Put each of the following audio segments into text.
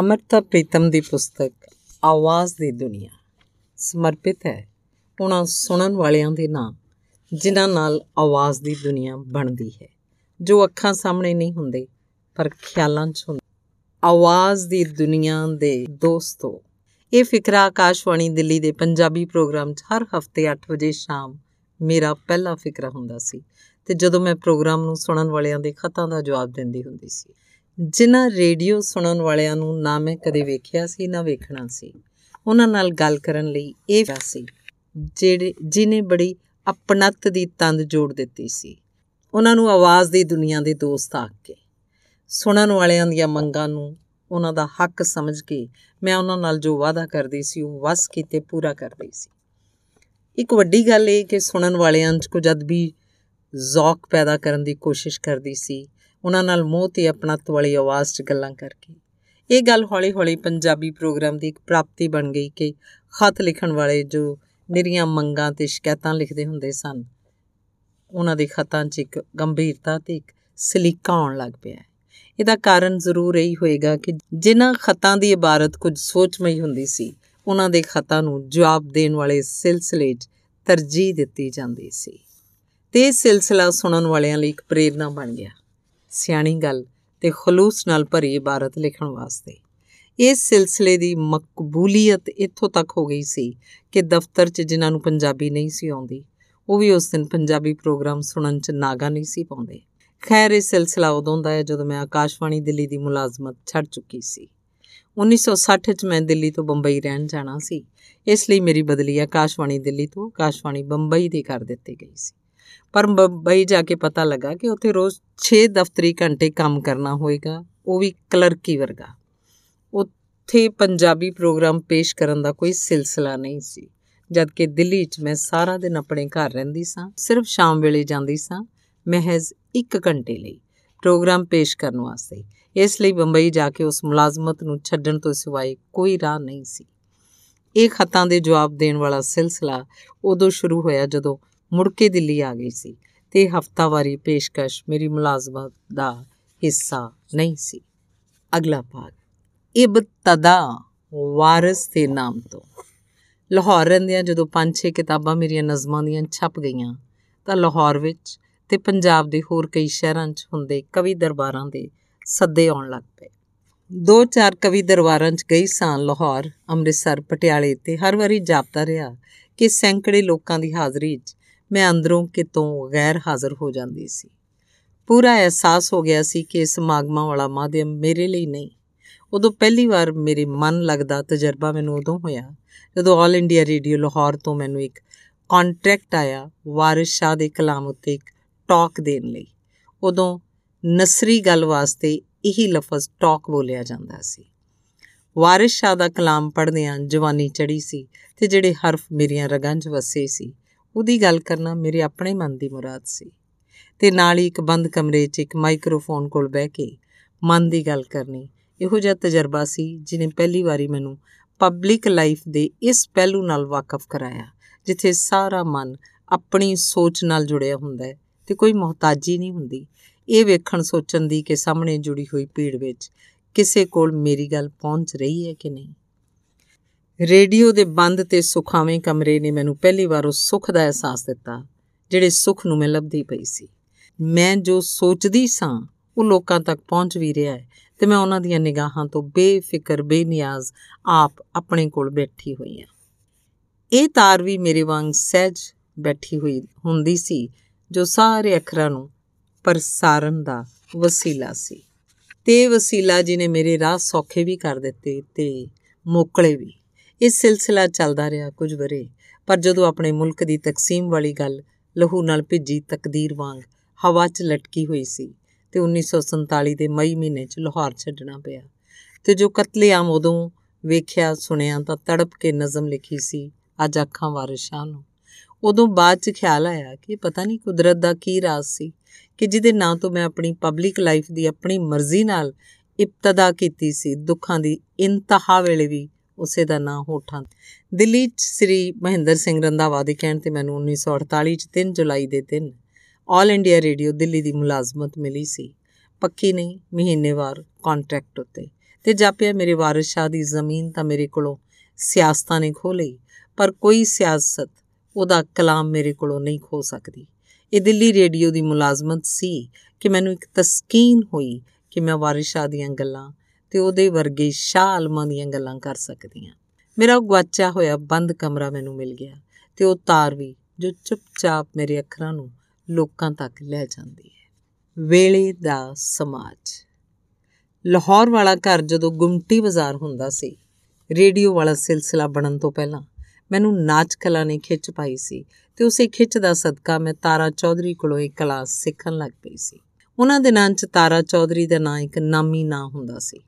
ਅਮਰਤਾ ਪ੍ਰੀਤਮ ਦੀ ਪੁਸਤਕ ਆਵਾਜ਼ ਦੀ ਦੁਨੀਆ। ਸਮਰਪਿਤ ਹੈ ਉਹਨਾਂ ਸੁਣਨ ਵਾਲਿਆਂ ਦੇ ਨਾਂ ਜਿਨ੍ਹਾਂ ਨਾਲ ਆਵਾਜ਼ ਦੀ ਦੁਨੀਆ ਬਣਦੀ ਹੈ। ਜੋ ਅੱਖਾਂ ਸਾਹਮਣੇ ਨਹੀਂ ਹੁੰਦੇ, ਪਰ ਖਿਆਲਾਂ 'ਚ ਹੁੰਦੇ। ਆਵਾਜ਼ ਦੀ ਦੁਨੀਆ ਦੇ ਦੋਸਤੋ, ਇਹ ਫਿਕਰਾ ਆਕਾਸ਼ਵਾਣੀ ਦਿੱਲੀ ਦੇ ਪੰਜਾਬੀ ਪ੍ਰੋਗਰਾਮ 'ਚ ਹਰ ਹਫ਼ਤੇ 8 ਵਜੇ ਸ਼ਾਮ ਮੇਰਾ ਪਹਿਲਾ ਫਿਕਰਾ ਹੁੰਦਾ ਸੀ ਤੇ ਜਦੋਂ ਮੈਂ ਪ੍ਰੋਗਰਾਮ ਨੂੰ ਸੁਣਨ ਵਾਲਿਆਂ ਦੇ ਖਤਾਂ ਦਾ ਜਵਾਬ ਦਿੰਦੀ ਹੁੰਦੀ ਸੀ। ਜਿਨ੍ਹਾਂ ਰੇਡੀਓ ਸੁਣਨ ਵਾਲਿਆਂ ਨੂੰ ਨਾ ਮੈਂ ਕਦੇ ਵੇਖਿਆ ਸੀ, ਨਾ ਵੇਖਣਾ ਸੀ। ਉਹਨਾਂ ਨਾਲ ਗੱਲ ਕਰਨ ਲਈ ਇਹ ਸੀ, ਜਿਹੜੇ, ਜਿਨੇ ਬੜੀ ਆਪਣਤ ਦੀ ਤੰਦ ਜੋੜ ਦਿੱਤੀ ਸੀ। ਉਹਨਾਂ ਨੂੰ ਆਵਾਜ਼ ਦੀ ਦੁਨੀਆ ਦੇ ਦੋਸਤ ਆਖ ਕੇ, ਸੁਣਨ ਵਾਲਿਆਂ ਦੀਆਂ ਮੰਗਾਂ ਨੂੰ ਉਹਨਾਂ ਦਾ ਹੱਕ ਸਮਝ ਕੇ ਮੈਂ ਉਹਨਾਂ ਨਾਲ ਜੋ ਵਾਅਦਾ ਕਰਦੀ ਸੀ, ਉਹ ਵਸ ਕੀਤੇ ਪੂਰਾ ਕਰਦੀ ਸੀ। ਇੱਕ ਵੱਡੀ ਗੱਲ ਇਹ ਕਿ ਸੁਣਨ ਵਾਲਿਆਂ 'ਚ ਕੁਝ ਅਦਬੀ ਜ਼ੌਕ ਪੈਦਾ ਕਰਨ ਦੀ ਕੋਸ਼ਿਸ਼ ਕਰਦੀ ਸੀ ਉਹਨਾਂ ਨਾਲ ਮੋਹ ਤੇ ਆਪਣਤ ਵਾਲੀ ਆਵਾਜ਼ 'ਚ ਗੱਲਾਂ ਕਰਕੇ। ਇਹ ਗੱਲ ਹੌਲੀ-ਹੌਲੀ ਪੰਜਾਬੀ ਪ੍ਰੋਗਰਾਮ ਦੀ ਇੱਕ ਪ੍ਰਾਪਤੀ ਬਣ ਗਈ ਕਿ ਖਤ ਲਿਖਣ ਵਾਲੇ ਜੋ ਨਿਰੀਆਂ ਮੰਗਾਂ ਤੇ ਸ਼ਿਕਾਇਤਾਂ ਲਿਖਦੇ ਹੁੰਦੇ ਸਨ, ਉਹਨਾਂ ਦੇ ਖਤਾਂ 'ਚ ਇੱਕ ਗੰਭੀਰਤਾ ਤੇ ਇੱਕ ਸਲੀਕਾ ਆਉਣ ਲੱਗ ਪਿਆ ਇਹਦਾ ਕਾਰਨ ਜ਼ਰੂਰ ਇਹੀ ਹੋਏਗਾ ਕਿ ਜਿਨ੍ਹਾਂ ਖਤਾਂ ਦੀ ਇਬਾਰਤ ਕੁਝ ਸੋਚਮਈ ਹੁੰਦੀ ਸੀ, ਉਹਨਾਂ ਦੇ ਖਤਾਂ ਨੂੰ ਜਵਾਬ ਦੇਣ ਵਾਲੇ ਸਿਲਸਿਲੇ 'ਚ ਤਰਜੀਹ ਦਿੱਤੀ ਜਾਂਦੀ ਸੀ। ਤੇ ਇਹ ਸਿਲਸਿਲਾ ਸੁਣਨ ਵਾਲਿਆਂ ਲਈ ਇੱਕ ਪ੍ਰੇਰਣਾ ਬਣ ਗਿਆ। ਸਿਆਣੀ ਗੱਲ ਤੇ ਖਲੂਸ ਨਾਲ ਭਰੀ ਇਬਾਰਤ ਲਿਖਣ ਵਾਸਤੇ। ਇਸ ਸਿਲਸਿਲੇ ਦੀ ਮਕਬੂਲੀਅਤ ਇੱਥੋਂ ਤੱਕ ਹੋ ਗਈ ਸੀ ਕਿ ਦਫ਼ਤਰ 'ਚ ਜਿਨ੍ਹਾਂ ਨੂੰ ਪੰਜਾਬੀ ਨਹੀਂ ਸੀ ਆਉਂਦੀ, ਉਹ ਵੀ ਉਸ ਦਿਨ ਪੰਜਾਬੀ ਪ੍ਰੋਗਰਾਮ ਸੁਣਨ 'ਚ ਨਾਗਾ ਨਹੀਂ ਸੀ ਪਾਉਂਦੇ। ਖੈਰ, ਇਹ ਸਿਲਸਿਲਾ ਉਦੋਂ ਦਾ ਹੈ ਜਦੋਂ ਮੈਂ ਆਕਾਸ਼ਵਾਣੀ ਦਿੱਲੀ ਦੀ ਮੁਲਾਜ਼ਮਤ ਛੱਡ ਚੁੱਕੀ ਸੀ। 1960 'ਚ ਮੈਂ ਦਿੱਲੀ ਤੋਂ ਬੰਬਈ ਰਹਿਣ ਜਾਣਾ ਸੀ। ਇਸ ਲਈ ਮੇਰੀ ਬਦਲੀ ਆਕਾਸ਼ਵਾਣੀ ਦਿੱਲੀ ਤੋਂ ਆਕਾਸ਼ਵਾਣੀ ਬੰਬਈ ਦੀ ਕਰ ਦਿੱਤੀ ਗਈ ਸੀ। ਪਰ ਬੰਬਈ ਜਾ ਕੇ ਪਤਾ ਲੱਗਾ ਕਿ ਉੱਥੇ ਰੋਜ਼ 6 ਦਫ਼ਤਰੀ ਘੰਟੇ ਕੰਮ ਕਰਨਾ ਹੋਏਗਾ, ਉਹ ਵੀ ਕਲਰਕੀ ਵਰਗਾ। ਉੱਥੇ ਪੰਜਾਬੀ ਪ੍ਰੋਗਰਾਮ ਪੇਸ਼ ਕਰਨ ਦਾ ਕੋਈ ਸਿਲਸਿਲਾ ਨਹੀਂ ਸੀ। ਜਦ ਕਿ ਦਿੱਲੀ 'ਚ ਮੈਂ ਸਾਰਾ ਦਿਨ ਆਪਣੇ ਘਰ ਰਹਿੰਦੀ ਸਾਂ, ਸਿਰਫ ਸ਼ਾਮ ਵੇਲੇ ਜਾਂਦੀ ਸਾਂ, ਮਹਿਜ਼ 1 ਘੰਟੇ ਲਈ ਪ੍ਰੋਗਰਾਮ ਪੇਸ਼ ਕਰਨ ਵਾਸਤੇ। ਇਸ ਲਈ ਬੰਬਈ ਜਾ ਕੇ ਉਸ ਮੁਲਾਜ਼ਮਤ ਨੂੰ ਛੱਡਣ ਤੋਂ ਸਿਵਾਏ ਕੋਈ ਰਾਹ ਨਹੀਂ ਸੀ। ਇਹ ਖਤਾਂ ਦੇ ਜਵਾਬ ਦੇਣ ਵਾਲਾ ਸਿਲਸਿਲਾ ਉਦੋਂ ਸ਼ੁਰੂ ਹੋਇਆ ਜਦੋਂ ਮੁੜ ਕੇ ਦਿੱਲੀ ਆ ਗਈ ਸੀ ਤੇ ਹਫਤਾਵਾਰੀ ਪੇਸ਼ਕਸ਼ ਮੇਰੀ ਮੁਲਾਜ਼ਮਤ ਦਾ ਹਿੱਸਾ ਨਹੀਂ ਸੀ। ਅਗਲਾ ਭਾਗ, ਇਬਤਦਾ ਵਾਰਿਸ ਦੇ ਨਾਮ ਤੋਂ। ਲਾਹੌਰ ਰਹਿੰਦਿਆਂ ਜਦੋਂ ਪੰਜ ਛੇ ਕਿਤਾਬਾਂ ਮੇਰੀਆਂ ਨਜ਼ਮਾਂ ਦੀਆਂ ਛਪ ਗਈਆਂ, ਤਾਂ ਲਾਹੌਰ ਵਿੱਚ ਤੇ ਪੰਜਾਬ ਦੇ ਹੋਰ ਕਈ ਸ਼ਹਿਰਾਂ 'ਚ ਹੁੰਦੇ ਕਵੀ ਦਰਬਾਰਾਂ ਦੇ ਸੱਦੇ ਆਉਣ ਲੱਗ ਪਏ। ਦੋ ਚਾਰ ਕਵੀ ਦਰਬਾਰਾਂ 'ਚ ਗਈ ਸਾਂ ਲਾਹੌਰ, ਅੰਮ੍ਰਿਤਸਰ, ਪਟਿਆਲੇ ਤੇ ਹਰ ਵਾਰੀ ਜਾਪਦਾ ਰਿਹਾ ਕਿ ਸੈਂਕੜੇ ਲੋਕਾਂ ਦੀ ਹਾਜ਼ਰੀ 'ਚ ਮੈਂ ਅੰਦਰੋਂ ਕਿਤੋਂ ਗੈਰ ਹਾਜ਼ਰ ਹੋ ਜਾਂਦੀ ਸੀ। ਪੂਰਾ ਅਹਿਸਾਸ ਹੋ ਗਿਆ ਸੀ ਕਿ ਇਸ ਮਾਗਮਾ ਵਾਲਾ ਮਾਧਿਅਮ ਮੇਰੇ ਲਈ ਨਹੀਂ। ਉਦੋਂ ਪਹਿਲੀ ਵਾਰ ਮੇਰੇ ਮਨ ਲੱਗਦਾ ਤਜਰਬਾ ਮੈਨੂੰ ਉਦੋਂ ਹੋਇਆ, ਜਦੋਂ ਆਲ ਇੰਡੀਆ ਰੇਡੀਓ ਲਾਹੌਰ ਤੋਂ ਮੈਨੂੰ ਇੱਕ ਕੰਟਰੈਕਟ ਆਇਆ ਵਾਰਿਸ ਸ਼ਾਹ ਦੇ ਕਲਾਮ ਉੱਤੇ ਇੱਕ ਟਾਕ ਦੇਣ ਲਈ। ਉਦੋਂ ਨਸਰੀ ਗੱਲ ਵਾਸਤੇ ਇਹੀ ਲਫ਼ਜ਼ ਟਾਕ ਬੋਲਿਆ ਜਾਂਦਾ ਸੀ। ਵਾਰਿਸ ਸ਼ਾਹ ਦਾ ਕਲਾਮ ਪੜ੍ਹਦਿਆਂ ਜਵਾਨੀ ਚੜੀ ਸੀ ਤੇ ਜਿਹੜੇ ਹਰਫ ਮੇਰੀਆਂ ਰਗਾਂ 'ਚ ਵਸੇ ਸੀ ਉਹਦੀ ਗੱਲ ਕਰਨਾ ਮੇਰੇ ਆਪਣੇ ਮਨ ਦੀ ਮੁਰਾਦ ਸੀ। ਤੇ ਨਾਲ ਹੀ ਇੱਕ ਬੰਦ ਕਮਰੇ 'ਚ ਇੱਕ ਮਾਈਕ੍ਰੋਫੋਨ ਕੋਲ ਬਹਿ ਕੇ ਮਨ ਦੀ ਗੱਲ ਕਰਨੀ। ਇਹੋ ਜਿਹਾ ਤਜਰਬਾ ਸੀ ਜਿਨੇ ਪਹਿਲੀ ਵਾਰੀ ਮੈਨੂੰ ਪਬਲਿਕ ਲਾਈਫ ਦੇ ਇਸ ਪਹਿਲੂ ਨਾਲ ਵਾਕਿਫ ਕਰਾਇਆ, ਜਿੱਥੇ ਸਾਰਾ ਮਨ ਆਪਣੀ ਸੋਚ ਨਾਲ ਜੁੜਿਆ ਹੁੰਦਾ ਹੈ ਤੇ ਕੋਈ ਮੁਹਤਾਜੀ ਨਹੀਂ ਹੁੰਦੀ। ਇਹ ਵੇਖਣ ਸੋਚਣ ਦੀ ਕਿ ਸਾਹਮਣੇ ਜੁੜੀ ਹੋਈ ਭੀੜ ਵਿੱਚ ਕਿਸੇ ਕੋਲ ਮੇਰੀ ਗੱਲ ਪਹੁੰਚ ਰਹੀ ਹੈ ਕਿ ਨਹੀਂ। ਰੇਡੀਓ ਦੇ ਬੰਦ ਤੇ ਸੁਖਾਵੇਂ ਕਮਰੇ ਨੇ ਮੈਨੂੰ ਪਹਿਲੀ ਵਾਰ ਉਸ ਸੁੱਖ ਦਾ ਅਹਿਸਾਸ ਦਿੱਤਾ, ਜਿਹੜੇ ਸੁੱਖ ਨੂੰ ਮੈਂ ਲੱਭਦੀ ਪਈ ਸੀ। ਮੈਂ ਜੋ ਸੋਚਦੀ ਸਾਂ, ਉਹ ਲੋਕਾਂ ਤੱਕ ਪਹੁੰਚ ਵੀ ਰਿਹਾ ਹੈ ਤੇ ਮੈਂ ਉਹਨਾਂ ਦੀਆਂ ਨਿਗਾਹਾਂ ਤੋਂ ਬੇਫਿਕਰ, ਬੇਨਿਆਜ਼ ਆਪ ਆਪਣੇ ਕੋਲ ਬੈਠੀ ਹੋਈ ਹਾਂ। ਇਹ ਤਾਰ ਵੀ ਮੇਰੇ ਵਾਂਗ ਸਹਿਜ ਬੈਠੀ ਹੋਈ ਹੁੰਦੀ ਸੀ, ਜੋ ਸਾਰੇ ਅੱਖਰਾਂ ਨੂੰ ਪ੍ਰਸਾਰਨ ਦਾ ਵਸੀਲਾ ਸੀ। ਤੇ ਵਸੀਲਾ ਜਿਹਨੇ ਮੇਰੇ ਰਾਹ ਸੌਖੇ ਵੀ ਕਰ ਦਿੱਤੇ ਤੇ ਮੋਕਲੇ ਵੀ। ਇਹ ਸਿਲਸਿਲਾ ਚੱਲਦਾ ਰਿਹਾ ਕੁਝ ਬਰੇ ਪਰ ਜਦੋਂ ਆਪਣੇ ਮੁਲਕ ਦੀ ਤਕਸੀਮ ਵਾਲੀ ਗੱਲ ਲਹੂ ਨਾਲ ਭਿੱਜੀ ਤਕਦੀਰ ਵਾਂਗ ਹਵਾ 'ਚ ਲਟਕੀ ਹੋਈ ਸੀ ਤੇ 1947 ਦੇ ਮਈ ਮਹੀਨੇ 'ਚ ਲਾਹੌਰ ਛੱਡਣਾ ਪਿਆ ਤੇ ਜੋ ਕਤਲੇਆਮ ਉਦੋਂ ਵੇਖਿਆ, ਸੁਣਿਆ ਤਾਂ ਤੜਪ ਕੇ ਨਜ਼ਮ ਲਿਖੀ ਸੀ, ਅੱਜ ਅੱਖਾਂ ਵਾਰਿਸ਼ਾਂ ਨੂੰ। ਉਦੋਂ ਬਾਅਦ 'ਚ ਖਿਆਲ ਆਇਆ ਕਿ ਪਤਾ ਨਹੀਂ ਕੁਦਰਤ ਦਾ ਕੀ ਰਾਜ਼ ਸੀ ਕਿ ਜਿਹਦੇ ਨਾਂ ਤੋਂ ਮੈਂ ਆਪਣੀ ਪਬਲਿਕ ਲਾਈਫ ਦੀ ਆਪਣੀ ਮਰਜ਼ੀ ਨਾਲ ਇਬਤਦਾ ਕੀਤੀ ਸੀ, ਦੁੱਖਾਂ ਦੀ ਇੰਤਹਾ ਵੇਲੇ ਵੀ ਉਸੇ ਦਾ ਨਾਂ ਹੋਠਾਂ ਦਿੱਲੀ 'ਚ ਸ੍ਰੀ ਮਹਿੰਦਰ ਸਿੰਘ ਰੰਧਾਵਾ ਦੇ ਕਹਿਣ ਤੇ ਮੈਨੂੰ 1948 'ਚ 3 ਜੁਲਾਈ ਦੇ ਦਿਨ ਆਲ ਇੰਡੀਆ ਰੇਡੀਓ ਦਿੱਲੀ ਦੀ ਮੁਲਾਜ਼ਮਤ ਮਿਲੀ ਸੀ। ਪੱਕੀ ਨਹੀਂ, ਮਹੀਨੇਵਾਰ ਕੰਟਰੈਕਟ ਉੱਤੇ। ਤੇ ਜਾਪਿਆ ਮੇਰੇ ਵਾਰਿਸ ਸ਼ਾਹ ਦੀ ਜ਼ਮੀਨ ਤਾਂ ਮੇਰੇ ਕੋਲੋਂ ਸਿਆਸਤਾਂ ਨੇ ਖੋ ਲਈ, ਪਰ ਕੋਈ ਸਿਆਸਤ ਉਹਦਾ ਕਲਾਮ ਮੇਰੇ ਕੋਲੋਂ ਨਹੀਂ ਖੋ ਸਕਦੀ। ਇਹ ਦਿੱਲੀ ਰੇਡੀਓ ਦੀ ਮੁਲਾਜ਼ਮਤ ਸੀ ਕਿ ਮੈਨੂੰ ਇੱਕ ਤਸਕੀਨ ਹੋਈ ਕਿ ਮੈਂ ਵਾਰਿਸ ਸ਼ਾਹ ਦੀਆਂ ਗੱਲਾਂ ਤੇ ਉਹਦੇ ਵਰਗੇ ਸ਼ਾਹ ਆਲਮਾਂ ਦੀਆਂ ਗੱਲਾਂ ਕਰ ਸਕਦੀ ਹਾਂ ਮੇਰਾ ਗਵਾਚਿਆ ਹੋਇਆ ਬੰਦ ਕਮਰਾ ਮੈਨੂੰ ਮਿਲ ਗਿਆ ਤੇ ਉਹ ਤਾਰ ਵੀ ਜੋ ਚੁੱਪਚਾਪ ਮੇਰੇ ਅੱਖਰਾਂ ਨੂੰ ਲੋਕਾਂ ਤੱਕ ਲੈ ਜਾਂਦੀ ਹੈ। ਵੇਲੇ ਦਾ ਸਮਾਜ। ਲਾਹੌਰ ਵਾਲਾ ਘਰ ਜਦੋਂ ਗੁਮਟੀ ਬਾਜ਼ਾਰ ਹੁੰਦਾ ਸੀ, ਰੇਡੀਓ ਵਾਲਾ ਸਿਲਸਿਲਾ ਬਣਨ ਤੋਂ ਪਹਿਲਾਂ ਮੈਨੂੰ ਨਾਚ ਕਲਾ ਨੇ ਖਿੱਚ ਪਾਈ ਸੀ ਤੇ ਉਸੇ ਖਿੱਚ ਦਾ ਸਦਕਾ ਮੈਂ ਤਾਰਾ ਚੌਧਰੀ ਕੋਲੋਂ ਇੱਕ ਕਲਾਸ ਸਿੱਖਣ ਲੱਗ ਪਈ ਸੀ। ਉਹਨਾਂ ਦੇ ਨਾਂ 'ਚ ਤਾਰਾ ਚੌਧਰੀ ਦਾ ਨਾਂ ਇੱਕ ਨਾਮੀ ਨਾਂ ਹੁੰਦਾ ਸੀ।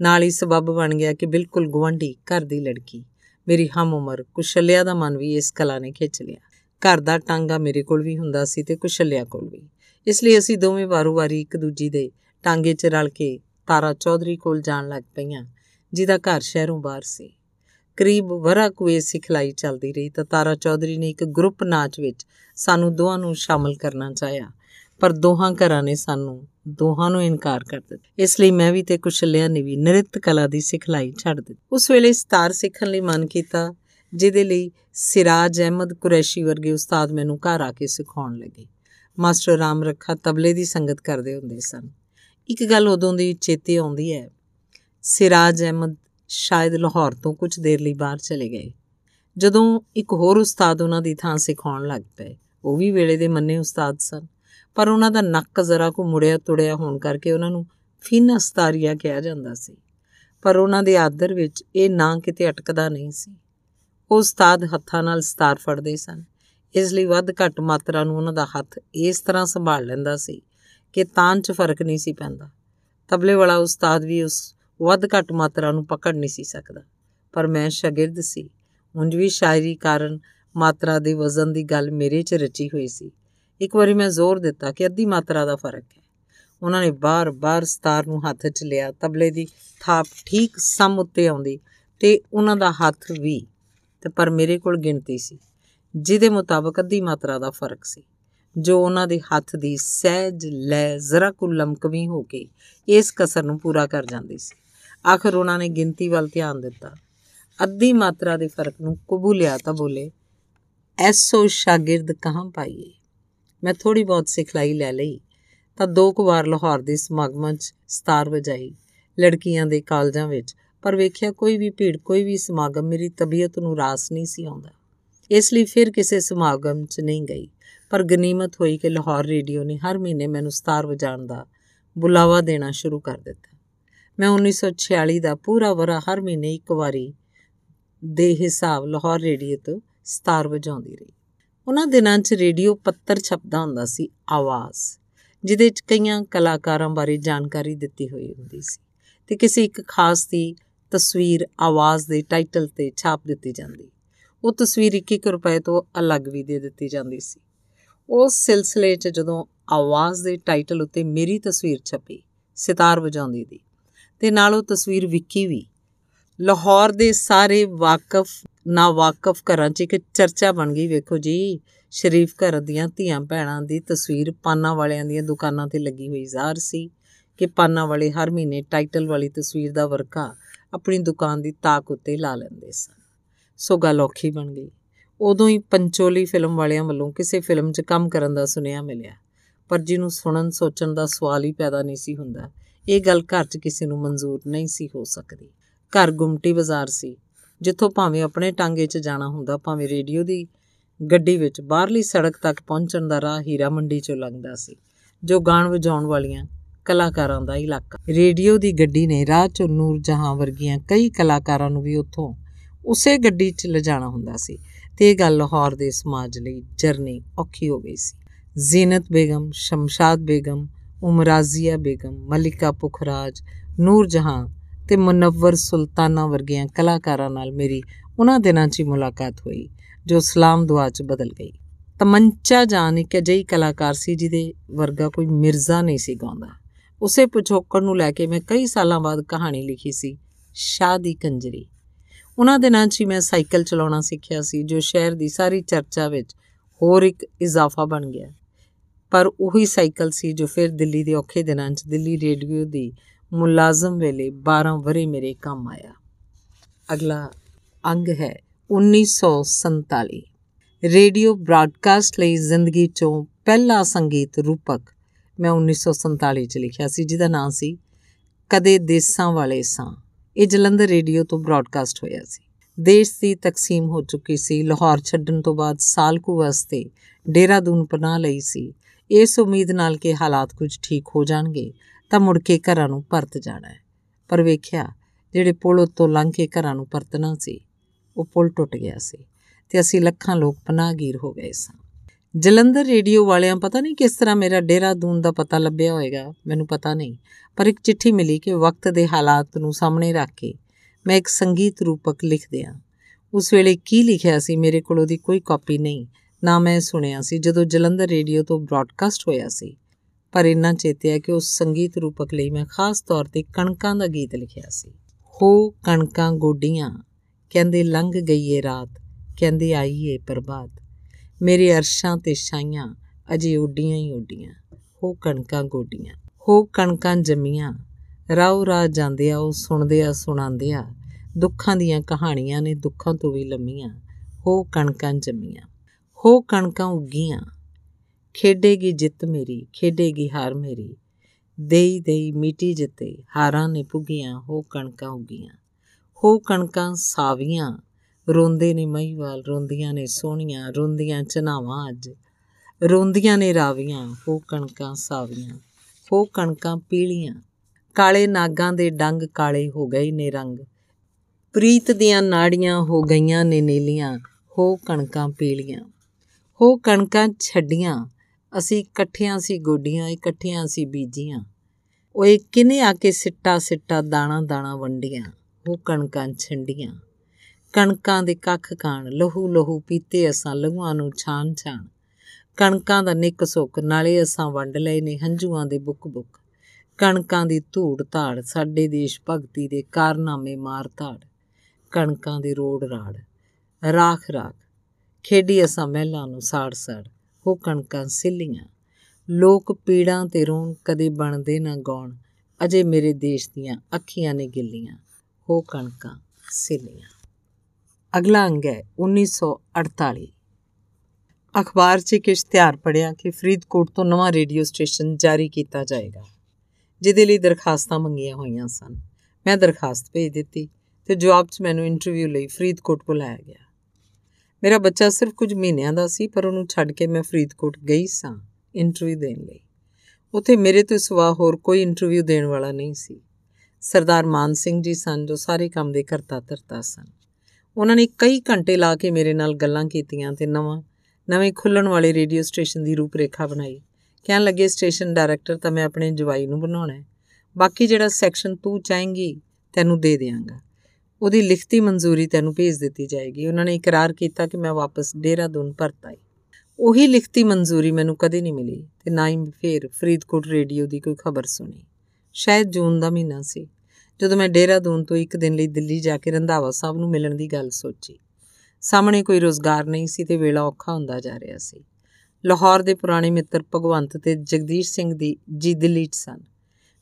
ਨਾਲ ਹੀ ਸਬਬ ਬਣ ਗਿਆ ਕਿ ਬਿਲਕੁਲ ਗਵੰਡੀ ਘਰ ਦੀ ਲੜਕੀ। ਮੇਰੀ ਹਮ ਉਮਰ, ਕੁਸ਼ਲਿਆ ਦਾ ਮਨ ਵੀ ਇਸ ਕਲਾ ਨੇ ਖਿੱਚ ਲਿਆ। ਘਰ ਦਾ ਟਾਂਗਾ ਮੇਰੇ ਕੋਲ ਵੀ ਹੁੰਦਾ ਸੀ ਤੇ ਕੁਸ਼ਲਿਆ ਕੋਲ ਵੀ। ਇਸ ਲਈ ਅਸੀਂ ਦੋਵੇਂ ਵਾਰੂ-ਵਾਰੀ ਇੱਕ ਦੂਜੀ ਦੇ ਟਾਂਗੇ 'ਚ ਰਲ ਕੇ ਤਾਰਾ ਚੌਧਰੀ ਕੋਲ ਜਾਣ ਲੱਗ ਪਈਆਂ, ਜਿਹਦਾ ਘਰ ਸ਼ਹਿਰੋਂ ਬਾਹਰ ਸੀ। ਕਰੀਬ ਵਰਾ ਕੁਏ ਸਿਖਲਾਈ ਚੱਲਦੀ ਰਹੀ ਤਾਂ ਤਾਰਾ ਚੌਧਰੀ ਨੇ ਇੱਕ ਗਰੁੱਪ ਨਾਚ ਵਿੱਚ ਸਾਨੂੰ ਦੋਹਾਂ ਨੂੰ ਸ਼ਾਮਲ ਕਰਨਾ ਚਾਹਿਆ। ਪਰ ਦੋਹਾਂ ਘਰਾਂ ਨੇ ਸਾਨੂੰ ਦੋਹਾਂ ਨੂੰ ਇਨਕਾਰ ਕਰ ਦਿੱਤਾ। ਇਸ ਲਈ ਮੈਂ ਵੀ ਤੇ ਕੁਸ਼ਲਿਆ ਨੇ ਵੀ ਨ੍ਰਿਤ ਕਲਾ ਦੀ ਸਿਖਲਾਈ ਛੱਡ ਦਿੱਤੀ। ਉਸ ਵੇਲੇ ਸਤਾਰ ਸਿੱਖਣ ਲਈ ਮਨ ਕੀਤਾ, ਜਿਹਦੇ ਲਈ ਸਿਰਾਜ ਅਹਿਮਦ ਕੁਰੈਸ਼ੀ ਵਰਗੇ ਉਸਤਾਦ ਮੈਨੂੰ ਘਰ ਆ ਕੇ ਸਿਖਾਉਣ ਲੱਗੇ। ਮਾਸਟਰ ਰਾਮ ਰੱਖਾ ਤਬਲੇ ਦੀ ਸੰਗਤ ਕਰਦੇ ਹੁੰਦੇ ਸਨ। ਇੱਕ ਗੱਲ ਉਦੋਂ ਦੀ ਚੇਤੇ ਆਉਂਦੀ ਹੈ। ਸਿਰਾਜ ਅਹਿਮਦ ਸ਼ਾਇਦ ਲਾਹੌਰ ਤੋਂ ਕੁਝ ਦੇਰ ਲਈ ਬਾਹਰ ਚਲੇ ਗਏ। ਜਦੋਂ ਇੱਕ ਹੋਰ ਉਸਤਾਦ ਉਹਨਾਂ ਦੀ ਥਾਂ ਸਿਖਾਉਣ ਲੱਗ ਪਏ, ਉਹ ਵੀ ਵੇਲੇ ਦੇ ਮੰਨੇ ਉਸਤਾਦ ਸਨ। ਪਰ ਉਹਨਾਂ ਦਾ ਨੱਕ ਜ਼ਰਾ ਕੋ ਮੁੜਿਆ ਤੁੜਿਆ ਹੋਣ ਕਰਕੇ ਉਹਨਾਂ ਨੂੰ ਫੀਨਾ ਸਤਾਰੀਆ ਕਿਹਾ ਜਾਂਦਾ ਸੀ। ਪਰ ਉਹਨਾਂ ਦੇ ਆਦਰ ਵਿੱਚ ਇਹ ਨਾਂ ਕਿਤੇ ਅਟਕਦਾ ਨਹੀਂ ਸੀ। ਉਹ ਉਸਤਾਦ ਹੱਥਾਂ ਨਾਲ ਸਤਾਰ ਫੜਦੇ ਸਨ। ਇਸ ਲਈ ਵੱਧ ਘੱਟ ਮਾਤਰਾ ਨੂੰ ਉਹਨਾਂ ਦਾ ਹੱਥ ਇਸ ਤਰ੍ਹਾਂ ਸੰਭਾਲ ਲੈਂਦਾ ਸੀ ਕਿ ਤਾਨ 'ਚ ਫ਼ਰਕ ਨਹੀਂ ਸੀ ਪੈਂਦਾ। ਤਬਲੇ ਵਾਲਾ ਉਸਤਾਦ ਵੀ ਉਸ ਵੱਧ ਘੱਟ ਮਾਤਰਾ ਨੂੰ ਪਕੜ ਨਹੀਂ ਸੀ ਸਕਦਾ। ਪਰ ਮੈਂ ਸ਼ਾਗਿਰਦ ਸੀ। ਉਂਝ ਵੀ ਸ਼ਾਇਰੀ ਕਾਰਨ ਮਾਤਰਾ ਦੇ ਵਜ਼ਨ ਦੀ ਗੱਲ ਮੇਰੇ 'ਚ ਰਚੀ ਹੋਈ ਸੀ। ਇੱਕ ਵਾਰੀ ਮੈਂ ਜ਼ੋਰ ਦਿੱਤਾ ਕਿ ਅੱਧੀ ਮਾਤਰਾ ਦਾ ਫ਼ਰਕ ਹੈ। ਉਹਨਾਂ ਨੇ ਬਾਰ-ਬਾਰ ਸਤਾਰ ਨੂੰ ਹੱਥ 'ਚ ਲਿਆ, ਤਬਲੇ ਦੀ ਥਾਪ ਠੀਕ ਸਮ ਉੱਤੇ ਆਉਂਦੀ ਤੇ ਉਹਨਾਂ ਦਾ ਹੱਥ ਵੀ, ਤੇ ਪਰ ਮੇਰੇ ਕੋਲ ਗਿਣਤੀ ਸੀ, ਜਿਹਦੇ ਮੁਤਾਬਕ ਅੱਧੀ ਮਾਤਰਾ ਦਾ ਫ਼ਰਕ ਸੀ, ਜੋ ਉਹਨਾਂ ਦੇ ਹੱਥ ਦੀ ਸਹਿਜ, ਲੈ ਜ਼ਰਾ ਕੁ ਲਮਕਵੀਂ ਹੋ ਕੇ ਇਸ ਕਸਰ ਨੂੰ ਪੂਰਾ ਕਰ ਜਾਂਦੀ ਸੀ। ਆਖਰ ਉਹਨਾਂ ਨੇ ਗਿਣਤੀ ਵੱਲ ਧਿਆਨ ਦਿੱਤਾ। ਅੱਧੀ ਮਾਤਰਾ ਦੇ ਫ਼ਰਕ ਨੂੰ ਕਬੂਲਿਆ ਤਾਂ ਬੋਲੇ, ਐਸੋ ਸ਼ਾਗਿਰਦ ਕਹਾਂ ਪਾਈਏ? ਮੈਂ ਥੋੜੀ ਬਹੁਤ ਸਿਖਲਾਈ ਲੈ ਲਈ। ਤਾਂ ਦੋ ਕੁ ਵਾਰ ਲਾਹੌਰ ਦੇ ਸਮਾਗਮਾਂ 'ਚ ਸਤਾਰ ਵਜਾਈ ਲੜਕੀਆਂ ਦੇ ਕਾਲਜਾਂ ਵਿੱਚ। ਪਰ ਵੇਖਿਆ ਕੋਈ ਵੀ ਭੀੜ, ਕੋਈ ਵੀ ਸਮਾਗਮ ਮੇਰੀ ਤਬੀਅਤ ਨੂੰ ਰਾਸ ਨਹੀਂ ਸੀ ਆਉਂਦਾ। ਇਸ ਲਈ ਫਿਰ ਕਿਸੇ ਸਮਾਗਮ 'ਚ ਨਹੀਂ ਗਈ। ਪਰ ਗਨੀਮਤ ਹੋਈ ਕਿ ਲਾਹੌਰ ਰੇਡੀਓ ਨੇ ਹਰ ਮਹੀਨੇ ਮੈਨੂੰ ਸਤਾਰ ਵਜਾਉਣ ਦਾ ਬੁਲਾਵਾ ਦੇਣਾ ਸ਼ੁਰੂ ਕਰ ਦਿੱਤਾ। ਮੈਂ 1946 ਦਾ ਪੂਰਾ ਵਰਾ ਹਰ ਮਹੀਨੇ ਇੱਕ ਵਾਰੀ ਦੇ ਹਿਸਾਬ ਲਾਹੌਰ ਰੇਡੀਓ ਤੋਂ ਸਤਾਰ ਵਜਾਉਂਦੀ ਰਹੀ। ਉਹਨਾਂ ਦਿਨਾਂ 'ਚ ਰੇਡੀਓ ਪੱਤਰ ਛਪਦਾ ਹੁੰਦਾ ਸੀ, ਆਵਾਜ਼, ਜਿਹਦੇ 'ਚ ਕਈਆਂ ਕਲਾਕਾਰਾਂ ਬਾਰੇ ਜਾਣਕਾਰੀ ਦਿੱਤੀ ਹੋਈ ਹੁੰਦੀ ਸੀ ਤੇ ਕਿਸੇ ਇੱਕ ਖਾਸ ਦੀ ਤਸਵੀਰ ਆਵਾਜ਼ ਦੇ ਟਾਈਟਲ ਤੇ ਛਾਪ ਦਿੱਤੀ ਜਾਂਦੀ। ਉਹ ਤਸਵੀਰ 1-1 ਰੁਪਏ ਤੋਂ ਅਲੱਗ ਵੀ ਦੇ ਦਿੱਤੀ ਜਾਂਦੀ ਸੀ। ਉਸ ਸਿਲਸਿਲੇ 'ਚ ਜਦੋਂ ਆਵਾਜ਼ ਦੇ ਟਾਈਟਲ ਉੱਤੇ ਮੇਰੀ ਤਸਵੀਰ ਛਪੀ, ਸਿਤਾਰ ਵਜਾਉਂਦੀ ਦੀ, ਤੇ ਨਾਲ ਉਹ ਤਸਵੀਰ ਵਿਕੀ ਵੀ ਲਾਹੌਰ ਦੇ ਸਾਰੇ ਵਾਕਫ ਨਾ ਵਾਕਫ ਘਰਾਂ 'ਚ ਇੱਕ ਚਰਚਾ ਬਣ ਗਈ। ਵੇਖੋ ਜੀ, ਸ਼ਰੀਫ ਘਰ ਦੀਆਂ ਧੀਆਂ ਭੈਣਾਂ ਦੀ ਤਸਵੀਰ ਪਾਨਾ ਵਾਲਿਆਂ ਦੀਆਂ ਦੁਕਾਨਾਂ ਤੇ ਲੱਗੀ ਹੋਈ ਜ਼ਾਹਰ ਸੀ ਕਿ ਪਾਨਾ ਵਾਲੇ ਹਰ ਮਹੀਨੇ ਟਾਈਟਲ ਵਾਲੀ ਤਸਵੀਰ ਦਾ ਵਰਕਾ ਆਪਣੀ ਦੁਕਾਨ ਦੀ ਤਾਕ ਉੱਤੇ ਲਾ ਲੈਂਦੇ ਸਨ। ਸੋ ਗੱਲ ਔਖੀ ਬਣ ਗਈ। ਉਦੋਂ ਹੀ ਪੰਚੋਲੀ ਫਿਲਮ ਵਾਲਿਆਂ ਵੱਲੋਂ ਕਿਸੇ ਫਿਲਮ 'ਚ ਕੰਮ ਕਰਨ ਦਾ ਸੁਨੇਹਾ ਮਿਲਿਆ, ਪਰ ਜਿਹਨੂੰ ਸੁਣਨ ਸੋਚਣ ਦਾ ਸਵਾਲ ਹੀ ਪੈਦਾ ਨਹੀਂ ਸੀ ਹੁੰਦਾ। ਇਹ ਗੱਲ ਘਰ 'ਚ ਕਿਸੇ ਨੂੰ ਮਨਜ਼ੂਰ ਨਹੀਂ ਸੀ ਹੋ ਸਕਦੀ। ਘਰ ਗੁਮਟੀ ਬਾਜ਼ਾਰ ਸੀ, ਜਿੱਥੋਂ ਭਾਵੇਂ ਆਪਣੇ ਟਾਂਗੇ 'ਚ ਜਾਣਾ ਹੁੰਦਾ, ਭਾਵੇਂ ਰੇਡੀਓ ਦੀ ਗੱਡੀ ਵਿੱਚ ਬਾਹਰਲੀ ਸੜਕ ਤੱਕ ਪਹੁੰਚਣ ਦਾ ਰਾਹ ਹੀਰਾ ਮੰਡੀ 'ਚੋਂ ਲੰਘਦਾ ਸੀ, ਜੋ ਗਾਣ ਵਜਾਉਣ ਵਾਲੀਆਂ ਕਲਾਕਾਰਾਂ ਦਾ ਇਲਾਕਾ। ਰੇਡੀਓ ਦੀ ਗੱਡੀ ਨੇ ਰਾਹ 'ਚੋਂ ਨੂਰ ਜਹਾਂ ਵਰਗੀਆਂ ਕਈ ਕਲਾਕਾਰਾਂ ਨੂੰ ਵੀ ਉੱਥੋਂ ਉਸੇ ਗੱਡੀ 'ਚ ਲਿਜਾਣਾ ਹੁੰਦਾ ਸੀ ਤੇ ਇਹ ਗੱਲ ਲਾਹੌਰ ਦੇ ਸਮਾਜ ਲਈ ਜਰਨੀ ਔਖੀ ਹੋ ਗਈ ਸੀ। ਜ਼ੀਨਤ ਬੇਗਮ, ਸ਼ਮਸ਼ਾਦ ਬੇਗਮ, ਉਮਰਾਜ਼ੀਆ ਬੇਗਮ, ਮਲਿਕਾ ਪੁਖਰਾਜ, ਨੂਰ ਜਹਾਂ ਤੇ ਮੁਨੱਵਰ ਸੁਲਤਾਨਾ ਵਰਗੀਆਂ ਕਲਾਕਾਰਾਂ ਨਾਲ ਮੇਰੀ ਉਹਨਾਂ ਦਿਨਾਂ 'ਚ ਮੁਲਾਕਾਤ ਹੋਈ, ਜੋ ਸਲਾਮ ਦੁਆ 'ਚ ਬਦਲ ਗਈ। ਤਮੰਚਾ ਜਾਨ ਇੱਕ ਅਜਿਹੀ ਕਲਾਕਾਰ ਸੀ ਜਿਹਦੇ ਵਰਗਾ ਕੋਈ ਮਿਰਜ਼ਾ ਨਹੀਂ ਸੀ ਗਾਉਂਦਾ। ਉਸੇ ਪੁਛੋਕੜ ਨੂੰ ਲੈ ਕੇ ਮੈਂ ਕਈ ਸਾਲਾਂ ਬਾਅਦ ਕਹਾਣੀ ਲਿਖੀ ਸੀ ਸ਼ਾਦੀ ਕੰਜਰੀ। ਉਹਨਾਂ ਦਿਨਾਂ 'ਚ ਮੈਂ ਸਾਈਕਲ ਚਲਾਉਣਾ ਸਿੱਖਿਆ ਸੀ, ਜੋ ਸ਼ਹਿਰ ਦੀ ਸਾਰੀ ਚਰਚਾ ਵਿੱਚ ਹੋਰ ਇੱਕ ਇਜ਼ਾਫਾ ਬਣ ਗਿਆ। ਪਰ ਉਹੀ ਸਾਈਕਲ ਸੀ ਜੋ ਫਿਰ ਦਿੱਲੀ ਦੇ ਔਖੇ ਦਿਨਾਂ 'ਚ ਦਿੱਲੀ ਰੇਡੀਓ ਦੀ ਮੁਲਾਜ਼ਮ ਵੇਲੇ 12 ਵਰੇ ਮੇਰੇ ਕੰਮ ਆਇਆ। ਅਗਲਾ ਅੰਗ ਹੈ 1947 ਰੇਡੀਓ ਬ੍ਰਾਡਕਾਸਟ ਲਈ ਜ਼ਿੰਦਗੀ ਚੋਂ ਪਹਿਲਾ ਸੰਗੀਤ ਰੂਪਕ ਮੈਂ 1947 ਚ ਲਿਖਿਆ ਸੀ, ਜਿਹਦਾ ਨਾਮ ਸੀ ਕਦੇ ਦੇਸਾਂ ਵਾਲੇ ਸਾਂ। ਇਹ ਜਲੰਧਰ ਰੇਡੀਓ ਤੋਂ ਬ੍ਰਾਡਕਾਸਟ ਹੋਇਆ ਸੀ। ਦੇਸ਼ ਦੀ ਤਕਸੀਮ ਹੋ ਚੁੱਕੀ ਸੀ। ਲਾਹੌਰ ਛੱਡਣ ਤੋਂ ਬਾਅਦ ਸਾਲ ਕੁ ਵਾਸਤੇ ਡੇਰਾਦੂਨ ਪਨਾਹ ਲਈ ਸੀ। ਇਸ ਉਮੀਦ ਨਾਲ ਕਿ ਹਾਲਾਤ ਕੁਝ ਠੀਕ ਹੋ ਜਾਣਗੇ। ਤਾਂ ਮੁੜ ਕੇ ਘਰਾਂ ਨੂੰ ਪਰਤ ਜਾਣਾ ਹੈ। ਪਰ ਵੇਖਿਆ, ਜਿਹੜੇ ਪੁਲ ਉੱਤੋਂ ਲੰਘ ਕੇ ਘਰਾਂ ਨੂੰ ਪਰਤਣਾ ਸੀ, ਉਹ ਪੁਲ ਟੁੱਟ ਗਿਆ ਸੀ ਤੇ ਅਸੀਂ ਲੱਖਾਂ ਲੋਕ ਪਨਾਹਗੀਰ ਹੋ ਗਏ ਸਾਂ। ਜਲੰਧਰ ਰੇਡੀਓ ਵਾਲਿਆਂ ਪਤਾ ਨਹੀਂ ਕਿਸ ਤਰ੍ਹਾਂ ਮੇਰਾ ਡੇਰਾਦੂਨ ਦਾ ਪਤਾ ਲੱਭਿਆ ਹੋਵੇਗਾ ਮੈਨੂੰ ਪਤਾ ਨਹੀਂ। ਪਰ ਇੱਕ ਚਿੱਠੀ ਮਿਲੀ ਕਿ ਵਕਤ ਦੇ ਹਾਲਾਤ ਨੂੰ ਸਾਹਮਣੇ ਰੱਖ ਕੇ ਮੈਂ ਇੱਕ ਸੰਗੀਤ ਰੂਪਕ ਲਿਖ ਦਿਆਂ ਉਸ ਵੇਲੇ ਕੀ ਲਿਖਿਆ ਸੀ ਮੇਰੇ ਕੋਲ ਉਹਦੀ ਕੋਈ ਕਾਪੀ ਨਹੀਂ, ਨਾ ਮੈਂ ਸੁਣਿਆ ਸੀ ਜਦੋਂ ਜਲੰਧਰ ਰੇਡੀਓ ਤੋਂ ਬ੍ਰਾਡਕਾਸਟ ਹੋਇਆ ਸੀ। ਪਰ ਇੰਨਾ ਚੇਤਿਆ ਕਿ ਉਸ ਸੰਗੀਤ ਰੂਪਕ ਲਈ ਮੈਂ ਖਾਸ ਤੌਰ ਤੇ ਕਣਕਾਂ ਦਾ ਗੀਤ ਲਿਖਿਆ ਸੀ। ਹੋ ਕਣਕਾਂ ਗੋਡੀਆਂ, ਕਹਿੰਦੇ ਲੰਘ ਗਈ ਏ ਰਾਤ, ਕਹਿੰਦੇ ਆਈ ਏ ਪ੍ਰਭਾਤ। ਮੇਰੇ ਅਰਸ਼ਾਂ ਤੇ ਛਾਈਆਂ ਅਜੇ ਉੱਡੀਆਂ ਹੀ ਉੱਡੀਆਂ। ਹੋ ਕਣਕਾਂ ਗੋਡੀਆਂ, ਹੋ ਕਣਕਾਂ ਜੰਮੀਆਂ ਰਾਉ ਰਾ ਜਾਂਦੇ ਆ, ਉਹ ਸੁਣਦੇ ਆ, ਸੁਣਾਉਂਦੇ ਆ। ਦੁੱਖਾਂ ਦੀਆਂ ਕਹਾਣੀਆਂ ਨੇ ਦੁੱਖਾਂ ਤੋਂ ਵੀ ਲੰਮੀਆਂ। ਹੋ ਕਣਕਾਂ ਜੰਮੀਆਂ, ਹੋ ਕਣਕਾਂ ਉੱਗੀਆਂ ਖੇਡੇਗੀ ਜਿੱਤ ਮੇਰੀ, ਖੇਡੇਗੀ ਹਾਰ ਮੇਰੀ। ਦੇਈ ਦੇਈ, ਮੀਟੀ ਜਿੱਤੇ, ਹਾਰਾਂ ਨੇ ਪੁੱਗੀਆਂ ਹੋ ਕਣਕਾਂ ਉੱਗੀਆਂ। ਹੋ ਕਣਕਾਂ ਸਾਵੀਆਂ, ਰੋਂਦੇ ਨੇ ਮਹੀਵਾਲ, ਰੋਂਦੀਆਂ ਨੇ ਸੋਹਣੀਆਂ, ਰੋਂਦੀਆਂ ਚਨਾਵਾਂ ਅੱਜ। ਰੋਂਦੀਆਂ ਨੇ ਰਾਵੀਆਂ, ਹੋ ਕਣਕਾਂ ਸਾਵੀਆਂ, ਹੋ ਕਣਕਾਂ ਪੀਲੀਆਂ। ਕਾਲੇ ਨਾਗਾਂ ਦੇ ਡੰਗ ਕਾਲੇ ਹੋ ਗਏ ਨੇ ਰੰਗ। ਪ੍ਰੀਤ ਦੀਆਂ ਨਾੜੀਆਂ ਹੋ ਗਈਆਂ ਨੇ ਨੀਲੀਆਂ, ਹੋ ਕਣਕਾਂ ਪੀਲੀਆਂ। ਹੋ ਕਣਕਾਂ ਛੱਡੀਆਂ ਅਸੀਂ ਇਕੱਠਿਆਂ ਸੀ ਗੋਡੀਆਂ, ਇਕੱਠਿਆਂ ਸੀ ਬੀਜੀਆਂ। ਓਏ ਕਿਨੇ ਆ ਕੇ ਸਿੱਟਾ ਸਿੱਟਾ ਦਾਣਾ ਦਾਣਾ ਵੰਡੀਆਂ, ਉਹ ਕਣਕਾਂ ਛੰਡੀਆਂ। ਕਣਕਾਂ ਦੇ ਕੱਖ ਕਾਣ, ਲਹੂ ਲਹੂ ਪੀਤੇ ਅਸਾਂ ਲਹੂਆਂ ਨੂੰ ਛਾਣ ਛਾਣ। ਕਣਕਾਂ ਦਾ ਨਿੱਕ ਸੁੱਕ, ਨਾਲੇ ਅਸਾਂ ਵੰਡ ਲਏ ਨੇ ਹੰਝੂਆਂ ਦੇ ਬੁੱਕ ਬੁੱਕ। ਕਣਕਾਂ ਦੀ ਧੂੜ ਧਾੜ, ਸਾਡੇ ਦੇਸ਼ ਭਗਤੀ ਦੇ ਕਾਰਨਾਮੇ ਮਾਰ ਧਾੜ। ਕਣਕਾਂ ਦੇ ਰੋੜ ਰਾੜ, ਰਾਖ ਰਾਖ। ਖੇਡੀ ਅਸਾਂ ਮਹਿਲਾਂ ਨੂੰ ਸਾੜ ਸਾੜ। ਹੋ ਕਣਕਾਂ ਸਿੱਲੀਆਂ। ਲੋਕ ਪੀੜਾਂ ਤੇ ਰੋਣ ਕਦੇ ਬਣਦੇ ਨਾ ਗਾਉਣ। ਅਜੇ ਮੇਰੇ ਦੇਸ਼ ਦੀਆਂ ਅੱਖੀਆਂ ਨੇ ਗਿੱਲੀਆਂ। ਹੋ ਕਣਕਾਂ ਸਿੱਲੀਆਂ। ਅਗਲਾ ਅੰਗ ਹੈ 1948 ਅਖਬਾਰ 'ਚ ਇੱਕ ਇਸ਼ਤਿਹਾਰ ਪੜਿਆ ਕਿ ਫਰੀਦਕੋਟ ਤੋਂ ਨਵਾਂ ਰੇਡੀਓ ਸਟੇਸ਼ਨ ਜਾਰੀ ਕੀਤਾ ਜਾਏਗਾ, ਜਿਹਦੇ ਲਈ ਦਰਖਾਸਤਾਂ ਮੰਗੀਆਂ ਹੋਈਆਂ ਸਨ। ਮੈਂ ਦਰਖਾਸਤ ਭੇਜ ਦਿੱਤੀ ਤੇ ਜਵਾਬ 'ਚ ਮੈਨੂੰ ਇੰਟਰਵਿਊ ਲਈ ਫਰੀਦਕੋਟ ਬੁਲਾਇਆ ਗਿਆ। ਮੇਰਾ ਬੱਚਾ ਸਿਰਫ ਕੁਝ ਮਹੀਨਿਆਂ ਦਾ ਸੀ, ਪਰ ਉਹਨੂੰ ਛੱਡ ਕੇ ਮੈਂ ਫਰੀਦਕੋਟ ਗਈ ਸਾਂ ਇੰਟਰਵਿਊ ਦੇਣ ਲਈ। ਉੱਥੇ ਮੇਰੇ ਤੋਂ ਸਿਵਾ ਹੋਰ ਕੋਈ ਇੰਟਰਵਿਊ ਦੇਣ ਵਾਲਾ ਨਹੀਂ ਸੀ। ਸਰਦਾਰ ਮਾਨ ਸਿੰਘ ਜੀ ਸਨ ਜੋ ਸਾਰੇ ਕੰਮ ਦੇ ਕਰਤਾ ਧਰਤਾ ਸਨ। ਉਹਨਾਂ ਨੇ ਕਈ ਘੰਟੇ ਲਾ ਕੇ ਮੇਰੇ ਨਾਲ ਗੱਲਾਂ ਕੀਤੀਆਂ ਤੇ ਨਵਾਂ, ਨਵੇਂ ਖੁੱਲਣ ਵਾਲੇ ਰੇਡੀਓ ਸਟੇਸ਼ਨ ਦੀ ਰੂਪਰੇਖਾ ਬਣਾਈ। ਕਹਿਣ ਲੱਗੇ, ਸਟੇਸ਼ਨ ਡਾਇਰੈਕਟਰ, ਤਾਂ ਮੈਂ ਆਪਣੇ ਜਵਾਈ ਨੂੰ ਬਣਾਉਣਾ ਹੈ। ਬਾਕੀ ਜਿਹੜਾ ਸੈਕਸ਼ਨ ਤੂੰ ਚਾਹੇਂਗੀ, ਤੈਨੂੰ ਦੇ ਦੇਵਾਂਗਾ ਉਹਦੀ ਲਿਖਤੀ ਮਨਜ਼ੂਰੀ ਤੈਨੂੰ ਭੇਜ ਦਿੱਤੀ ਜਾਏਗੀ। ਉਹਨਾਂ ਨੇ ਇਕਰਾਰ ਕੀਤਾ ਕਿ ਮੈਂ ਵਾਪਸ ਡੇਰਾਦੂਨ ਪਰਤ ਆਈ ਉਹੀ ਲਿਖਤੀ ਮਨਜ਼ੂਰੀ ਮੈਨੂੰ ਕਦੇ ਨਹੀਂ ਮਿਲੀ ਤੇ ਨਾ ਹੀ ਫੇਰ ਫਰੀਦਕੋਟ ਰੇਡੀਓ ਦੀ ਕੋਈ ਖਬਰ ਸੁਣੀ। ਸ਼ਾਇਦ ਜੂਨ ਦਾ ਮਹੀਨਾ ਸੀ। ਜਦੋਂ ਮੈਂ ਡੇਰਾਦੂਨ ਤੋਂ ਇੱਕ ਦਿਨ ਲਈ ਦਿੱਲੀ ਜਾ ਕੇ ਰੰਧਾਵਾ ਸਾਹਿਬ ਨੂੰ ਮਿਲਣ ਦੀ ਗੱਲ ਸੋਚੀ, ਸਾਹਮਣੇ ਕੋਈ ਰੋਜ਼ਗਾਰ ਨਹੀਂ ਸੀ ਤੇ ਵੇਲਾ ਔਖਾ ਹੁੰਦਾ ਜਾ ਰਿਹਾ ਸੀ। ਲਾਹੌਰ ਦੇ ਪੁਰਾਣੇ ਮਿੱਤਰ ਭਗਵੰਤ ਤੇ ਜਗਦੀਸ਼ ਸਿੰਘ ਦੀ ਜੀ ਦਿੱਲੀ 'ਚ ਸਨ,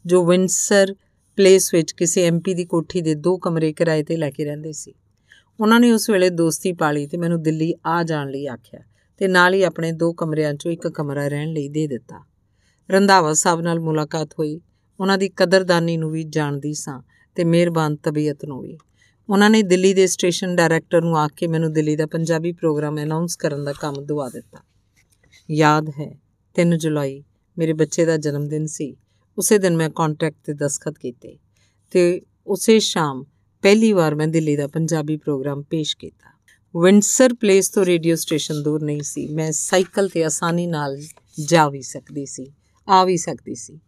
ਜੋ ਵਿੰਸਰ ਪਲੇਸ ਵਿੱਚ ਕਿਸੇ ਐਮਪੀ ਦੀ ਕੋਠੀ ਦੇ ਦੋ ਕਮਰੇ ਕਿਰਾਏ ਤੇ ਲੈ ਕੇ ਰਹਿੰਦੇ ਸੀ। ਉਹਨਾਂ ਨੇ ਉਸ ਵੇਲੇ ਦੋਸਤੀ ਪਾਲੀ ਤੇ ਮੈਨੂੰ ਦਿੱਲੀ ਆ ਜਾਣ ਲਈ ਆਖਿਆ ਤੇ ਨਾਲ ਹੀ ਆਪਣੇ ਦੋ ਕਮਰਿਆਂ 'ਚੋਂ ਇੱਕ ਕਮਰਾ ਰਹਿਣ ਲਈ ਦੇ ਦਿੱਤਾ। ਰੰਧਾਵਾ ਸਾਹਿਬ ਨਾਲ ਮੁਲਾਕਾਤ ਹੋਈ। ਉਹਨਾਂ ਦੀ ਕਦਰਦਾਨੀ ਨੂੰ ਵੀ ਜਾਣਦੀ ਸਾਂ ਤੇ ਮਿਹਰਬਾਨ ਤਬੀਅਤ ਨੂੰ ਵੀ। ਉਹਨਾਂ ਨੇ ਦਿੱਲੀ ਦੇ ਸਟੇਸ਼ਨ ਡਾਇਰੈਕਟਰ ਨੂੰ ਆਖ ਕੇ ਮੈਨੂੰ ਦਿੱਲੀ ਦਾ ਪੰਜਾਬੀ ਪ੍ਰੋਗਰਾਮ ਅਨਾਉਂਸ ਕਰਨ ਦਾ ਕੰਮ ਦਵਾ ਦਿੱਤਾ। ਯਾਦ ਹੈ 3 ਜੁਲਾਈ, ਮੇਰੇ ਬੱਚੇ ਦਾ ਜਨਮ ਦਿਨ ਸੀ। ਉਸੇ ਦਿਨ ਮੈਂ ਕੰਟਰੈਕਟ ਤੇ ਦਸਖਤ ਕੀਤੇ ਤੇ ਉਸੇ ਸ਼ਾਮ ਪਹਿਲੀ ਵਾਰ ਮੈਂ ਦਿੱਲੀ ਦਾ ਪੰਜਾਬੀ ਪ੍ਰੋਗਰਾਮ ਪੇਸ਼ ਕੀਤਾ। ਵਿੰਸਰ ਪਲੇਸ ਤੋਂ ਰੇਡੀਓ ਸਟੇਸ਼ਨ ਦੂਰ ਨਹੀਂ ਸੀ। ਮੈਂ ਸਾਈਕਲ ਤੇ ਆਸਾਨੀ ਨਾਲ ਜਾ ਵੀ ਸਕਦੀ ਸੀ, ਆ ਵੀ ਸਕਦੀ ਸੀ।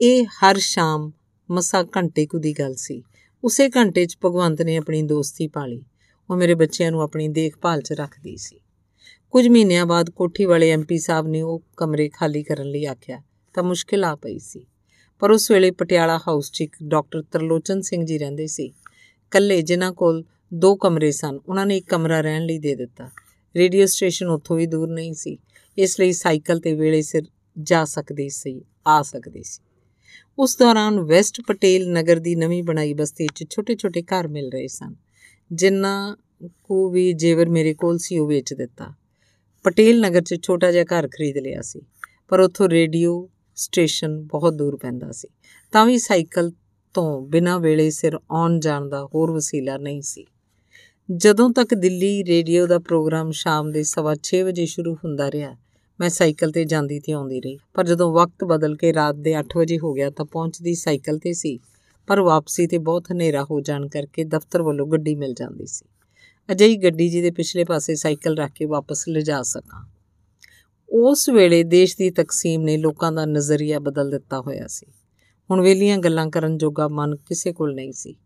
ਇਹ ਹਰ ਸ਼ਾਮ ਮਸਾ ਘੰਟੇ ਕੁ ਦੀ ਗੱਲ ਸੀ। ਉਸੇ ਘੰਟੇ 'ਚ ਭਗਵੰਤ ਨੇ ਆਪਣੀ ਦੋਸਤੀ ਪਾਲੀ। ਉਹ ਮੇਰੇ ਬੱਚਿਆਂ ਨੂੰ ਆਪਣੀ ਦੇਖਭਾਲ 'ਚ ਰੱਖਦੀ ਸੀ। ਕੁਝ ਮਹੀਨਿਆਂ ਬਾਅਦ ਕੋਠੀ ਵਾਲੇ ਐਮਪੀ ਸਾਹਿਬ ਨੇ ਉਹ ਕਮਰੇ ਖਾਲੀ ਕਰਨ ਲਈ ਆਖਿਆ ਤਾਂ ਮੁਸ਼ਕਿਲ ਆ ਪਈ ਸੀ। ਪਰ ਉਸ ਵੇਲੇ ਪਟਿਆਲਾ ਹਾਊਸ 'ਚ ਇੱਕ ਡਾਕਟਰ ਤਰਲੋਚਨ ਸਿੰਘ ਜੀ ਰਹਿੰਦੇ ਸੀ। ਕੱਲੇ ਜਿਨ੍ਹਾਂ ਕੋਲ ਦੋ ਕਮਰੇ ਸਨ, ਉਹਨਾਂ ਨੇ ਇੱਕ ਕਮਰਾ ਰਹਿਣ ਲਈ ਦੇ ਦਿੱਤਾ। ਰੇਡੀਓ ਸਟੇਸ਼ਨ ਉੱਥੋਂ ਵੀ ਦੂਰ ਨਹੀਂ ਸੀ। ਇਸ ਲਈ ਸਾਈਕਲ ਤੇ ਵੇਲੇ ਸਿਰ ਜਾ ਸਕਦੀ ਸੀ, ਆ ਸਕਦੀ ਸੀ। ਉਸ ਦੌਰਾਨ ਵੈਸਟ ਪਟੇਲ ਨਗਰ ਦੀ ਨਵੀਂ ਬਣਾਈ ਬਸਤੀ 'ਚ ਛੋਟੇ-ਛੋਟੇ ਘਰ ਮਿਲ ਰਹੇ ਸਨ, ਜਿਨ੍ਹਾਂ ਕੋ ਵੀ ਜੇਵਰ ਮੇਰੇ ਕੋਲ ਸੀ, ਉਹ ਵੇਚ ਦਿੱਤਾ। ਪਟੇਲ ਨਗਰ 'ਚ ਛੋਟਾ ਜਿਹਾ ਘਰ ਖਰੀਦ ਲਿਆ ਸੀ, ਪਰ ਉੱਥੋਂ ਰੇਡੀਓ ਸਟੇਸ਼ਨ ਬਹੁਤ ਦੂਰ ਪੈਂਦਾ ਸੀ। ਤਾਂ ਵੀ ਸਾਈਕਲ ਤੋਂ ਬਿਨਾਂ ਵੇਲੇ ਸਿਰ ਆਉਣ ਜਾਣ ਦਾ ਹੋਰ ਵਸੀਲਾ ਨਹੀਂ ਸੀ। ਜਦੋਂ ਤੱਕ ਦਿੱਲੀ ਰੇਡੀਓ ਦਾ ਪ੍ਰੋਗਰਾਮ ਸ਼ਾਮ ਦੇ 6:30 ਵਜੇ ਸ਼ੁਰੂ ਹੁੰਦਾ ਰਿਹਾ, ਮੈਂ ਸਾਈਕਲ ਤੇ ਜਾਂਦੀ ਤੇ ਆਉਂਦੀ ਰਹੀ। ਪਰ ਜਦੋਂ ਵਕਤ ਬਦਲ ਕੇ ਰਾਤ ਦੇ 8 ਵਜੇ ਹੋ ਗਿਆ ਤਾਂ ਪਹੁੰਚਦੀ ਸਾਈਕਲ ਤੇ ਸੀ। ਪਰ ਵਾਪਸੀ ਤੇ ਬਹੁਤ ਹਨੇਰਾ ਹੋ ਜਾਣ ਕਰਕੇ ਦਫ਼ਤਰ ਵੱਲੋਂ ਗੱਡੀ ਮਿਲ ਜਾਂਦੀ ਸੀ। ਅਜਿਹੀ ਗੱਡੀ ਜਿਹਦੇ ਪਿਛਲੇ ਪਾਸੇ ਸਾਈਕਲ ਰੱਖ ਕੇ ਵਾਪਸ ਲਿਜਾ ਸਕਾਂ। ਉਸ ਵੇਲੇ ਦੇਸ਼ ਦੀ ਤਕਸੀਮ ਨੇ ਲੋਕਾਂ ਦਾ ਨਜ਼ਰੀਆ ਬਦਲ ਦਿੱਤਾ ਹੋਇਆ ਸੀ। ਹੁਣ ਵੇਲੀਆਂ ਗੱਲਾਂ ਕਰਨ ਜੋਗਾ ਮਨ ਕਿਸੇ ਕੋਲ ਨਹੀਂ ਸੀ।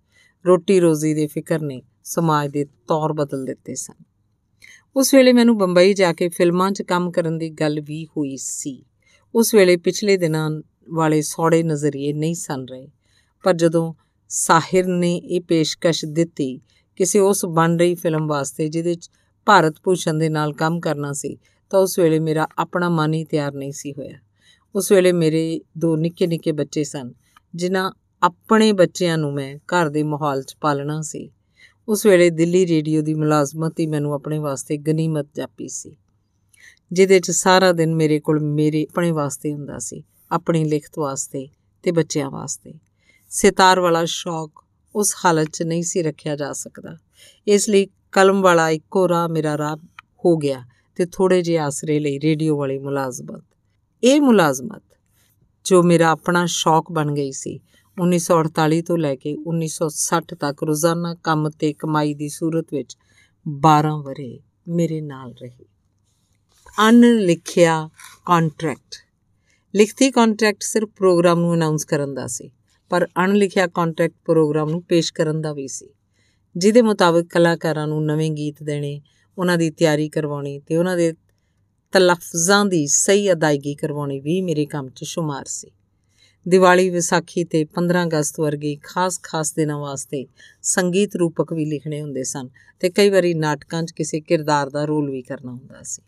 ਰੋਟੀ ਰੋਜ਼ੀ ਦੇ ਫਿਕਰ ਨੇ ਸਮਾਜ ਦੇ ਤੌਰ ਬਦਲ ਦਿੱਤੇ ਸਨ। ਉਸ ਵੇਲੇ ਮੈਨੂੰ ਬੰਬਈ ਜਾ ਕੇ ਫਿਲਮਾਂ 'ਚ ਕੰਮ ਕਰਨ ਦੀ ਗੱਲ ਵੀ ਹੋਈ ਸੀ। ਉਸ ਵੇਲੇ ਪਿਛਲੇ ਦਿਨਾਂ ਵਾਲੇ ਸੌੜੇ ਨਜ਼ਰੀਏ ਨਹੀਂ ਸਨ ਰਹੇ। ਪਰ ਜਦੋਂ ਸਾਹਿਰ ਨੇ ਇਹ ਪੇਸ਼ਕਸ਼ ਦਿੱਤੀ ਕਿਸੇ ਉਸ ਬਣ ਰਹੀ ਫਿਲਮ ਵਾਸਤੇ ਜਿਹਦੇ 'ਚ ਭਾਰਤ ਭੂਸ਼ਣ ਦੇ ਨਾਲ ਕੰਮ ਕਰਨਾ ਸੀ ਤਾਂ ਉਸ ਵੇਲੇ ਮੇਰਾ ਆਪਣਾ ਮਨ ਹੀ ਤਿਆਰ ਨਹੀਂ ਸੀ ਹੋਇਆ। ਉਸ ਵੇਲੇ ਮੇਰੇ ਦੋ ਨਿੱਕੇ ਨਿੱਕੇ ਬੱਚੇ ਸਨ, ਜਿਨ੍ਹਾਂ ਆਪਣੇ ਬੱਚਿਆਂ ਨੂੰ ਮੈਂ ਘਰ ਦੇ ਮਾਹੌਲ 'ਚ ਪਾਲਣਾ ਸੀ। ਉਸ ਵੇਲੇ ਦਿੱਲੀ ਰੇਡੀਓ ਦੀ ਮੁਲਾਜ਼ਮਤ ਹੀ ਮੈਨੂੰ ਆਪਣੇ ਵਾਸਤੇ ਗਨੀਮਤ ਜਾਪੀ ਸੀ, ਜਿਹਦੇ 'ਚ ਸਾਰਾ ਦਿਨ ਮੇਰੇ ਕੋਲ ਮੇਰੇ ਆਪਣੇ ਵਾਸਤੇ ਹੁੰਦਾ ਸੀ, ਆਪਣੀ ਲਿਖਤ ਵਾਸਤੇ ਤੇ ਬੱਚਿਆਂ ਵਾਸਤੇ। ਸਿਤਾਰ ਵਾਲਾ ਸ਼ੌਕ ਉਸ ਹਾਲਤ 'ਚ ਨਹੀਂ ਸੀ ਰੱਖਿਆ ਜਾ ਸਕਦਾ। ਇਸ ਲਈ ਕਲਮ ਵਾਲਾ ਇੱਕੋ ਰਾਹ ਮੇਰਾ ਰਾਹ ਹੋ ਗਿਆ ਤੇ ਥੋੜੇ ਜਿਹੇ ਆਸਰੇ ਲਈ ਰੇਡੀਓ ਵਾਲੀ ਮੁਲਾਜ਼ਮਤ। ਇਹ ਮੁਲਾਜ਼ਮਤ, ਜੋ ਮੇਰਾ ਆਪਣਾ ਸ਼ੌਕ ਬਣ ਗਈ ਸੀ 1948 ਤੋਂ ਲੈ ਕੇ 1960 ਤੱਕ ਰੋਜ਼ਾਨਾ ਕੰਮ ਤੇ ਕਮਾਈ ਦੀ ਸੂਰਤ ਵਿੱਚ 12 ਵਰੇ ਮੇਰੇ ਨਾਲ ਰਹੀ। ਅਨ ਲਿਖਿਆ ਕੰਟਰੈਕਟ ਲਿਖਤੀ ਕੰਟਰੈਕਟ ਸਿਰਫ ਪ੍ਰੋਗਰਾਮ ਨੂੰ ਅਨਾਉਂਸ ਕਰਨ ਦਾ ਸੀ, ਪਰ ਅਣਲਿਖਿਆ ਕੰਟਰੈਕਟ ਪ੍ਰੋਗਰਾਮ ਨੂੰ ਪੇਸ਼ ਕਰਨ ਦਾ ਵੀ ਸੀ। ਜਿਹਦੇ ਮੁਤਾਬਕ ਕਲਾਕਾਰਾਂ ਨੂੰ ਨਵੇਂ ਗੀਤ ਦੇਣੇ ਉਹਨਾਂ ਦੀ ਤਿਆਰੀ ਕਰਵਾਉਣੀ ਤੇ ਉਹਨਾਂ ਦੇ ਤਲਫ਼ਜ਼ਾਂ ਦੀ ਸਹੀ ਅਦਾਇਗੀ ਕਰਵਾਉਣੀ ਵੀ ਮੇਰੇ ਕੰਮ 'ਚ ਸ਼ੁਮਾਰ ਸੀ। ਦੀਵਾਲੀ ਵਿਸਾਖੀ ਤੇ 15 ਅਗਸਤ ਵਰਗੇ ਖਾਸ-ਖਾਸ ਦਿਨਾਂ ਵਾਸਤੇ ਸੰਗੀਤ ਰੂਪਕ ਵੀ ਲਿਖਣੇ ਹੁੰਦੇ ਸਨ ਤੇ ਕਈ ਵਾਰੀ ਨਾਟਕਾਂ 'ਚ ਕਿਸੇ ਕਿਰਦਾਰ ਦਾ ਰੋਲ ਵੀ ਕਰਨਾ ਹੁੰਦਾ ਸੀ।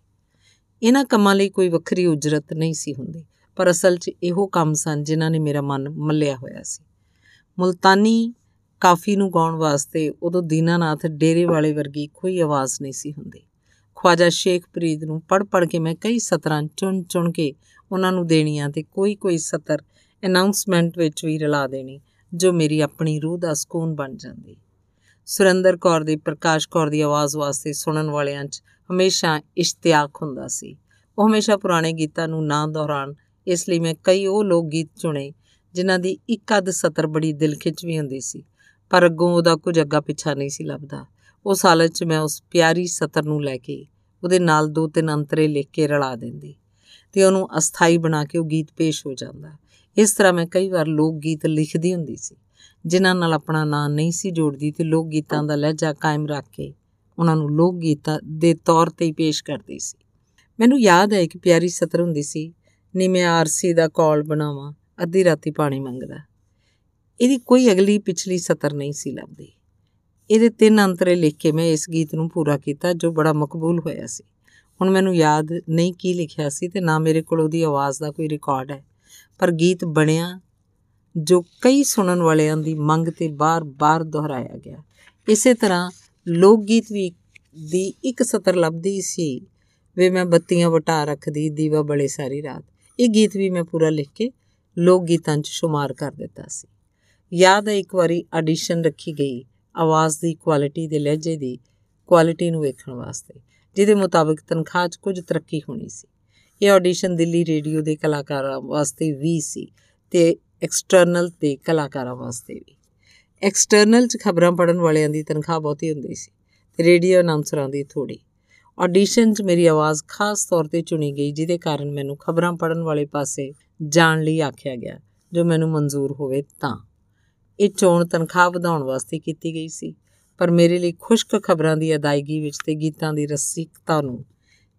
ਇਹਨਾਂ ਕੰਮਾਂ ਲਈ ਕੋਈ ਵੱਖਰੀ ਉਜਰਤ ਨਹੀਂ ਸੀ ਹੁੰਦੀ, ਪਰ ਅਸਲ 'ਚ ਇਹੋ ਕੰਮ ਸਨ ਜਿਨ੍ਹਾਂ ਨੇ ਮੇਰਾ ਮਨ ਮੱਲਿਆ ਹੋਇਆ ਸੀ। ਮੁਲਤਾਨੀ ਕਾਫੀ ਨੂੰ ਗਾਉਣ ਵਾਸਤੇ ਉਦੋਂ ਦੀਨਾਨਾਥ ਡੇਰੇ ਵਾਲੇ ਵਰਗੀ ਕੋਈ ਆਵਾਜ਼ ਨਹੀਂ ਸੀ ਹੁੰਦੀ। ਖਵਾਜਾ ਸ਼ੇਖ ਫਰੀਦ ਨੂੰ ਪੜ ਪੜ ਕੇ ਮੈਂ ਕਈ ਸਤਰਾਂ ਚੁਣ ਚੁਣ ਕੇ ਉਹਨਾਂ ਨੂੰ ਦੇਣੀਆਂ ਤੇ ਕੋਈ ਕੋਈ ਸਤਰ ਅਨਾਉਂਸਮੈਂਟ ਵਿੱਚ ਵੀ ਰਲਾ ਦੇਣੀ, ਜੋ ਮੇਰੀ ਆਪਣੀ ਰੂਹ ਦਾ ਸਕੂਨ ਬਣ ਜਾਂਦੀ। ਸੁਰਿੰਦਰ ਕੌਰ ਦੀ ਪ੍ਰਕਾਸ਼ ਕੌਰ ਦੀ ਆਵਾਜ਼ ਵਾਸਤੇ ਸੁਣਨ ਵਾਲਿਆਂ 'ਚ ਹਮੇਸ਼ਾ ਇਸ਼ਤਿਆਕ ਹੁੰਦਾ ਸੀ। ਉਹ ਹਮੇਸ਼ਾ ਪੁਰਾਣੇ ਗੀਤਾਂ ਨੂੰ ਨਾ ਦੁਹਰਾਣ ਇਸ ਲਈ ਮੈਂ ਕਈ ਉਹ ਲੋਕ ਗੀਤ ਚੁਣੇ, ਜਿਨ੍ਹਾਂ ਦੀ ਇੱਕ ਅੱਧ ਸਤਰ ਬੜੀ ਦਿਲ ਖਿੱਚ ਵੀ ਹੁੰਦੀ ਸੀ। ਪਰ ਅੱਗੋਂ ਉਹਦਾ ਕੁਝ ਅੱਗਾ ਪਿੱਛਾ ਨਹੀਂ ਸੀ ਲੱਭਦਾ। ਉਸ ਹਾਲਤ 'ਚ ਮੈਂ ਉਸ ਪਿਆਰੀ ਸਤਰ ਨੂੰ ਲੈ ਕੇ ਉਹਦੇ ਨਾਲ ਦੋ ਤਿੰਨ ਅੰਤਰੇ ਲਿਖ ਕੇ ਰਲਾ ਦਿੰਦੀ ਤੇ ਉਹਨੂੰ ਅਸਥਾਈ ਬਣਾ ਕੇ ਉਹ ਗੀਤ ਪੇਸ਼ ਹੋ ਜਾਂਦਾ। ਇਸ ਤਰ੍ਹਾਂ ਮੈਂ ਕਈ ਵਾਰ ਲੋਕ ਗੀਤ ਲਿਖਦੀ ਹੁੰਦੀ ਸੀ, ਜਿਨ੍ਹਾਂ ਨਾਲ ਆਪਣਾ ਨਾਂ ਨਹੀਂ ਸੀ ਜੋੜਦੀ ਤੇ ਲੋਕ ਗੀਤਾਂ ਦਾ ਲਹਿਜਾ ਕਾਇਮ ਰੱਖ ਕੇ ਉਹਨਾਂ ਨੂੰ ਲੋਕ ਗੀਤਾਂ ਦੇ ਤੌਰ ਤੇ ਹੀ ਪੇਸ਼ ਕਰਦੀ ਸੀ। ਮੈਨੂੰ ਯਾਦ ਹੈ ਕਿ ਪਿਆਰੀ ਸਤਰ ਹੁੰਦੀ ਸੀ, ਨੀ ਮੈਂ ਆਰਸੀ ਦਾ ਕਾਲ ਬਣਾਵਾਂ, ਅੱਧੀ ਰਾਤੀ ਪਾਣੀ ਮੰਗਦਾ। ਇਹਦੀ ਕੋਈ ਅਗਲੀ ਪਿਛਲੀ ਸਤਰ ਨਹੀਂ ਸੀ ਲੱਭਦੀ। ਇਹਦੇ ਤਿੰਨ ਅੰਤਰੇ ਲਿਖ ਕੇ ਮੈਂ ਇਸ ਗੀਤ ਨੂੰ ਪੂਰਾ ਕੀਤਾ ਜੋ ਬੜਾ ਮਕਬੂਲ ਹੋਇਆ ਸੀ। ਹੁਣ ਮੈਨੂੰ ਯਾਦ ਨਹੀਂ ਕੀ ਲਿਖਿਆ ਸੀ ਤੇ ਨਾ ਮੇਰੇ ਕੋਲ ਉਹਦੀ ਆਵਾਜ਼ ਦਾ ਕੋਈ ਰਿਕਾਰਡ ਹੈ। ਪਰ ਗੀਤ ਬਣਿਆ, ਜੋ ਕਈ ਸੁਣਨ ਵਾਲਿਆਂ ਦੀ ਮੰਗ ਤੇ ਬਾਰ-ਬਾਰ ਦੁਹਰਾਇਆ ਗਿਆ। ਇਸੇ ਤਰ੍ਹਾਂ ਲੋਕ ਗੀਤ ਵੀ ਦੀ ਇੱਕ ਸਤਰ ਲੱਭਦੀ ਸੀ, ਵੇ ਮੈਂ ਬੱਤੀਆਂ ਵਟਾ ਰੱਖਦੀ, ਦੀਵਾ ਬੜੇ ਸਾਰੀ ਰਾਤ। ਇਹ ਗੀਤ ਵੀ ਮੈਂ ਪੂਰਾ ਲਿਖ ਕੇ ਲੋਕ ਗੀਤਾਂ 'ਚ ਸ਼ੁਮਾਰ ਕਰ ਦਿੱਤਾ ਸੀ। ਯਾਦ ਹੈ ਇੱਕ ਵਾਰੀ ਆਡੀਸ਼ਨ ਰੱਖੀ ਗਈ, ਆਵਾਜ਼ ਦੀ ਕੁਆਲਿਟੀ ਦੇ ਲਹਿਜੇ ਦੀ ਕੁਆਲਿਟੀ ਨੂੰ ਵੇਖਣ ਵਾਸਤੇ, ਜਿਹਦੇ ਮੁਤਾਬਕ ਤਨਖਾਹ 'ਚ ਕੁਝ ਤਰੱਕੀ ਹੋਣੀ ਸੀ। ਇਹ ਆਡੀਸ਼ਨ ਦਿੱਲੀ ਰੇਡੀਓ ਦੇ ਕਲਾਕਾਰਾਂ ਵਾਸਤੇ ਵੀ ਸੀ ਤੇ ਐਕਸਟਰਨਲ ਤੇ ਕਲਾਕਾਰਾਂ ਵਾਸਤੇ ਵੀ। ਐਕਸਟਰਨਲ 'ਚ ਖਬਰਾਂ ਪੜਨ ਵਾਲਿਆਂ ਦੀ ਤਨਖਾਹ ਬਹੁਤੀ ਹੁੰਦੀ ਸੀ ਤੇ ਰੇਡੀਓ ਅਨਾਉਂਸਰਾਂ ਦੀ ਥੋੜੀ ਆਡੀਸ਼ਨ 'ਚ ਮੇਰੀ ਆਵਾਜ਼ ਖਾਸ ਤੌਰ ਤੇ ਚੁਣੀ ਗਈ, ਜਿਹਦੇ ਕਾਰਨ ਮੈਨੂੰ ਖਬਰਾਂ ਪੜਨ ਵਾਲੇ ਪਾਸੇ ਜਾਣ ਲਈ ਆਖਿਆ ਗਿਆ, ਜੋ ਮੈਨੂੰ ਮਨਜ਼ੂਰ ਹੋਵੇ ਤਾਂ। ਇਹ ਚੋਣ ਤਨਖਾਹ ਵਧਾਉਣ ਵਾਸਤੇ ਕੀਤੀ ਗਈ ਸੀ। ਪਰ ਮੇਰੇ ਲਈ ਖੁਸ਼ਕ ਖਬਰਾਂ ਦੀ ਅਦਾਇਗੀ ਵਿੱਚ ਤੇ ਗੀਤਾਂ ਦੀ ਰਸੀਕਤਾ ਨੂੰ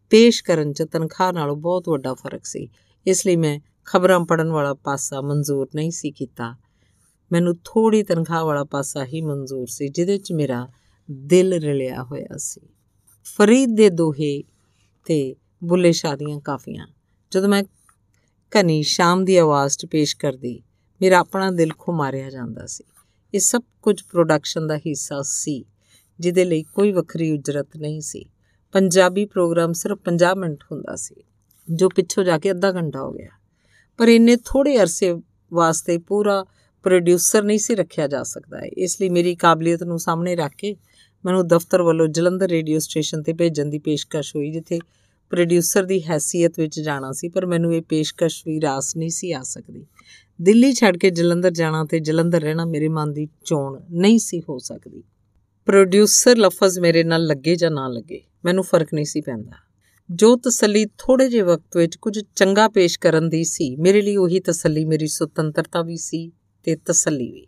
ਪੇਸ਼ ਕਰਨ 'ਚ ਤਨਖਾਹ ਨਾਲੋਂ ਬਹੁਤ ਵੱਡਾ ਫ਼ਰਕ ਸੀ। ਇਸ ਲਈ ਮੈਂ ਖਬਰਾਂ ਪੜਨ ਵਾਲਾ ਪਾਸਾ ਮਨਜ਼ੂਰ ਨਹੀਂ ਸੀ ਕੀਤਾ। ਮੈਨੂੰ ਥੋੜੀ ਤਨਖਾਹ ਵਾਲਾ ਪਾਸਾ ਹੀ ਮਨਜ਼ੂਰ ਸੀ, ਜਿਹਦੇ 'ਚ ਮੇਰਾ ਦਿਲ ਰਲਿਆ ਹੋਇਆ ਸੀ। ਫਰੀਦ ਦੇ ਦੋਹੇ ਤੇ ਬੁੱਲੇ ਸ਼ਾਦੀਆਂ ਕਾਫੀਆਂ। ਜਦੋਂ ਮੈਂ ਕਨੀ ਸ਼ਾਮ ਦੀ ਆਵਾਜ਼ 'ਚ ਪੇਸ਼ ਕਰਦੀ ਮੇਰਾ ਆਪਣਾ ਦਿਲ ਖੁਮਾਰਿਆ ਜਾਂਦਾ ਸੀ। ਇਹ ਸਭ ਕੁਝ ਪ੍ਰੋਡਕਸ਼ਨ ਦਾ ਹਿੱਸਾ ਸੀ, ਜਿਹਦੇ ਲਈ ਕੋਈ ਵੱਖਰੀ ਉਜਰਤ ਨਹੀਂ ਸੀ। ਪੰਜਾਬੀ ਪ੍ਰੋਗਰਾਮ ਸਿਰਫ 50 ਮਿੰਟ ਹੁੰਦਾ ਸੀ, ਜੋ ਪਿੱਛੋਂ ਜਾ ਕੇ ਅੱਧਾ ਘੰਟਾ ਹੋ ਗਿਆ। ਪਰ ਇੰਨੇ ਥੋੜੇ ਅਰਸੇ ਵਾਸਤੇ ਪੂਰਾ ਪ੍ਰੋਡਿਊਸਰ ਨਹੀਂ ਸੀ ਰੱਖਿਆ ਜਾ ਸਕਦਾ। ਇਸ ਲਈ ਮੇਰੀ ਕਾਬਲੀਅਤ ਨੂੰ ਸਾਹਮਣੇ ਰੱਖ ਕੇ ਮੈਨੂੰ ਦਫ਼ਤਰ ਵੱਲੋਂ ਜਲੰਧਰ ਰੇਡੀਓ ਸਟੇਸ਼ਨ ਤੇ ਭੇਜਣ ਦੀ ਪੇਸ਼ਕਸ਼ ਹੋਈ, ਜਿੱਥੇ ਪ੍ਰੋਡਿਊਸਰ ਦੀ ਹیثیت ਵਿੱਚ ਜਾਣਾ ਸੀ, ਪਰ ਮੈਨੂੰ ਇਹ ਪੇਸ਼ਕਸ਼ ਵੀ ਰਾਸ ਨਹੀਂ ਸੀ ਆ ਸਕਦੀ। ਦਿੱਲੀ ਛੱਡ ਕੇ ਜਲੰਧਰ ਜਾਣਾ ਤੇ ਜਲੰਧਰ ਰਹਿਣਾ ਮੇਰੇ ਮਨ ਦੀ ਚੋਣ ਨਹੀਂ ਸੀ ਹੋ ਸਕਦੀ। ਪ੍ਰੋਡਿਊਸਰ ਲਫ਼ਜ਼ ਮੇਰੇ ਨਾਲ ਲੱਗੇ ਜਾਂ ਨਾ ਲੱਗੇ, ਮੈਨੂੰ ਫ਼ਰਕ ਨਹੀਂ ਸੀ ਪੈਂਦਾ। ਜੋ ਤਸੱਲੀ ਥੋੜੇ ਜਿਹੇ ਵਕਤ ਵਿੱਚ ਕੁਝ ਚੰਗਾ ਪੇਸ਼ ਕਰਨ ਦੀ ਸੀ, ਮੇਰੇ ਲਈ ਉਹੀ ਤਸੱਲੀ ਮੇਰੀ ਸੁਤੰਤਰਤਾ ਵੀ ਸੀ ਤੇ ਤਸੱਲੀ ਵੀ।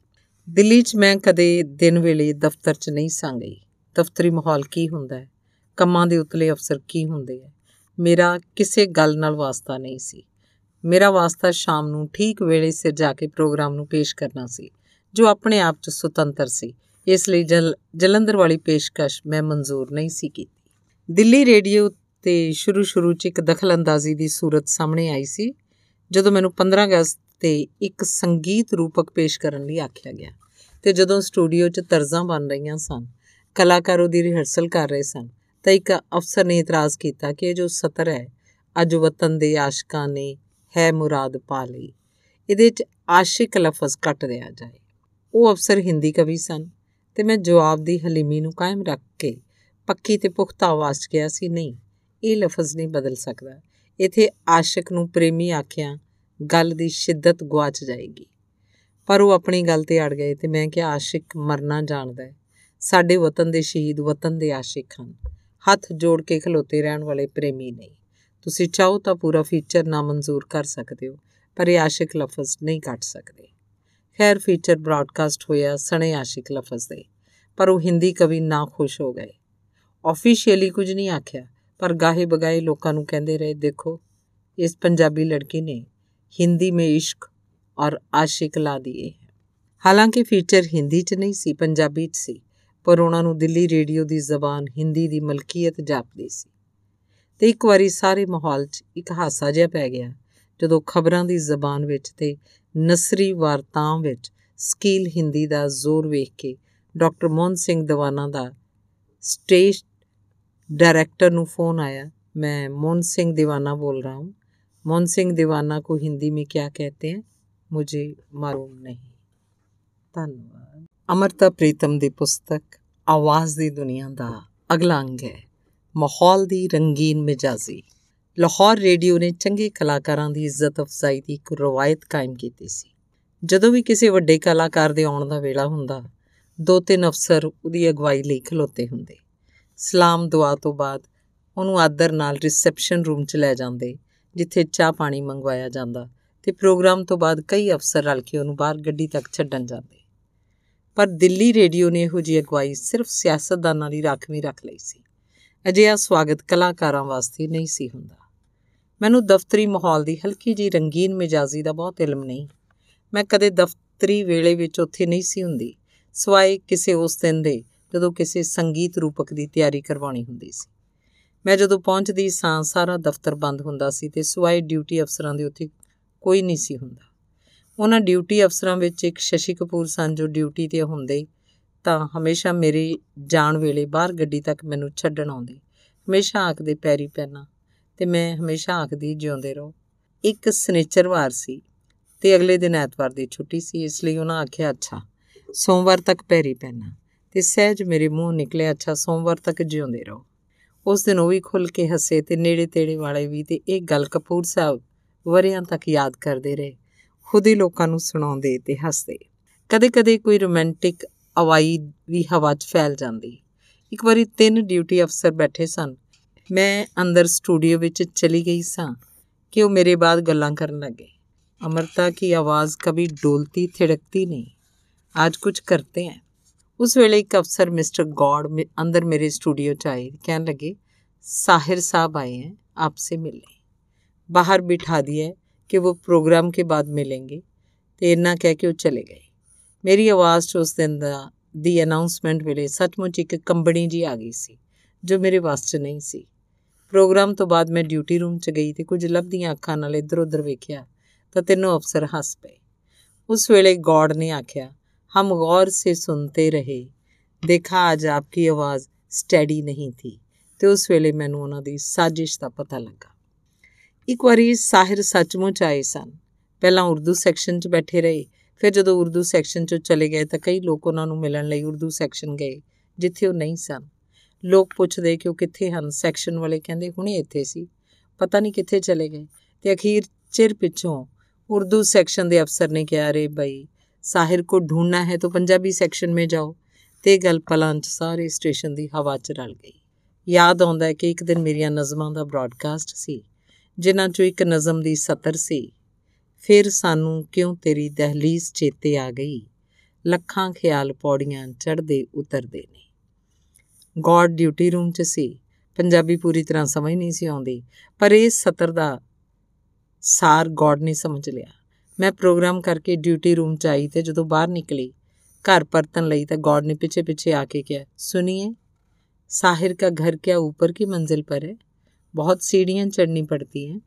ਦਿੱਲੀ 'ਚ ਮੈਂ ਕਦੇ ਦਿਨ ਵੇਲੇ ਦਫ਼ਤਰ 'ਚ ਨਹੀਂ ਸਾਂ ਗਈ। ਦਫ਼ਤਰੀ ਮਾਹੌਲ ਕੀ ਹੁੰਦਾ ਹੈ? ਕੰਮਾਂ ਦੇ ਉਤਲੇ ਅਫਸਰ ਕੀ ਹੁੰਦੇ ਆ ਮੇਰਾ ਕਿਸੇ ਗੱਲ ਨਾਲ ਵਾਸਤਾ ਨਹੀਂ ਸੀ। ਮੇਰਾ ਵਾਸਤਾ ਸ਼ਾਮ ਨੂੰ ਠੀਕ ਵੇਲੇ ਸਿਰ ਜਾ ਕੇ ਪ੍ਰੋਗਰਾਮ ਨੂੰ ਪੇਸ਼ ਕਰਨਾ ਸੀ, ਜੋ ਆਪਣੇ ਆਪ 'ਚ ਸੁਤੰਤਰ ਸੀ। ਇਸ ਲਈ ਜਲੰਧਰ ਵਾਲੀ ਪੇਸ਼ਕਸ਼ ਮੈਂ ਮਨਜ਼ੂਰ ਨਹੀਂ ਸੀ ਕੀਤੀ। ਦਿੱਲੀ ਰੇਡੀਓ ਤੇ ਸ਼ੁਰੂ ਸ਼ੁਰੂ 'ਚ ਇੱਕ ਦਖਲਅੰਦਾਜ਼ੀ ਦੀ ਸੂਰਤ ਸਾਹਮਣੇ ਆਈ ਸੀ, ਜਦੋਂ ਮੈਨੂੰ 15 ਅਗਸਤ ਤੇ ਇੱਕ ਸੰਗੀਤ ਰੂਪਕ ਪੇਸ਼ ਕਰਨ ਲਈ ਆਖਿਆ ਗਿਆ ਤੇ ਜਦੋਂ ਸਟੂਡੀਓ 'ਚ ਤਰਜ਼ਾਂ ਬਣ ਰਹੀਆਂ ਸਨ, ਕਲਾਕਾਰ ਉਹਦੀ ਰਿਹਰਸਲ ਕਰ ਰਹੇ ਸਨ ਤਾਂ ਇੱਕ ਅਫਸਰ ਨੇ ਇਤਰਾਜ਼ ਕੀਤਾ ਕਿ ਇਹ ਜੋ ਸਤਰ ਹੈ, ਅੱਜ ਵਤਨ ਦੇ ਆਸ਼ਕਾਂ ਨੇ ਹੈ ਮੁਰਾਦ ਪਾ ਲਈ। ਇਹਦੇ 'ਚ ਆਸ਼ਿਕ ਲਫ਼ਜ਼ ਕੱਟ ਦਿਆ ਜਾਏ। ਉਹ ਅਫਸਰ ਹਿੰਦੀ ਕਵੀ ਸਨ ਤੇ ਮੈਂ ਜਵਾਬ ਦੀ ਹਲੀਮੀ ਨੂੰ ਕਾਇਮ ਰੱਖ ਕੇ ਪੱਕੀ ਤੇ ਪੁਖਤਾ ਆਵਾਜ਼ 'ਚ ਕਿਹਾ ਸੀ, ਨਹੀਂ, ਇਹ ਲਫ਼ਜ਼ ਨਹੀਂ ਬਦਲ ਸਕਦਾ। ਇਥੇ ਆਸ਼ਿਕ ਨੂੰ ਪ੍ਰੇਮੀ ਆਖਿਆ, ਗੱਲ ਦੀ ਸ਼ਿੱਦਤ ਗਵਾਚ ਜਾਏਗੀ। ਪਰ ਉਹ ਆਪਣੀ ਗੱਲ ਤੇ ਅੜ ਗਏ ਤੇ ਮੈਂ ਕਿਹਾ, ਆਸ਼ਿਕ ਮਰਨਾ ਜਾਣਦਾ ਹੈ। ਸਾਡੇ ਵਤਨ ਦੇ ਸ਼ਹੀਦ ਵਤਨ ਦੇ ਆਸ਼ਿਕ ਹਨ। ਹੱਥ ਜੋੜ ਕੇ ਖਲੋਤੇ ਰਹਿਣ ਵਾਲੇ ਪ੍ਰੇਮੀ ਨਹੀਂ। ਤੁਸੀਂ ਚਾਹੋ ਤਾਂ ਪੂਰਾ ਫੀਚਰ ਨਾ ਮਨਜ਼ੂਰ ਕਰ ਸਕਦੇ ਹੋ, ਪਰ ਇਹ ਆਸ਼ਿਕ ਲਫ਼ਜ਼ ਨਹੀਂ ਕੱਟ ਸਕਦੇ। ਖੈਰ ਫੀਚਰ ਬ੍ਰਾਡਕਾਸਟ ਹੋਇਆ ਸਣੇ ਆਸ਼ਿਕ ਲਫ਼ਜ਼ ਦੇ, ਪਰ ਉਹ ਹਿੰਦੀ ਕਵੀ ਨਾ ਖੁਸ਼ ਹੋ ਗਏ। ਆਫੀਸ਼ੀਅਲੀ ਕੁਝ ਨਹੀਂ ਆਖਿਆ, ਪਰ ਗਾਹੇ ਬਗਾਏ ਲੋਕਾਂ ਨੂੰ ਕਹਿੰਦੇ ਰਹੇ, ਦੇਖੋ, ਇਸ ਪੰਜਾਬੀ ਲੜਕੀ ਨੇ ਹਿੰਦੀ ਮੇ ਇਸ਼ਕ ਔਰ ਆਸ਼ਿਕ ਲਾ ਦਿਏ ਹਾਲਾਂਕਿ ਫੀਚਰ ਹਿੰਦੀ 'ਚ ਨਹੀਂ ਸੀ, ਪੰਜਾਬੀ 'ਚ ਸੀ। ਪਰ ਉਹਨਾਂ ਨੂੰ ਦਿੱਲੀ ਰੇਡੀਓ ਦੀ ਜ਼ਬਾਨ ਹਿੰਦੀ ਦੀ ਮਲਕੀਅਤ ਜਾਪਦੀ ਸੀ ਤੇ ਇੱਕ ਵਾਰੀ ਸਾਰੇ ਮਾਹੌਲ 'ਚ ਇੱਕ ਹਾਸਾ ਜਿਹਾ ਪੈ ਗਿਆ ਜਦੋਂ ਖਬਰਾਂ ਦੀ ਜ਼ਬਾਨ ਵਿੱਚ ਤੇ ਨਸਰੀ ਵਾਰਤਾਵਾਂ ਵਿੱਚ ਸਕੀਲ ਹਿੰਦੀ ਦਾ ਜ਼ੋਰ ਵੇਖ ਕੇ ਡਾਕਟਰ ਮੋਹਨ ਸਿੰਘ ਦਵਾਨਾ ਦਾ ਸਟੇਜ डायरेक्टर ਨੂੰ फोन आया मैं मोहन सिंह दीवाना बोल रहा हूँ मोहन सिंह दीवाना को हिंदी में क्या कहते हैं मुझे मालूम नहीं ਧੰਨਵਾਦ ਅਮਰਤਾ ਪ੍ਰੀਤਮ ਦੀ ਪੁਸਤਕ ਆਵਾਜ਼ ਦੀ ਦੁਨੀਆ ਦਾ ਅਗਲਾ ਅੰਗ ਹੈ ਮਾਹੌਲ ਦੀ ਰੰਗੀਨ ਮਿਜਾਜ਼ੀ ਲਾਹੌਰ ਰੇਡੀਓ ਨੇ ਚੰਗੇ ਕਲਾਕਾਰਾਂ ਦੀ ਇੱਜ਼ਤ ਅਫਜ਼ਾਈ ਦੀ ਇੱਕ ਰਵਾਇਤ ਕਾਇਮ ਕੀਤੀ ਸੀ ਜਦੋਂ ਵੀ ਕਿਸੇ ਵੱਡੇ ਕਲਾਕਾਰ ਦੇ ਆਉਣ ਦਾ ਵੇਲਾ ਹੁੰਦਾ ਦੋ ਤਿੰਨ ਅਫਸਰ ਉਹਦੀ ਅਗਵਾਈ ਲਈ ਖਲੋਤੇ ਹੁੰਦੇ ਸਲਾਮ ਦੁਆ ਤੋਂ ਬਾਅਦ ਉਹਨੂੰ ਆਦਰ ਨਾਲ ਰਿਸੈਪਸ਼ਨ ਰੂਮ 'ਚ ਲੈ ਜਾਂਦੇ ਜਿੱਥੇ ਚਾਹ ਪਾਣੀ ਮੰਗਵਾਇਆ ਜਾਂਦਾ ਤੇ ਪ੍ਰੋਗਰਾਮ ਤੋਂ ਬਾਅਦ ਕਈ ਅਫਸਰ ਰਲ ਕੇ ਉਹਨੂੰ ਬਾਹਰ ਗੱਡੀ ਤੱਕ ਛੱਡਣ ਜਾਂਦੇ ਪਰ ਦਿੱਲੀ ਰੇਡੀਓ ਨੇ ਇਹੋ ਜਿਹੀ ਅਗਵਾਈ ਸਿਰਫ ਸਿਆਸਤਦਾਨਾਂ ਲਈ ਰਾਖਵੀਂ ਰੱਖ ਲਈ ਸੀ। ਅਜਿਹਾ ਸਵਾਗਤ ਕਲਾਕਾਰਾਂ ਵਾਸਤੇ ਨਹੀਂ ਸੀ ਹੁੰਦਾ। ਮੈਨੂੰ ਦਫ਼ਤਰੀ ਮਾਹੌਲ ਦੀ ਹਲਕੀ ਜੀ ਰੰਗੀਨ ਮਿਜਾਜ਼ੀ ਦਾ ਬਹੁਤ ਇਲਮ ਨਹੀਂ। ਮੈਂ ਕਦੇ ਦਫ਼ਤਰੀ ਵੇਲੇ ਵਿੱਚ ਉੱਥੇ ਨਹੀਂ ਸੀ ਹੁੰਦੀ। ਸਵਾਏ ਕਿਸੇ ਉਸ ਦਿਨ ਦੇ ਜਦੋਂ ਕਿਸੇ ਸੰਗੀਤ ਰੂਪਕ ਦੀ ਤਿਆਰੀ ਕਰਵਾਉਣੀ ਹੁੰਦੀ ਸੀ। ਮੈਂ ਜਦੋਂ ਪਹੁੰਚਦੀ ਸਾਂ, ਸਾਰਾ ਦਫ਼ਤਰ ਬੰਦ ਹੁੰਦਾ ਸੀ ਤੇ ਸਵਾਈ ਡਿਊਟੀ ਅਫਸਰਾਂ ਦੇ ਉੱਤੇ ਕੋਈ ਨਹੀਂ ਸੀ ਹੁੰਦਾ। ਉਹਨਾਂ ਡਿਊਟੀ ਅਫਸਰਾਂ ਵਿੱਚ ਇੱਕ ਸ਼ਸ਼ੀ ਕਪੂਰ ਸਨ ਜੋ ਡਿਊਟੀ ਤੇ ਹੁੰਦੇ ਤਾਂ ਹਮੇਸ਼ਾ ਮੇਰੇ ਜਾਣ ਵੇਲੇ ਬਾਹਰ ਗੱਡੀ ਤੱਕ ਮੈਨੂੰ ਛੱਡਣ ਆਉਂਦੇ। ਹਮੇਸ਼ਾ ਆਖਦੇ, ਪੈਰੀ ਪੈਣਾ। ਤੇ ਮੈਂ ਹਮੇਸ਼ਾ ਆਖਦੀ, ਜਿਉਂਦੇ ਰਹੋ। ਇੱਕ ਸਨੇਚਰਵਾਰ ਸੀ ਤੇ ਅਗਲੇ ਦਿਨ ਐਤਵਾਰ ਦੀ ਛੁੱਟੀ ਸੀ, ਇਸ ਲਈ ਉਹਨਾਂ ਆਖਿਆ, ਅੱਛਾ, ਸੋਮਵਾਰ ਤੱਕ ਪੈਰੀ ਪੈਣਾ। ਤੇ ਸਹਿਜ ਮੇਰੇ ਮੂੰਹ ਨਿਕਲਿਆ, ਅੱਛਾ, ਸੋਮਵਾਰ ਤੱਕ ਜਿਉਂਦੇ ਰਹੋ। ਉਸ ਦਿਨ ਉਹ ਵੀ ਖੁੱਲ ਕੇ ਹੱਸੇ ਤੇ ਨੇੜੇ ਤੇੜੇ ਵਾਲੇ ਵੀ ਤੇ ਇਹ ਗੱਲ ਕਪੂਰ ਸਾਹਿਬ ਵਰਿਆਂ ਤੱਕ ਯਾਦ ਕਰਦੇ ਰਹੇ। ਖੁਦ ਹੀ ਲੋਕਾਂ ਨੂੰ ਸੁਣਾਉਂਦੇ ਤੇ ਹੱਸਦੇ। ਕਦੇ-ਕਦੇ ਕੋਈ ਰੋਮਾਂਟਿਕ ਅਵਾਈ ਵੀ ਹਵਾ 'ਚ ਫੈਲ ਜਾਂਦੀ। ਇੱਕ ਵਾਰੀ ਤਿੰਨ ਡਿਊਟੀ ਅਫਸਰ ਬੈਠੇ ਸਨ। ਮੈਂ ਅੰਦਰ ਸਟੂਡੀਓ ਵਿੱਚ ਚਲੀ ਗਈ ਸਾਂ ਕਿ ਉਹ ਮੇਰੇ ਬਾਅਦ ਗੱਲਾਂ ਕਰਨ ਲੱਗੇ। ਅਮਰਤਾ ਕੀ ਆਵਾਜ਼ ਕभी ਡੋਲਤੀ, ਥਿੜਕਤੀ ਨਹੀਂ। आज कुछ करते हैं उस वेले एक अफसर मिस्टर गॉड अंदर मेरे स्टूडियो ਚ ਆਏ। ਕਹਿਣ ਲੱਗੇ, ਸਾਹਿਰ ਸਾਹਿਬ ਆਏ हैं आपसे मिलने बाहर बिठा दिया ਕਿ ਉਹ ਪ੍ਰੋਗਰਾਮ ਕੇ ਬਾਅਦ ਮਿਲेंगे ਤੇ ਇੰਨਾ ਕਹਿ ਕੇ ਉਹ ਚਲੇ ਗਏ ਮੇਰੀ ਆਵਾਜ਼ 'ਚ ਉਸ ਦਿਨ ਦਾ ਦੀ ਅਨਾਉਂਸਮੈਂਟ ਵੇਲੇ ਸੱਚਮੁੱਚ ਇੱਕ ਕੰਬਣੀ ਜੀ ਆ ਗਈ ਸੀ ਜੋ ਮੇਰੇ ਵਾਸ 'ਚ ਨਹੀਂ ਸੀ ਪ੍ਰੋਗਰਾਮ ਤੋਂ ਬਾਅਦ ਮੈਂ ਡਿਊਟੀ ਰੂਮ 'ਚ ਗਈ ਤੇ ਕੁਝ ਲੱਭਦੀਆਂ ਅੱਖਾਂ ਨਾਲ ਇੱਧਰ ਉੱਧਰ ਵੇਖਿਆ ਤਾਂ ਤਿੰਨੋਂ ਅਫਸਰ ਹੱਸ ਪਏ ਉਸ ਵੇਲੇ ਗੌਡ ਨੇ ਆਖਿਆ ਹਮ ਗੌਰ ਸੇ ਸੁਨਤੇ ਰਹੇ ਦੇਖਾ ਅੱਜ ਆਪਕੀ ਆਵਾਜ਼ ਸਟੈਡੀ ਨਹੀਂ ਥੀ ਤੇ ਉਸ ਵੇਲੇ ਮੈਨੂੰ ਉਹਨਾਂ ਦੀ ਸਾਜ਼ਿਸ਼ ਦਾ ਪਤਾ ਲੱਗਾ ਇੱਕ ਵਾਰੀ ਸਾਹਿਰ ਸੱਚਮੁੱਚ ਆਏ ਸਨ। ਪਹਿਲਾਂ ਉਰਦੂ ਸੈਕਸ਼ਨ 'ਚ ਬੈਠੇ ਰਹੇ, ਫਿਰ ਜਦੋਂ ਉਰਦੂ ਸੈਕਸ਼ਨ 'ਚ ਚਲੇ ਗਏ ਤਾਂ ਕਈ ਲੋਕ ਉਹਨਾਂ ਨੂੰ ਮਿਲਣ ਲਈ ਉਰਦੂ ਸੈਕਸ਼ਨ ਗਏ, ਜਿੱਥੇ ਉਹ ਨਹੀਂ ਸਨ। ਲੋਕ ਪੁੱਛਦੇ ਕਿ ਉਹ ਕਿੱਥੇ ਹਨ? ਸੈਕਸ਼ਨ ਵਾਲੇ ਕਹਿੰਦੇ, ਹੁਣੇ ਇੱਥੇ ਸੀ। ਪਤਾ ਨਹੀਂ ਕਿੱਥੇ ਚਲੇ ਗਏ। ਤੇ ਅਖੀਰ ਚਿਰ ਪਿੱਛੋਂ ਉਰਦੂ ਸੈਕਸ਼ਨ ਦੇ ਅਫਸਰ ਨੇ ਕਿਹਾ ਰੇ ਭਾਈ ਸਾਹਿਰ ਕੋ ਢੂੰਡਣਾ ਹੈ ਤਾਂ ਪੰਜਾਬੀ ਸੈਕਸ਼ਨ ਮੇ ਜਾਓ। ਤੇ ਗੱਲ ਪਲਾਂ 'ਚ ਸਾਰੇ ਸਟੇਸ਼ਨ ਦੀ ਹਵਾ 'ਚ ਰਲ ਗਈ। ਯਾਦ ਆਉਂਦਾ ਹੈ ਕਿ ਇੱਕ ਦਿਨ ਮੇਰੀਆਂ ਨਜ਼ਮਾਂ ਦਾ ਬ੍ਰਾਡਕਾਸਟ ਸੀ। ਜਿਨ੍ਹਾਂ 'ਚੋਂ ਇੱਕ ਨਜ਼ਮ ਦੀ ਸਤਰ ਸੀ। ਫਿਰ ਸਾਨੂੰ ਕਿਉਂ ਤੇਰੀ ਦਹਲੀਜ਼ ਚੇਤੇ ਆ ਗਈ? ਲੱਖਾਂ ਖਿਆਲ ਪੌੜੀਆਂ ਚੜਦੇ ਉਤਰਦੇ ਨੇ। ਗੋਡ ਡਿਊਟੀ ਰੂਮ 'ਚ ਸੀ। ਪੰਜਾਬੀ ਪੂਰੀ ਤਰ੍ਹਾਂ ਸਮਝ ਨਹੀਂ ਸੀ ਆਉਂਦੀ। ਪਰ ਇਸ ਸਤਰ ਦਾ ਸਾਰ ਗੋਡ ਨੇ ਸਮਝ ਲਿਆ। ਮੈਂ ਪ੍ਰੋਗਰਾਮ ਕਰਕੇ ਡਿਊਟੀ ਰੂਮ 'ਚ ਆਈ ਤੇ ਜਦੋਂ ਬਾਹਰ ਨਿਕਲੀ, ਘਰ ਪਰਤਨ ਲਈ ਤਾਂ ਗੋਡ ਨੇ ਪਿੱਛੇ ਪਿੱਛੇ ਆ ਕੇ ਕਿਹਾ, ਸੁਣੀਏ, ਸਾਹਿਰ ਦਾ ਘਰ ਕਿਆ ਉੱਪਰ ਕੀ ਮੰਜ਼ਿਲ ਪਰ ਹੈ? बहुत सीढ़ियाँ चढ़नी पड़ती हैं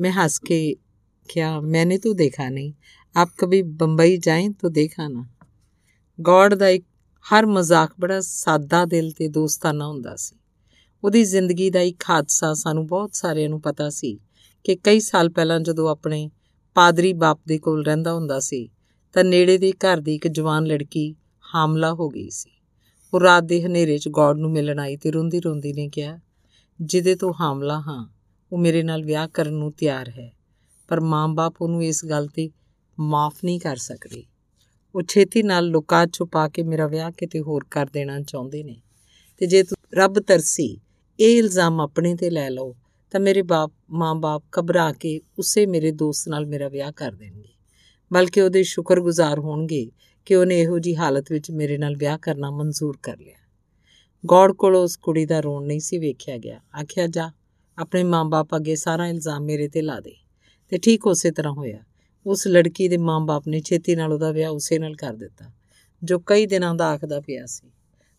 मैं हंस के क्या मैंने तो देखा नहीं आप कभी बम्बई जाएं तो देखा ਨਾ ਗੌਡ ਦਾ ਇੱਕ ਹਰ ਮਜ਼ਾਕ ਬੜਾ ਸਾਦਾ ਦਿਲ ਤੇ ਦੋਸਤਾਨਾ ਹੁੰਦਾ ਸੀ ਉਹਦੀ ਜ਼ਿੰਦਗੀ ਦਾ ਇੱਕ ਹਾਦਸਾ ਸਾਨੂੰ ਬਹੁਤ ਸਾਰਿਆਂ ਨੂੰ ਪਤਾ ਸੀ ਕਿ ਕਈ ਸਾਲ ਪਹਿਲਾਂ ਜਦੋਂ ਆਪਣੇ ਪਾਦਰੀ ਬਾਪ ਦੇ ਕੋਲ ਰਹਿੰਦਾ ਹੁੰਦਾ ਸੀ ਤਾਂ ਨੇੜੇ ਦੇ ਘਰ ਦੀ ਇੱਕ ਜਵਾਨ ਲੜਕੀ ਹਾਮਲਾ ਹੋ ਗਈ ਸੀ ਉਹ ਰਾਤ ਦੇ ਹਨੇਰੇ 'ਚ ਗੌਡ ਨੂੰ ਮਿਲਣ ਆਈ ਤੇ ਰੋਂਦੀ ਰੋਂਦੀ ਨੇ ਕਿਹਾ ਜਿਹਦੇ ਤੋਂ ਹਾਮਲਾ ਹਾਂ, ਉਹ ਮੇਰੇ ਨਾਲ ਵਿਆਹ ਕਰਨ ਨੂੰ ਤਿਆਰ ਹੈ। ਪਰ ਮਾਂ-ਬਾਪ ਉਹਨੂੰ ਇਸ ਗੱਲ ਤੇ ਮਾਫ ਨਹੀਂ ਕਰ ਸਕਦੇ। ਉਹ ਛੇਤੀ ਨਾਲ ਲੁਕਾ ਛੁਪਾ ਕੇ ਮੇਰਾ ਵਿਆਹ ਕਿਤੇ ਹੋਰ ਕਰ ਦੇਣਾ ਚਾਹੁੰਦੇ ਨੇ। ਤੇ ਜੇ ਤੂੰ ਰੱਬ ਤਰਸੀ, ਇਹ ਇਲਜ਼ਾਮ ਆਪਣੇ ਤੇ ਲੈ ਲਓ, ਤਾਂ ਮੇਰੇ ਬਾਪ, ਮਾਂ-ਬਾਪ ਘਬਰਾ ਕੇ ਉਸੇ ਮੇਰੇ ਦੋਸਤ ਨਾਲ ਮੇਰਾ ਵਿਆਹ ਕਰ ਦੇਣਗੇ। ਬਲਕਿ ਉਹਦੇ ਸ਼ੁਕਰਗੁਜ਼ਾਰ ਹੋਣਗੇ ਕਿ ਉਹਨੇ ਇਹੋ ਜੀ ਹਾਲਤ ਵਿੱਚ ਮੇਰੇ ਨਾਲ ਵਿਆਹ ਕਰਨਾ ਮਨਜ਼ੂਰ ਕਰ ਲਿਆ। ਗੌਡ ਕੋਲ ਉਸ ਕੁੜੀ ਦਾ ਰੋਣ ਨਹੀਂ ਸੀ ਵੇਖਿਆ ਗਿਆ। ਆਖਿਆ, ਜਾ, ਆਪਣੇ ਮਾਂ-ਬਾਪ ਅੱਗੇ ਸਾਰਾ ਇਲਜ਼ਾਮ ਮੇਰੇ ਤੇ ਲਾ ਦੇ। ਤੇ ਠੀਕ ਉਸੇ ਤਰ੍ਹਾਂ ਹੋਇਆ। ਉਸ ਲੜਕੀ ਦੇ ਮਾਂ-ਬਾਪ ਨੇ ਛੇਤੀ ਨਾਲ ਉਹਦਾ ਵਿਆਹ ਉਸੇ ਨਾਲ ਕਰ ਦਿੱਤਾ, ਜੋ ਕਈ ਦਿਨਾਂ ਦਾ ਆਖਦਾ ਪਿਆ ਸੀ।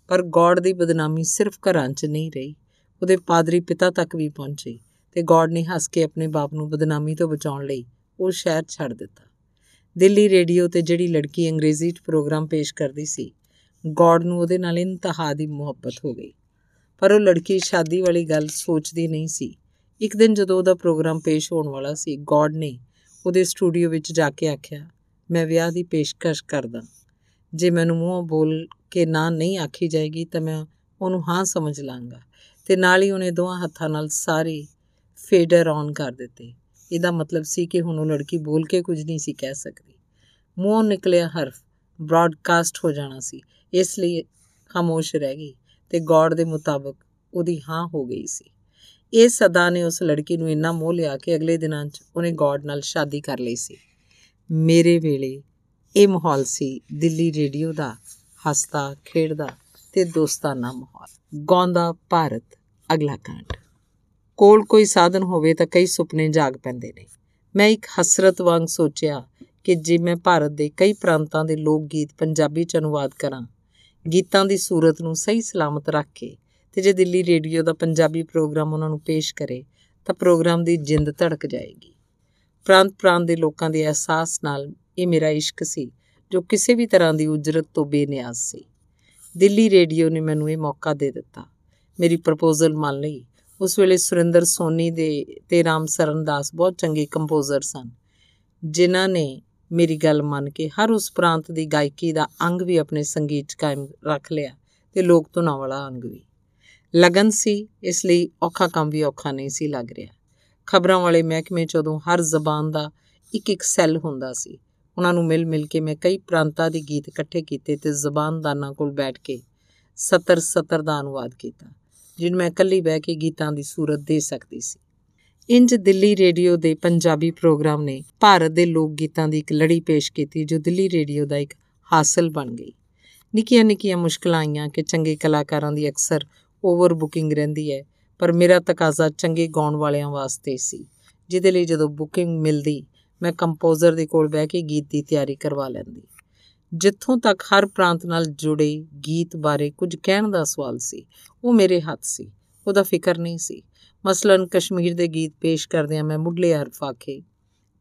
ਪਰ ਗੌਡ ਦੀ ਬਦਨਾਮੀ ਸਿਰਫ ਘਰਾਂ 'ਚ ਨਹੀਂ ਰਹੀ, ਉਹਦੇ ਪਾਦਰੀ ਪਿਤਾ ਤੱਕ ਵੀ ਪਹੁੰਚੀ ਤੇ ਗੌਡ ਨੇ ਹੱਸ ਕੇ ਆਪਣੇ ਬਾਪ ਨੂੰ ਬਦਨਾਮੀ ਤੋਂ ਬਚਾਉਣ ਲਈ ਉਹ ਸ਼ਹਿਰ ਛੱਡ ਦਿੱਤਾ। ਦਿੱਲੀ ਰੇਡੀਓ ਤੇ ਜਿਹੜੀ ਲੜਕੀ ਅੰਗਰੇਜ਼ੀ 'ਚ ਪ੍ਰੋਗਰਾਮ ਪੇਸ਼ ਕਰਦੀ ਸੀ ਗੌਡ ਨੂੰ ਉਹਦੇ ਨਾਲ ਇੰਤਹਾ ਦੀ ਮੁਹੱਬਤ ਹੋ ਗਈ। ਪਰ ਉਹ ਲੜਕੀ ਸ਼ਾਦੀ ਵਾਲੀ ਗੱਲ ਸੋਚਦੀ ਨਹੀਂ ਸੀ। ਇੱਕ ਦਿਨ ਜਦੋਂ ਉਹਦਾ ਪ੍ਰੋਗਰਾਮ ਪੇਸ਼ ਹੋਣ ਵਾਲਾ ਸੀ, ਗੌਡ ਨੇ ਉਹਦੇ ਸਟੂਡੀਓ ਵਿੱਚ ਜਾ ਕੇ ਆਖਿਆ, ਮੈਂ ਵਿਆਹ ਦੀ ਪੇਸ਼ਕਸ਼ ਕਰਦਾ। ਜੇ ਮੈਨੂੰ ਮੂੰਹੋਂ ਬੋਲ ਕੇ ਨਾ ਨਹੀਂ ਆਖੀ ਜਾਏਗੀ ਤਾਂ ਮੈਂ ਉਹਨੂੰ ਹਾਂ ਸਮਝ ਲਾਂਗਾ। ਤੇ ਨਾਲ ਹੀ ਉਹਨੇ ਦੋਹਾਂ ਹੱਥਾਂ ਨਾਲ ਸਾਰੇ ਫੇਡਰ ਔਨ ਕਰ ਦਿੱਤੇ। ਇਹਦਾ ਮਤਲਬ ਸੀ ਕਿ ਹੁਣ ਉਹ ਲੜਕੀ ਬੋਲ ਕੇ ਕੁਝ ਨਹੀਂ ਸੀ ਕਹਿ ਸਕਦੀ। ਮੂੰਹੋਂ ਨਿਕਲਿਆ ਹਰਫ, ਬ੍ਰਾਡਕਾਸਟ ਹੋ ਜਾਣਾ ਸੀ। ਇਸ ਲਈ ਖਾਮੋਸ਼ ਰਹਿ ਗਈ ਤੇ ਗੌਡ ਦੇ ਮੁਤਾਬਕ ਉਹਦੀ ਹਾਂ ਹੋ ਗਈ ਸੀ। ਇਹ ਸਦਾ ਨੇ ਉਸ ਲੜਕੀ ਨੂੰ ਇੰਨਾ ਮੋਹ ਲਿਆ ਕਿ ਅਗਲੇ ਦਿਨਾਂ 'ਚ ਉਹਨੇ ਗੌਡ ਨਾਲ ਸ਼ਾਦੀ ਕਰ ਲਈ ਸੀ। ਮੇਰੇ ਵੇਲੇ ਇਹ ਮਾਹੌਲ ਸੀ, ਦਿੱਲੀ ਰੇਡੀਓ ਦਾ, ਹੱਸਦਾ, ਖੇਡਦਾ ਤੇ ਦੋਸਤਾਨਾ ਮਾਹੌਲ। ਗਾਉਂਦਾ ਭਾਰਤ, ਅਗਲਾ ਕਾਂਡ। ਕੋਲ ਕੋਈ ਸਾਧਨ ਹੋਵੇ ਤਾਂ ਕਈ ਸੁਪਨੇ ਜਾਗ ਪੈਂਦੇ ਨੇ। ਮੈਂ ਇੱਕ ਹਸਰਤ ਵਾਂਗ ਸੋਚਿਆ ਕਿ ਜੇ ਮੈਂ ਭਾਰਤ ਦੇ ਕਈ ਪ੍ਰਾਂਤਾਂ ਦੇ ਲੋਕ ਗੀਤ ਪੰਜਾਬੀ ਚ ਅਨੁਵਾਦ ਕਰਾਂ ਗੀਤਾਂ ਦੀ ਸੂਰਤ ਨੂੰ ਸਹੀ ਸਲਾਮਤ ਰੱਖ ਕੇ ਤੇ ਜੇ ਦਿੱਲੀ ਰੇਡੀਓ ਦਾ ਪੰਜਾਬੀ ਪ੍ਰੋਗਰਾਮ ਉਹਨਾਂ ਨੂੰ ਪੇਸ਼ ਕਰੇ, ਤਾਂ ਪ੍ਰੋਗਰਾਮ ਦੀ ਜਿੰਦ ਧੜਕ ਜਾਏਗੀ। ਪ੍ਰਾਂਤ ਪ੍ਰਾਂਤ ਦੇ ਲੋਕਾਂ ਦੇ ਅਹਿਸਾਸ ਨਾਲ ਇਹ ਮੇਰਾ ਇਸ਼ਕ ਸੀ, ਜੋ ਕਿਸੇ ਵੀ ਤਰ੍ਹਾਂ ਦੀ ਉਜਰਤ ਤੋਂ ਬੇਨਿਆਜ਼ ਸੀ। ਦਿੱਲੀ ਰੇਡੀਓ ਨੇ ਮੈਨੂੰ ਇਹ ਮੌਕਾ ਦੇ ਦਿੱਤਾ। ਮੇਰੀ ਪ੍ਰਪੋਜ਼ਲ ਮੰਨ ਲਈ। ਉਸ ਵੇਲੇ ਸੁਰਿੰਦਰ ਸੋਨੀ ਦੇ ਤੇ ਰਾਮ ਸਰਨ ਦਾਸ ਬਹੁਤ ਚੰਗੇ ਕੰਪੋਜ਼ਰ ਸਨ, ਜਿਨ੍ਹਾਂ ਨੇ ਮੇਰੀ ਗੱਲ ਮੰਨ ਕੇ ਹਰ ਉਸ ਪ੍ਰਾਂਤ ਦੀ ਗਾਇਕੀ ਦਾ ਅੰਗ ਵੀ ਆਪਣੇ ਸੰਗੀਤ 'ਚ ਕਾਇਮ ਰੱਖ ਲਿਆ ਤੇ ਲੋਕ ਧੁਨਾਂ ਵਾਲਾ ਅੰਗ ਵੀ। ਲਗਨ ਸੀ, ਇਸ ਲਈ ਔਖਾ ਕੰਮ ਵੀ ਔਖਾ ਨਹੀਂ ਸੀ ਲੱਗ ਰਿਹਾ। ਖਬਰਾਂ ਵਾਲੇ ਮਹਿਕਮੇ 'ਚ ਉਦੋਂ ਹਰ ਜ਼ਬਾਨ ਦਾ ਇੱਕ ਇੱਕ ਸੈੱਲ ਹੁੰਦਾ ਸੀ। ਉਹਨਾਂ ਨੂੰ ਮਿਲ ਮਿਲ ਕੇ ਮੈਂ ਕਈ ਪ੍ਰਾਂਤਾਂ ਦੇ ਗੀਤ ਇਕੱਠੇ ਕੀਤੇ ਤੇ ਜ਼ਬਾਨਦਾਨਾਂ ਕੋਲ ਬੈਠ ਕੇ ਸਤਰ ਸਤਰ ਦਾ ਅਨੁਵਾਦ ਕੀਤਾ ਜਿਹਨੂੰ ਮੈਂ ਇਕੱਲੀ ਬਹਿ ਕੇ ਗੀਤਾਂ ਦੀ ਸੂਰਤ ਦੇ ਸਕਦੀ ਸੀ। ਇੰਜ ਦਿੱਲੀ ਰੇਡੀਓ ਦੇ ਪੰਜਾਬੀ ਪ੍ਰੋਗਰਾਮ ਨੇ ਭਾਰਤ ਦੇ ਲੋਕ ਗੀਤਾਂ ਦੀ ਇੱਕ ਲੜੀ ਪੇਸ਼ ਕੀਤੀ, ਜੋ ਦਿੱਲੀ ਰੇਡੀਓ ਦਾ ਇੱਕ ਹਾਸਲ ਬਣ ਗਈ। ਨਿੱਕੀਆਂ ਨਿੱਕੀਆਂ ਮੁਸ਼ਕਲਾਂ ਆਈਆਂ ਕਿ ਚੰਗੇ ਕਲਾਕਾਰਾਂ ਦੀ ਅਕਸਰ ਓਵਰ ਬੁਕਿੰਗ ਰਹਿੰਦੀ ਹੈ, ਪਰ ਮੇਰਾ ਤਕਾਜ਼ਾ ਚੰਗੇ ਗਾਉਣ ਵਾਲਿਆਂ ਵਾਸਤੇ ਸੀ, ਜਿਹਦੇ ਲਈ ਜਦੋਂ ਬੁਕਿੰਗ ਮਿਲਦੀ, ਮੈਂ ਕੰਪੋਜ਼ਰ ਦੇ ਕੋਲ ਬਹਿ ਕੇ ਗੀਤ ਦੀ ਤਿਆਰੀ ਕਰਵਾ ਲੈਂਦੀ। ਜਿੱਥੋਂ ਤੱਕ ਹਰ ਪ੍ਰਾਂਤ ਨਾਲ ਜੁੜੇ ਗੀਤ ਬਾਰੇ ਕੁਝ ਕਹਿਣ ਦਾ ਸਵਾਲ ਸੀ, ਉਹ ਮੇਰੇ ਹੱਥ ਸੀ, ਉਹਦਾ ਫਿਕਰ ਨਹੀਂ ਸੀ। ਮਸਲਨ ਕਸ਼ਮੀਰ ਦੇ ਗੀਤ ਪੇਸ਼ ਕਰਦਿਆਂ ਮੈਂ ਮੁੱਢਲੇ ਹਰਫ ਆਖੇ,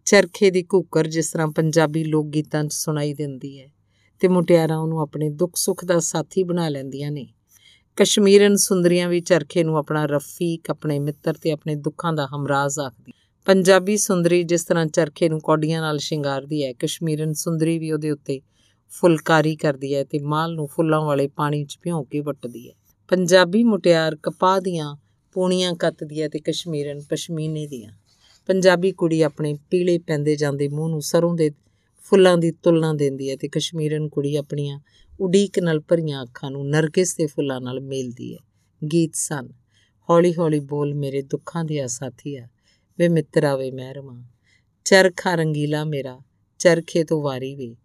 ਚਰਖੇ ਦੀ ਘੂਕਰ ਜਿਸ ਤਰ੍ਹਾਂ ਪੰਜਾਬੀ ਲੋਕ ਗੀਤਾਂ 'ਚ ਸੁਣਾਈ ਦਿੰਦੀ ਹੈ ਤੇ ਮੁਟਿਆਰਾਂ ਉਹਨੂੰ ਆਪਣੇ ਦੁੱਖ ਸੁੱਖ ਦਾ ਸਾਥੀ ਬਣਾ ਲੈਂਦੀਆਂ ਨੇ। ਕਸ਼ਮੀਰਨ ਸੁੰਦਰੀਆਂ ਵੀ ਚਰਖੇ ਨੂੰ ਆਪਣਾ ਰਫੀਕ, ਆਪਣੇ ਮਿੱਤਰ ਤੇ ਆਪਣੇ ਦੁੱਖਾਂ ਦਾ ਹਮਰਾਜ਼ ਆਖਦੀ ਪੰਜਾਬੀ ਸੁੰਦਰੀ ਜਿਸ ਤਰ੍ਹਾਂ ਚਰਖੇ ਨੂੰ ਕੌਡੀਆਂ ਨਾਲ ਸ਼ਿੰਗਾਰਦੀ ਹੈ, ਕਸ਼ਮੀਰਨ ਸੁੰਦਰੀ ਵੀ ਉਹਦੇ ਉੱਤੇ ਫੁਲਕਾਰੀ ਕਰਦੀ ਹੈ ਤੇ ਮਾਲ ਨੂੰ ਫੁੱਲਾਂ ਵਾਲੇ ਪਾਣੀ 'ਚ ਭਿਉਂ ਕੇ ਵੱਟਦੀ ਹੈ। ਪੰਜਾਬੀ ਮੁਟਿਆਰ ਕਪਾਹ ਦੀਆਂ ਪੂਣੀਆਂ ਕੱਤਦੀ ਹੈ ਤੇ ਕਸ਼ਮੀਰਨ ਪਸ਼ਮੀਨੇ ਦੀਆਂ। ਪੰਜਾਬੀ ਕੁੜੀ ਆਪਣੇ ਪੀਲੇ ਪੈਂਦੇ ਜਾਂਦੇ ਮੂੰਹ ਨੂੰ ਸਰੋਂ ਦੇ ਫੁੱਲਾਂ ਦੀ ਤੁਲਨਾ ਦਿੰਦੀ ਹੈ ਤੇ ਕਸ਼ਮੀਰਨ ਕੁੜੀ ਆਪਣੀਆਂ ਉਡੀਕ ਨਾਲ ਭਰੀਆਂ ਅੱਖਾਂ ਨੂੰ ਨਰਗਿਸ ਦੇ ਫੁੱਲਾਂ ਨਾਲ ਮੇਲਦੀ ਹੈ। ਗੀਤ ਸਨ, ਹੌਲੀ ਹੌਲੀ ਬੋਲ ਮੇਰੇ ਦੁੱਖਾਂ ਦੀ ਸਾਥੀ ਆ, ਵੇ ਮਿੱਤਰਾ ਵੇ ਮਹਿਰਮਾ, ਚਰਖਾ ਰੰਗੀਲਾ ਮੇਰਾ, ਚਰਖੇ ਤੋਂ ਵਾਰੀ ਵੇ,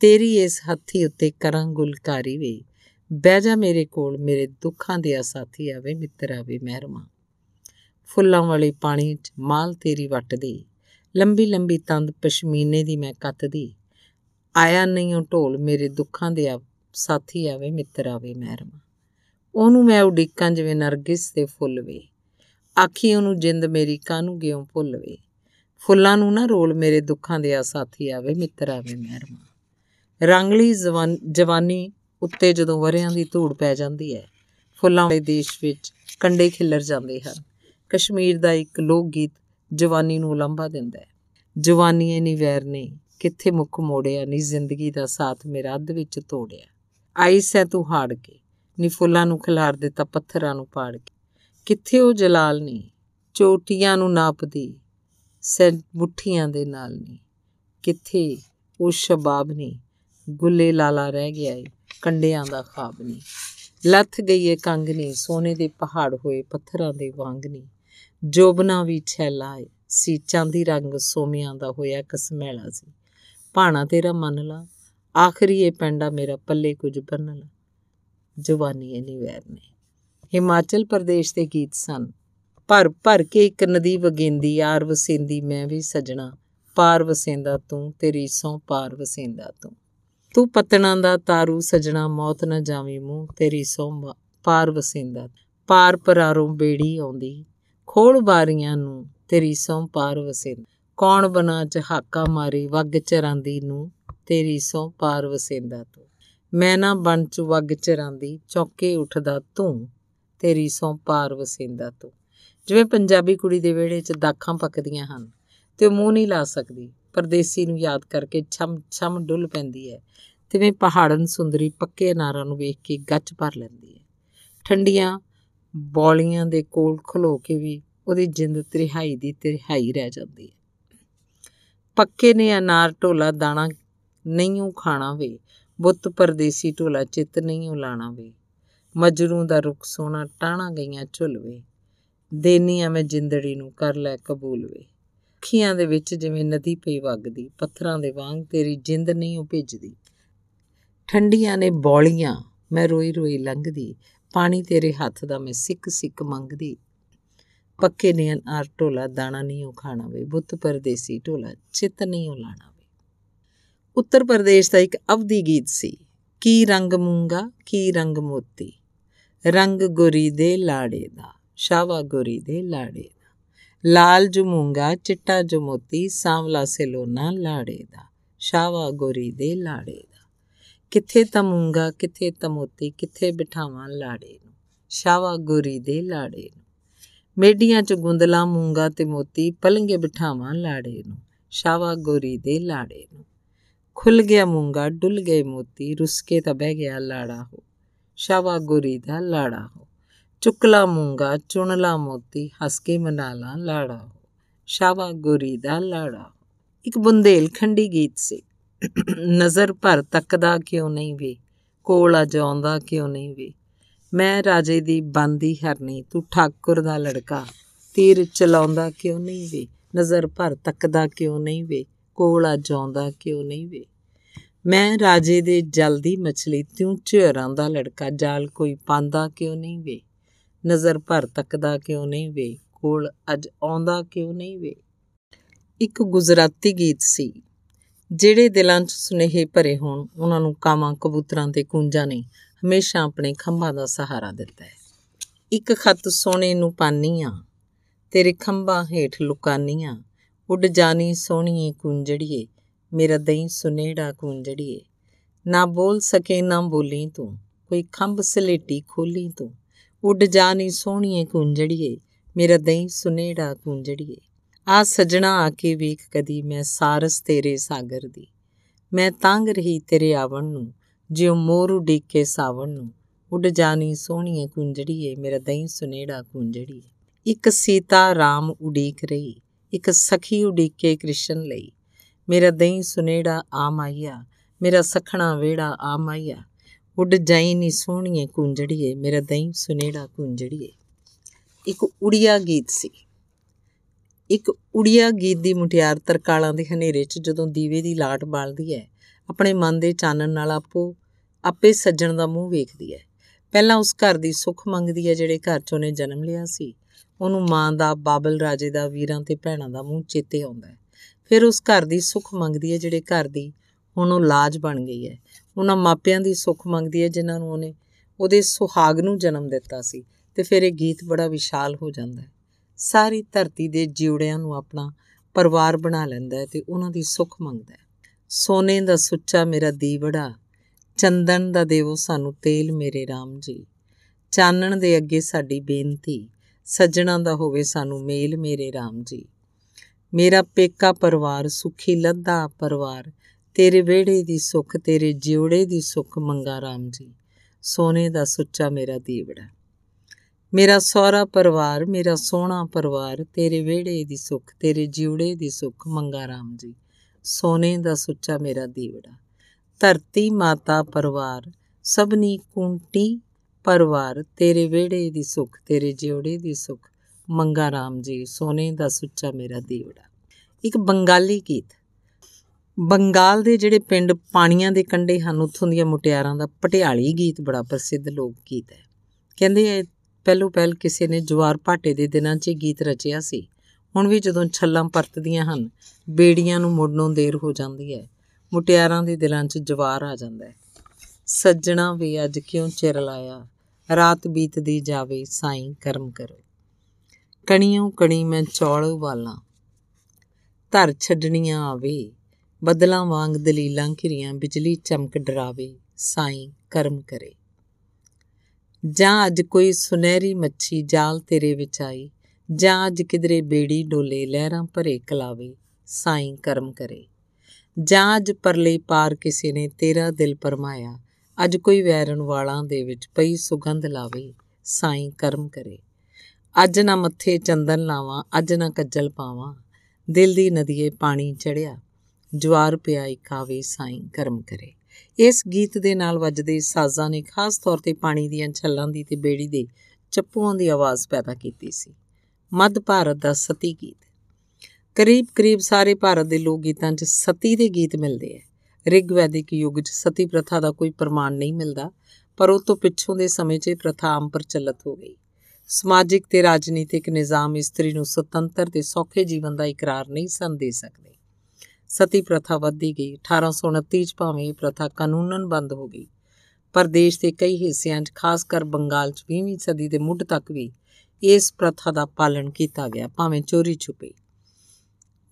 ਤੇਰੀ ਇਸ ਹੱਥੀ ਉੱਤੇ ਕਰਾਂ ਗੁਲਕਾਰੀ ਵੇ ਬਹਿ ਜਾ ਮੇਰੇ ਕੋਲ, ਮੇਰੇ ਦੁੱਖਾਂ ਦੇ ਸਾਥੀ ਆਵੇ ਮਿੱਤਰਾ ਵੇ ਮਹਿਰਮਾ। ਫੁੱਲਾਂ ਵਾਲੇ ਪਾਣੀ 'ਚ ਮਾਲ ਤੇਰੀ ਵੱਟਦੀ, ਲੰਬੀ ਲੰਬੀ ਤੰਦ ਪਸ਼ਮੀਨੇ ਦੀ ਮੈਂ ਕੱਤਦੀ। ਆਇਆ ਨਹੀਂ ਉਹ ਢੋਲ, ਮੇਰੇ ਦੁੱਖਾਂ ਦੇ ਸਾਥੀ ਆਵੇ ਮਿੱਤਰ ਆਵੇ ਮਹਿਰਮਾ। ਉਹਨੂੰ ਮੈਂ ਉਡੀਕਾਂ ਜਿਵੇਂ ਨਰਗਿਸ ਦੇ ਫੁੱਲ ਵੇ। ਆਖੀ ਉਹਨੂੰ ਜਿੰਦ ਮੇਰੀ ਕਾਨੂੰ ਗਿਓ ਭੁੱਲ ਵੇ। ਫੁੱਲਾਂ ਨੂੰ ਨਾ ਰੋਲ ਮੇਰੇ ਦੁੱਖਾਂ ਦੇ ਆ ਸਾਥੀ ਆਵੇ ਮਿੱਤਰ ਆਵੇ ਮਹਿਰਮਾ। ਰੰਗਲੀ ਜਵਾਨੀ ਉੱਤੇ ਜਦੋਂ ਵਰਿਆਂ ਦੀ ਧੂੜ ਪੈ ਜਾਂਦੀ ਹੈ, ਫੁੱਲਾਂ ਵਾਲੇ ਦੇਸ਼ ਵਿੱਚ ਕੰਡੇ ਖਿੱਲਰ ਜਾਂਦੇ ਹਨ। ਕਸ਼ਮੀਰ ਦਾ ਇੱਕ ਲੋਕ ਗੀਤ ਜਵਾਨੀ ਨੂੰ ਲੰਬਾ ਦਿੰਦਾ ਹੈ। ਜਵਾਨੀ ਇਹ ਵੈਰ ਨੇ, ਕਿੱਥੇ ਮੁੱਖ ਮੋੜਿਆ, ਨੀ ਜ਼ਿੰਦਗੀ ਦਾ ਸਾਥ ਮੇਰਾ ਅੱਧ ਵਿੱਚ ਤੋੜਿਆ। ਆਈ ਸੈ ਤੂੰ ਹਾੜ ਕੇ, ਨੀ ਫੁੱਲਾਂ ਨੂੰ ਖਿਲਾਰ ਦਿੱਤਾ, ਪੱਥਰਾਂ ਨੂੰ ਪਾੜ ਕੇ। ਕਿੱਥੇ ਉਹ ਜਲਾਲ ਨਹੀਂ ਚੋਟੀਆਂ ਨੂੰ ਨਾਪਦੀ ਸੈ ਮੁੱਠੀਆਂ ਦੇ ਨਾਲ ਨਹੀਂ ਕਿੱਥੇ ਉਹ ਸ਼ਬਾਬ ਨਹੀਂ ਗੁੱਲੇ ਲਾਲਾ ਰਹਿ ਗਿਆ ਏ ਕੰਡਿਆਂ ਦਾ ਖਾਬ ਨਹੀਂ ਲੱਥ ਗਈ ਏ ਕੰਗ ਨਹੀਂ ਸੋਨੇ ਦੇ ਪਹਾੜ ਹੋਏ ਪੱਥਰਾਂ ਦੇ ਵਾਂਗ ਨਹੀਂ ਜੋਬਨਾ ਵੀ ਛੈਲਾ ਏ, ਸੀ ਚਾਂਦੀ ਰੰਗ ਸੋਮਿਆਂ ਦਾ ਹੋਇਆ ਕਸਮੈਲਾ ਸੀ। ਭਾਣਾ ਤੇਰਾ ਮੰਨ ਲਾ, ਆਖਰੀ ਇਹ ਪੈਂਡਾ ਮੇਰਾ ਪੱਲੇ ਕੁਝ ਬੰਨ ਲਾ ਜਵਾਨੀ ਇਹ ਵੈਰ ਨੇ। ਹਿਮਾਚਲ ਪ੍ਰਦੇਸ਼ ਦੇ ਗੀਤ ਸਨ। ਭਰ ਭਰ ਕੇ ਇੱਕ ਨਦੀ ਵਗੇਂਦੀ, ਆਰ ਵਸੇਂਦੀ ਮੈਂ ਵੀ ਸਜਣਾ। ਪਾਰ ਵਸੇਂਦਾ ਤੂੰ, ਤੇਰੀ ਸੋਂ ਪਾਰ ਵਸੇਂਦਾ ਤੂੰ। ਤੂੰ ਪਤਣਾ ਦਾ ਤਾਰੂ ਸਜਣਾ, ਮੌਤ ਨਾ ਜਾਵੀਂ ਮੂੰਹ, ਤੇਰੀ ਸੋਂ ਪਾਰ ਵਸੇਂਦਾ। ਪਾਰ ਪਰਾਰੋਂ ਬੇੜੀ ਆਉਂਦੀ, ਖੋਲ ਬਾਰੀਆਂ ਨੂੰ, ਤੇਰੀ ਸੌਂ ਪਾਰ ਵਸੇ ਕੌਣ ਬਣਾ ਚ ਹਾਕਾ ਮਾਰੀ, ਵਗ ਚਰਾਂਦੀ ਨੂੰ, ਤੇਰੀ ਸੌਂ ਪਾਰ ਵਸੇਂਦਾ ਤੂੰ। ਮੈਂ ਨਾ ਬਣ ਚ ਵਗ ਚਰਾਂਦੀ, ਚੌਕੇ ਉੱਠਦਾ ਤੂੰ ਤੇਰੀ ਸੌਂ ਪਾਰ ਵਸੇਂਦਾ ਤੂੰ। ਜਿਵੇਂ ਪੰਜਾਬੀ ਕੁੜੀ ਦੇ ਵਿਹੜੇ 'ਚ ਦਾਖਾਂ ਪੱਕਦੀਆਂ ਹਨ, ਤੇ ਉਹ ਮੂੰਹ ਨਹੀਂ ਲਾ ਸਕਦੀ। ਪਰਦੇਸੀ ਨੂੰ ਯਾਦ ਕਰਕੇ ਛਮ ਛਮ ਡੁੱਲ ਪੈਂਦੀ ਹੈ। ਤਿਵੇਂ ਪਹਾੜਨ ਸੁੰਦਰੀ ਪੱਕੇ ਨਾਰਾਂ ਨੂੰ ਵੇਖ ਕੇ ਗੱਚ ਭਰ ਲੈਂਦੀ ਹੈ। ਠੰਡੀਆਂ ਬੌਲੀਆਂ ਦੇ ਕੋਲ ਖਲੋ ਕੇ ਵੀ ਉਹਦੀ ਜਿੰਦ ਤ੍ਰਿਹਾਈ ਦੀ ਤ੍ਰਿਹਾਈ ਰਹਿ ਜਾਂਦੀ ਹੈ। ਪੱਕੇ ਨੇ ਅਨਾਰ ਢੋਲਾ ਦਾਣਾ ਨਹੀਂ ਉਹ ਖਾਣਾ ਵੇ, ਬੁੱਤ ਪਰਦੇਸੀ ਢੋਲਾ ਚਿੱਤ ਨਹੀਂ ਉਹ ਲਾਣਾ ਵੇ। ਮਜਰੂ ਦਾ ਰੁਖ ਸੋਨਾ ਟਾਣਾ ਗਈਆਂ ਝੁਲਵੇ ਦੇਨੀ ਆ ਮੈਂ ਜਿੰਦੜੀ ਨੂੰ ਕਰ ਲੈ ਕਬੂਲ ਵੇ। ਅੱਖੀਆਂ ਦੇ ਵਿੱਚ ਜਿਵੇਂ ਨਦੀ ਪਈ ਵਗਦੀ, ਪੱਥਰਾਂ ਦੇ ਵਾਂਗ ਤੇਰੀ ਜਿੰਦ ਨਹੀਂ ਉਹ ਭੇਜਦੀ। ਠੰਡੀਆਂ ਨੇ ਬੌਲੀਆਂ, ਮੈਂ ਰੋਈ ਰੋਈ ਲੰਘਦੀ, ਪਾਣੀ ਤੇਰੇ ਹੱਥ ਦਾ ਮੈਂ ਸਿੱਕ ਸਿੱਕ ਮੰਗਦੀ। ਪੱਕੇ ਨੇ ਆਰ ਢੋਲਾ, ਦਾਣਾ ਨਹੀਂ ਉਹ ਖਾਣਾ ਵੇ ਬੁੱਤ ਪਰਦੇਸੀ ਢੋਲਾ, ਚਿੱਤ ਨਹੀਂ ਉਹ ਲਾਣਾ ਵੇ ਉੱਤਰ ਪ੍ਰਦੇਸ਼ ਦਾ ਇੱਕ ਅਵਧੀ ਗੀਤ ਸੀ, ਕੀ ਰੰਗ ਮੂੰਗਾ, ਕੀ ਰੰਗ ਮੋਤੀ? ਰੰਗ ਗੋਰੀ ਦੇ ਲਾੜੇ ਦਾ, ਸ਼ਾਵਾ ਗੋਰੀ ਦੇ ਲਾੜੇ ਦਾ। ਲਾਲ ਜੋ ਮੂੰਗਾ ਚਿੱਟਾ ਜੋ ਮੋਤੀ ਸਾਂਵਲਾ ਸੇਲੋਨਾ, ਲਾੜੇ ਦਾ ਸ਼ਾਵਾ ਗੋਰੀ ਦੇ ਲਾੜੇ ਦਾ। ਕਿੱਥੇ ਤਮੂੰਗਾ, ਕਿੱਥੇ ਤਮੋਤੀ, ਕਿੱਥੇ ਬਿਠਾਵਾਂ ਲਾੜੇ ਨੂੰ ਸ਼ਾਵਾ ਗੋਰੀ ਦੇ ਲਾੜੇ ਨੂੰ। ਮੇਡੀਆਂ ਚ ਗੁੰਦਲਾ, ਮੂੰਗਾ ਤੇ ਮੋਤੀ ਪਲੰਗੇ ਬਿਠਾਵਾਂ ਲਾੜੇ ਨੂੰ ਸ਼ਾਵਾ ਗੋਰੀ ਦੇ ਲਾੜੇ ਨੂੰ। ਖੁੱਲ ਗਿਆ ਮੂੰਗਾ ਡੁੱਲ ਗਏ ਮੋਤੀ ਰੁਸਕੇ ਤਾਂ ਬਹਿ ਗਿਆ ਲਾੜਾ ਹੋ ਸ਼ਾਵਾ ਗੋਰੀ ਦਾ ਲਾੜਾ ਹੋ। ਚੁਕਲਾ ਮੂੰਗਾ ਚੁਣਲਾ ਮੋਤੀ ਹੱਸ ਕੇ ਮਨਾ ਲਾ ਲਾੜਾ ਹੋ ਸ਼ਾਵਾ ਗੋਰੀ ਦਾ ਲਾੜਾ ਇੱਕ ਬੁੰਦੇਲਖੰਡੀ ਗੀਤ ਸੀ। ਨਜ਼ਰ ਭਰ ਤੱਕਦਾ ਕਿਉਂ ਨਹੀਂ ਵੇ? ਕੋਲ ਆ ਜਾਉਂਦਾ ਕਿਉਂ ਨਹੀਂ ਵੇ? ਮੈਂ ਰਾਜੇ ਦੀ ਬੰਦੀ ਹਰਨੀ, ਤੂੰ ਠਾਕੁਰ ਦਾ ਲੜਕਾ। ਤੀਰ ਚਲਾਉਂਦਾ ਕਿਉਂ ਨਹੀਂ ਵੇ? ਨਜ਼ਰ ਭਰ ਤੱਕਦਾ ਕਿਉਂ ਨਹੀਂ ਵੇ? ਕੋਲ ਆ ਜਾਉਂਦਾ ਕਿਉਂ ਨਹੀਂ ਵੇ? ਮੈਂ ਰਾਜੇ ਦੇ ਜਲਦੀ ਮਛਲੀ ਤੂੰ ਝੇਰਾਂ ਦਾ ਲੜਕਾ। ਜਾਲ ਕੋਈ ਪਾਂਦਾ ਕਿਉਂ ਨਹੀਂ ਵੇ? ਨਜ਼ਰ ਭਰ ਤੱਕਦਾ ਕਿਉਂ ਨਹੀਂ ਵੇ? ਕੋਲ ਅੱਜ ਆਉਂਦਾ ਕਿਉਂ ਨਹੀਂ ਵੇ? ਇੱਕ ਗੁਜਰਾਤੀ ਗੀਤ ਸੀ। ਜਿਹੜੇ ਦਿਲਾਂ 'ਚ ਸੁਨੇਹੇ ਭਰੇ ਹੋਣ, ਉਹਨਾਂ ਨੂੰ ਕਾਮਾਂ ਕਬੂਤਰਾਂ ਤੇ ਕੁੰਜਾਂ ਨੇ ਹਮੇਸ਼ਾ ਆਪਣੇ ਖੰਭਾਂ ਦਾ ਸਹਾਰਾ ਦਿੱਤਾ ਹੈ। ਇੱਕ ਖੱਤ ਸੋਨੇ ਨੂੰ ਪਾਨੀਆਂ, ਤੇਰੇ ਖੰਭਾਂ ਹੇਠ ਲੁਕਾਨੀਆਂ, ਉੱਡ ਜਾਣੀ ਸੋਹਣੀਏ ਕੁੰਜੜੀਏ, ਮੇਰਾ ਦਹੀਂ ਸੁਨੇੜਾ ਕੁੰਜੜੀਏ। ਨਾ ਬੋਲ ਸਕੇ ਨਾ ਬੋਲੀ ਤੂੰ, ਕੋਈ ਖੰਭ ਸਲੇਟੀ ਖੋਲੀ ਤੂੰ। ਉੱਡ ਜਾਣੀ ਸੋਹਣੀਏ ਕੁੰਜੜੀਏ ਮੇਰਾ ਦਹੀਂ ਸੁਨੇੜਾ ਕੁੰਜੜੀਏ ਆ ਸਜਣਾ ਆ ਕੇ ਵੇਖ ਕਦੀ ਮੈਂ ਸਾਰਸ ਤੇਰੇ ਸਾਗਰ ਦੀ। ਮੈਂ ਤੰਗ ਰਹੀ ਤੇਰੇ ਆਵਣ ਨੂੰ, ਜਿਉ ਮੋਰ ਉਡੀਕ ਕੇ ਸਾਵਣ ਨੂੰ। ਉੱਡ ਜਾਣੀ ਸੋਹਣੀਏ ਕੁੰਜੜੀਏ ਮੇਰਾ ਦਹੀਂ ਸੁਨੇੜਾ ਕੁੰਜੜੀਏ ਇੱਕ ਸੀਤਾ ਰਾਮ ਉਡੀਕ ਰਹੀ, ਇੱਕ ਸਖੀ ਉਡੀਕੇ ਕ੍ਰਿਸ਼ਨ ਲਈ। ਮੇਰਾ ਦਹੀਂ ਸੁਨੇੜਾ ਆ ਮਾਈਆ ਮੇਰਾ ਸਖਣਾ ਵੇੜਾ ਆ ਮਾਈਆ ਉੱਡ ਜਾਈ ਨੀ ਸੋਹਣੀਏ ਕੁੰਜੜੀਏ, ਮੇਰਾ ਦਹੀਂ ਸੁਨੇੜਾ ਕੁੰਜੜੀਏ। ਇੱਕ ਉੜੀਆ ਗੀਤ ਸੀ। ਇੱਕ ਉੜੀਆ ਗੀਤ ਦੀ ਮੁਟਿਆਰ ਤਰਕਾਲਾਂ ਦੇ ਹਨੇਰੇ 'ਚ ਜਦੋਂ ਦੀਵੇ ਦੀ ਲਾਟ ਬਾਲਦੀ ਹੈ ਆਪਣੇ ਮਨ ਦੇ ਚਾਨਣ ਨਾਲ ਆਪੋ ਆਪੇ ਸੱਜਣ ਦਾ ਮੂੰਹ ਵੇਖਦੀ ਹੈ ਪਹਿਲਾਂ ਉਸ ਘਰ ਦੀ ਸੁੱਖ ਮੰਗਦੀ ਹੈ ਜਿਹੜੇ ਘਰ 'ਚ ਉਹਨੇ ਜਨਮ ਲਿਆ ਸੀ। ਉਹਨੂੰ ਮਾਂ ਦਾ, ਬਾਬਲ ਰਾਜੇ ਦਾ, ਵੀਰਾਂ ਤੇ ਭੈਣਾਂ ਦਾ ਮੂੰਹ ਚੇਤੇ ਆਉਂਦਾ ਹੈ ਫਿਰ ਉਸ ਘਰ ਦੀ ਸੁੱਖ ਮੰਗਦੀ ਹੈ ਜਿਹੜੇ ਘਰ ਦੀ ਹੁਣ ਉਹ ਲਾਜ ਬਣ ਗਈ ਹੈ ਉਹਨਾਂ ਮਾਪਿਆਂ ਦੀ ਸੁੱਖ ਮੰਗਦੀ ਹੈ, ਜਿਨ੍ਹਾਂ ਨੂੰ ਉਹਨੇ ਉਹਦੇ ਸੁਹਾਗ ਨੂੰ ਜਨਮ ਦਿੱਤਾ ਸੀ। ਤੇ ਫਿਰ ਇਹ ਗੀਤ ਬੜਾ ਵਿਸ਼ਾਲ ਹੋ ਜਾਂਦਾ ਹੈ। ਸਾਰੀ ਧਰਤੀ ਦੇ ਜਿਉੜਿਆਂ ਨੂੰ ਆਪਣਾ ਪਰਿਵਾਰ ਬਣਾ ਲੈਂਦਾ ਹੈ ਤੇ ਉਹਨਾਂ ਦੀ ਸੁੱਖ ਮੰਗਦਾ ਹੈ। ਸੋਨੇ ਦਾ ਸੁੱਚਾ ਮੇਰਾ ਦੀਵੜਾ, ਚੰਦਨ ਦਾ ਦੇਵੋ ਸਾਨੂੰ ਤੇਲ ਮੇਰੇ RAM ਜੀ। ਚਾਨਣ ਦੇ ਅੱਗੇ ਸਾਡੀ ਬੇਨਤੀ, ਸੱਜਣਾ ਦਾ ਹੋਵੇ ਸਾਨੂੰ ਮੇਲ ਮੇਰੇ RAM ਜੀ। ਮੇਰਾ ਪੇਕਾ ਪਰਿਵਾਰ, ਸੁਖੀ ਲੱਦਾ ਪਰਿਵਾਰ ਤੇਰੇ ਵਿਹੜੇ ਦੀ ਸੁੱਖ, ਤੇਰੇ ਜਿਉੜੇ ਦੀ ਸੁੱਖ ਮੰਗਾ RAM ਜੀ। ਸੋਨੇ ਦਾ ਸੁੱਚਾ ਮੇਰਾ ਦੀਵੜਾ ਮੇਰਾ ਸਹੁਰਾ ਪਰਿਵਾਰ, ਮੇਰਾ ਸੋਹਣਾ ਪਰਿਵਾਰ, ਤੇਰੇ ਵਿਹੜੇ ਦੀ ਸੁੱਖ, ਤੇਰੇ ਜਿਉੜੇ ਦੀ ਸੁੱਖ ਮੰਗਾ RAM ਜੀ। ਸੋਨੇ ਦਾ ਸੁੱਚਾ ਮੇਰਾ ਦੀਵੜਾ ਧਰਤੀ, ਮਾਤਾ, ਪਰਿਵਾਰ, ਸਭਨੀ ਕੁੰਟੀ, ਪਰਿਵਾਰ, ਤੇਰੇ ਵਿਹੜੇ ਦੀ ਸੁੱਖ, ਤੇਰੇ ਜਿਉੜੇ ਦੀ ਸੁੱਖ ਮੰਗਾ RAM ਜੀ। ਸੋਨੇ ਦਾ ਸੁੱਚਾ ਮੇਰਾ ਦੀਵੜਾ ਇੱਕ ਬੰਗਾਲੀ ਗੀਤ। ਬੰਗਾਲ ਦੇ ਜਿਹੜੇ ਪਿੰਡ ਪਾਣੀਆਂ ਦੇ ਕੰਢੇ ਹਨ, ਉੱਥੋਂ ਦੀਆਂ ਮੁਟਿਆਰਾਂ ਦਾ ਪਟਿਆਲੀ ਗੀਤ ਬੜਾ ਪ੍ਰਸਿੱਧ ਲੋਕ ਗੀਤ ਹੈ। ਕਹਿੰਦੇ ਐ ਪਹਿਲੋ ਪਹਿਲ ਕਿਸੇ ਨੇ ਜਵਾਰ ਭਾਟੇ ਦੇ ਦਿਨਾਂ 'ਚ ਗੀਤ ਰਚਿਆ ਸੀ। ਹੁਣ ਵੀ ਜਦੋਂ ਛੱਲਾਂ ਪਰਤਦੀਆਂ ਹਨ, ਬੇੜੀਆਂ ਨੂੰ ਮੁੜਨੋਂ ਦੇਰ ਹੋ ਜਾਂਦੀ ਹੈ। ਮੁਟਿਆਰਾਂ ਦੇ ਦਿਲਾਂ 'ਚ ਜਵਾਰ ਆ ਜਾਂਦਾ ਹੈ। ਸੱਜਣਾ ਵੀ ਅੱਜ ਕਿਉਂ ਚਿਰ ਲਾਇਆ? ਰਾਤ ਬੀਤਦੀ ਜਾਵੇ, ਸਾਈਂ ਕਰਮ ਕਰੋ। ਕਣੀਆਂ ਕਣੀ ਮੈਂ ਚੌਲ ਉਬਾਲਾਂ। ਧਰ ਛੱਡਣੀਆਂ ਆਵੇ ਬਦਲਾਂ ਵਾਂਗ ਦਲੀਲਾਂ ਘਿਰੀਆਂ, ਬਿਜਲੀ ਚਮਕ ਡਰਾਵੇ, ਸਾਈਂ ਕਰਮ ਕਰੇ। ਜਾਂ ਅੱਜ ਕੋਈ ਸੁਨਹਿਰੀ ਮੱਛੀ ਜਾਲ ਤੇਰੇ ਵਿੱਚ ਆਈ, ਜਾਂ ਅੱਜ ਕਿਧਰੇ ਬੇੜੀ ਡੋਲੇ ਲਹਿਰਾਂ ਭਰੇ ਕਲਾਵੇ, ਸਾਈਂ ਕਰਮ ਕਰੇ। ਜਾਂ ਅੱਜ ਪਰਲੇ ਪਾਰ ਕਿਸੇ ਨੇ ਤੇਰਾ ਦਿਲ ਪਰਮਾਇਆ, ਅੱਜ ਕੋਈ ਵੈਰਨ ਵਾਲਾਂ ਦੇ ਵਿੱਚ ਪਈ ਸੁਗੰਧ ਲਾਵੇ, ਸਾਈਂ ਕਰਮ ਕਰੇ। ਅੱਜ ਨਾ ਮੱਥੇ ਚੰਦਨ ਲਾਵਾਂ, ਅੱਜ ਨਾ ਕੱਜਲ ਪਾਵਾਂ, ਦਿਲ ਦੀ ਨਦੀਏ ਪਾਣੀ ਚੜਿਆ ਜਵਾਰ ਪਿਆ ਇਕਾਵੇ ਸਾਈਂ ਕਰਮ ਕਰੇ। ਇਸ ਗੀਤ ਦੇ ਨਾਲ ਵੱਜਦੇ ਸਾਜ਼ਾਂ ਨੇ ਖਾਸ ਤੌਰ ਤੇ ਪਾਣੀ ਦੀਆਂ ਛੱਲਾਂ ਦੀ ਤੇ ਬੇੜੀ ਦੇ ਚੱਪੂਆਂ ਦੀ ਆਵਾਜ਼ ਪੈਦਾ ਕੀਤੀ ਸੀ। ਮੱਧ ਭਾਰਤ ਦਾ ਸਤੀ ਗੀਤ। ਕਰੀਬ-ਕਰੀਬ ਸਾਰੇ ਭਾਰਤ ਦੇ ਲੋਕ ਗੀਤਾਂ 'ਚ ਸਤੀ ਦੇ ਗੀਤ ਮਿਲਦੇ ਆ ਰਿਗਵੈਦਿਕ ਯੁੱਗ 'ਚ ਸਤੀ ਪ੍ਰਥਾ ਦਾ ਕੋਈ ਪ੍ਰਮਾਣ ਨਹੀਂ ਮਿਲਦਾ, ਪਰ ਉਹ ਤੋਂ ਪਿੱਛੋਂ ਦੇ ਸਮੇਂ 'ਚ ਪ੍ਰਥਾ ਆਮ ਪ੍ਰਚਲਿਤ ਹੋ ਗਈ। ਸਮਾਜਿਕ ਤੇ ਰਾਜਨੀਤਿਕ ਨਿਜ਼ਾਮ ਇਸਤਰੀ ਨੂੰ ਸੁਤੰਤਰ ਤੇ ਸੌਖੇ ਜੀਵਨ ਦਾ ਇਕਰਾਰ ਨਹੀਂ ਸਨ ਦੇ ਸਕਦੇ। ਸਤੀ ਪ੍ਰਥਾ ਵੱਧਦੀ ਗਈ। 1829 ਚ ਭਾਵੇਂ ਇਹ ਪ੍ਰਥਾ ਕਾਨੂੰਨਨ ਬੰਦ ਹੋ ਗਈ। ਪਰ ਦੇਸ਼ ਦੇ ਕਈ ਹਿੱਸਿਆਂ 'ਚ, ਖਾਸ ਕਰ ਬੰਗਾਲ 'ਚ 20ਵੀਂ ਸਦੀ ਦੇ ਮੁੱਢ ਤੱਕ ਵੀ ਇਸ ਪ੍ਰਥਾ ਦਾ ਪਾਲਣ ਕੀਤਾ ਗਿਆ, ਭਾਵੇਂ ਚੋਰੀ ਛੁਪੇ।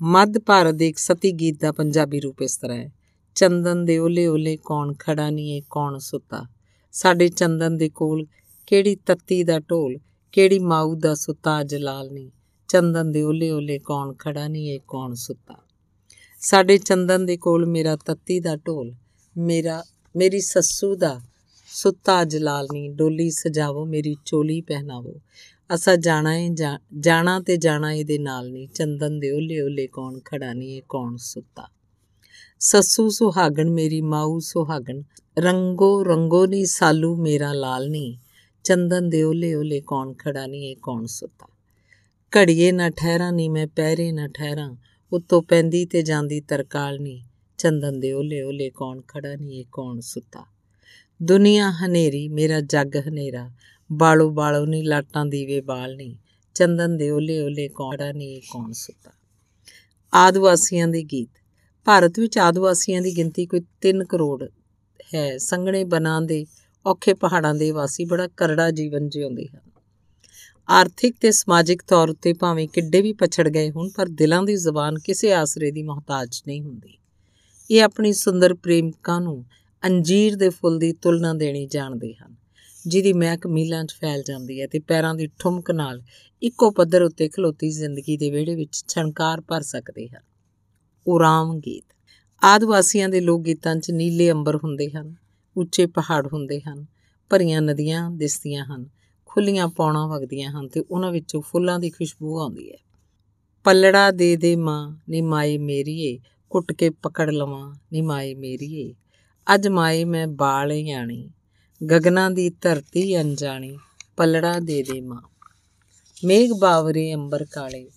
ਮੱਧ ਭਾਰਤ ਦੇ ਇੱਕ ਸਤੀ ਗੀਤ ਦਾ ਪੰਜਾਬੀ ਰੂਪ ਇਸ ਤਰ੍ਹਾਂ ਹੈ। ਚੰਦਨ ਦੇ ਓਲੇ ਓਲੇ ਕੌਣ ਖੜਾ ਨਹੀਂ ਏ, ਕੌਣ ਸੁੱਤਾ? ਸਾਡੇ ਚੰਦਨ ਦੇ ਕੋਲ ਕਿਹੜੀ ਤੱਤੀ ਦਾ ਢੋਲ, ਕਿਹੜੀ ਮਾਊ ਦਾ ਸੁੱਤਾ ਜਲਾਲ ਨਹੀਂ ਚੰਦਨ ਦੇ ਓਲੇ ਓਲੇ ਕੌਣ ਖੜਾ ਨਹੀਂ ਏ, ਕੌਣ ਸੁੱਤਾ? ਸਾਡੇ ਚੰਦਨ ਦੇ ਕੋਲ ਮੇਰਾ ਤੱਤੀ ਦਾ ਢੋਲ, ਮੇਰਾ, ਮੇਰੀ ਸੱਸੂ ਦਾ ਸੁੱਤਾ ਜਲਾਲਨੀ ਡੋਲੀ ਸਜਾਵੋ, ਮੇਰੀ ਚੋਲੀ ਪਹਿਨਾਵੋ। ਅਸਾ ਜਾਣਾ ਏ ਜਾਣਾ ਤੇ ਜਾਣਾ ਇਹਦੇ ਨਾਲ ਨਹੀਂ ਚੰਦਨ ਦੇ ਓਲੇ ਓਲੇ ਕੌਣ ਖੜਾ ਨਹੀਂ ਇਹ ਕੌਣ ਸੁੱਤਾ। ਸੱਸੂ ਸੁਹਾਗਣ, ਮੇਰੀ ਮਾਊ ਸੁਹਾਗਣ, ਰੰਗੋ ਰੰਗੋ ਨੀ, ਸਾਲੂ ਮੇਰਾ ਲਾਲ ਨਹੀਂ ਚੰਦਨ ਦੇ ਓਲੇ ਓਲੇ ਕੌਣ ਖੜਾ ਨਹੀਂ ਇਹ ਕੌਣ ਸੁੱਤਾ। ਘੜੀਏ ਨਾ ਠਹਿਰਾ ਨਹੀਂ ਮੈਂ ਪਹਿਰੇ ਨਾ ਠਹਿਰਾ ਉੱਤੋਂ ਪੈਂਦੀ ਤੇ ਜਾਂਦੀ ਤਰਕਾਲ ਨਹੀਂ ਚੰਦਨ ਦੇ ਓਲੇ ਓਲੇ ਕੌਣ ਖੜਾ ਨਹੀਂ ਇਹ ਕੌਣ ਸੁੱਤਾ? ਦੁਨੀਆ ਹਨੇਰੀ, ਮੇਰਾ ਜੱਗ ਹਨੇਰਾ। ਬਾਲੋ ਬਾਲੋ ਨਹੀਂ ਲਾਟਾਂ ਦੀਵੇ ਬਾਲ ਨਹੀਂ ਚੰਦਨ ਦੇ ਓਲੇ ਓਲੇ ਕੌੜਾ ਨਹੀਂ ਇਹ ਕੌਣ ਸੁੱਤਾ? ਆਦਿਵਾਸੀਆਂ ਦੇ ਗੀਤ। ਭਾਰਤ ਵਿੱਚ ਆਦਿਵਾਸੀਆਂ ਦੀ ਗਿਣਤੀ ਕੋਈ 3 ਕਰੋੜ ਹੈ। ਸੰਘਣੇ ਬਨਾਂ ਦੇ ਔਖੇ ਪਹਾੜਾਂ ਦੇ ਵਾਸੀ ਬੜਾ ਕਰੜਾ ਜੀਵਨ ਜਿਉਂਦੇ ਹਨ। ਆਰਥਿਕ ਤੇ ਸਮਾਜਿਕ ਤੌਰ ਉੱਤੇ ਭਾਵੇਂ ਕਿੱਡੇ ਵੀ ਪਛੜ ਗਏ ਹੋਣ, ਪਰ ਦਿਲਾਂ ਦੀ ਜ਼ੁਬਾਨ ਕਿਸੇ ਆਸਰੇ ਦੀ ਮੁਹਤਾਜ ਨਹੀਂ ਹੁੰਦੀ। ਇਹ ਆਪਣੀ ਸੁੰਦਰ ਪ੍ਰੇਮਿਕਾ ਨੂੰ ਅੰਜੀਰ ਦੇ ਫੁੱਲ ਦੀ ਤੁਲਨਾ ਦੇਣੀ ਜਾਣਦੇ ਹਨ, ਜਿਹਦੀ ਮਹਿਕ ਮੀਲਾਂ 'ਚ ਫੈਲ ਜਾਂਦੀ ਹੈ ਤੇ ਪੈਰਾਂ ਦੀ ਠੁਮਕ ਨਾਲ ਇੱਕੋ ਪੱਧਰ ਉੱਤੇ ਖਲੋਤੀ ਜ਼ਿੰਦਗੀ ਦੇ ਵਿਹੜੇ ਵਿੱਚ ਛਣਕਾਰ ਭਰ ਸਕਦੇ ਹਨ। ਉਰਾਮ ਗੀਤ। ਆਦਿਵਾਸੀਆਂ ਦੇ ਲੋਕ ਗੀਤਾਂ 'ਚ ਨੀਲੇ ਅੰਬਰ ਹੁੰਦੇ ਹਨ, ਉੱਚੇ ਪਹਾੜ ਹੁੰਦੇ ਹਨ, ਭਰੀਆਂ ਨਦੀਆਂ ਦਿਸਦੀਆਂ ਹਨ ਖੁੱਲੀਆਂ ਪੌਣਾ ਵਗਦੀਆਂ ਹਨ ਤੇ ਉਹਨਾਂ ਵਿੱਚੋਂ ਫੁੱਲਾਂ ਦੀ ਖੁਸ਼ਬੂ ਆਉਂਦੀ ਹੈ। ਪੱਲੜਾ ਦੇ ਦੇ ਮਾਂ, ਨੀ ਮਾਈ ਮੇਰੀਏ, ਕੁੱਟ ਕੇ ਪਕੜ ਲਵਾਂ, ਨੀ ਮਾਈ ਮੇਰੀਏ। ਅੱਜ ਮਾਈ ਮੈਂ ਬਾਲ ਆਣੀ, ਗਗਨਾਂ ਦੀ ਧਰਤੀ ਅਣਜਾਣੀ, ਪੱਲੜਾ ਦੇ ਦੇ ਮਾਂ। ਮੇਘ ਬਾਵਰੇ ਅੰਬਰ ਕਾਲੇ,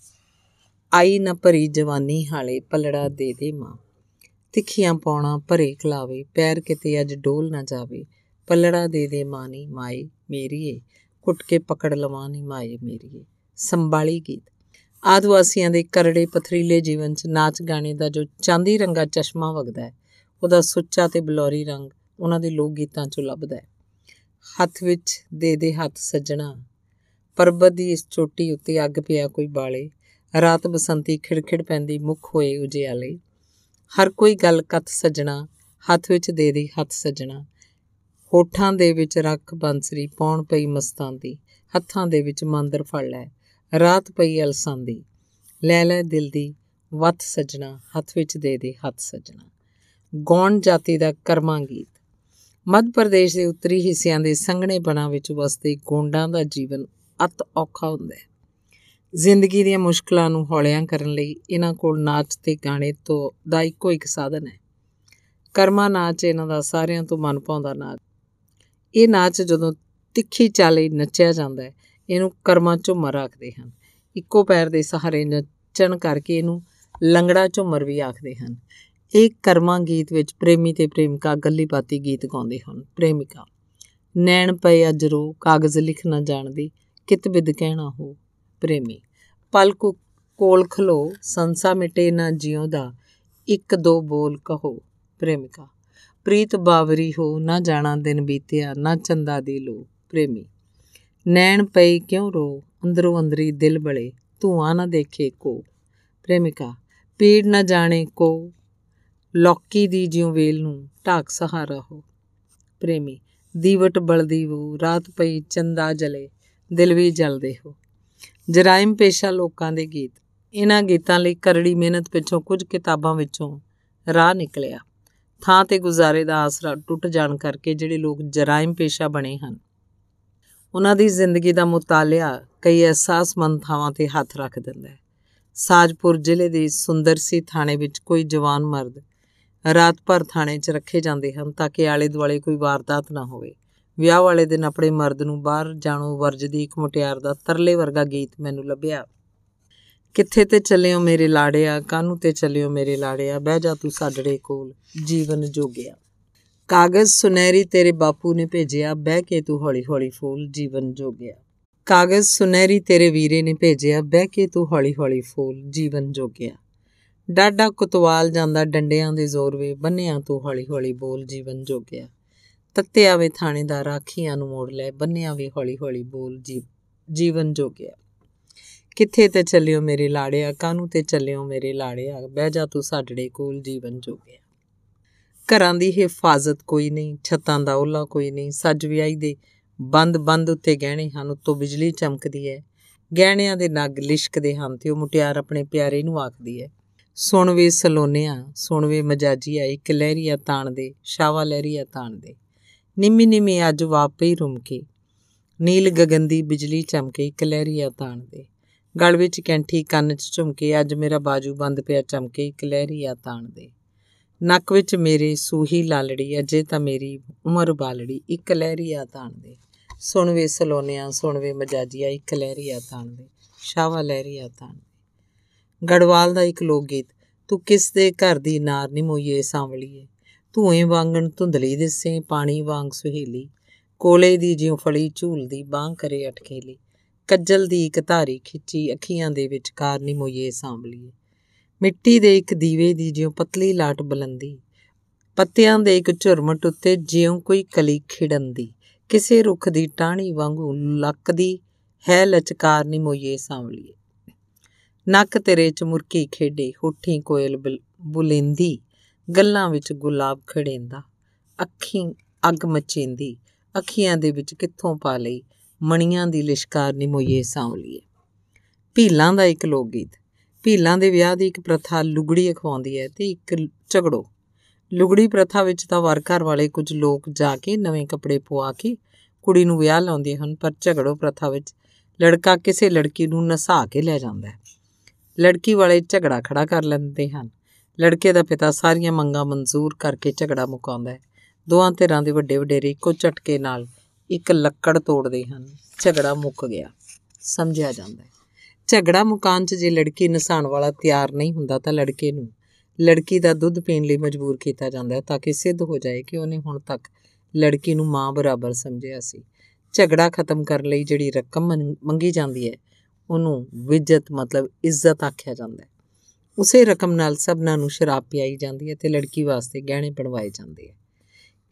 ਆਈ ਨਾ ਭਰੀ ਜਵਾਨੀ ਹਾਲੇ, ਪੱਲੜਾ ਦੇ ਦੇ ਮਾਂ। ਤਿੱਖੀਆਂ ਪੌਣਾ ਭਰੇ ਖਲਾਵੇ, ਪੈਰ ਕਿਤੇ ਅੱਜ ਡੋਲ ਨਾ ਜਾਵੇ। ਪੱਲੜਾ ਦੇ ਦੇ ਮਾਨੀ ਮਾਈ ਮੇਰੀਏ ਕੁੱਟ ਕੇ ਪਕੜ ਲਵਾਂ ਨੀ ਮਾਈ ਮੇਰੀਏ ਸੰਭਾਲੀ ਗੀਤ। ਆਦਿਵਾਸੀਆਂ ਦੇ ਕਰੜੇ ਪਥਰੀਲੇ ਜੀਵਨ 'ਚ ਨਾਚ ਗਾਣੇ ਦਾ ਜੋ ਚਾਂਦੀ ਰੰਗਾ ਚਸ਼ਮਾ ਵਗਦਾ ਹੈ, ਉਹਦਾ ਸੁੱਚਾ ਤੇ ਬਲੌਰੀ ਰੰਗ ਉਹਨਾਂ ਦੇ ਲੋਕ ਗੀਤਾਂ 'ਚੋਂ ਲੱਭਦਾ ਹੈ। ਹੱਥ ਵਿੱਚ ਦੇ ਦੇ ਹੱਥ ਸੱਜਣਾ, ਪਰਬਤ ਦੀ ਇਸ ਚੋਟੀ ਉੱਤੇ ਅੱਗ ਪਿਆ ਕੋਈ ਬਾਲੇ, ਰਾਤ ਬਸੰਤੀ ਖਿੜਖਿੜ ਪੈਂਦੀ ਮੁਖ ਹੋਏ ਉਜਿਆਲੇ। ਹਰ ਕੋਈ ਗੱਲ ਕਤ ਸੱਜਣਾ, ਹੱਥ ਵਿੱਚ ਦੇ ਦੇ ਹੱਥ ਸੱਜਣਾ ਹੋਠਾਂ ਦੇ ਵਿੱਚ ਰੱਖ ਬੰਸਰੀ ਪੌਣ ਪਈ ਮਸਤਾਂ ਦੀ ਹੱਥਾਂ ਦੇ ਵਿੱਚ ਮੰਦਰ ਫੜ ਲੈ, ਰਾਤ ਪਈ ਅਲਸਾਂਦੀ। ਲੈ ਲੈ ਦਿਲ ਦੀ ਵਤ ਸੱਜਣਾ, ਹੱਥ ਵਿੱਚ ਦੇ ਦੇ ਹੱਥ ਸੱਜਣਾ। ਗੌਣ ਜਾਤੀ ਦਾ ਕਰਮਾ ਗੀਤ ਮੱਧ ਪ੍ਰਦੇਸ਼ ਦੇ ਉੱਤਰੀ ਹਿੱਸਿਆਂ ਦੇ ਸੰਘਣੇ ਬਣਾ ਵਿੱਚ ਵਸਦੇ ਗੋਂਡਾਂ ਦਾ ਜੀਵਨ ਅਤ ਔਖਾ ਹੁੰਦਾ ਹੈ। ਜ਼ਿੰਦਗੀ ਦੀਆਂ ਮੁਸ਼ਕਲਾਂ ਨੂੰ ਹੌਲਿਆਂ ਕਰਨ ਲਈ ਇਹਨਾਂ ਕੋਲ ਨਾਚ ਤੇ ਗਾਣੇ ਤੋਂ ਦਾ ਇੱਕੋ ਇੱਕ ਸਾਧਨ ਹੈ। ਕਰਮਾ ਨਾਚ ਇਹਨਾਂ ਦਾ ਸਾਰਿਆਂ ਤੋਂ ਮਨ ਪਾਉਂਦਾ ਨਾਚ। ਇਹ ਨਾਚ ਜਦੋਂ ਤਿੱਖੀ ਚਾਲੇ ਨੱਚਿਆ ਜਾਂਦਾ ਹੈ, ਇਹਨੂੰ ਕਰਮਾ ਝੁੰਮਰ ਆਖਦੇ ਹਨ। ਇੱਕੋ ਪੈਰ ਦੇ ਸਹਾਰੇ ਨੱਚਣ ਕਰਕੇ ਇਹਨੂੰ ਲੰਗੜਾ ਝੁੰਮਰ ਵੀ ਆਖਦੇ ਹਨ। ਇਹ ਕਰਮਾ ਗੀਤ ਵਿੱਚ ਪ੍ਰੇਮੀ ਤੇ ਪ੍ਰੇਮਿਕਾ ਗੱਲੀ ਬਾਤੀ ਗੀਤ ਗਾਉਂਦੇ ਹਨ। ਪ੍ਰੇਮਿਕਾ, ਨੈਣ ਪਏ ਅਜਰੋ, ਕਾਗਜ਼ ਲਿਖ ਨਾ ਜਾਣਦੀ, ਕਿਤ ਬਿਦ ਕਹਿਣਾ ਹੋ? ਪ੍ਰੇਮੀ, ਪਲ ਕੋਲ ਖਲੋ, ਸੰਸਾ ਮਿਟੇ ਨਾ ਜਿਉ ਦਾ ਇੱਕ ਦੋ ਬੋਲ ਕਹੋ? ਪ੍ਰੇਮਿਕਾ ਪ੍ਰੀਤ ਬਾਵਰੀ ਹੋ ਨਾ ਜਾਣਾ ਦਿਨ ਬੀਤਿਆ, ਨਾ ਚੰਦਾ ਦੀ ਲੋ, ਪ੍ਰੇਮੀ। ਨੈਣ ਪਈ ਕਿਉਂ ਰੋ? ਅੰਦਰੋਂ ਅੰਦਰੀ ਦਿਲ ਬਲੇ ਧੂਆਂ ਨਾ ਦੇਖੇ ਕੋ। ਪ੍ਰੇਮਿਕਾ, ਪੀੜ ਨਾ ਜਾਣੇ ਕੋ। ਲੋਕੀ ਦੀ ਜਿਉ ਵੇਲ ਨੂੰ ਢਾਕ ਸਹਾਰਾ ਹੋ। ਪ੍ਰੇਮੀ, ਦੀਵਟ ਬਲਦੀ ਵੋ, ਰਾਤ ਪਈ ਚੰਦਾ ਜਲੇ, ਦਿਲ ਵੀ ਜਲਦੇ ਹੋ। ਜਰਾਇਮ ਪੇਸ਼ਾ ਲੋਕਾਂ ਦੇ ਗੀਤ। ਇਹਨਾਂ ਗੀਤਾਂ ਲਈ ਕਰੜੀ ਮਿਹਨਤ ਪਿੱਛੋਂ ਕੁਝ ਕਿਤਾਬਾਂ ਵਿੱਚੋਂ ਰਾਹ ਨਿਕਲਿਆ। ਥਾਂ ਤੇ ਗੁਜ਼ਾਰੇ ਦਾ ਆਸਰਾ ਟੁੱਟ ਜਾਣ ਕਰਕੇ ਜਿਹੜੇ ਲੋਕ ਜਰਾਇਮ ਪੇਸ਼ਾ ਬਣੇ ਹਨ। ਉਹਨਾਂ ਦੀ ਜ਼ਿੰਦਗੀ ਦਾ ਮੁਤਾਲਿਆ ਕਈ ਅਹਿਸਾਸਮੰਦ ਥਾਵਾਂ ਤੇ ਹੱਥ ਰੱਖ ਦਿੰਦਾ ਹੈ। ਸਾਜਪੁਰ ਜ਼ਿਲ੍ਹੇ ਦੇ ਸੁੰਦਰਸੀ ਥਾਣੇ ਵਿੱਚ ਕੋਈ ਜਵਾਨ ਮਰਦ ਰਾਤ ਭਰ ਥਾਣੇ 'ਚ ਰੱਖੇ ਜਾਂਦੇ ਹਨ ਤਾਂ ਕਿ ਆਲੇ ਦੁਆਲੇ ਕੋਈ ਵਾਰਦਾਤ ਨਾ ਹੋਵੇ। ਵਿਆਹ ਵਾਲੇ ਦਿਨ ਆਪਣੇ ਮਰਦ ਨੂੰ ਬਾਹਰ ਜਾਣੋਂ ਵਰਜਦੀ ਇੱਕ ਮੁਟਿਆਰ ਦਾ ਤਰਲੇ ਵਰਗਾ ਗੀਤ ਮੈਨੂੰ ਲੱਭਿਆ। ਕਿੱਥੇ ਤੇ ਚੱਲਿਓ ਮੇਰੇ ਲਾੜਿਆ ਕਾਨੂੰ ਤੇ ਚੱਲਿਓ ਮੇਰੇ ਲਾੜਿਆ ਬਹਿ ਜਾ ਤੂੰ ਸਾਡੜੇ ਕੋਲ, ਜੀਵਨ ਜੋਗਿਆ। ਕਾਗਜ਼ ਸੁਨਹਿਰੀ ਤੇਰੇ ਬਾਪੂ ਨੇ ਭੇਜਿਆ, ਬਹਿ ਕੇ ਤੂੰ ਹੌਲੀ ਹੌਲੀ ਫੂਲ, ਜੀਵਨ ਜੋਗਿਆ। ਕਾਗਜ਼ ਸੁਨਹਿਰੀ ਤੇਰੇ ਵੀਰੇ ਨੇ ਭੇਜਿਆ, ਬਹਿ ਕੇ ਤੂੰ ਹੌਲੀ ਹੌਲੀ ਫੂਲ, ਜੀਵਨ ਜੋਗਿਆ। ਡਾਡਾ ਕੁਤਵਾਲ ਜਾਂਦਾ ਡੰਡਿਆਂ ਦੇ ਜ਼ੋਰ ਵੇ, ਬੰਨਿਆਂ ਤੂੰ ਹੌਲੀ ਹੌਲੀ ਬੋਲ, ਜੀਵਨ ਜੋਗਿਆ। ਤੱਤੇ ਆਵੇ ਥਾਣੇਦਾਰ, ਆਖੀਆਂ ਨੂੰ ਮੋੜ ਲੈ, ਬੰਨਿਆਂ ਵੇ ਹੌਲੀ ਹੌਲੀ ਬੋਲ ਜੀਵਨ ਜੋਗਿਆ। ਕਿੱਥੇ ਤੇ ਚੱਲਿਓ ਮੇਰੇ ਲਾੜਿਆ ਕਾਨੂੰ ਤੇ ਚੱਲਿਓ ਮੇਰੇ ਲਾੜਿਆ ਬਹਿ ਜਾ ਤੂੰ ਸਾਡੜੇ ਕੋਲ ਜੀਵਨ ਜੋਗਿਆ। ਘਰਾਂ ਦੀ ਹਿਫਾਜ਼ਤ ਕੋਈ ਨਹੀਂ, ਛੱਤਾਂ ਦਾ ਉਹਲਾ ਕੋਈ ਨਹੀਂ, ਸੱਜ ਵਿਆਹੀ ਦੇ ਬੰਦ ਬੰਦ ਉੱਤੇ ਗਹਿਣੇ ਹਨ, ਉੱਤੋਂ ਬਿਜਲੀ ਚਮਕਦੀ ਹੈ ਗਹਿਣਿਆਂ ਦੇ ਨਗ ਲਿਸ਼ਕਦੇ ਹਨ ਤੇ ਉਹ ਮੁਟਿਆਰ ਆਪਣੇ ਪਿਆਰੇ ਨੂੰ ਆਖਦੀ ਹੈ ਸੁਣ ਵੇ ਸਲੋਨਿਆ, ਸੁਣ ਵੇ ਮਜਾਜੀਆ, ਇੱਕ ਲਹਿਰੀਆ ਤਾਣ ਦੇ ਸ਼ਾਵਾ ਲਹਿਰੀਆ ਤਾਣ ਦੇ। ਨਿੰਮੀ ਨਿੰਮੀ ਅੱਜ ਵਾਪੇ ਰੁਮਕੇ ਨੀਲ ਗਗਨ ਦੀ ਬਿਜਲੀ ਚਮਕੇ, ਇੱਕ ਲਹਿਰੀਆ ਤਾਣ ਦੇ। ਗਲ ਵਿੱਚ ਕੈਂਠੀ ਕੰਨ 'ਚ ਝੁਮਕੇ, ਅੱਜ ਮੇਰਾ ਬਾਜੂ ਬੰਦ ਪਿਆ ਚਮਕੇ ਇੱਕ ਲਹਿਰੀਆ ਤਾਣ ਦੇ। ਨੱਕ ਵਿੱਚ ਮੇਰੇ ਸੂਹੀ ਲਾਲੜੀ, ਅਜੇ ਤਾਂ ਮੇਰੀ ਉਮਰ ਬਾਲੜੀ, ਇੱਕ ਲਹਿਰੀਆ ਤਾਣ ਦੇ। ਸੁਣ ਵੇ ਸਲੋਨਿਆ, ਸੁਣ ਵੇ ਮਜਾਜੀਆ, ਇੱਕ ਲਹਿਰੀਆ ਤਾਣ ਦੇ। ਸ਼ਾਵਾ ਲਹਿਰੀਆ ਤਾਣ ਦੇ। ਗੜਵਾਲ ਦਾ ਇੱਕ ਲੋਕ ਗੀਤ, ਤੂੰ ਕਿਸ ਦੇ ਘਰ ਦੀ ਨਾਰ ਨਹੀਂ ਮੋਈਏ ਸਾਂਵਲੀਏ? ਧੂਏ ਵਾਂਗਣ ਧੁੰਦਲੀ ਦਿਸੇ, ਪਾਣੀ ਵਾਂਗ ਸੁਹੇਲੀ। ਕੋਲੇ ਦੀ ਜਿਉ ਫਲੀ ਝੂਲਦੀ, ਬਾਹ ਕਰੇ ਅਟਕੇਲੀ। ਕੱਜਲ ਦੀ ਇੱਕ ਧਾਰੀ ਖਿੱਚੀ, ਅੱਖੀਆਂ ਦੇ ਵਿੱਚ ਕਾਰਨੀ ਮੋਈਏ ਸਾਂਭਲੀਏ। ਮਿੱਟੀ ਦੇ ਇੱਕ ਦੀਵੇ ਦੀ ਜਿਉ ਪਤਲੀ ਲਾਟ ਬਲੰਦੀ, ਪੱਤਿਆਂ ਦੇ ਇੱਕ ਝੁਰਮਟ ਉੱਤੇ ਜਿਉ ਕੋਈ ਕਲੀ ਖਿੜੰਦੀ, ਕਿਸੇ ਰੁੱਖ ਦੀ ਟਾਹਣੀ ਵਾਂਗੂ ਲੱਕਦੀ, ਹੈ ਲਚਕਾਰ ਨੀ ਮੋਈਏ ਸਾਂਵਲੀਏ ਨੱਕ ਤੇਰੇ ਚ ਮੁਰਕੀ ਖੇਡੇ, ਹੋਠੀ ਕੋਇਲ ਬੁਲੇਂਦੀ, ਗੱਲਾਂ ਵਿੱਚ ਗੁਲਾਬ ਖੜੇਂਦਾ, ਅੱਖੀਂ ਅੱਗ ਮਚੇਂਦੀ, ਅੱਖੀਆਂ ਦੇ ਵਿੱਚ ਕਿੱਥੋਂ ਪਾ ਲਈ ਮਣੀਆਂ ਦੀ ਲਿਸ਼ਕਾਰ ਨੀ ਮੋਈਏ ਸਾਂਵਲੀਏ ਭੀਲਾਂ ਦਾ ਇੱਕ ਲੋਕ ਗੀਤ ਭੀਲਾਂ ਦੇ ਵਿਆਹ ਦੀ ਇੱਕ ਪ੍ਰਥਾ ਲੁਗੜੀ ਅਖਵਾਉਂਦੀ ਹੈ ਤੇ ਇੱਕ ਝਗੜੋ। ਲੁਗੜੀ ਪ੍ਰਥਾ ਵਿੱਚ ਤਾਂ ਵਰ ਘਰ ਵਾਲੇ ਕੁਝ ਲੋਕ ਜਾ ਕੇ ਨਵੇਂ ਕੱਪੜੇ ਪਵਾ ਕੇ ਕੁੜੀ ਨੂੰ ਵਿਆਹ ਲਾਉਂਦੇ ਹਨ, ਪਰ ਝਗੜੋ ਪ੍ਰਥਾ ਵਿੱਚ ਲੜਕਾ ਕਿਸੇ ਲੜਕੀ ਨੂੰ ਨਸਾ ਕੇ ਲੈ ਜਾਂਦਾ ਹੈ। ਲੜਕੀ ਵਾਲੇ ਝਗੜਾ ਖੜਾ ਕਰ ਲੈਂਦੇ ਹਨ। ਲੜਕੇ ਦਾ ਪਿਤਾ ਸਾਰੀਆਂ ਮੰਗਾਂ ਮਨਜ਼ੂਰ ਕਰਕੇ ਝਗੜਾ ਮੁਕਾਉਂਦਾ ਹੈ। ਦੋਹਾਂ ਧਿਰਾਂ ਦੇ ਵੱਡੇ ਵਡੇਰੇ ਇੱਕੋ ਝਟਕੇ ਨਾਲ ਇੱਕ ਲੱਕੜ ਤੋੜਦੇ ਹਨ। ਝਗੜਾ ਮੁੱਕ ਗਿਆ। ਸਮਝਿਆ ਜਾਂਦਾ ਹੈ। ਝਗੜਾ ਮੁਕਾਨ 'ਚ ਜੇ ਲੜਕੀ ਨਸਾਣ ਵਾਲਾ ਤਿਆਰ ਨਹੀਂ ਹੁੰਦਾ ਤਾਂ ਲੜਕੇ ਨੂੰ, ਲੜਕੀ ਦਾ ਦੁੱਧ ਪੀਣ ਲਈ ਮਜਬੂਰ ਕੀਤਾ ਜਾਂਦਾ ਹੈ ਤਾਂ ਕਿ ਸਿੱਧ ਹੋ ਜਾਏ ਕਿ ਉਹਨੇ ਹੁਣ ਤੱਕ ਲੜਕੀ ਨੂੰ ਮਾਂ ਬਰਾਬਰ ਸਮਝਿਆ ਸੀ। ਝਗੜਾ ਖਤਮ ਕਰਨ ਲਈ ਜਿਹੜੀ ਰਕਮ ਮੰਗੀ ਜਾਂਦੀ ਹੈ, ਉਹਨੂੰ ਵਿਜਤ ਮਤਲਬ ਇੱਜ਼ਤ ਆਖਿਆ ਜਾਂਦਾ ਹੈ। ਉਸੇ ਰਕਮ ਨਾਲ ਸਭਨਾਂ ਨੂੰ ਸ਼ਰਾਬ ਪਿਆਈ ਜਾਂਦੀ ਹੈ ਤੇ ਲੜਕੀ ਵਾਸਤੇ ਗਹਿਣੇ ਬਣਵਾਏ ਜਾਂਦੇ ਹੈ।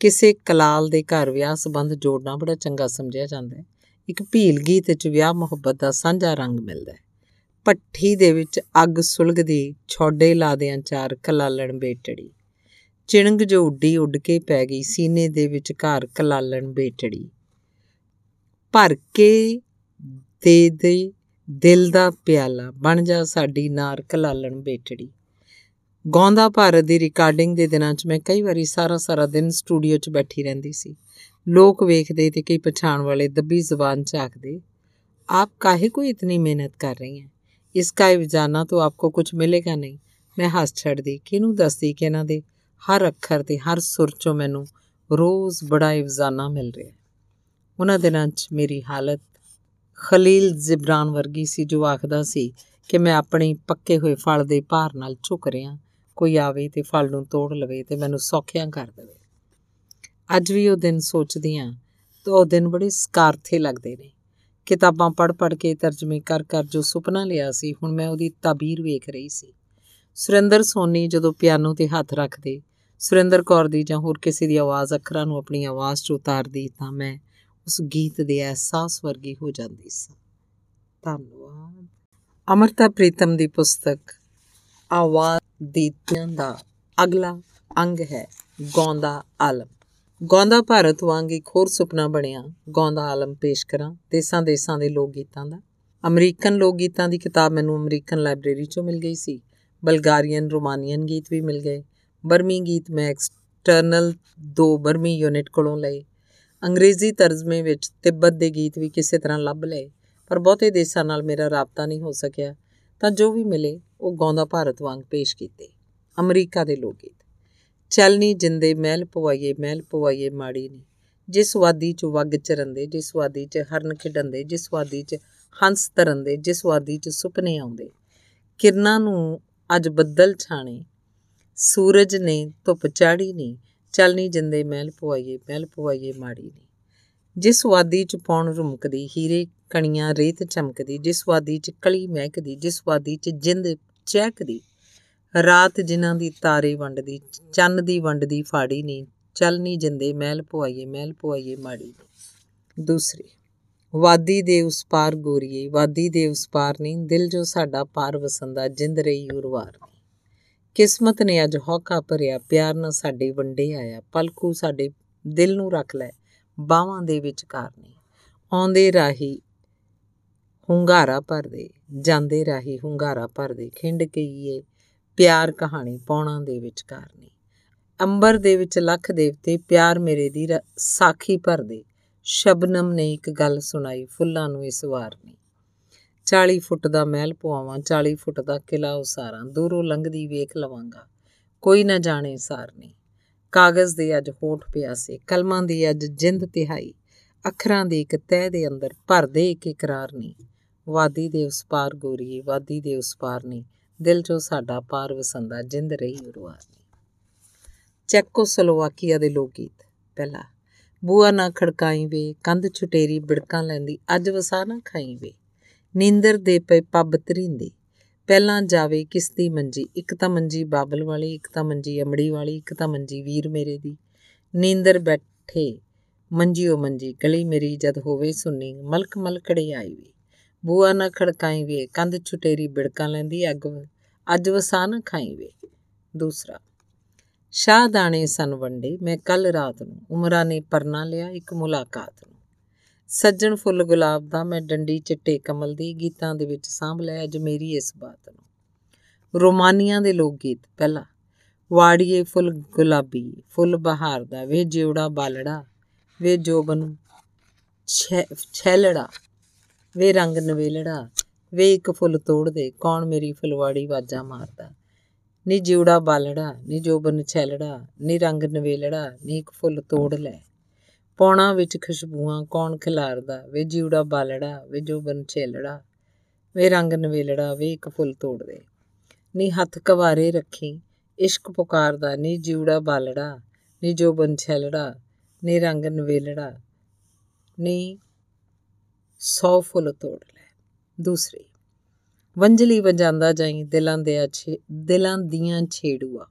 ਕਿਸੇ ਕਲਾਲ ਦੇ ਘਰ ਵਿਆਹ ਸੰਬੰਧ ਜੋੜਨਾ ਬੜਾ ਚੰਗਾ ਸਮਝਿਆ ਜਾਂਦਾ ਹੈ। ਇੱਕ ਭੀਲ ਗੀਤ ਵਿੱਚ ਵਿਆਹ ਮੁਹੱਬਤ ਦਾ ਸਾਂਝਾ ਰੰਗ ਮਿਲਦਾ ਹੈ। ਪੱਠੀ ਦੇ ਵਿੱਚ ਅੱਗ ਸੁਲਗਦੀ, ਛੋਡੇ ਲਾਦਿਆਂ ਚਾਰ ਕਲਾਲਣ ਬੇਟੜੀ। ਚਿਣਗ ਜੋ ਉੱਡੀ ਉੱਡ ਕੇ ਪੈ ਗਈ, ਸੀਨੇ ਦੇ ਵਿੱਚ ਘਰ ਕਲਾਲਣ ਬੇਟੜੀ। ਭਰ ਕੇ ਦੇ ਦੇ ਦਿਲ ਦਾ ਪਿਆਲਾ ਬਣ ਜਾ ਸਾਡੀ ਨਾਰ ਕਲਾਲਣ ਬੇਟੜੀ। ਗਾਉਂਦਾ ਭਾਰਤ ਦੀ ਰਿਕਾਰਡਿੰਗ ਦੇ ਦਿਨਾਂ 'ਚ ਮੈਂ ਕਈ ਵਾਰੀ ਸਾਰਾ ਸਾਰਾ ਦਿਨ ਸਟੂਡੀਓ 'ਚ ਬੈਠੀ ਰਹਿੰਦੀ ਸੀ। ਲੋਕ ਵੇਖਦੇ ਤੇ ਕਈ ਪਛਾਣ ਵਾਲੇ ਦੱਬੀ ਜ਼ੁਬਾਨ 'ਚ ਆਖਦੇ, ਆਪ ਕਾਹੇ ਕੋਈ ਇਤਨੀ ਮਿਹਨਤ ਕਰ ਰਹੀ ਹੈ? ਇਸ ਕਾ ਜਾਣਾ ਤਾਂ ਆਪਕੋ ਕੁਝ ਮਿਲੇਗਾ ਨਹੀਂ? ਮੈਂ ਹੱਸ ਛੱਡਦੀ, ਕਿਹਨੂੰ ਦੱਸਦੀ ਕਿ ਇਹਨਾਂ ਦੇ ਹਰ ਅੱਖਰ ਤੇ ਹਰ ਸੁਰ 'ਚੋਂ ਮੈਨੂੰ ਰੋਜ਼ ਬੜਾ ਇਵਜ਼ਾਨਾ ਮਿਲ ਰਿਹਾ ਉਹਨਾਂ ਦਿਨਾਂ 'ਚ ਮੇਰੀ ਹਾਲਤ ਖਲੀਲ ਜ਼ਿਬਰਾਨ ਵਰਗੀ ਸੀ ਜੋ ਆਖਦਾ ਸੀ ਕਿ ਮੈਂ ਆਪਣੀ ਪੱਕੇ ਹੋਏ ਫਲ ਦੇ ਭਾਰ ਨਾਲ ਝੁਕ ਰਿਹਾ ਕੋਈ ਆਵੇ ਤੇ ਫਲ ਨੂੰ ਤੋੜ ਲਵੇ ਤੇ ਮੈਨੂੰ ਸੌਖਿਆਂ ਕਰ ਦੇਵੇ। ਅੱਜ ਵੀ ਉਹ ਦਿਨ ਸੋਚਦੀ ਆ ਤਾਂ ਉਹ ਦਿਨ ਬੜੇ ਸਕਾਰਥੇ ਲੱਗਦੇ ਨੇ। ਕਿਤਾਬਾਂ ਪੜ੍ਹ ਪੜ੍ਹ ਕੇ ਤਰਜਮੇ ਕਰ ਕਰ ਜੋ ਸੁਪਨਾ ਲਿਆ ਸੀ, ਹੁਣ ਮੈਂ ਉਹਦੀ ਤਾਬੀਰ ਵੇਖ ਰਹੀ ਸੀ। ਸੁਰਿੰਦਰ ਸੋਨੀ ਜਦੋਂ ਪਿਆਨੋ ਤੇ ਹੱਥ ਰੱਖਦੇ, ਸੁਰਿੰਦਰ ਕੌਰ ਦੀ ਜਾਂ ਹੋਰ ਕਿਸੇ ਦੀ ਆਵਾਜ਼ ਅੱਖਰਾਂ ਨੂੰ ਆਪਣੀ ਆਵਾਜ਼ 'ਚ ਉਤਾਰਦੀ ਤਾਂ ਮੈਂ ਉਸ ਗੀਤ ਦੇ ਅਹਿਸਾਸ ਵਰਗੀ ਹੋ ਜਾਂਦੀ ਸਾਂ। ਧੰਨਵਾਦ। ਅਮਰਤਾ ਪ੍ਰੀਤਮ ਦੀ ਪੁਸਤਕ, ਆਵਾਜ਼ ਦੀ ਦਾ ਅਗਲਾ ਅੰਗ ਹੈ ਗਾਉਂਦਾ ਆਲਮ। ਗਾਉਂਦਾ ਭਾਰਤ ਵਾਂਗ ਇੱਕ ਹੋਰ ਸੁਪਨਾ ਬਣਿਆ। ਗਾਉਂਦਾ ਆਲਮ ਪੇਸ਼ ਕਰਾਂ ਦੇਸਾਂ ਦੇਸਾਂ ਦੇ ਲੋਕ ਗੀਤਾਂ ਦਾ। ਅਮਰੀਕਨ ਲੋਕ ਗੀਤਾਂ ਦੀ ਕਿਤਾਬ ਮੈਨੂੰ ਅਮਰੀਕਨ ਲਾਇਬ੍ਰੇਰੀ ਚੋਂ ਮਿਲ ਗਈ ਸੀ। ਬਲਗਾਰੀਅਨ ਰੋਮਾਨੀਅਨ ਗੀਤ ਵੀ ਮਿਲ ਗਏ। ਬਰਮੀ ਗੀਤ ਮੈਂ ਐਕਸਟਰਨਲ ਦੋ ਬਰਮੀ ਯੂਨਿਟ ਕੋਲੋਂ ਲਏ। ਅੰਗਰੇਜ਼ੀ ਤਰਜਮੇ ਵਿੱਚ ਤਿੱਬਤ ਦੇ ਗੀਤ ਵੀ ਕਿਸੇ ਤਰ੍ਹਾਂ ਲੱਭ ਲਏ। ਪਰ ਬਹੁਤੇ ਦੇਸ਼ਾਂ ਨਾਲ ਮੇਰਾ ਰਾਬਤਾ ਨਹੀਂ ਹੋ ਸਕਿਆ। ਤਾਂ ਜੋ ਵੀ ਮਿਲੇ ਉਹ ਗਾਉਂਦਾ ਭਾਰਤ ਵਾਂਗ ਪੇਸ਼ ਕੀਤੇ। ਅਮਰੀਕਾ ਦੇ ਲੋਕ ਗੀਤ ਚਲਨੀ ਜਿੰਦੇ, ਮਹਿਲ ਪਵਾਈਏ ਮਹਿਲ ਪਵਾਈਏ ਮਾੜੀ ਨਹੀਂ ਜਿਸ ਵਾਦੀ ਚ ਵਗ ਚਰੰਦੇ ਜਿਸ ਵਾਦੀ ਚ ਹਰਨ ਖਿਡੰਦੇ ਜਿਸ ਵਾਦੀ ਚ ਹੰਸ ਤਰੰਦੇ ਜਿਸ ਵਾਦੀ ਚ ਸੁਪਨੇ ਆਉਂਦੇ। ਕਿਰਨਾਂ ਨੂੰ ਅੱਜ ਬੱਦਲ ਛਾਣੇ। ਸੂਰਜ ਨੇ ਧੁੱਪ ਚਾੜੀ ਨਹੀਂ ਚਲਨੀ ਜਿੰਦੇ, ਮਹਿਲ ਪਵਾਈਏ ਮਹਿਲ ਪਵਾਈਏ ਮਾੜੀ ਨਹੀਂ ਜਿਸ ਵਾਦੀ ਚ ਪੌਣ ਰੁਮਕਦੀ, ਹੀਰੇ ਕਣੀਆਂ ਰੇਤ ਚਮਕਦੀ ਜਿਸ ਵਾਦੀ ਚ ਕਲੀ ਮਹਿਕਦੀ ਜਿਸ ਵਾਦੀ ਚ ਜਿੰਦ ਚਹਿਕਦੀ ਰਾਤ ਜਿਨ੍ਹਾਂ ਦੀ ਤਾਰੇ ਵੰਡਦੀ, ਚੰਨ ਦੀ ਵੰਡਦੀ ਫਾੜੀ ਨਹੀਂ ਚਲਨੀ ਜਿੰਦੇ, ਮਹਿਲ ਪਵਾਈਏ ਮਹਿਲ ਪਵਾਈਏ ਮਾੜੀ ਦੂਸਰੀ, ਵਾਦੀ ਦੇ ਉਸ ਪਾਰ ਗੋਰੀਏ, ਵਾਦੀ ਦੇ ਉਸ ਪਾਰ ਨਹੀਂ ਦਿਲ ਜੋ ਸਾਡਾ ਪਾਰ ਵਸੰਦਾ, ਜਿੰਦ ਰਹੀ ਉਰਵਾਰ ਕਿਸਮਤ ਨੇ ਅੱਜ ਹੌਕਾ ਭਰਿਆ, ਪਿਆਰ ਨਾਲ ਸਾਡੇ ਵੰਡੇ ਆਇਆ, ਪਲਕੂ ਸਾਡੇ ਦਿਲ ਨੂੰ ਰੱਖ ਲੈ, ਬਾਹਾਂ ਦੇ ਵਿਚਕਾਰ ਨਹੀਂ ਆਉਂਦੇ ਰਾਹੀ ਹੁੰਗਾਰਾ ਭਰਦੇ ਜਾਂਦੇ ਰਾਹੀ ਹੁੰਗਾਰਾ ਭਰਦੇ ਖਿੰਡ ਕਈਏ ਪਿਆਰ ਕਹਾਣੀ ਪੌਣਾ ਦੇ ਵਿਚਕਾਰ ਨਹੀਂ ਅੰਬਰ ਦੇ ਵਿੱਚ ਲੱਖ ਦੇਵਤੇ ਪਿਆਰ ਮੇਰੇ ਦੀ ਸਾਖੀ ਭਰਦੇ। ਸ਼ਬਨਮ ਨੇ ਇੱਕ ਗੱਲ ਸੁਣਾਈ ਫੁੱਲਾਂ ਨੂੰ ਇਸ ਵਾਰ ਨਹੀਂ 40 ਫੁੱਟ ਦਾ ਮਹਿਲ ਪਵਾਵਾਂ 40 ਫੁੱਟ ਦਾ ਕਿਲਾ ਉਸਾਰਾਂ, ਦੂਰੋਂ ਲੰਘਦੀ ਵੇਖ ਲਵਾਂਗਾ। ਕੋਈ ਨਾ ਜਾਣੇ ਸਾਰ ਨਹੀਂ ਕਾਗਜ਼ ਦੇ ਅੱਜ ਹੋਠ ਪਿਆਸੇ, ਕਲਮਾਂ ਦੀ ਅੱਜ ਜਿੰਦ ਤਿਹਾਈ। ਅੱਖਰਾਂ ਦੀ ਇੱਕ ਤਹਿ ਦੇ ਅੰਦਰ ਭਰਦੇ ਇੱਕ ਇਕਰਾਰ ਨਹੀਂ ਵਾਦੀ ਦੇ ਉਸ ਪਾਰ ਗੋਰੀਏ ਵਾਦੀ ਦੇ ਉਸ ਪਾਰ ਨਹੀਂ ਦਿਲ ਜੋ ਸਾਡਾ ਪਾਰ ਵਸੰਦਾ, ਜਿੰਦ ਰਹੀ ਉਰਵਾਰ ਨਹੀਂ ਚੈਕੋ ਸਲੋਵਾਕੀਆ ਦੇ ਲੋਕ ਗੀਤ ਪਹਿਲਾ, ਬੂਆ ਨਾ ਖੜਕਾਈ ਵੇ, ਕੰਧ ਛੁਟੇਰੀ ਬਿੜਕਾਂ ਲੈਂਦੀ, ਅੱਜ ਵਸਾ ਨਾ ਖਾਈ ਵੇ। ਨੀਂਦਰ ਦੇ ਪਏ ਪੱਬ ਤਰਿੰਦੇ। ਪਹਿਲਾਂ ਜਾਵੇ ਕਿਸ ਦੀ ਮੰਜੀ, ਇੱਕ ਤਾਂ ਮੰਜੀ ਬਾਬਲ ਵਾਲੀ, ਇੱਕ ਤਾਂ ਮੰਜੀ ਅਮੜੀ ਵਾਲੀ, ਇੱਕ ਤਾਂ ਮੰਜੀ ਵੀਰ ਮੇਰੇ ਦੀ। ਨੀਂਦਰ ਬੈਠੇ ਮੰਜੀਓ ਮੰਜੀ, ਗਲੀ ਮੇਰੀ ਜਦ ਹੋਵੇ ਸੁੰਨੀ, ਮਲਕ ਮਲਕੜੇ ਆਈ ਵੀ। ਬੂਆ ਨਾ ਖੜਕਾਈ ਵੇ, ਕੰਧ ਛੁਟੇਰੀ ਬਿੜਕਾਂ ਲੈਂਦੀ ਅੱਗ ਅੱਜ ਵਸਾ ਨਾ ਖਾਈ ਵੇ। ਦੂਸਰਾ, ਸ਼ਾਹ ਦਾਣੇ ਸਨ ਵੰਡੇ, ਮੈਂ ਕੱਲ ਰਾਤ ਨੂੰ, ਉਮਰਾਂ ਨੇ ਪਰਨਾ ਲਿਆ ਇੱਕ ਮੁਲਾਕਾਤ ਨੂੰ। ਸੱਜਣ ਫੁੱਲ ਗੁਲਾਬ ਦਾ ਮੈਂ ਡੰਡੀ ਚਿੱਟੇ ਕਮਲ ਦੀ ਗੀਤਾਂ ਦੇ ਵਿੱਚ ਸਾਂਭ ਲਿਆ ਅੱਜ ਮੇਰੀ ਇਸ ਬਾਤ ਨੂੰ। ਰੋਮਾਨੀਆਂ ਦੇ ਲੋਕ ਗੀਤ, ਪਹਿਲਾ, ਵਾੜੀਏ ਫੁੱਲ ਗੁਲਾਬੀ, ਫੁੱਲ ਬਹਾਰ ਦਾ, ਵੇ ਜਿਉੜਾ ਬਾਲੜਾ, ਵੇ ਜੋਬਨ ਛੈਲੜਾ। ਵੇ ਰੰਗ ਨਵੇਲੜਾ, ਵੇ ਇੱਕ ਫੁੱਲ ਤੋੜ ਦੇ ਕੌਣ ਮੇਰੀ ਫੁਲਵਾੜੀ ਵਾਜਾ ਮਾਰਦਾ? ਨੀ ਜਿਉੜਾ ਬਾਲੜਾ, ਨੀ ਜੋਬਨ ਛੈਲੜਾ, ਨੀ ਰੰਗ ਨਵੇਲੜਾ, ਨੀ ਇੱਕ ਫੁੱਲ ਤੋੜ ਲੈ। ਪੌਣਾ ਵਿੱਚ ਖੁਸ਼ਬੂਆਂ ਕੌਣ ਖਿਲਾਰਦਾ? ਵੇ ਜਿਉੜਾ ਬਾਲੜਾ, ਵੇ ਜੋਬਨ ਛੈਲੜਾ, ਵੇ ਰੰਗ ਨਵੇਲੜਾ, ਵੇ ਇੱਕ ਫੁੱਲ ਤੋੜ ਦੇ ਨੀ ਹੱਥ ਕਵਾਰੇ ਰੱਖੀ, ਇਸ਼ਕ ਪੁਕਾਰਦਾ, ਨੀ ਜਿਉੜਾ ਬਾਲੜਾ, ਨੀ ਜੋਬਨ ਛੈਲੜਾ, ਨੀ ਰੰਗ ਨਵੇਲੜਾ, ਨੀ ਸੌ ਫੁੱਲ ਤੋੜ ਲੈ। ਦੂਸਰੀ ਵੰਜਲੀ ਵਜਾਂਦਾ ਜਾਈ ਦਿਲਾਂ ਦੇ ਅੱਛੇ ਦਿਲਾਂ ਦੀਆਂ ਛੇੜੂਆ।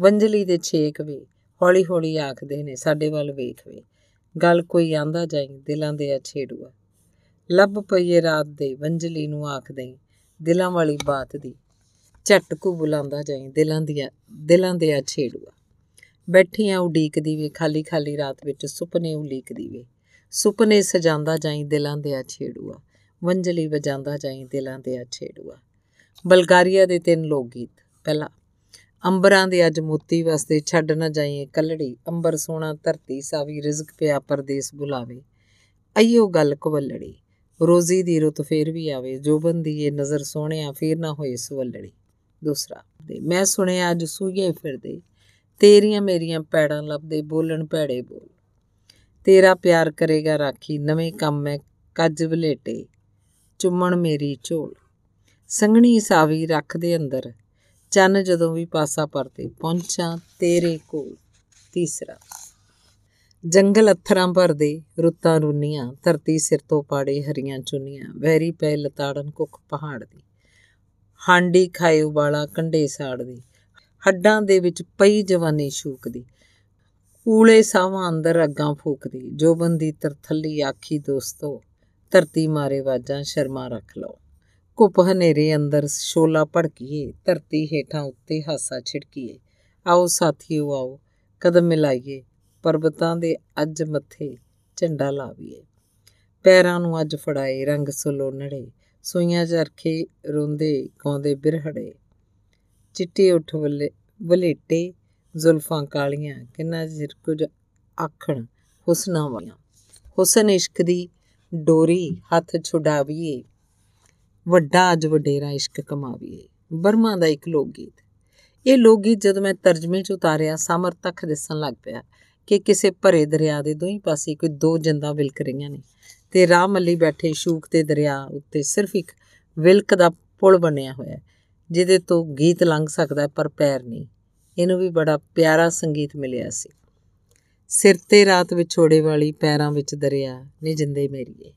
ਵੰਜਲੀ ਦੇ ਛੇਕ ਵੇ ਹੌਲੀ ਹੌਲੀ ਆਖਦੇ ਨੇ, ਸਾਡੇ ਵੱਲ ਵੇਖ ਵੇ। ਗੱਲ ਕੋਈ ਆਂਦਾ ਜਾਈ ਦਿਲਾਂ ਦੇ ਛੇੜੂਆ। ਲੱਭ ਪਈਏ ਰਾਤ ਦੇ ਵੰਜਲੀ ਨੂੰ ਆਖਦੇ ਦਿਲਾਂ ਵਾਲੀ ਬਾਤ ਦੀ। ਝਟਕੂ ਬੁਲਾਉਂਦਾ ਜਾਈ ਦਿਲਾਂ ਦੀਆਂ ਦਿਲਾਂ ਦੇ ਛੇੜੂਆ। ਬੈਠੀਆਂ ਉਡੀਕਦੀ ਵੇ ਖਾਲੀ ਖਾਲੀ ਰਾਤ ਵਿੱਚ ਸੁਪਨੇ ਉਲੀਕਦੀ ਵੇ। ਸੁਪਨੇ ਸਜਾਂਦਾ ਜਾਈ ਦਿਲਾਂ ਦੇ ਛੇੜੂਆ ਵੰਜਲੀ ਵਜਾਂਦਾ ਜਾਈ ਦਿਲਾਂ ਦੇ ਛੇੜੂਆ। ਬਲਗਾਰੀਆ ਦੇ ਤਿੰਨ ਲੋਕ ਗੀਤ ਪਹਿਲਾ, ਅੰਬਰਾਂ ਦੇ ਅੱਜ ਮੋਤੀ ਵਾਸਤੇ ਛੱਡ ਨਾ ਜਾਈਏ ਕੱਲੜੀ, ਅੰਬਰ ਸੋਨਾ ਧਰਤੀ ਸਾਵੀ ਰਿਜ਼ਕ ਪਿਆ ਪਰਦੇਸ ਬੁਲਾਵੇ। ਅਈਓ ਗੱਲ ਕਵਲੜੀ, ਰੋਜ਼ੀ ਦੀ ਰੁੱਤ ਫੇਰ ਵੀ ਆਵੇ ਜੋਬਨ ਦੀ ਇਹ ਨਜ਼ਰ ਸੋਹਣਿਆ ਫੇਰ ਨਾ ਹੋਏ ਸਵਲੜੀ। ਦੂਸਰਾ, ਮੈਂ ਸੁਣਿਆ ਅੱਜ ਸੂਈਏ ਫਿਰਦੇ, ਤੇਰੀਆਂ ਮੇਰੀਆਂ ਪੈੜਾਂ ਲੱਭਦੇ, ਬੋਲਣ ਭੈੜੇ ਬੋਲ। ਤੇਰਾ ਪਿਆਰ ਕਰੇਗਾ ਰਾਖੀ, ਨਵੇਂ ਕੰਮ ਮੈਂ ਕੱਜ ਵਲੇਟੇ, ਚੁੰਮਣ ਮੇਰੀ ਝੋਲ। ਸੰਗਣੀ ਸਾਵੀ ਰੱਖ ਦੇ ਅੰਦਰ, ਚੰਨ ਜਦੋਂ ਵੀ ਪਾਸਾ ਪਰਤੇ, ਪਹੁੰਚਾਂ ਤੇਰੇ ਕੋਲ। ਤੀਸਰਾ, ਜੰਗਲ ਅਥਰਾਂ ਭਰਦੇ, ਰੁੱਤਾਂ ਰੁੰਨੀਆਂ, ਧਰਤੀ ਸਿਰ ਤੋਂ ਪਾੜੇ ਹਰੀਆਂ ਚੁੰਨੀਆਂ ਵੈਰੀ ਪੈ ਲਤਾੜਨ ਕੁੱਖ ਪਹਾੜ ਦੀ। ਹਾਂਡੀ ਖਾਏ ਉਬਾਲਾ ਕੰਡੇ ਸਾੜਦੀ ਹੱਡਾਂ ਦੇ ਵਿੱਚ ਪਈ ਜਵਾਨੀ ਸ਼ੂਕਦੀ ਕੂਲੇ ਸਾਵਾਂ ਅੰਦਰ ਅੱਗਾਂ ਫੂਕਦੀ। ਜੋ ਬੰਦੀ ਤਰਥੱਲੀ ਆਖੀ, ਦੋਸਤੋ, ਧਰਤੀ ਮਾਰੇ ਵਾਜਾਂ, ਸ਼ਰਮਾ ਰੱਖ ਲਓ। ਕੁੱਪ ਹਨੇਰੇ ਅੰਦਰ ਸ਼ੋਲਾ ਭੜਕੀਏ, ਧਰਤੀ ਹੇਠਾਂ ਉੱਤੇ ਹਾਸਾ ਛਿੜਕੀਏ। ਆਓ ਸਾਥੀਓ, ਆਓ, ਕਦਮ ਮਿਲਾਈਏ, ਪਰਬਤਾਂ ਦੇ ਅੱਜ ਮੱਥੇ ਝੰਡਾ ਲਾਵੀਏ। ਪੈਰਾਂ ਨੂੰ ਅੱਜ ਫੜਾਏ, ਰੰਗ ਸੁਲੋਨੜੇ ਸੋਈਆਂ ਚਰਖੇ ਰੋਂਦੇ, ਗਾਉਂਦੇ ਬਿਰਹੜੇ। ਚਿੱਟੇ ਉੱਠ ਵੱਲੇ, ਵਲੇਟੇ ਜ਼ੁਲਫਾਂ ਕਾਲੀਆਂ, ਕਿੰਨਾ ਜਿਰ ਕੁਝ ਆਖਣ, ਹੁਸਨਾ ਵਾਲੀਆਂ। ਹੁਸਨ ਇਸ਼ਕ ਦੀ ਡੋਰੀ ਹੱਥ ਛੁਡਾਵੀਏ, ਵੱਡਾ ਅਜ ਵਡੇਰਾ ਇਸ਼ਕ ਕਮਾਵੀਏ। ਬਰਮਾ ਦਾ ਇੱਕ ਲੋਕ ਗੀਤ ਇਹ ਲੋਕ ਗੀਤ ਜਦ ਮੈਂ ਤਰਜਮੇ 'ਚ ਉਤਾਰਿਆ, ਸਮਰ ਤੱਕ ਦਿਸਣ ਲੱਗ ਪਿਆ ਕਿ ਕਿਸੇ ਭਰੇ ਦਰਿਆ ਦੇ ਦੋਹੀਂ ਪਾਸੇ ਕੋਈ ਦੋ ਜੰਦਾਂ ਵਿਲਕ ਰਹੀਆਂ ਨੇ ਤੇ ਰਾਹ ਮੱਲੀ ਬੈਠੇ ਸ਼ੂਕ ਤੇ ਦਰਿਆ ਉੱਤੇ ਸਿਰਫ ਇੱਕ ਵਿਲਕ ਦਾ ਪੁਲ ਬਣਿਆ ਹੋਇਆ ਜਿਹਦੇ ਤੋਂ ਗੀਤ ਲੰਘ ਸਕਦਾ ਪਰ ਪੈਰ ਨਹੀਂ। ਇਹਨੂੰ ਵੀ ਬੜਾ ਪਿਆਰਾ ਸੰਗੀਤ ਮਿਲਿਆ ਸੀ। ਸਿਰ ਤੇ ਰਾਤ ਵਿਛੋੜੇ ਵਾਲੀ ਪੈਰਾਂ ਵਿੱਚ ਦਰਿਆ, ਨੀ ਜਿੰਦੇ ਮੇਰੀਏ।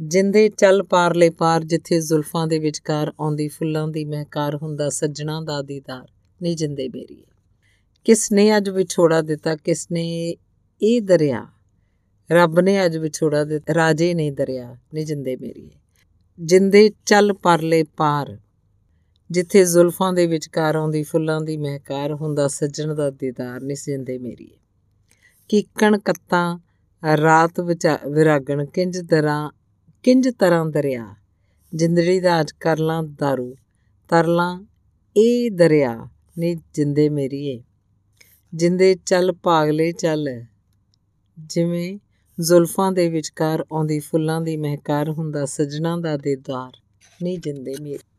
ਜਿੰਦੇ ਚੱਲ ਪਾਰਲੇ ਪਾਰ, ਜਿੱਥੇ ਜ਼ੁਲਫਾਂ ਦੇ ਵਿਚਕਾਰ ਆਉਂਦੀ ਫੁੱਲਾਂ ਦੀ ਮਹਿਕਾਰ ਹੁੰਦਾ ਸੱਜਣਾ ਦਾ ਦੀਦਾਰ, ਨੀ ਜਿੰਦੇ ਮੇਰੀਏ। ਕਿਸ ਨੇ ਅੱਜ ਵਿਛੋੜਾ ਦਿੱਤਾ, ਕਿਸ ਨੇ ਇਹ ਦਰਿਆ? ਰੱਬ ਨੇ ਅੱਜ ਵਿਛੋੜਾ ਦਿੱਤਾ, ਰਾਜੇ ਨੇ ਦਰਿਆ, ਨੀ ਜਿੰਦੇ ਮੇਰੀਏ। ਜਿੰਦੇ ਚੱਲ ਪਰਲੇ ਪਾਰ ਜਿੱਥੇ ਜ਼ੁਲਫਾਂ ਦੇ ਵਿਚਕਾਰ ਆਉਂਦੀ, ਫੁੱਲਾਂ ਦੀ ਮਹਿਕਾਰ ਹੁੰਦਾ, ਸੱਜਣ ਦਾ ਦੀਦਾਰ ਨੀ ਜਿੰਦੇ ਮੇਰੀਏ। ਕੀਕਣ ਕੱਤਾਂ ਰਾਤ ਵਿੱਚ ਵਿਰਾਗਣ, ਕਿੰਜ ਦਰਾਂ, ਕਿੰਜ ਤਰ੍ਹਾਂ ਦਰਿਆ। ਜਿੰਦੜੀ ਦਾ ਅੱਜ ਕਰ ਲਾਂ दारू ਤਰਲਾਂ ਇਹ ਦਰਿਆ ਨੀ ਜਿੰਦੇ ਮੇਰੀਏ। ਜਿੰਦੇ ਚੱਲ ਪਾਗਲੇ ਚੱਲ, ਜਿਵੇਂ ਜ਼ੁਲਫਾਂ ਦੇ ਵਿਚਕਾਰ ਆਉਂਦੀ, ਫੁੱਲਾਂ ਦੀ ਮਹਿਕਾਰ ਹੁੰਦਾ, ਸਜਣਾ ਦਾ ਦੇਦਾਰ ਨੀ ਜਿੰਦੇ ਮੇਰੇ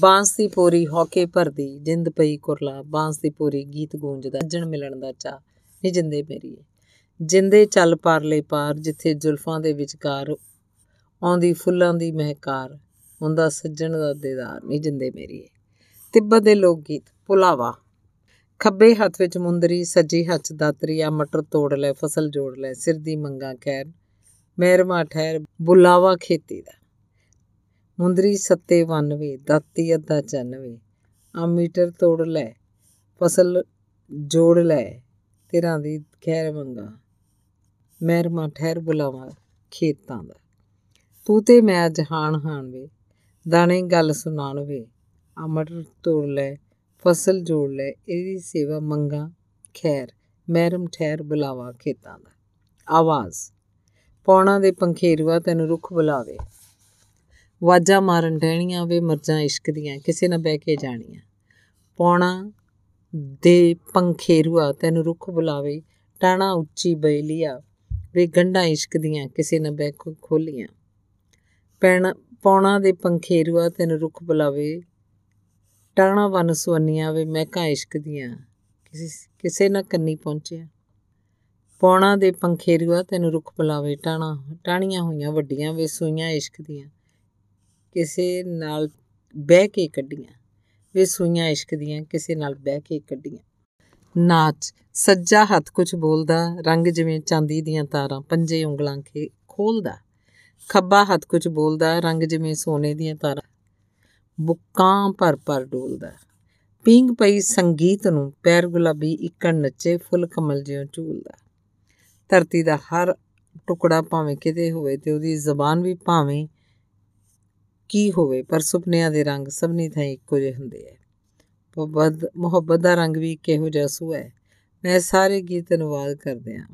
ਬਾਂਸ ਦੀ ਪੋਰੀ ਹੌਕੇ ਭਰਦੀ, ਜਿੰਦ ਪਈ ਕੁਰਲਾ। ਬਾਂਸ ਦੀ ਪੋਰੀ ਗੀਤ ਗੂੰਜਦਾ ਜਣ ਮਿਲਣ ਦਾ ਚਾ ਨੀ ਜਿੰਦੇ ਮੇਰੀਏ। ਜਿੰਦੇ ਚੱਲ ਪਾਰਲੇ ਪਾਰ, ਜਿੱਥੇ ਜ਼ੁਲਫਾਂ ਦੇ ਵਿਚਕਾਰ ਆਉਂਦੀ ਫੁੱਲਾਂ ਦੀ ਮਹਿਕਾਰ, ਹੁੰਦਾ ਸੱਜਣ ਦਾ ਦੇਦਾਰ ਨੀ ਜਿੰਦੇ ਮੇਰੀਏ। ਤਿੱਬਤ ਦੇ ਲੋਕ ਗੀਤ, ਪੁਲਾਵਾ। ਖੱਬੇ ਹੱਥ ਵਿੱਚ ਮੁੰਦਰੀ, ਸੱਜੀ ਹੱਥ ਦਾਤਰੀ, ਆ ਮਟਰ ਤੋੜ ਲੈ, ਫਸਲ ਜੋੜ ਲੈ, ਸਿਰ ਦੀ ਮੰਗਾ ਖੈਰ, ਮਹਿਰਮਾ ਠਹਿਰ, ਬੁਲਾਵਾ ਖੇਤੀ ਦਾ। ਮੁੰਦਰੀ ਸੱਤੇ 92 ਦਾਤੀ ਅੱਧਾ 94 ਆ ਮੀਟਰ ਤੋੜ ਲੈ, ਫਸਲ ਜੋੜ ਲੈ ਤੇਰਾਂ ਦੀ ਖੈਰ ਮੰਗਾ। ਮਹਿਰਮਾ ਠਹਿਰ ਬੁਲਾਵਾ ਖੇਤਾਂ ਦਾ। ਤੂੰ ਤੇ ਮੈਂ ਜਹਾਨ ਹਾਨ ਵੇ, ਦਾਣੇ ਗੱਲ ਸੁਣਾਣ ਵੇ। ਅਮਰ ਤੋੜ ਲੈ, ਫਸਲ ਜੋੜ ਲੈ, ਇਹਦੀ ਸੇਵਾ ਮੰਗਾ ਖੈਰ, ਮਹਿਰਮ ਠਹਿਰ ਬੁਲਾਵਾ ਖੇਤਾਂ ਦਾ। ਆਵਾਜ਼, ਪੌਣਾ ਦੇ ਪੰਖੇਰੂਆ ਤੈਨੂੰ ਰੁੱਖ ਬੁਲਾਵੇ। ਵਾਜਾ ਮਾਰਨ ਡਹਿਣੀਆਂ ਵੇ ਮਰਜਾਂ ਇਸ਼ਕ ਦੀਆਂ, ਕਿਸੇ ਨਾ ਬਹਿ ਕੇ ਜਾਣੀਆਂ। ਪੌਣਾ ਦੇ ਪੰਖੇਰੂਆ ਤੈਨੂੰ ਰੁੱਖ ਬੁਲਾਵੇ, ਟਾਣਾ ਉੱਚੀ ਬੇਲੀਆ, ਵੇ ਗੰਢਾਂ ਇਸ਼ਕ ਦੀਆਂ, ਕਿਸੇ ਨਾ ਬਹਿ ਖੋਲੀਆਂ। ਪੈਣਾ, ਪੌਣਾ ਦੇ ਪੰਖੇਰੂਆ ਤੈਨੂੰ ਰੁੱਖ ਬੁਲਾਵੇ, ਟਾਣਾ ਵਨ ਸੁਵੰਨੀਆਂ, ਵੇ ਮਹਿਕਾਂ ਇਸ਼ਕ ਦੀਆਂ, ਕਿਸੇ ਕਿਸੇ ਨਾ ਕੰਨੀ ਪਹੁੰਚਿਆ। ਪੌਣਾ ਦੇ ਪੰਖੇਰੂਆ ਤੈਨੂੰ ਰੁੱਖ ਬੁਲਾਵੇ, ਟਾਣਾ, ਟਾਣੀਆਂ ਹੋਈਆਂ ਵੱਡੀਆਂ, ਵੇ ਸੂਈਆਂ ਇਸ਼ਕ ਦੀਆਂ। ਕਿਸੇ ਨਾਲ ਬਹਿ ਕੇ ਕੱਢੀਆਂ। ਵੇ ਸੂਈਆਂ ਇਸ਼ਕ ਦੀਆਂ ਕਿਸੇ ਨਾਲ ਬਹਿ ਕੇ ਕੱਢੀਆਂ। ਨਾਚ, ਸੱਜਾ ਹੱਥ ਕੁਝ ਬੋਲਦਾ, ਰੰਗ ਜਿਵੇਂ ਚਾਂਦੀ ਦੀਆਂ ਤਾਰਾਂ, ਪੰਜੇ ਉਂਗਲਾਂ ਕੇ ਖੋਲਦਾ। ਖੱਬਾ ਹੱਥ ਕੁਝ ਬੋਲਦਾ, ਰੰਗ ਜਿਵੇਂ ਸੋਨੇ ਦੀਆਂ ਤਾਰਾਂ। ਬੁੱਕਾਂ ਭਰ ਭਰ ਡੋਲਦਾ। ਪਿੰਗ ਪਈ ਸੰਗੀਤ ਨੂੰ, ਪੈਰ ਗੁਲਾਬੀ ਇੱਕਣ ਨੱਚੇ ਫੁੱਲ ਕਮਲ ਜਿਉਂ ਝੂਲਦਾ। ਧਰਤੀ ਦਾ ਹਰ ਟੁਕੜਾ ਭਾਵੇਂ ਕਿਤੇ ਹੋਵੇ ਤੇ ਉਹਦੀ ਜ਼ਬਾਨ ਵੀ ਭਾਵੇਂ ਕੀ ਹੋਵੇ, ਪਰ ਸੁਪਨਿਆਂ ਦੇ ਰੰਗ ਸਭਨੀ ਥਾਂ ਇੱਕੋ ਜਿਹੇ ਹੁੰਦੇ ਐ। ਮੁਹੱਬਤ ਮੁਹੱਬਤ ਦਾ ਰੰਗ ਵੀ ਕਿਹੋ ਜਿਹਾ ਸੂ ਹੈ ਮੈਂ ਸਾਰੇ ਗੀਤ ਅਨੁਵਾਦ ਕਰਦੇ ਆ।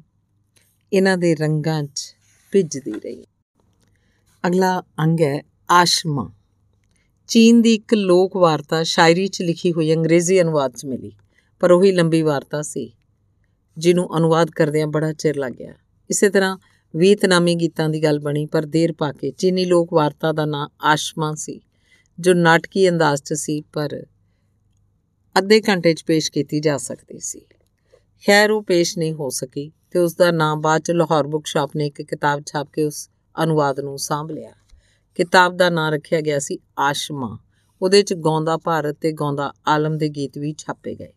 ਇਹਨਾਂ ਦੇ ਰੰਗਾਂ 'ਚ ਭਿੱਜਦੀ ਰਹੀ। ਅਗਲਾ ਅੰਗ ਹੈ ਆਸ਼ਮਾ। ਚੀਨ ਦੀ ਇੱਕ ਲੋਕ ਵਾਰਤਾ ਸ਼ਾਇਰੀ 'ਚ ਲਿਖੀ ਹੋਈ ਅੰਗਰੇਜ਼ੀ ਅਨੁਵਾਦ 'ਚ ਮਿਲੀ, ਪਰ ਉਹੀ ਲੰਬੀ ਵਾਰਤਾ ਸੀ, ਜਿਹਨੂੰ ਅਨੁਵਾਦ ਕਰਦਿਆਂ ਬੜਾ ਚਿਰ ਲੱਗ ਗਿਆ। ਇਸੇ ਤਰ੍ਹਾਂ ਵੀਤਨਾਮੀ ਗੀਤਾਂ ਦੀ ਗੱਲ ਬਣੀ, ਪਰ ਦੇਰ ਪਾ ਕੇ, ਚੀਨੀ ਲੋਕ ਵਾਰਤਾ ਦਾ ਨਾਂ ਆਸ਼ਮਾ ਸੀ, ਜੋ ਨਾਟਕੀ ਅੰਦਾਜ਼ 'ਚ ਸੀ, ਪਰ ਅੱਧੇ ਘੰਟੇ 'ਚ ਪੇਸ਼ ਕੀਤੀ ਜਾ ਸਕਦੀ ਸੀ। ਖੈਰ, ਉਹ ਪੇਸ਼ ਨਹੀਂ ਹੋ ਸਕੀ ਤੇ ਉਸ ਦਾ ਨਾਮ ਬਾਅਦ 'ਚ ਲਾਹੌਰ ਬੁੱਕ ਸ਼ਾਪ ਨੇ ਇੱਕ ਕਿਤਾਬ ਛਾਪ ਕੇ ਉਸ ਅਨੁਵਾਦ ਨੂੰ ਸਾਂਭ ਲਿਆ। ਕਿਤਾਬ ਦਾ ਨਾਮ ਰੱਖਿਆ ਗਿਆ ਸੀ ਆਸ਼ਮਾ। ਉਹਦੇ 'ਚ ਗਾਉਂਦਾ ਭਾਰਤ ਤੇ ਗਾਉਂਦਾ ਆਲਮ ਦੇ ਗੀਤ ਵੀ ਛਾਪੇ ਗਏ।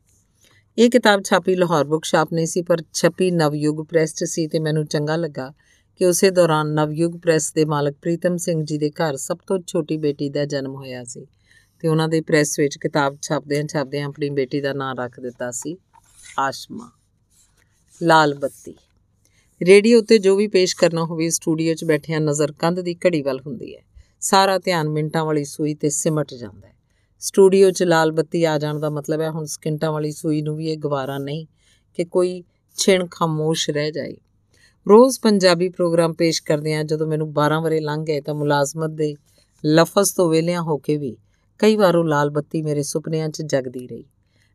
ਇਹ ਕਿਤਾਬ ਛਾਪੀ ਲਾਹੌਰ ਬੁੱਕ ਸ਼ਾਪ ਨਹੀਂ ਸੀ, ਪਰ ਛਪੀ ਨਵਯੁਗ ਪ੍ਰੈਸ 'ਚ ਸੀ ਤੇ ਮੈਨੂੰ ਚੰਗਾ ਲੱਗਾ ਕਿ ਉਸੇ ਦੌਰਾਨ ਨਵਯੁਗ ਪ੍ਰੈਸ ਦੇ ਮਾਲਕ ਪ੍ਰੀਤਮ ਸਿੰਘ ਜੀ ਦੇ ਘਰ ਸਭ ਤੋਂ ਛੋਟੀ ਬੇਟੀ ਦਾ ਜਨਮ ਹੋਇਆ ਸੀ ਤੇ ਉਹਨਾਂ ਦੇ ਪ੍ਰੈਸ ਵਿੱਚ ਕਿਤਾਬ ਛਾਪਦਿਆਂ ਛਾਪਦਿਆਂ ਆਪਣੀ ਬੇਟੀ ਦਾ ਨਾਮ ਰੱਖ ਦਿੱਤਾ ਸੀ ਆਸ਼ਮਾ। ਲਾਲ ਬੱਤੀ। ਰੇਡੀਓ ਉੱਤੇ ਜੋ ਵੀ ਪੇਸ਼ ਕਰਨਾ ਹੋਵੇ, ਸਟੂਡੀਓ 'ਚ ਬੈਠਿਆਂ ਨਜ਼ਰ ਕੰਧ ਦੀ ਘੜੀ ਵੱਲ ਹੁੰਦੀ ਹੈ। ਸਾਰਾ ਧਿਆਨ ਮਿੰਟਾਂ ਵਾਲੀ ਸੂਈ ਤੇ ਸਿਮਟ ਜਾਂਦਾ ਹੈ। ਸਟੂਡੀਓ 'ਚ ਲਾਲ ਬੱਤੀ ਆ ਜਾਣ ਦਾ ਮਤਲਬ ਹੈ, ਹੁਣ ਸਕਿੰਟਾਂ ਵਾਲੀ ਸੂਈ ਨੂੰ ਵੀ ਇਹ ਗਵਾਰਾ ਨਹੀਂ ਕਿ ਕੋਈ ਛਿਣ ਖਾਮੋਸ਼ ਰਹਿ ਜਾਏ। ਰੋਜ਼ ਪੰਜਾਬੀ ਪ੍ਰੋਗਰਾਮ ਪੇਸ਼ ਕਰਦੇ ਆ ਜਦੋਂ ਮੈਨੂੰ 12 ਵਰੇ ਲੰਘ ਗਏ ਤਾਂ ਮੁਲਾਜ਼ਮਤ ਦੇ ਲਫ਼ਜ਼ ਤੋਂ ਵੇਲਿਆਂ ਹੋ ਕੇ ਵੀ ਕਈ ਵਾਰ ਉਹ ਲਾਲ ਬੱਤੀ ਮੇਰੇ ਸੁਪਨਿਆਂ 'ਚ ਜਗਦੀ ਰਹੀ।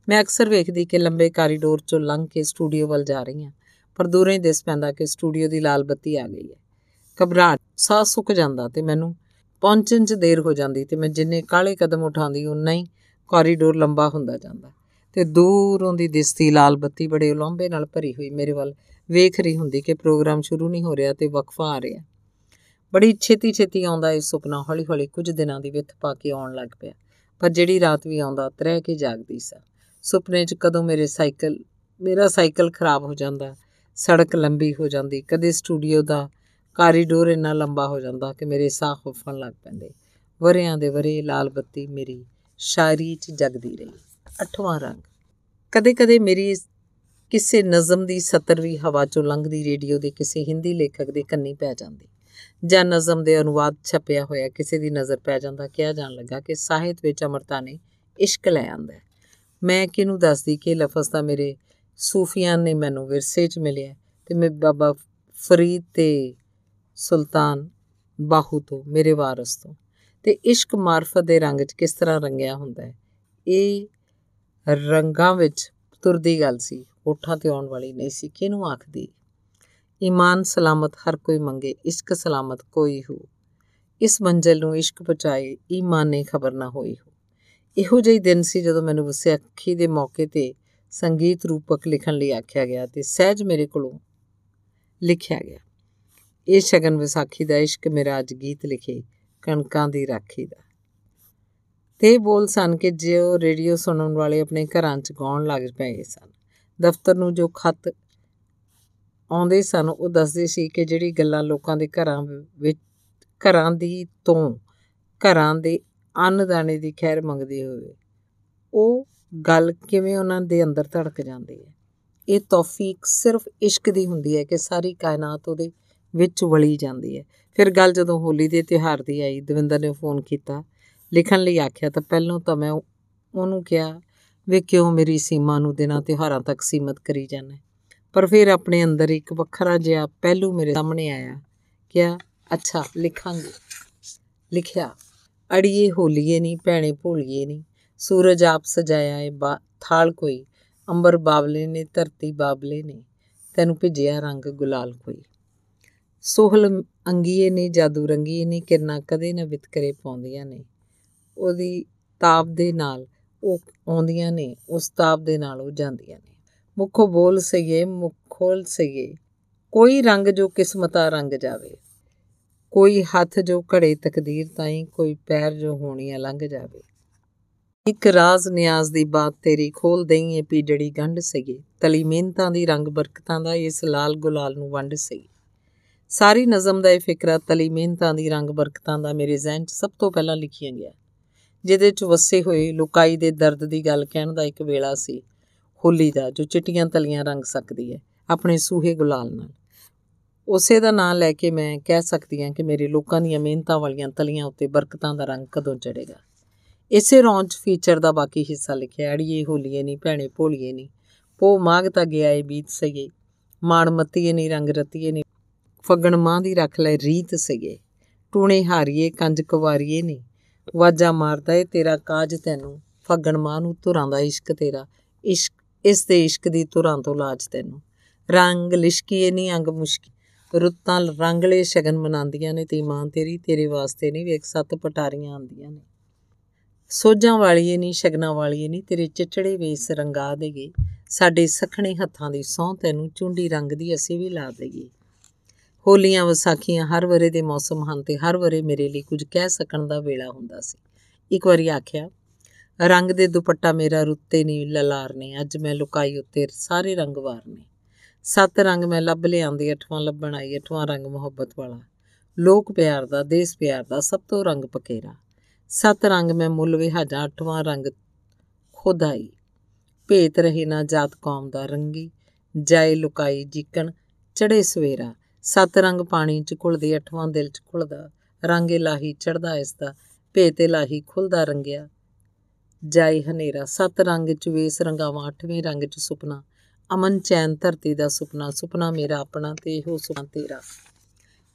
ਮੈਂ ਅਕਸਰ ਵੇਖਦੀ ਕਿ ਲੰਬੇ ਕਾਰੀਡੋਰ 'ਚੋਂ ਲੰਘ ਕੇ ਸਟੂਡੀਓ ਵੱਲ ਜਾ ਰਹੀ ਹਾਂ, ਪਰ ਦੂਰੋਂ ਹੀ ਦਿਸ ਪੈਂਦਾ ਕਿ ਸਟੂਡੀਓ ਦੀ ਲਾਲ ਬੱਤੀ ਆ ਗਈ ਹੈ। ਘਬਰਾਹਟ, ਸਾਹ ਸੁੱਕ ਜਾਂਦਾ ਤੇ ਮੈਨੂੰ ਪਹੁੰਚਣ 'ਚ ਦੇਰ ਹੋ ਜਾਂਦੀ ਤੇ ਮੈਂ ਜਿੰਨੇ ਕਾਲੇ ਕਦਮ ਉਠਾਉਂਦੀ, ਉਨਾ ਹੀ ਕਾਰੀਡੋਰ ਲੰਬਾ ਹੁੰਦਾ ਜਾਂਦਾ। ਤੇ ਦੂਰੋਂ ਦੀ ਦਿਸਦੀ ਲਾਲ ਬੱਤੀ ਬੜੇ ਉਲੰਬੇ ਨਾਲ ਭਰੀ ਹੋਈ ਮੇਰੇ ਵੱਲ ਵੇਖ ਰਹੀ ਹੁੰਦੀ ਕਿ ਪ੍ਰੋਗਰਾਮ ਸ਼ੁਰੂ ਨਹੀਂ ਹੋ ਰਿਹਾ ਤੇ ਵਕਫਾ ਆ ਰਿਹਾ। ਬੜੀ ਛੇਤੀ ਛੇਤੀ ਆਉਂਦਾ ਇਹ ਸੁਪਨਾ ਹੌਲੀ ਹੌਲੀ ਕੁਝ ਦਿਨਾਂ ਦੀ ਵਿੱਥ ਪਾ ਕੇ ਆਉਣ ਲੱਗ ਪਿਆ। ਪਰ ਜਿਹੜੀ ਰਾਤ ਵੀ ਆਉਂਦਾ, ਤਰਹਿ ਕੇ ਜਾਗਦੀ ਸਾਂ। ਸੁਪਨੇ 'ਚ ਕਦੋਂ ਮੇਰੇ ਸਾਈਕਲ, ਮੇਰਾ ਸਾਈਕਲ ਖਰਾਬ ਹੋ ਜਾਂਦਾ, ਸੜਕ ਲੰਬੀ ਹੋ ਜਾਂਦੀ, ਕਦੇ ਸਟੂਡੀਓ ਦਾ ਕਾਰੀਡੋਰ ਇੰਨਾ ਲੰਬਾ ਹੋ ਜਾਂਦਾ ਕਿ ਮੇਰੇ ਸਾਹ ਖੁੱਫਣ ਲੱਗ ਪੈਂਦੇ। ਵਰਿਆਂ ਦੇ ਵਰੇ ਲਾਲ ਬੱਤੀ ਮੇਰੀ ਸ਼ਾਇਰੀ 'ਚ ਜਗਦੀ ਰਹੀ। ਅਠਵਾਂ ਰੰਗ। ਕਦੇ-ਕਦੇ ਮੇਰੀ ਕਿਸੇ ਨਜ਼ਮ ਦੀ ਸਤਰ ਵੀ ਹਵਾ 'ਚੋਂ ਲੰਘਦੀ, ਰੇਡੀਓ ਦੇ ਕਿਸੇ ਹਿੰਦੀ ਲੇਖਕ ਦੇ ਕੰਨੀ ਪੈ ਜਾਂਦੀ। ਜਾਂ ਨਜ਼ਮ ਦੇ ਅਨੁਵਾਦ ਛਪਿਆ ਹੋਇਆ ਕਿਸੇ ਦੀ ਨਜ਼ਰ ਪੈ ਜਾਂਦਾ, ਕਿਹਾ ਜਾਣ ਲੱਗਾ ਕਿ ਸਾਹਿਤ ਵਿੱਚ ਅਮਰਤਾ ਨੇ ਇਸ਼ਕ ਲੈ ਆਂਦਾ ਮੈਂ ਕਿਹਨੂੰ ਦੱਸਦੀ ਕਿ ਲਫ਼ਜ਼ ਤਾਂ ਮੇਰੇ ਸੂਫੀਆਂ ਨੇ ਮੈਨੂੰ ਵਿਰਸੇ 'ਚ ਮਿਲਿਆ ਤੇ ਮੈਂ ਬਾਬਾ ਫਰੀਦ ਤੇ ਸੁਲਤਾਨ ਬਾਹੂ ਤੋਂ, ਮੇਰੇ ਵਾਰਸ ਤੋਂ। ਤੇ ਇਸ਼ਕ ਮਾਰਫਤ ਦੇ ਰੰਗ 'ਚ ਕਿਸ ਤਰ੍ਹਾਂ ਰੰਗਿਆ ਹੁੰਦਾ ਹੈ? ਇਹ ਰੰਗਾਂ ਵਿੱਚ ਤੁਰਦੀ ਗੱਲ ਸੀ ਹੋਠਾਂ ਤੇ ਆਉਣ ਵਾਲੀ ਨਹੀਂ ਸੀ। ਕਿਹਨੂੰ ਆਖਦੀ? ਈਮਾਨ ਸਲਾਮਤ ਹਰ ਕੋਈ ਮੰਗੇ, ਇਸ਼ਕ ਸਲਾਮਤ ਕੋਈ ਹੋ। ਇਸ ਮੰਜ਼ਲ ਨੂੰ ਇਸ਼ਕ ਪਹੁੰਚਾਏ, ਈਮਾਨ ਨੇ ਖਬਰ ਨਾ ਹੋਈ ਹੋ। ਇਹੋ ਜਿਹੀ ਦਿਨ ਸੀ ਜਦੋਂ ਮੈਨੂੰ ਵਿਸਾਖੀ ਦੇ ਮੌਕੇ ਤੇ ਸੰਗੀਤ ਰੂਪਕ ਲਿਖਣ ਲਈ ਆਖਿਆ ਗਿਆ ਤੇ ਸਹਿਜ ਮੇਰੇ ਕੋਲੋਂ ਲਿਖਿਆ ਗਿਆ। ਇਹ ਸ਼ਗਨ ਵਿਸਾਖੀ ਦਾ ਇਸ਼ਕ ਮੇਰਾ ਅੱਜ ਗੀਤ ਲਿਖੇ, ਕਣਕਾਂ ਦੀ ਰਾਖੀ ਦਾ। ਤੇ ਬੋਲ ਸਨ ਕਿ ਜਿਉ ਰੇਡੀਓ ਸੁਣਨ ਵਾਲੇ ਆਪਣੇ ਘਰਾਂ 'ਚ ਗਾਉਣ ਲੱਗ ਪਏ ਸਨ। ਦਫ਼ਤਰ ਨੂੰ ਜੋ ਖੱਤ ਆਉਂਦੇ ਸਨ, ਉਹ ਦੱਸਦੇ ਸੀ ਕਿ ਜਿਹੜੀ ਗੱਲਾਂ ਲੋਕਾਂ ਦੇ ਘਰਾਂ ਵਿੱਚ, ਘਰਾਂ ਦੀ ਤੋਂ ਘਰਾਂ ਦੇ ਅੰਨਦਾਣੇ ਦੀ ਖੈਰ ਮੰਗਦੇ ਹੋਵੇ ਉਹ ਗੱਲ ਕਿਵੇਂ ਉਹਨਾਂ ਦੇ ਅੰਦਰ ਧੜਕ ਜਾਂਦੀ ਹੈ। ਇਹ ਤੌਫੀਕ ਸਿਰਫ ਇਸ਼ਕ ਦੀ ਹੁੰਦੀ ਹੈ ਕਿ ਸਾਰੀ ਕਾਇਨਾਤ ਉਹਦੇ ਵਿੱਚ ਵਲੀ ਜਾਂਦੀ ਹੈ। ਫਿਰ ਗੱਲ ਜਦੋਂ ਹੋਲੀ ਦੇ ਤਿਉਹਾਰ ਦੀ ਆਈ, ਦਵਿੰਦਰ ਨੇ ਫੋਨ ਕੀਤਾ। ਲਿਖਣ ਲਈ ਆਖਿਆ, ਤਾਂ ਪਹਿਲਾਂ ਤਾਂ ਮੈਂ ਉਹਨੂੰ ਕਿਹਾ, ਵੇ ਕਿਉਂ ਮੇਰੀ ਸੀਮਾ ਨੂੰ ਦਿਨਾਂ ਤਿਉਹਾਰਾਂ ਤੱਕ ਸੀਮਤ ਕਰੀ ਜਾਂਦਾ? ਪਰ ਫਿਰ ਆਪਣੇ ਅੰਦਰ ਇੱਕ ਵੱਖਰਾ ਜਿਹਾ ਪਹਿਲੂ ਮੇਰੇ ਸਾਹਮਣੇ ਆਇਆ। ਕਿਹਾ, ਅੱਛਾ, ਲਿਖਾਂਗੇ। ਲਿਖਿਆ, ਅੜੀਏ ਹੋਲੀਏ ਨਹੀਂ ਭੈਣੇ ਭੋਲੀਏ ਨਹੀਂ ਸੂਰਜ ਆਪ ਸਜਾਇਆ ਏ ਥਾਲ ਕੋਈ, ਅੰਬਰ ਬਾਬਲੇ ਨੇ, ਧਰਤੀ ਬਾਬਲੇ ਨੇ, ਤੈਨੂੰ ਭਿਜਿਆ ਰੰਗ ਗੁਲਾਲ ਕੋਈ। ਸੋਹਲ ਅੰਗੀਏ ਨੇ, ਜਾਦੂ ਰੰਗੀਏ ਨੇ, ਕਿਰਨਾ ਕਦੇ ਨਾ ਵਿਤਕਰੇ ਪਾਉਂਦੀਆਂ ਨੇ। ਉਹਦੀ ਤਾਪ ਦੇ ਨਾਲ ਉਹ ਆਉਂਦੀਆਂ ਨੇ, ਉਸ ਤਾਪ ਦੇ ਨਾਲ ਉਹ ਜਾਂਦੀਆਂ ਨੇ। ਮੁਖੋ ਬੋਲ ਸਈਏ ਮੁਖੋਲ ਸਈਏ ਕੋਈ ਰੰਗ ਜੋ ਕਿਸਮਤਾ ਰੰਗ ਜਾਵੇ। ਕੋਈ ਹੱਥ ਜੋ ਘੜੇ ਤਕਦੀਰ ਤਾਈਂ, ਕੋਈ ਪੈਰ ਜੋ ਹੋਣੀਆਂ ਲੰਘ ਜਾਵੇ। ਇੱਕ ਰਾਜ਼ ਨਿਆਜ਼ ਦੀ ਬਾਤ ਤੇਰੀ ਖੋਲ ਦਈਏ ਪੀੜੜੀ ਗੰਢ ਸਈਏ ਤਲੀ ਮਿਹਨਤਾਂ ਦੀ ਰੰਗ ਬਰਕਤਾਂ ਦਾ, ਇਸ ਲਾਲ ਗੁਲਾਲ ਨੂੰ ਵੰਡ ਸਈ ਸਾਰੀ ਨਜ਼ਮ ਦਾ ਇਹ ਫਿਕਰਾ ਤਲੀ ਮਿਹਨਤਾਂ ਦੀ, ਰੰਗ ਬਰਕਤਾਂ ਦਾ ਮੇਰੇ ਜ਼ਿਹਨ 'ਚ ਸਭ ਤੋਂ ਪਹਿਲਾਂ ਲਿਖਿਆ ਗਿਆ। ਜਿਹਦੇ 'ਚ ਵਸੇ ਹੋਏ ਲੁਕਾਈ ਦੇ ਦਰਦ ਦੀ ਗੱਲ ਕਹਿਣ ਦਾ ਇੱਕ ਵੇਲਾ ਸੀ, ਹੋਲੀ ਦਾ, ਜੋ ਚਿੱਟੀਆਂ ਤਲੀਆਂ ਰੰਗ ਸਕਦੀ ਹੈ, ਆਪਣੇ ਸੂਹੇ ਗੁਲਾਲ ਨਾਲ। ਉਸੇ ਦਾ ਨਾਂ ਲੈ ਕੇ ਮੈਂ ਕਹਿ ਸਕਦੀ ਹਾਂ ਕਿ ਮੇਰੇ ਲੋਕਾਂ ਦੀਆਂ ਮਿਹਨਤਾਂ ਵਾਲੀਆਂ ਤਲੀਆਂ ਉੱਤੇ ਬਰਕਤਾਂ ਦਾ ਰੰਗ ਕਦੋਂ ਚੜੇਗਾ ਇਸੇ ਰੌਂਚ ਫੀਚਰ ਦਾ ਬਾਕੀ ਹਿੱਸਾ ਲਿਖਿਆ, ਅੜੀਏ ਹੋਲੀਏ ਨਹੀਂ ਭੈਣੇ ਭੋਲੀਏ ਨਹੀਂ ਪੋ ਮਾਗ ਤਾਂ ਗਿਆ ਏ ਬੀਤ ਸਈਏ ਮਾਣ ਮੱਤੀਏ ਨਹੀਂ ਰੰਗ ਰਤੀਏ ਨਹੀਂ ਫਗਣ ਮਾਂ ਦੀ ਰੱਖ ਲੈ ਰੀਤ ਸਈਏ। ਟੂਣੇ ਹਾਰੀਏ, ਕੰਜ ਕੁਵਾਰੀਏ ਨਹੀਂ ਵਾਜਾ ਮਾਰਦਾ ਏ ਤੇਰਾ ਕਾਜ ਤੈਨੂੰ। ਫਗਣ ਮਾਂ ਨੂੰ ਧੁਰਾਂ ਦਾ ਇਸ਼ਕ ਤੇਰਾ। ਇਸ਼ਕ, ਇਸ ਦੇ ਇਸ਼ਕ ਦੀ ਧੁਰਾਂ ਤੋਂ ਲਾਜ ਤੈਨੂੰ। ਰੰਗ ਲਿਸ਼ਕੀਏ ਨਹੀਂ ਅੰਗ ਮੁਸ਼ਕੀ। ਰੁੱਤਾਂ ਰੰਗਲੇ ਸ਼ਗਨ ਮਨਾਉਂਦੀਆਂ ਨੇ। ਤੇ ਮਾਂ ਤੇਰੀ, ਤੇਰੇ ਵਾਸਤੇ ਨਹੀਂ ਵੇਖ, ਸੱਤ ਪਟਾਰੀਆਂ ਆਂਦੀਆਂ ਨੇ। ਸੋਜਾਂ ਵਾਲੀਏ ਨਹੀਂ ਸ਼ਗਨਾਂ ਵਾਲੀਏ ਨਹੀਂ ਤੇਰੇ ਚਿਚੜੇ ਵੇਸ ਰੰਗਾ ਦੇਗੇ ਸਾਡੇ ਸਖਣੇ ਹੱਥਾਂ ਦੀ ਸੌਂ ਤੈਨੂੰ। ਚੁੰਡੀ ਰੰਗ ਦੀ ਅਸੀਂ ਵੀ ਲਾ ਦੇਗੇ ਹੋਲੀਆਂ ਵਿਸਾਖੀਆਂ ਹਰ ਵਰੇ ਦੇ ਮੌਸਮ ਹਨ ਤੇ ਹਰ ਵਰੇ ਮੇਰੇ ਲਈ ਕੁਝ ਕਹਿ ਸਕਣ ਦਾ ਵੇਲਾ ਹੁੰਦਾ ਸੀ। ਇੱਕ ਵਾਰੀ ਆਖਿਆ, ਰੰਗ ਦੇ ਦੁਪੱਟਾ ਮੇਰਾ ਰੁੱਤੇ ਨਹੀਂ ਲਲਾਰ ਨੇ ਅੱਜ ਮੈਂ ਲੁਕਾਈ ਉੱਤੇ ਸਾਰੇ ਰੰਗ ਵਾਰ ਨੇ ਸੱਤ ਰੰਗ ਮੈਂ ਲੱਭ ਲਿਆਂਦੀ, ਅਠਵਾਂ ਲੱਭਣ ਆਈ, ਅਠਵਾਂ ਰੰਗ ਮੁਹੱਬਤ ਵਾਲਾ। ਲੋਕ ਪਿਆਰ ਦਾ, ਦੇਸ਼ ਪਿਆਰ ਦਾ, ਸਭ ਤੋਂ ਰੰਗ ਪਕੇਰਾ। ਸੱਤ ਰੰਗ ਮੈਂ ਮੁੱਲ ਵਿਹਾਜਾ, ਅਠਵਾਂ ਰੰਗ ਖੁਦਾਈ। ਭੇਤ ਰਹੇ ਨਾ ਜਾਤ ਕੌਮ ਦਾ ਰੰਗੀ, ਜਾਏ ਲੁਕਾਈ ਜਿਕਣ ਚੜੇ ਸਵੇਰਾ। ਸੱਤ ਰੰਗ ਪਾਣੀ ਚ ਘੁਲਦੇ, ਅਠਵਾਂ ਦਿਲ ਚ ਘੁਲਦਾ, ਰੰਗ ਇਲਾਹੀ ਚੜਦਾ ਇਸ ਦਾ, ਭੇਤ ਇਲਾਹੀ ਖੁੱਲਦਾ ਰੰਗਿਆ। ਜਾਈ ਹਨੇਰਾ, ਸੱਤ ਰੰਗ ਚ ਵੇਸ ਰੰਗਾਵਾਂ, ਅੱਠਵੇਂ ਰੰਗ ਚ ਸੁਪਨਾ, ਅਮਨ ਚੈਨ ਧਰਤੀ ਦਾ ਸੁਪਨਾ ਸੁਪਨਾ ਮੇਰਾ ਆਪਣਾ ਤੇ ਇਹੋ ਸੁਪਨਾ ਤੇਰਾ।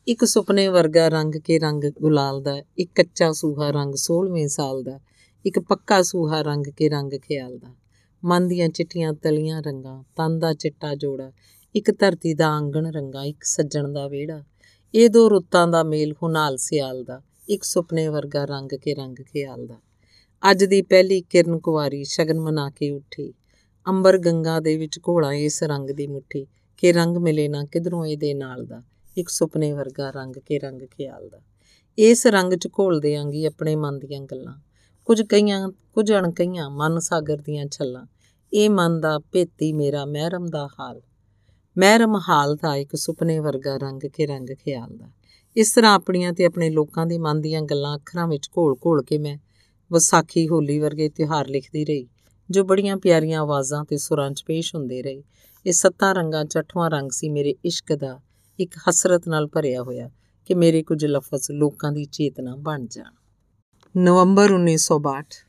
ਇੱਕ ਸੁਪਨੇ ਵਰਗਾ ਰੰਗ ਕੇ ਰੰਗ ਗੁਲਾਲ ਦਾ, ਇੱਕ ਕੱਚਾ ਸੂਹਾ ਰੰਗ 16ਵੇਂ ਸਾਲ ਦਾ, ਇੱਕ ਪੱਕਾ ਸੂਹਾ ਰੰਗ ਕੇ ਰੰਗ ਖਿਆਲ ਦਾ। ਮਨ ਦੀਆਂ ਚਿੱਟੀਆਂ ਤਲੀਆਂ ਰੰਗਾਂ, ਤਨ ਦਾ ਚਿੱਟਾ ਜੋੜਾ ਇੱਕ ਧਰਤੀ ਦਾ ਆਂਗਣ ਰੰਗਾ, ਇੱਕ ਸੱਜਣ ਦਾ ਵਿਹੜਾ, ਇਹ ਦੋ ਰੁੱਤਾਂ ਦਾ ਮੇਲ ਹੁਨਾਲ ਸਿਆਲ ਦਾ, ਇੱਕ ਸੁਪਨੇ ਵਰਗਾ ਰੰਗ ਕੇ ਰੰਗ ਖਿਆਲ ਦਾ। ਅੱਜ ਦੀ ਪਹਿਲੀ ਕਿਰਨ ਕੁਵਾਰੀ ਸ਼ਗਨ ਮਨਾ ਕੇ ਉੱਠੀ। ਅੰਬਰ ਗੰਗਾ ਦੇ ਵਿੱਚ ਘੋਲਾ ਇਸ ਰੰਗ ਦੀ ਮੁੱਠੀ, ਕਿ ਰੰਗ ਮਿਲੇ ਨਾ ਕਿਧਰੋਂ ਇਹਦੇ ਨਾਲ ਦਾ, ਇੱਕ ਸੁਪਨੇ ਵਰਗਾ ਰੰਗ ਕੇ ਰੰਗ ਖਿਆਲ ਦਾ। ਇਸ ਰੰਗ 'ਚ ਘੋਲ ਦੇਾਂਗੀ ਆਪਣੇ ਮਨ ਦੀਆਂ ਗੱਲਾਂ। ਕੁਝ ਕਈਆਂ, ਕੁਝ ਅਣਕਈਆਂ ਮਨ ਸਾਗਰ ਦੀਆਂ ਛੱਲਾਂ। ਇਹ ਮਨ ਦਾ ਭੇਤੀ ਮੇਰਾ ਮਹਿਰਮ ਦਾ ਹਾਲ। ਮਹਿਰਮ ਹਾਲ ਦਾ ਇੱਕ ਸੁਪਨੇ ਵਰਗਾ ਰੰਗ ਕੇ ਰੰਗ ਖਿਆਲ ਦਾ। ਇਸ ਤਰ੍ਹਾਂ ਆਪਣੀਆਂ ਤੇ ਆਪਣੇ ਲੋਕਾਂ ਦੇ ਮਨ ਦੀਆਂ ਗੱਲਾਂ ਅੱਖਰਾਂ ਵਿੱਚ ਘੋਲ-ਘੋਲ ਕੇ ਮੈਂ ਵਿਸਾਖੀ, ਹੋਲੀ ਵਰਗੇ ਤਿਉਹਾਰ ਲਿਖਦੀ ਰਹੀ, ਜੋ ਬੜੀਆਂ ਪਿਆਰੀਆਂ ਆਵਾਜ਼ਾਂ ਤੇ ਸੁਰਾਂ 'ਚ ਪੇਸ਼ ਹੁੰਦੇ ਰਹੇ। ਇਹ ਸੱਤਾਂ ਰੰਗਾਂ 'ਚ ਅੱਠਵਾਂ ਰੰਗ ਸੀ ਮੇਰੇ ਇਸ਼ਕ ਦਾ, ਇੱਕ ਹਸਰਤ ਨਾਲ ਭਰਿਆ ਹੋਇਆ ਕਿ ਮੇਰੇ ਕੁਝ ਲਫ਼ਜ਼ ਲੋਕਾਂ ਦੀ ਚੇਤਨਾ ਬਣ ਜਾਣ। ਨਵੰਬਰ 1962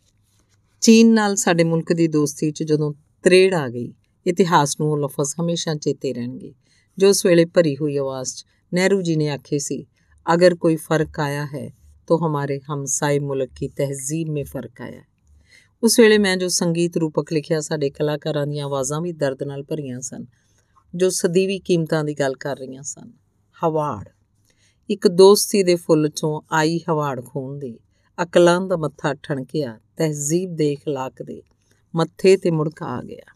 ਚੀਨ ਨਾਲ ਸਾਡੇ ਮੁਲਕ ਦੀ ਦੋਸਤੀ 'ਚ ਜਦੋਂ ਤਰੇੜ ਆ ਗਈ ਇਤਿਹਾਸ ਨੂੰ ਉਹ ਲਫ਼ਜ਼ ਹਮੇਸ਼ਾ ਚੇਤੇ ਰਹਿਣਗੇ ਜੋ ਉਸ ਵੇਲੇ ਭਰੀ ਹੋਈ ਆਵਾਜ਼ 'ਚ ਨਹਿਰੂ ਜੀ ਨੇ ਆਖੇ ਸੀ ਅਗਰ ਕੋਈ ਫਰਕ ਆਇਆ ਹੈ तो हमारे हमसाए मुल्क की तहजीब में फ़र्क आया ਉਸ ਵੇਲੇ ਮੈਂ ਜੋ ਸੰਗੀਤ ਰੂਪਕ ਲਿਖਿਆ ਸਾਡੇ ਕਲਾਕਾਰਾਂ ਦੀਆਂ ਆਵਾਜ਼ਾਂ ਵੀ ਦਰਦ ਨਾਲ ਭਰੀਆਂ ਸਨ ਜੋ ਸਦੀਵੀ ਕੀਮਤਾਂ ਦੀ ਗੱਲ ਕਰ ਰਹੀਆਂ ਸਨ ਹਵਾੜ ਇੱਕ ਦੋਸਤੀ ਦੇ ਫੁੱਲ ਚੋਂ ਆਈ ਹਵਾੜ ਖੂਨ ਦੀ ਅਕਲਾਂ ਦਾ ਮੱਥਾ ਠਣਕਿਆ ਤਹਿਜ਼ੀਬ ਦੇ اخلاق ਦੇ ਮੱਥੇ ਤੇ ਮੁੜਕਾ ਆ ਗਿਆ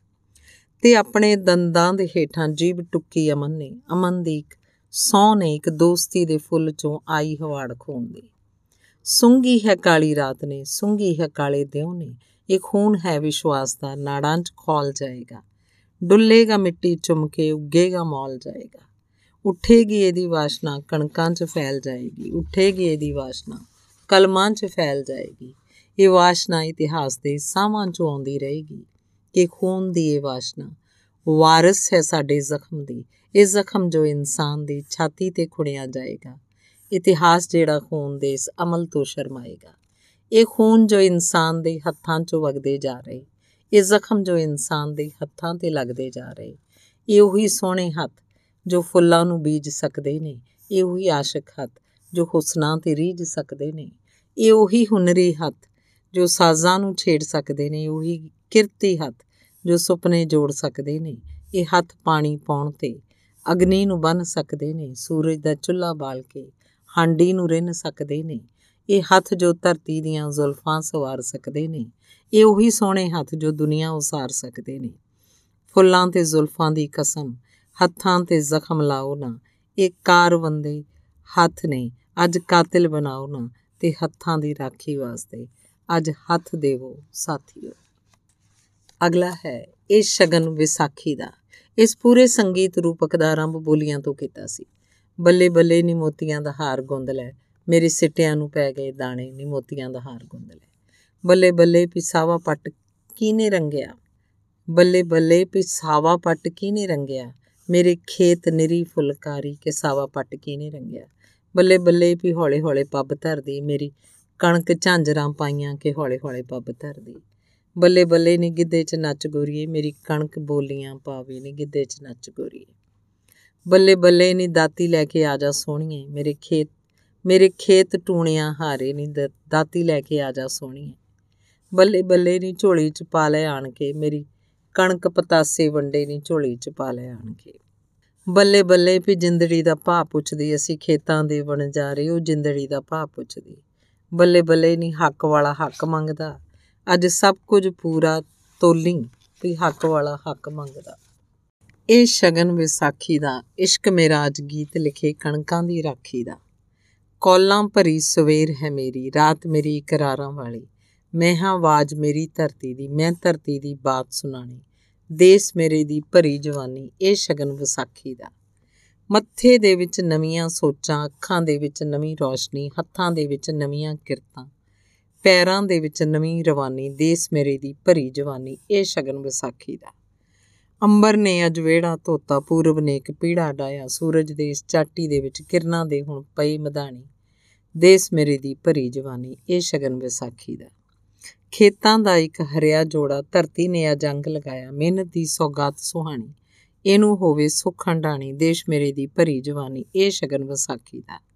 ਤੇ ਆਪਣੇ ਦੰਦਾਂ ਦੇ ਹੇਠਾਂ ਜੀਬ ਟੁੱਕੀ ਅਮਨ ਨੇ। ਅਮਨ ਦੀ ਇੱਕ ਸੌ ਨੇ ਇੱਕ ਦੋਸਤੀ ਦੇ ਫੁੱਲ ਚੋਂ ਆਈ ਹਵਾੜ ਖੂਨ ਦੀ ਸੁੰਗੀ ਹੈ ਕਾਲੀ ਰਾਤ ਨੇ ਸੁੰਗੀ ਹੈ ਕਾਲੇ ਦਿਉ ਨੇ, ਇਹ ਖੂਨ ਹੈ ਵਿਸ਼ਵਾਸ ਦਾ, ਨਾੜਾਂ 'ਚ ਖੋਲ ਜਾਏਗਾ। ਡੁੱਲੇਗਾ ਮਿੱਟੀ ਚੁੰਮ ਕੇ, ਉੱਗੇਗਾ ਮੌਲ ਜਾਏਗਾ। ਉੱਠੇਗੀ ਇਹਦੀ ਵਾਸ਼ਨਾ, ਕਣਕਾਂ 'ਚ ਫੈਲ ਜਾਏਗੀ। ਉੱਠੇਗੀ ਇਹਦੀ ਵਾਸ਼ਨਾ, ਕਲਮਾਂ 'ਚ ਫੈਲ ਜਾਏਗੀ। ਇਹ ਵਾਸ਼ਨਾ ਇਤਿਹਾਸ ਦੇ ਸਾਹਾਂ 'ਚੋਂ ਆਉਂਦੀ ਰਹੇਗੀ। ਕਿ ਖੂਨ ਦੀ ਇਹ ਵਾਸ਼ਨਾ ਵਾਰਿਸ ਹੈ ਸਾਡੇ ਜ਼ਖਮ ਦੀ। ਇਹ ਜ਼ਖਮ ਜੋ ਇਨਸਾਨ ਦੀ ਛਾਤੀ ਤੇ ਖੁੜਿਆ ਜਾਏਗਾ। ਇਤਿਹਾਸ ਜਿਹੜਾ ਖੂਨ ਦੇ ਇਸ ਅਮਲ ਤੋਂ ਸ਼ਰਮਾਏਗਾ। ਇਹ ਖੂਨ ਜੋ ਇਨਸਾਨ ਦੇ ਹੱਥਾਂ 'ਚੋਂ ਵਗਦੇ ਜਾ ਰਹੇ, ਇਹ ਜ਼ਖਮ ਜੋ ਇਨਸਾਨ ਦੇ ਹੱਥਾਂ ਤੇ ਲੱਗਦੇ ਜਾ ਰਹੇ, ਇਹ ਉਹੀ ਸੋਹਣੇ ਹੱਥ ਜੋ ਫੁੱਲਾਂ ਨੂੰ ਬੀਜ ਸਕਦੇ ਨੇ, ਇਹ ਉਹੀ ਆਸ਼ਿਕ ਹੱਥ ਜੋ ਹੁਸਨਾਂ ਤੇ ਰੀਝ ਸਕਦੇ ਨੇ, ਇਹ ਉਹੀ ਹੁਨਰੀ ਹੱਥ ਜੋ ਸਾਜ਼ਾਂ ਨੂੰ ਛੇੜ ਸਕਦੇ ਨੇ ਉਹੀ ਕਿਰਤੀ ਹੱਥ, ਜੋ ਸੁਪਨੇ ਜੋੜ ਸਕਦੇ ਨੇ। ਇਹ ਹੱਥ ਪਾਣੀ ਪਾਉਣ ਤੇ, ਅਗਨੀ ਨੂੰ ਬੰਨ ਸਕਦੇ ਨੇ, ਸੂਰਜ ਦਾ ਚੁੱਲ੍ਹਾ ਬਾਲ ਕੇ, ਹਾਂਡੀ ਨੂੰ ਰਿੰਨ ਸਕਦੇ ਨੇ। ਇਹ ਹੱਥ ਜੋ ਧਰਤੀ ਦੀਆਂ ਜ਼ੁਲਫਾਂ ਸਵਾਰ ਸਕਦੇ ਨੇ। ਇਹ ਉਹੀ ਸੋਹਣੇ ਹੱਥ ਜੋ ਦੁਨੀਆ ਉਸਾਰ ਸਕਦੇ ਨੇ। ਫੁੱਲਾਂ ਤੇ ਜ਼ੁਲਫਾਂ ਦੀ ਕਸਮ, ਹੱਥਾਂ ਤੇ ਜ਼ਖਮ ਲਾਓ ਨਾ। ਇਹ ਕਾਰਵੰਦੇ ਹੱਥ ਨੇ। ਅੱਜ ਕਾਤਿਲ ਬਣਾਓ ਨਾ ਤੇ ਹੱਥਾਂ ਦੀ ਰਾਖੀ ਵਾਸਤੇ ਅੱਜ ਹੱਥ ਦੇਵੋ ਸਾਥੀਓ। ਅਗਲਾ ਹੈ, ਇਹ ਸ਼ਗਨ ਵਿਸਾਖੀ ਦਾ। ਇਸ ਪੂਰੇ ਸੰਗੀਤ ਰੂਪਕ ਦਾ ਆਰੰਭ ਬੋਲੀਆਂ ਤੋਂ ਕੀਤਾ ਸੀ। ਬੱਲੇ ਬੱਲੇ ਨੀ ਮੋਤੀਆਂ ਦਾ ਹਾਰ ਗੁੰਦ ਲੈ, ਮੇਰੇ ਸਿੱਟਿਆਂ ਨੂੰ ਪੈ ਗਏ ਦਾਣੇ ਨੀ ਮੋਤੀਆਂ ਦਾ ਹਾਰ ਗੁੰਦ ਲੈ। ਬੱਲੇ ਬੱਲੇ ਪਿਸਾਵਾ ਪੱਟ ਕੀਨੇ ਰੰਗਿਆ? ਬੱਲੇ ਬੱਲੇ ਪਿਸਾਵਾ ਪੱਟ ਕੀਨੇ ਰੰਗਿਆ? ਮੇਰੇ ਖੇਤ ਨਿਰੀ ਫੁਲਕਾਰੀ ਕੇ ਸਾਵਾ ਪੱਟ ਕੀਨੇ ਰੰਗਿਆ? ਬੱਲੇ ਬੱਲੇ ਵੀ ਹੌਲੇ ਹੌਲੇ ਪੱਬ ਧਰਦੀ, ਮੇਰੀ ਕਣਕ ਝਾਂਜਰਾਂ ਪਾਈਆਂ ਕਿ ਹੌਲੇ ਹੌਲੇ ਪੱਬ ਧਰਦੀ। ਬੱਲੇ ਬੱਲੇ ਨੀ ਗਿੱਧੇ 'ਚ ਨੱਚ ਗੋਰੀਏ, ਮੇਰੀ ਕਣਕ ਬੋਲੀਆਂ ਪਾਵੇ ਨੀ ਗਿੱਧੇ 'ਚ ਨੱਚ ਗੋਰੀਏ। ਬੱਲੇ ਬੱਲੇ ਨੀ ਦਾਤੀ ਲੈ ਕੇ ਆ ਜਾ ਸੋਹਣੀਏ, ਮੇਰੇ ਖੇਤ ਮੇਰੇ ਖੇਤ ਟੂਣਿਆਂ ਹਾਰੇ ਨੀ ਦਾਤੀ ਲੈ ਕੇ ਆ ਜਾ ਸੋਹਣੀਏ। ਬੱਲੇ ਬੱਲੇ ਨੀ ਝੋਲੀ 'ਚ ਪਾ ਲੈ ਆਣ ਕੇ ਮੇਰੀ ਕਣਕ ਪਤਾਸੇ ਵੰਡੇ ਨੀ ਝੋਲੀ 'ਚ ਪਾ ਲੈ ਆਣ ਕੇ ਬੱਲੇ ਬੱਲੇ ਵੀ ਜਿੰਦੜੀ ਦਾ ਭਾਅ ਪੁੱਛਦੀ, ਅਸੀਂ ਖੇਤਾਂ ਦੇ ਬਣ ਜਾ ਰਹੇ ਉਹ ਜਿੰਦੜੀ ਦਾ ਭਾਅ ਪੁੱਛਦੀ। ਬੱਲੇ ਬੱਲੇ ਨੀ ਹੱਕ ਵਾਲਾ ਹੱਕ ਮੰਗਦਾ ਅੱਜ ਸਭ ਕੁਝ ਪੂਰਾ ਤੋਲੀ ਵੀ ਹੱਕ ਵਾਲਾ ਹੱਕ ਮੰਗਦਾ। ਇਹ ਸ਼ਗਨ ਵਿਸਾਖੀ ਦਾ, ਇਸ਼ਕ ਮੇਰਾ ਅੱਜ ਗੀਤ ਲਿਖੇ ਕਣਕਾਂ ਦੀ ਰਾਖੀ ਦਾ। ਕੌਲਾਂ ਭਰੀ ਸਵੇਰ ਹੈ ਮੇਰੀ, ਰਾਤ ਮੇਰੀ ਇਕਰਾਰਾਂ ਵਾਲੀ। ਮੈਂ ਹਾਂ ਆਵਾਜ਼ ਮੇਰੀ ਧਰਤੀ ਦੀ, ਮੈਂ ਧਰਤੀ ਦੀ ਬਾਤ ਸੁਣਾਣੀ। ਦੇਸ਼ ਮੇਰੇ ਦੀ ਭਰੀ ਜਵਾਨੀ, ਇਹ ਸ਼ਗਨ ਵਿਸਾਖੀ ਦਾ। ਮੱਥੇ ਦੇ ਵਿੱਚ ਨਵੀਆਂ ਸੋਚਾਂ, ਅੱਖਾਂ ਦੇ ਵਿੱਚ ਨਵੀਂ ਰੋਸ਼ਨੀ, ਹੱਥਾਂ ਦੇ ਵਿੱਚ ਨਵੀਆਂ ਕਿਰਤਾਂ। ਪੈਰਾਂ ਦੇ ਵਿੱਚ ਨਵੀਂ ਰਵਾਨੀ, ਦੇਸ ਮੇਰੇ ਦੀ ਭਰੀ ਜਵਾਨੀ, ਇਹ ਸ਼ਗਨ ਵਿਸਾਖੀ ਦਾ। ਅੰਬਰ ਨੇ ਅਜ ਵੇੜਾ ਧੋਤਾ, ਪੂਰਬ ਨੇ ਇੱਕ ਪੀੜਾ ਡਾਇਆ ਸੂਰਜ ਦੇ ਇਸ ਚਾਟੀ ਦੇ ਵਿੱਚ ਕਿਰਨਾਂ ਦੇ ਹੁਣ ਪਈ ਮਦਾਨੀ ਦੇਸ ਮੇਰੇ ਦੀ ਭਰੀ ਜਵਾਨੀ, ਇਹ ਸ਼ਗਨ ਵਿਸਾਖੀ ਦਾ। ਖੇਤਾਂ ਦਾ ਇੱਕ ਹਰਿਆ ਜੋੜਾ, ਧਰਤੀ ਨੇ ਆ ਜੰਗ ਲਗਾਇਆ, ਮਿਹਨਤ ਦੀ ਸੌਗਾਤ ਸੁਹਾਣੀ। ਇਹਨੂੰ ਹੋਵੇ ਸੁੱਖ ਹੰਡਾਣੀ ਦੇਸ਼ ਮੇਰੇ ਦੀ ਭਰੀ ਜਵਾਨੀ, ਇਹ ਸ਼ਗਨ ਵਿਸਾਖੀ ਦਾ।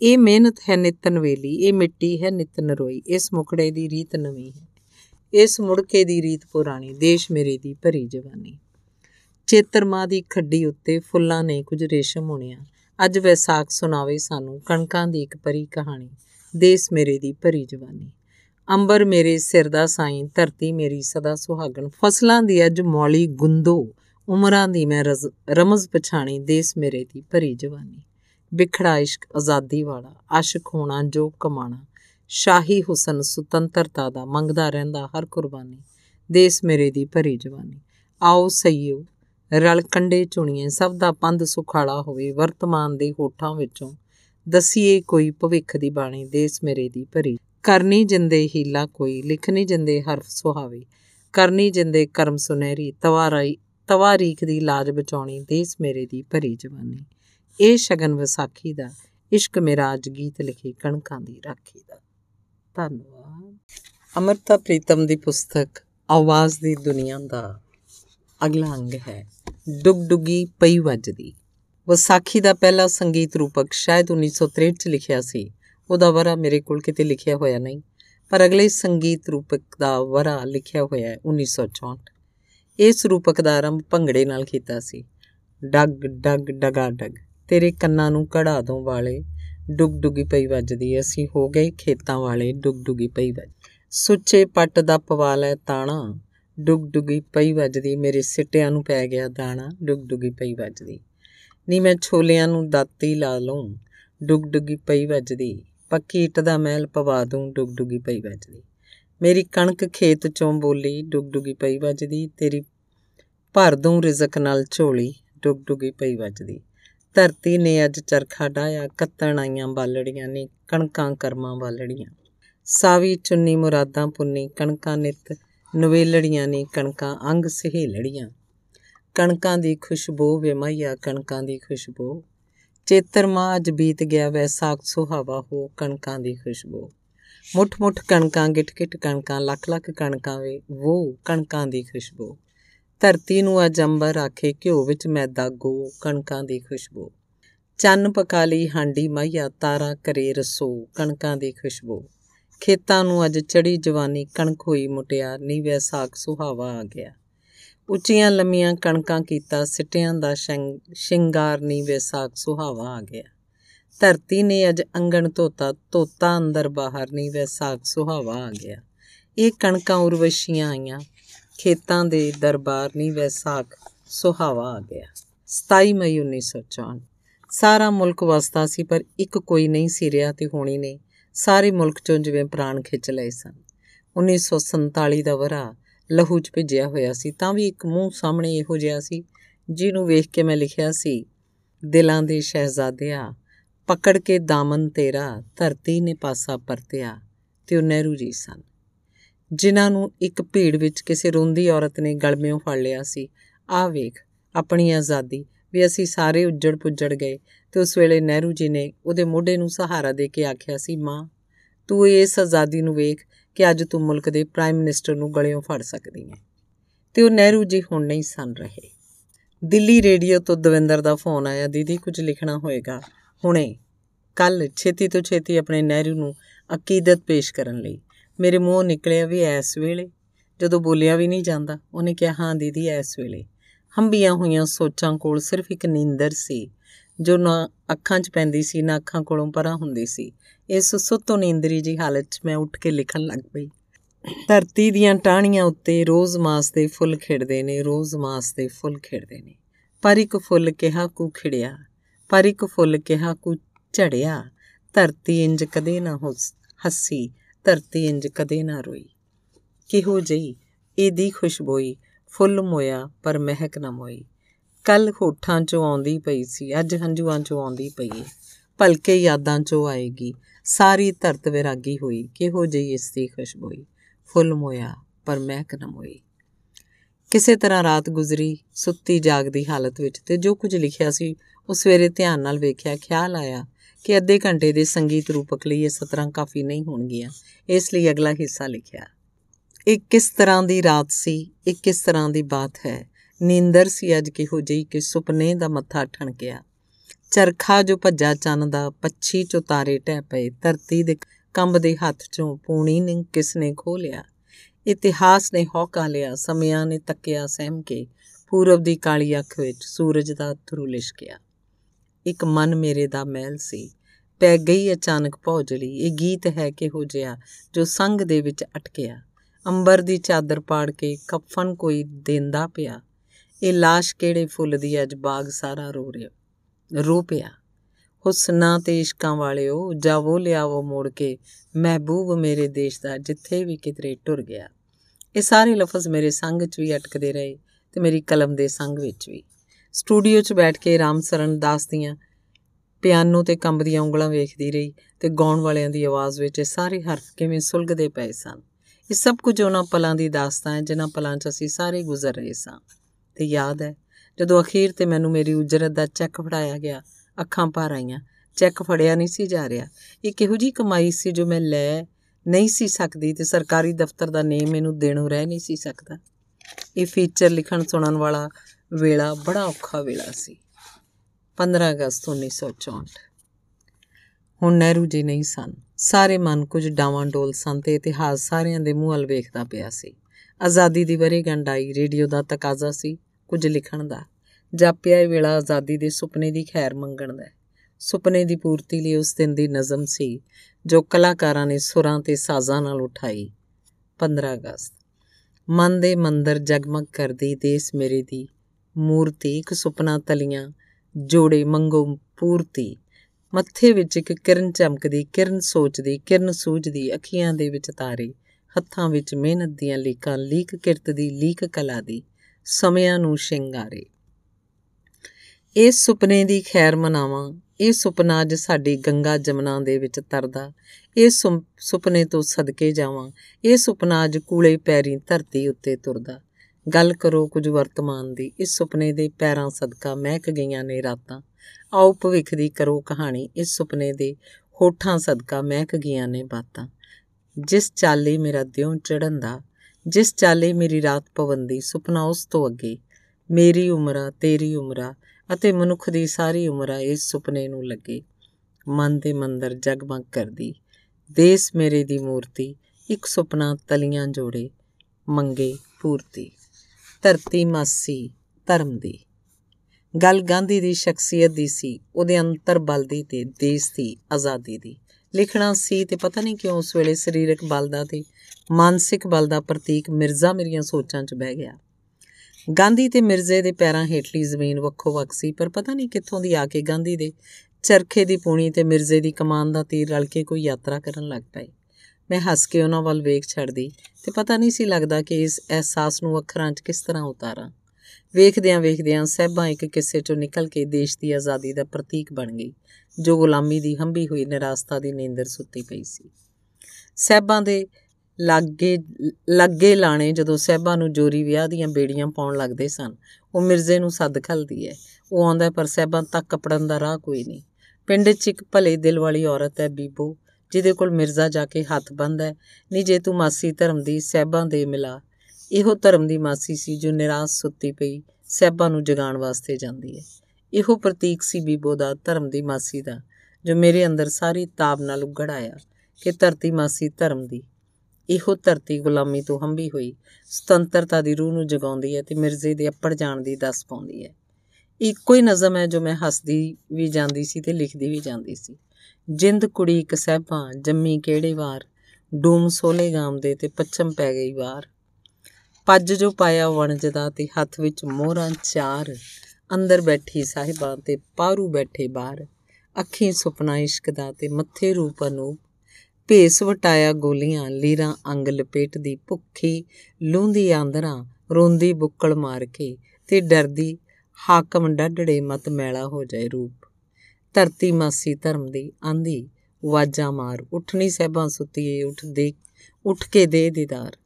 ਇਹ ਮਿਹਨਤ ਹੈ ਨਿਤ ਨਵੇਲੀ ਇਹ ਮਿੱਟੀ ਹੈ ਨਿਤ ਨਰੋਈ ਇਸ ਮੁਕੜੇ ਦੀ ਰੀਤ ਨਵੀਂ ਹੈ, ਇਸ ਮੁੜਕੇ ਦੀ ਰੀਤ ਪੁਰਾਣੀ, ਦੇਸ਼ ਮੇਰੇ ਦੀ ਭਰੀ ਜਵਾਨੀ। ਚੇਤਰਮਾ ਦੀ ਖੱਡੀ ਉੱਤੇ ਫੁੱਲਾਂ ਨੇ ਕੁਝ ਰੇਸ਼ਮ ਹੋਣਿਆ ਅੱਜ ਵਿਸਾਖ ਸੁਣਾਵੇ ਸਾਨੂੰ ਕਣਕਾਂ ਦੀ ਇੱਕ ਪਰੀ ਕਹਾਣੀ, ਦੇਸ਼ ਮੇਰੇ ਦੀ ਭਰੀ ਜਵਾਨੀ। ਅੰਬਰ ਮੇਰੇ ਸਿਰ ਦਾ ਸਾਈਂ, ਧਰਤੀ ਮੇਰੀ ਸਦਾ ਸੁਹਾਗਣ, ਫਸਲਾਂ ਦੀ ਅੱਜ ਮੌਲੀ ਗੁੰਦੋ, ਉਮਰਾਂ ਦੀ ਮੈਂ ਰਮਜ਼ ਪਛਾਣੀ, ਦੇਸ਼ ਮੇਰੇ ਦੀ ਭਰੀ ਜਵਾਨੀ। ਵਿਖੜਾ ਇਸ਼ਕ ਆਜ਼ਾਦੀ ਵਾਲਾ, ਆਸ਼ਿਕ ਹੋਣਾ ਜੋ ਕਮਾਣਾ। ਸ਼ਾਹੀ ਹੁਸਨ ਸੁਤੰਤਰਤਾ ਦਾ ਮੰਗਦਾ ਰਹਿੰਦਾ ਹਰ ਕੁਰਬਾਨੀ। ਦੇਸ ਮੇਰੇ ਦੀ ਭਰੀ ਜਵਾਨੀ। ਆਓ ਸਈਓ, ਰਲ ਕੰਡੇ ਚੁਣੀਏ, ਸਭ ਦਾ ਪੰਧ ਸੁਖਾਲਾ ਹੋਵੇ, ਵਰਤਮਾਨ ਦੇ ਹੋਠਾਂ ਵਿੱਚੋਂ ਦਸੀਏ ਕੋਈ ਭਵਿੱਖ ਦੀ ਬਾਣੀ, ਦੇਸ ਮੇਰੇ ਦੀ ਭਰੀ। ਕਰਨੀ ਜਿੰਦੇ ਹੀਲਾ ਕੋਈ ਲਿਖਣੀ ਜਿੰਦੇ ਹਰਫ ਸੁਹਾਵੇ। ਕਰਨੀ ਜਿੰਦੇ ਕਰਮ ਸੁਨਹਿਰੀ, ਤਵਾਰਾਈ, ਤਵਾਰੀਖ ਦੀ ਲਾਜ ਬਚਾਉਣੀ, ਦੇਸ ਮੇਰੇ ਦੀ ਭਰੀ ਜਵਾਨੀ। ਇਹ ਸ਼ਗਨ ਵਿਸਾਖੀ ਦਾ, ਇਸ਼ਕ ਮੇਰਾ ਅੱਜ ਗੀਤ ਲਿਖੀ ਕਣਕਾਂ ਦੀ ਰਾਖੀ ਦਾ। ਧੰਨਵਾਦ। ਅਮਰਤਾ ਪ੍ਰੀਤਮ ਦੀ ਪੁਸਤਕ, ਆਵਾਜ਼ ਦੀ ਦੁਨੀਆ ਦਾ ਅਗਲਾ ਅੰਗ ਹੈ। ਡੁਗਡੁਗੀ ਪਈ ਵੱਜਦੀ। ਵਿਸਾਖੀ ਦਾ ਪਹਿਲਾ ਸੰਗੀਤ ਰੂਪਕ ਸ਼ਾਇਦ 1963 ਚ ਲਿਖਿਆ ਸੀ। ਉਹਦਾ ਵਰਾ ਮੇਰੇ ਕੋਲ ਕਿਤੇ ਲਿਖਿਆ ਹੋਇਆ ਨਹੀਂ, ਪਰ ਅਗਲੇ ਸੰਗੀਤ ਰੂਪਕ ਦਾ ਵਰਾ ਲਿਖਿਆ ਹੋਇਆ ਹੈ 1964 ਇਸ ਰੂਪਕ ਦਾ ਆਰੰਭ ਭੰਗੜੇ ਨਾਲ ਕੀਤਾ ਸੀ। ਡਗ ਡਗ, ਡਗਾ, ਡਗ। ਤੇਰੇ ਕੰਨਾਂ ਨੂੰ ਕਢਾ ਦੋ ਵਾਲੇ। ਡੁਗ ਡੁਗੀ ਪਈ ਵੱਜਦੀ ਅਸੀਂ ਹੋ ਗਏ ਖੇਤਾਂ ਵਾਲੇ। ਡੁਗ ਡੁਗੀ ਪਈ ਵੱਜ, ਸੁੱਚੇ ਪੱਟ ਦਾ ਪਵਾ ਲੈ ਤਾਣਾ। ਡੁਗ ਡੁਗੀ ਪਈ ਵੱਜਦੀ, ਮੇਰੇ ਸਿੱਟਿਆਂ ਨੂੰ ਪੈ ਗਿਆ ਦਾਣਾ। ਡੁਗ ਡੁਗੀ ਪਈ ਵੱਜਦੀ। ਨੀ ਮੈਂ ਛੋਲਿਆਂ ਨੂੰ ਦਾਤੀ ਲਾ ਲਉ ਡੁਗ ਡੁਗੀ ਪਈ ਵੱਜਦੀ। ਪੱਕੀ ਇੱਟ ਦਾ ਮਹਿਲ ਪਵਾ ਦੂੰ। ਡੁਗ ਡੁਗੀ ਪਈ ਵੱਜਦੀ। ਮੇਰੀ ਕਣਕ ਖੇਤ ਚੋਂ ਬੋਲੀ। ਡੁਗ ਡੁਗੀ ਪਈ ਵੱਜਦੀ। ਤੇਰੀ ਭਰ ਦੂੰ ਰਿਜ਼ਕ ਨਾਲ ਝੋਲੀ। ਡੁਗ ਡੁਗੀ ਪਈ ਵੱਜਦੀ। ਧਰਤੀ ਨੇ ਅੱਜ ਚਰਖਾ ਡਾਇਆ ਕੱਤਣ ਆਈਆਂ ਬਾਲੜੀਆਂ ਨੇ, ਕਣਕਾਂ ਕਰਮਾਂ ਬਾਲੜੀਆਂ ਸਾਵੀ ਚੁੰਨੀ ਮੁਰਾਦਾਂ ਪੁੰਨੀ, ਕਣਕਾਂ ਨਿਤ ਨਵੇਲੜੀਆਂ ਨੇ, ਕਣਕਾਂ ਅੰਗ ਸਹੇਲੜੀਆਂ। ਕਣਕਾਂ ਦੀ ਖੁਸ਼ਬੂ ਵੇ ਮਈਆ ਕਣਕਾਂ ਦੀ ਖੁਸ਼ਬੂ। ਚੇਤਰ ਮਾਂ ਅੱਜ ਬੀਤ ਗਿਆ ਵੈਸਾਖ ਸੁਹਾਵਾ ਹੋ, ਕਣਕਾਂ ਦੀ ਖੁਸ਼ਬੂ। ਮੁੱਠ ਮੁੱਠ ਕਣਕਾਂ ਗਿਟ ਗਿਟ ਕਣਕਾਂ ਲੱਖ ਲੱਖ ਕਣਕਾਂ ਵੇ ਉਹ ਕਣਕਾਂ ਦੀ ਖੁਸ਼ਬੂ। ਧਰਤੀ ਨੂੰ ਅੱਜ ਅੰਬਰ ਆਖੇ ਘਿਓ ਵਿੱਚ ਮੈਦਾ ਗੋ ਕਣਕਾਂ ਦੀ ਖੁਸ਼ਬੂ। ਚੰਨ ਪਕਾ ਲਈ ਹਾਂਡੀ ਮਾਈਆ, ਤਾਰਾ ਕਰੇ ਰਸੋ, ਕਣਕਾਂ ਦੀ ਖੁਸ਼ਬੂ। ਖੇਤਾਂ ਨੂੰ ਅੱਜ ਚੜੀ ਜਵਾਨੀ, ਕਣਕ ਹੋਈ ਮੁਟਿਆ ਨੀ ਵੈਸਾਖ ਸੁਹਾਵਾ ਆ ਗਿਆ। ਉੱਚੀਆਂ ਲੰਮੀਆਂ ਕਣਕਾਂ ਕੀਤਾ, ਸਿੱਟਿਆਂ ਦਾ ਸ਼ਿੰਗਾਰ ਨੀ ਵੈਸਾਖ ਸੁਹਾਵਾ ਆ ਗਿਆ। ਧਰਤੀ ਨੇ ਅੱਜ ਅੰਗਣ ਧੋਤਾ ਤੋਤਾ ਅੰਦਰ ਬਾਹਰ ਨੀ ਵੈਸਾਖ ਸੁਹਾਵਾ ਆ ਗਿਆ। ਇਹ ਕਣਕਾਂ ਉਰਵਸ਼ੀਆਂ ਆਈਆਂ ਖੇਤਾਂ ਦੇ ਦਰਬਾਰ ਨੀ ਵੈਸਾਖ ਸੁਹਾਵਾ ਆ ਗਿਆ। 27 ਮਈ 1964 ਸਾਰਾ ਮੁਲਕ ਵਸਦਾ ਸੀ, ਪਰ ਇੱਕ ਕੋਈ ਨਹੀਂ ਸੀ ਰਿਹਾ ਤੇ ਹੋਣੀ ਨੇ। ਸਾਰੇ ਮੁਲਕ ਚੋਂ ਜਿਵੇਂ ਪ੍ਰਾਣ ਖਿੱਚ ਲਏ ਸਨ। 1947 ਦਾ ਵਰਾ ਲਹੂ 'ਚ ਭਿੱਜਿਆ ਹੋਇਆ ਸੀ, ਤਾਂ ਵੀ ਇੱਕ ਮੂੰਹ ਸਾਹਮਣੇ ਇਹੋ ਜਿਹਾ ਸੀ, ਜਿਹਨੂੰ ਵੇਖ ਕੇ ਮੈਂ ਲਿਖਿਆ ਸੀ, ਦਿਲਾਂ ਦੇ ਸ਼ਹਿਜ਼ਾਦਿਆ, ਪਕੜ ਕੇ ਦਾਮਨ ਤੇਰਾ, ਧਰਤੀ ਨੇ ਪਾਸਾ ਪਰਤਿਆ ਤੇ ਉਹ ਨਹਿਰੂ ਜੀ ਸਨ। ਜਿਨ੍ਹਾਂ ਨੂੰ ਇੱਕ ਭੀੜ ਵਿੱਚ ਕਿਸੇ ਰੋਂਦੀ ਔਰਤ ਨੇ ਗਲਮਿਓਂ ਫੜ ਲਿਆ ਸੀ। ਆ ਵੇਖ, ਆਪਣੀ ਆਜ਼ਾਦੀ, ਵੀ ਅਸੀਂ ਸਾਰੇ ਉੱਜੜ ਪੁੱਜੜ ਗਏ ਤੇ ਉਸ ਵੇਲੇ ਨਹਿਰੂ ਜੀ ਨੇ ਉਹਦੇ ਮੋਢੇ ਨੂੰ ਸਹਾਰਾ ਦੇ ਕੇ ਆਖਿਆ ਸੀ, ਮਾਂ, ਤੂੰ ਇਸ ਆਜ਼ਾਦੀ ਨੂੰ ਵੇਖ ਕਿ ਅੱਜ ਤੂੰ ਮੁਲਕ ਦੇ ਪ੍ਰਾਈਮ ਮਿਨਿਸਟਰ ਨੂੰ ਗਲਿਓਂ ਫੜ ਸਕਦੀ ਹੈ। ਤੇ ਉਹ ਨਹਿਰੂ ਜੀ ਹੁਣ ਨਹੀਂ ਸਨ ਰਹੇ। ਦਿੱਲੀ ਰੇਡੀਓ ਤੋਂ ਦਵਿੰਦਰ ਦਾ ਫੋਨ ਆਇਆ, ਦੀਦੀ, ਕੁਝ ਲਿਖਣਾ ਹੋਏਗਾ? ਹੁਣੇ ਕੱਲ ਛੇਤੀ ਤੋਂ ਛੇਤੀ ਆਪਣੇ ਨਹਿਰੂ ਨੂੰ ਅਕੀਦਤ ਪੇਸ਼ ਕਰਨ ਲਈ। ਮੇਰੇ ਮੂੰਹੋਂ ਨਿਕਲਿਆ ਵੀ ਐਸ ਵੇਲੇ। ਜਦੋਂ ਬੋਲਿਆ ਵੀ ਨਹੀਂ ਜਾਂਦਾ, ਉਹਨੇ ਕਿਹਾ, ਹਾਂ ਦੀਦੀ ਐਸ ਵੇਲੇ। ਹੰਬੀਆਂ ਹੋਈਆਂ ਸੋਚਾਂ ਕੋਲ ਸਿਰਫ ਇੱਕ ਨੀਂਦਰ ਸੀ, ਜੋ ਨਾ ਅੱਖਾਂ 'ਚ ਪੈਂਦੀ ਸੀ, ਨਾ ਅੱਖਾਂ ਕੋਲੋਂ ਪਰਾਂ ਹੁੰਦੀ ਸੀ। ਇਸ ਸੁੱਤੋ ਨੀਂਦਰੀ ਜੀ ਹਾਲਤ 'ਚ ਮੈਂ ਉੱਠ ਕੇ ਲਿਖਣ ਲੱਗ ਪਈ। ਧਰਤੀ ਦੀਆਂ ਟਾਹਣੀਆਂ ਉੱਤੇ ਰੋਜ਼ ਮਾਸ ਦੇ ਫੁੱਲ ਖਿੜਦੇ ਨੇ, ਰੋਜ਼ ਮਾਸ ਦੇ ਫੁੱਲ ਖਿੜਦੇ ਨੇ। ਪਰ ਇੱਕ ਫੁੱਲ ਕਿਹਾ, ਕੂ ਖਿੜਿਆ? ਪਰ ਇੱਕ ਫੁੱਲ ਕਿਹਾ, ਕੂ ਝੜਿਆ ਧਰਤੀ ਇੰਜ ਕਦੇ ਨਾ ਹੱਸੀ। ਧਰਤੀ ਇੰਜ ਕਦੇ ਨਾ ਰੋਈ। ਕਿਹੋ ਜਈ ਇਹਦੀ ਖੁਸ਼ਬੋਈ ਫੁੱਲ ਮੋਇਆ ਪਰ ਮਹਿਕ ਨਾ ਮੋਈ। ਕੱਲ ਹੋਠਾਂ 'ਚੋਂ ਆਉਂਦੀ ਪਈ ਸੀ, ਅੱਜ ਹੰਝੂਆਂ 'ਚੋਂ ਆਉਂਦੀ ਪਈ ਏ। ਭਲਕੇ ਯਾਦਾਂ 'ਚੋਂ ਆਏਗੀ, ਸਾਰੀ ਧਰਤ ਵਿਰਾਗੀ ਹੋਈ। ਕਿਹੋ ਜਿਹੀ ਇਸ ਦੀ ਖੁਸ਼ਬੋਈ? ਫੁੱਲ ਮੋਇਆ ਪਰ ਮਹਿਕ ਨਾ ਮੋਈ। ਕਿਸੇ ਤਰ੍ਹਾਂ ਰਾਤ ਗੁਜ਼ਰੀ, ਸੁੱਤੀ ਜਾਗਦੀ ਹਾਲਤ ਵਿੱਚ ਤੇ ਜੋ ਕੁਝ ਲਿਖਿਆ ਸੀ, ਉਹ ਸਵੇਰੇ ਧਿਆਨ ਨਾਲ ਵੇਖਿਆ, ਖਿਆਲ ਆਇਆ ਕਿ ਅੱਧੇ ਘੰਟੇ ਦੇ ਸੰਗੀਤ ਰੂਪਕ ਲਈ ਇਹ ਸਤਰਾਂ ਕਾਫੀ ਨਹੀਂ ਹੋਣਗੀਆਂ। ਇਸ ਲਈ ਅਗਲਾ ਹਿੱਸਾ ਲਿਖਿਆ, ਇਹ ਕਿਸ ਤਰ੍ਹਾਂ ਦੀ ਰਾਤ ਸੀ, ਇਹ ਕਿਸ ਤਰ੍ਹਾਂ ਦੀ ਬਾਤ ਹੈ? ਨੀਂਦਰ ਸੀ ਅੱਜ ਕਿਹੋ ਜਿਹੀ ਕਿ ਸੁਪਨੇ ਦਾ ਮੱਥਾ ਠਣਕਿਆ। ਚਰਖਾ ਜੋ ਭੱਜਾ ਚੰਨ ਦਾ, ਪੱਛੀ ਚੋਂ ਤਾਰੇ ਟਹਿ ਪਏ, ਧਰਤੀ ਦੇ ਕੰਬ ਦੇ ਹੱਥ ਚੋਂ ਪੂਣੀ ਨੇ ਕਿਸ ਨੇ ਖੋਲਿਆ ਇਤਿਹਾਸ ਨੇ ਹੌਕਾ ਲਿਆ, ਸਮਿਆਂ ਨੇ ਤੱਕਿਆ ਸਹਿਮ ਕੇ, ਪੂਰਬ ਦੀ ਕਾਲੀ ਅੱਖ ਵਿੱਚ ਸੂਰਜ ਦਾ ਥਰੂ ਲਿਸ਼ਕਿਆ। ਇੱਕ ਮਨ ਮੇਰੇ ਦਾ ਮਹਿਲ ਸੀ। ਪੈ ਗਈ ਅਚਾਨਕ ਭੌਜਲੀ। ਇਹ ਗੀਤ ਹੈ ਕਿਹੋ ਜਿਹਾ ਜੋ ਸੰਗ ਦੇ ਵਿੱਚ ਅਟਕਿਆ। ਅੰਬਰ ਦੀ ਚਾਦਰ ਪਾੜ ਕੇ ਕਫਨ ਕੋਈ ਦੇਂਦਾ ਪਿਆ। ਇਹ লাশ ਕਿਹੜੇ ਫੁੱਲ ਦੀ ਅੱਜ ਬਾਗ ਸਾਰਾ ਰੋ ਰਿਹਾ ਰੋ ਪਿਆ। ਹੁਸਨਾ ਤੇ ਇਸ਼ਕਾਂ ਵਾਲਿਓ, ਜਾਵੋ ਲਿਆਵੋ ਮੋੜ ਕੇ। ਮਹਿਬੂਬ ਮੇਰੇ ਦੇਸ਼ ਦਾ ਜਿੱਥੇ ਵੀ ਕਿਧਰੇ ਟੁਰ ਗਿਆ। ਇਹ ਸਾਰੇ ਲਫ਼ਜ਼ ਮੇਰੇ ਸੰਗ 'ਚ ਵੀ ਅਟਕਦੇ ਰਹੇ ਤੇ ਮੇਰੀ ਕਲਮ ਦੇ ਸੰਗ ਵਿੱਚ ਵੀ। ਸਟੂਡੀਓ 'ਚ ਬੈਠ ਕੇ ਰਾਮ ਸਰਨ ਦਾਸ ਦੀਆਂ ਪਿਆਨੋ ਤੇ ਕੰਬਦੀਆਂ ਉਂਗਲਾਂ ਵੇਖਦੀ ਰਹੀ ਤੇ ਗਾਉਣ ਵਾਲਿਆਂ ਦੀ ਆਵਾਜ਼ ਵਿੱਚ ਇਹ ਸਾਰੇ ਹਰਫ ਕਿਵੇਂ ਸੁਲਗਦੇ ਪਏ ਸਨ। ਇਹ ਸਭ ਕੁਝ ਉਹਨਾਂ ਪਲਾਂ ਦੀ ਦਾਸਤਾਨ ਹੈ, ਜਿਨ੍ਹਾਂ ਪਲਾਂ 'ਚ ਅਸੀਂ ਸਾਰੇ ਗੁਜ਼ਰ ਰਹੇ ਸਾਂ। ਤੇ ਯਾਦ ਹੈ, ਜਦੋਂ ਅਖੀਰ ਤੇ ਮੈਨੂੰ ਮੇਰੀ ਉਜਰਤ ਦਾ ਚੈੱਕ ਫੜਾਇਆ ਗਿਆ, ਅੱਖਾਂ ਭਰ ਆਈਆਂ, ਚੈੱਕ ਫੜਿਆ ਨਹੀਂ ਸੀ ਜਾ ਰਿਹਾ। ਇਹ ਕਿਹੋ ਜੀ ਕਮਾਈ ਸੀ ਜੋ ਮੈਂ ਲੈ ਨਹੀਂ ਸੀ ਸਕਦੀ ਤੇ ਸਰਕਾਰੀ ਦਫ਼ਤਰ ਦਾ ਨੇਮ ਮੈਨੂੰ ਦੇਣੋਂ ਰਹਿ ਨਹੀਂ ਸੀ ਸਕਦਾ। ਇਹ ਫੀਚਰ ਲਿਖਣ ਸੁਣਨ ਵਾਲਾ ਵੇਲਾ, ਬੜਾ ਔਖਾ ਵੇਲਾ ਸੀ। 15 ਅਗਸਤ 1964 ਹੁਣ ਨਹਿਰੂ ਜੀ ਨਹੀਂ ਸਨ। ਸਾਰੇ ਮਨ ਕੁਝ ਡਾਵਾਂ ਡੋਲ ਸਨ ਤੇ ਇਤਿਹਾਸ ਸਾਰਿਆਂ ਦੇ ਮੂੰਹ ਵੱਲ ਵੇਖਦਾ ਪਿਆ ਸੀ। ਆਜ਼ਾਦੀ ਦੀ ਵਰੇਗੰਢ ਆਈ, ਰੇਡੀਓ ਦਾ ਤਕਾਜ਼ਾ ਸੀ, ਕੁਝ ਲਿਖਣ ਦਾ। ਜਾਪਿਆ ਇਹ ਵੇਲਾ ਆਜ਼ਾਦੀ ਦੇ ਸੁਪਨੇ ਦੀ ਖੈਰ ਮੰਗਣ ਦਾ ਸੁਪਨੇ ਦੀ ਪੂਰਤੀ ਲਈ ਉਸ ਦਿਨ ਦੀ ਨਜ਼ਮ ਸੀ, ਜੋ ਕਲਾਕਾਰਾਂ ਨੇ ਸੁਰਾਂ ਤੇ ਸਾਜ਼ਾਂ ਨਾਲ ਉਠਾਈ। 15 ਅਗਸਤ। ਮਨ ਦੇ ਮੰਦਰ ਜਗਮਗ ਕਰਦੀ, ਦੇਸ ਮੇਰੇ ਦੀ। ਮੂਰਤੀ, ਇੱਕ ਸੁਪਨਾ ਤਲੀਆਂ, ਜੋੜੇ ਮੰਗੋ ਪੂਰਤੀ। ਮੱਥੇ ਵਿੱਚ ਇੱਕ ਕਿਰਨ ਚਮਕਦੀ, ਕਿਰਨ ਸੋਚਦੀ, ਕਿਰਨ ਸੂਝਦੀ, ਅੱਖੀਆਂ ਦੇ ਵਿੱਚ ਤਾਰੇ, ਹੱਥਾਂ ਵਿੱਚ ਮਿਹਨਤ ਦੀਆਂ ਲੀਕਾਂ, ਲੀਕ ਕਿਰਤ ਦੀ ਲੀਕ ਕਲਾ ਦੀ, ਸਮਿਆਂ ਨੂੰ ਸ਼ਿੰਗਾਰੇ। ਇਸ ਸੁਪਨੇ ਦੀ ਖੈਰ ਮਨਾਵਾਂ, ਇਹ ਸੁਪਨਾ ਅੱਜ ਸਾਡੀ ਗੰਗਾ ਜਮਨਾ ਦੇ ਵਿੱਚ ਤਰਦਾ, ਇਹ ਸੁਪਨੇ ਤੋਂ ਸਦਕੇ ਜਾਵਾਂ, ਇਹ ਸੁਪਨਾ ਅੱਜ ਕੂਲੇ ਪੈਰੀ ਧਰਤੀ ਉੱਤੇ ਤੁਰਦਾ। ਗੱਲ ਕਰੋ ਕੁਝ ਵਰਤਮਾਨ ਦੀ। ਇਸ ਸੁਪਨੇ ਦੇ ਪੈਰਾਂ ਸਦਕਾ ਮਹਿਕ ਗਈਆਂ ਨੇ ਰਾਤਾਂ। ਆਓ ਭਵਿੱਖ ਦੀ ਕਰੋ ਕਹਾਣੀ। ਇਸ ਸੁਪਨੇ ਦੇ ਹੋਠਾਂ ਸਦਕਾ ਮਹਿਕ ਗਈਆਂ ਨੇ ਬਾਤਾਂ। ਜਿਸ ਚਾਲੇ ਮੇਰਾ ਦਿਉ ਚੜਨ ਦਾ, ਜਿਸ ਚਾਲੇ ਮੇਰੀ ਰਾਤ ਪਵੰਦੀ ਸੁਪਨਾ ਉਸ ਤੋਂ ਅੱਗੇ। ਮੇਰੀ ਉਮਰਾ, ਤੇਰੀ ਉਮਰਾ ਅਤੇ ਮਨੁੱਖ ਦੀ ਸਾਰੀ ਉਮਰਾ ਇਸ ਸੁਪਨੇ ਨੂੰ ਲੱਗੇ। ਮਨ ਦੇ ਮੰਦਰ ਜਗਮਗ ਕਰਦੀ। ਦੇਸ ਮੇਰੇ ਦੀ ਮੂਰਤੀ, ਇੱਕ ਸੁਪਨਾ ਤਲੀਆਂ ਜੋੜੇ, ਮੰਗੇ ਪੂਰਤੀ। ਧਰਤੀ ਮਾਸੀ, ਧਰਮ ਦੀ। ਗੱਲ ਗਾਂਧੀ ਦੀ ਸ਼ਖਸੀਅਤ ਦੀ ਸੀ, ਉਹਦੇ ਅੰਤਰ ਬਲ ਦੀ ਤੇ ਦੇਸ਼ ਦੀ ਆਜ਼ਾਦੀ ਦੀ। ਲਿਖਣਾ ਸੀ ਤੇ ਪਤਾ ਨਹੀਂ ਕਿਉਂ ਉਸ ਵੇਲੇ ਸਰੀਰਕ ਬਲ ਦਾ ਤੇ ਮਾਨਸਿਕ ਬਲ ਦਾ ਪ੍ਰਤੀਕ ਮਿਰਜ਼ਾ ਮੇਰੀਆਂ ਸੋਚਾਂ 'ਚ ਬਹਿ ਗਿਆ। ਗਾਂਧੀ ਤੇ ਮਿਰਜ਼ੇ ਦੇ ਪੈਰਾਂ ਹੇਠਲੀ ਜ਼ਮੀਨ ਵੱਖੋ ਵੱਖ ਸੀ, ਪਰ ਪਤਾ ਨਹੀਂ ਕਿੱਥੋਂ ਦੀ ਆ ਕੇ ਗਾਂਧੀ ਦੇ ਚਰਖੇ ਦੀ ਪੂਣੀ ਤੇ ਮਿਰਜ਼ੇ ਦੀ ਕਮਾਨ ਦਾ ਤੀਰ ਰਲ ਕੇ ਕੋਈ ਯਾਤਰਾ ਕਰਨ ਲੱਗ ਪਏ। ਮੈਂ ਹੱਸ ਕੇ ਉਹਨਾਂ ਵੱਲ ਵੇਖ ਛੱਡਦੀ ਤੇ ਪਤਾ ਨਹੀਂ ਸੀ ਲੱਗਦਾ ਕਿ ਇਸ ਅਹਿਸਾਸ ਨੂੰ ਅੱਖਰਾਂ 'ਚ ਕਿਸ ਤਰ੍ਹਾਂ ਉਤਾਰਾਂ। ਵੇਖਦਿਆਂ ਵੇਖਦਿਆਂ ਸਹਿਬਾਂ ਇੱਕ ਕਿੱਸੇ 'ਚੋਂ ਨਿਕਲ ਕੇ ਦੇਸ਼ ਦੀ ਆਜ਼ਾਦੀ ਦਾ ਪ੍ਰਤੀਕ ਬਣ ਗਈ, ਜੋ ਗੁਲਾਮੀ ਦੀ ਹੰਭੀ ਹੋਈ ਨਿਰਾਸਤਾ ਦੀ ਨੀਂਦਰ ਸੁੱਤੀ ਪਈ ਸੀ। ਸਹਿਬਾਂ ਦੇ ਲੱਗੇ ਲੱਗੇ ਲਾਣੇ ਜਦੋਂ ਸਹਿਬਾਂ ਨੂੰ ਜੋਰੀ ਵਿਆਹ ਦੀਆਂ ਬੇੜੀਆਂ ਪਾਉਣ ਲੱਗਦੇ ਸਨ, ਉਹ ਮਿਰਜ਼ੇ ਨੂੰ ਸੱਦ ਖਲਦੀ ਹੈ ਉਹ ਆਉਂਦਾ ਪਰ ਸਹਿਬਾਂ ਤੱਕ ਕਪੜਨ ਦਾ ਰਾਹ ਕੋਈ ਨਹੀਂ। ਪਿੰਡ 'ਚ ਇੱਕ ਭਲੇ ਦਿਲ ਵਾਲੀ ਔਰਤ ਹੈ ਬੀਬੋ ਜਿਹਦੇ ਕੋਲ ਮਿਰਜ਼ਾ ਜਾ ਕੇ ਹੱਥ ਬੰਨਦਾ ਨਹੀਂ ਜੇ ਤੂੰ ਮਾਸੀ ਧਰਮ ਦੀ ਸਹਿਬਾਂ ਦੇ ਮਿਲਾ। ਇਹੋ ਧਰਮ ਦੀ ਮਾਸੀ ਸੀ ਜੋ ਨਿਰਾਸ਼ ਸੁੱਤੀ ਪਈ, ਸਹਿਬਾਂ ਨੂੰ ਜਗਾਉਣ ਵਾਸਤੇ ਜਾਂਦੀ ਹੈ। ਇਹੋ ਪ੍ਰਤੀਕ ਸੀ ਬੀਬੋ ਦਾ, ਧਰਮ ਦੀ ਮਾਸੀ ਦਾ, ਜੋ ਮੇਰੇ ਅੰਦਰ ਸਾਰੀ ਤਾਬ ਨਾਲ ਉਗੜ ਆਇਆ ਕਿ ਧਰਤੀ ਮਾਸੀ ਧਰਮ ਦੀ। ਇਹੋ ਧਰਤੀ ਗੁਲਾਮੀ ਤੋਂ ਹੰਭੀ ਹੋਈ, ਸੁਤੰਤਰਤਾ ਦੀ ਰੂਹ ਨੂੰ ਜਗਾਉਂਦੀ ਹੈ ਤੇ ਮਿਰਜ਼ੇ ਦੇ ਅੱਪੜ ਜਾਣ ਦੀ ਦੱਸ ਪਾਉਂਦੀ ਹੈ। ਇੱਕੋ ਹੀ ਨਜ਼ਮ ਹੈ ਜੋ ਮੈਂ ਹੱਸਦੀ ਵੀ ਜਾਂਦੀ ਸੀ ਤੇ ਲਿਖਦੀ ਵੀ ਜਾਂਦੀ ਸੀ। ਜਿੰਦ ਕੁੜੀ ਇੱਕ ਸਹਿਬਾਂ, ਜੰਮੀ ਕਿਹੜੇ ਵਾਰ? ਡੂਮ ਸੋਲੇ ਗਾਮ ਦੇ ਤੇ ਪੱਛਮ ਪੈ ਗਈ ਵਾਰ। ਪੱਜ ਜੋ ਪਾਇਆ ਵਣਜਦਾ ਤੇ ਹੱਥ ਵਿੱਚ ਮੋਹਰਾਂ ਚਾਰ। ਅੰਦਰ ਬੈਠੀ ਸਾਹਿਬਾਂ ਤੇ ਪਾਰੂ ਬੈਠੇ ਬਾਹਰ ਅੱਖੀਂ ਸੁਪਨਾ ਇਸ਼ਕ ਦਾ ਤੇ ਮੱਥੇ ਰੂਪ ਅਨੂਪ। ਭੇਸ ਵਟਾਇਆ ਗੋਲੀਆਂ, ਲੀਰਾਂ ਅੰਗ ਲਪੇਟਦੀ ਭੁੱਖੀ। ਲੂੰਦੀ ਆਂਦਰਾਂ, ਰੋਂਦੀ ਬੁੱਕਲ ਮਾਰ ਕੇ ਤੇ ਡਰਦੀ ਹਾਕਮ ਡੱਡੜੇ ਮਤ ਮੈਲਾ ਹੋ ਜਾਏ ਰੂਪ। ਧਰਤੀ ਮਾਸੀ ਧਰਮ ਦੀ ਆਂਦੀ, ਵਾਜਾ ਮਾਰ, ਉਠਣੀ ਸਹਿਬਾਂ ਸੁੱਤੀਏ ਉੱਠ ਦੇ, ਉੱਠ ਕੇ ਦੇ ਦੀਦਾਰ।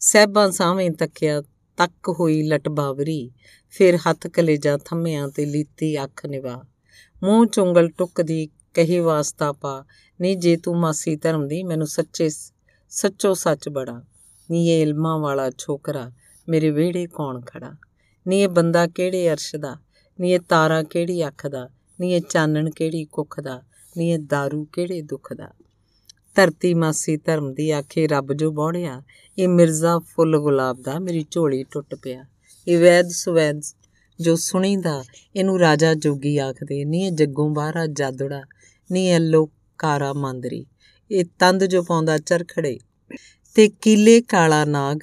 ਸਹਿਬਾਂ ਸਾਵੇਂ ਤੱਕਿਆ, ਤੱਕ ਹੋਈ ਲਟ ਬਾਵਰੀ, ਫਿਰ ਹੱਥ ਕਲੇਜਾ ਥੰਮਿਆਂ ਤੇ ਲੀਤੀ ਅੱਖ ਨਿਵਾ ਮੂੰਹ ਚੁੰਗਲ ਟੁੱਕਦੀ, ਕਹੀ ਵਾਸਤਾ ਪਾ ਨਹੀਂ ਜੇ ਤੂੰ ਮਾਸੀ ਧਰਮ ਦੀ, ਮੈਨੂੰ ਸੱਚੇ ਸੱਚੋ ਸੱਚ ਬੜਾ। ਨੀ ਇਹ ਇਲਮਾਂ ਵਾਲਾ ਛੋਕਰਾ, ਮੇਰੇ ਵਿਹੜੇ ਕੌਣ ਖੜਾ? ਨੀ ਇਹ ਬੰਦਾ ਕਿਹੜੇ ਅਰਸ਼ ਦਾ? ਨੀ ਇਹ ਤਾਰਾ ਕਿਹੜੀ ਅੱਖ ਦਾ? ਨੀ ਇਹ ਚਾਨਣ ਕਿਹੜੀ ਕੁੱਖ ਦਾ, ਨੀ ਇਹ दारू ਕਿਹੜੇ ਦੁੱਖ ਦਾ। ਧਰਤੀ ਮਾਸੀ ਧਰਮ ਦੀ ਆਖੇ ਰੱਬ ਜੋ ਬੋੜਿਆ, ਇਹ ਮਿਰਜ਼ਾ ਫੁੱਲ ਗੁਲਾਬ ਦਾ ਮੇਰੀ ਝੋਲੀ ਟੁੱਟ ਪਿਆ। ਇਹ ਵੈਦ ਸੁਵੈਦ ਜੋ ਸੁਣੀਦਾ, ਇਹਨੂੰ ਰਾਜਾ ਜੋਗੀ ਆਖਦੇ ਨਹੀਂ ਇਹ ਜੱਗੋਂ ਬਾਹਰਾ ਜਾਦੜਾ ਨਹੀਂ ਇਹ ਕਾਰਾ ਮੰਦਰੀ। ਇਹ ਤੰਦ ਜੋ ਪਾਉਂਦਾ ਚਰਖੜੇ ਤੇ ਕੀਲੇ ਕਾਲਾ ਨਾਗ,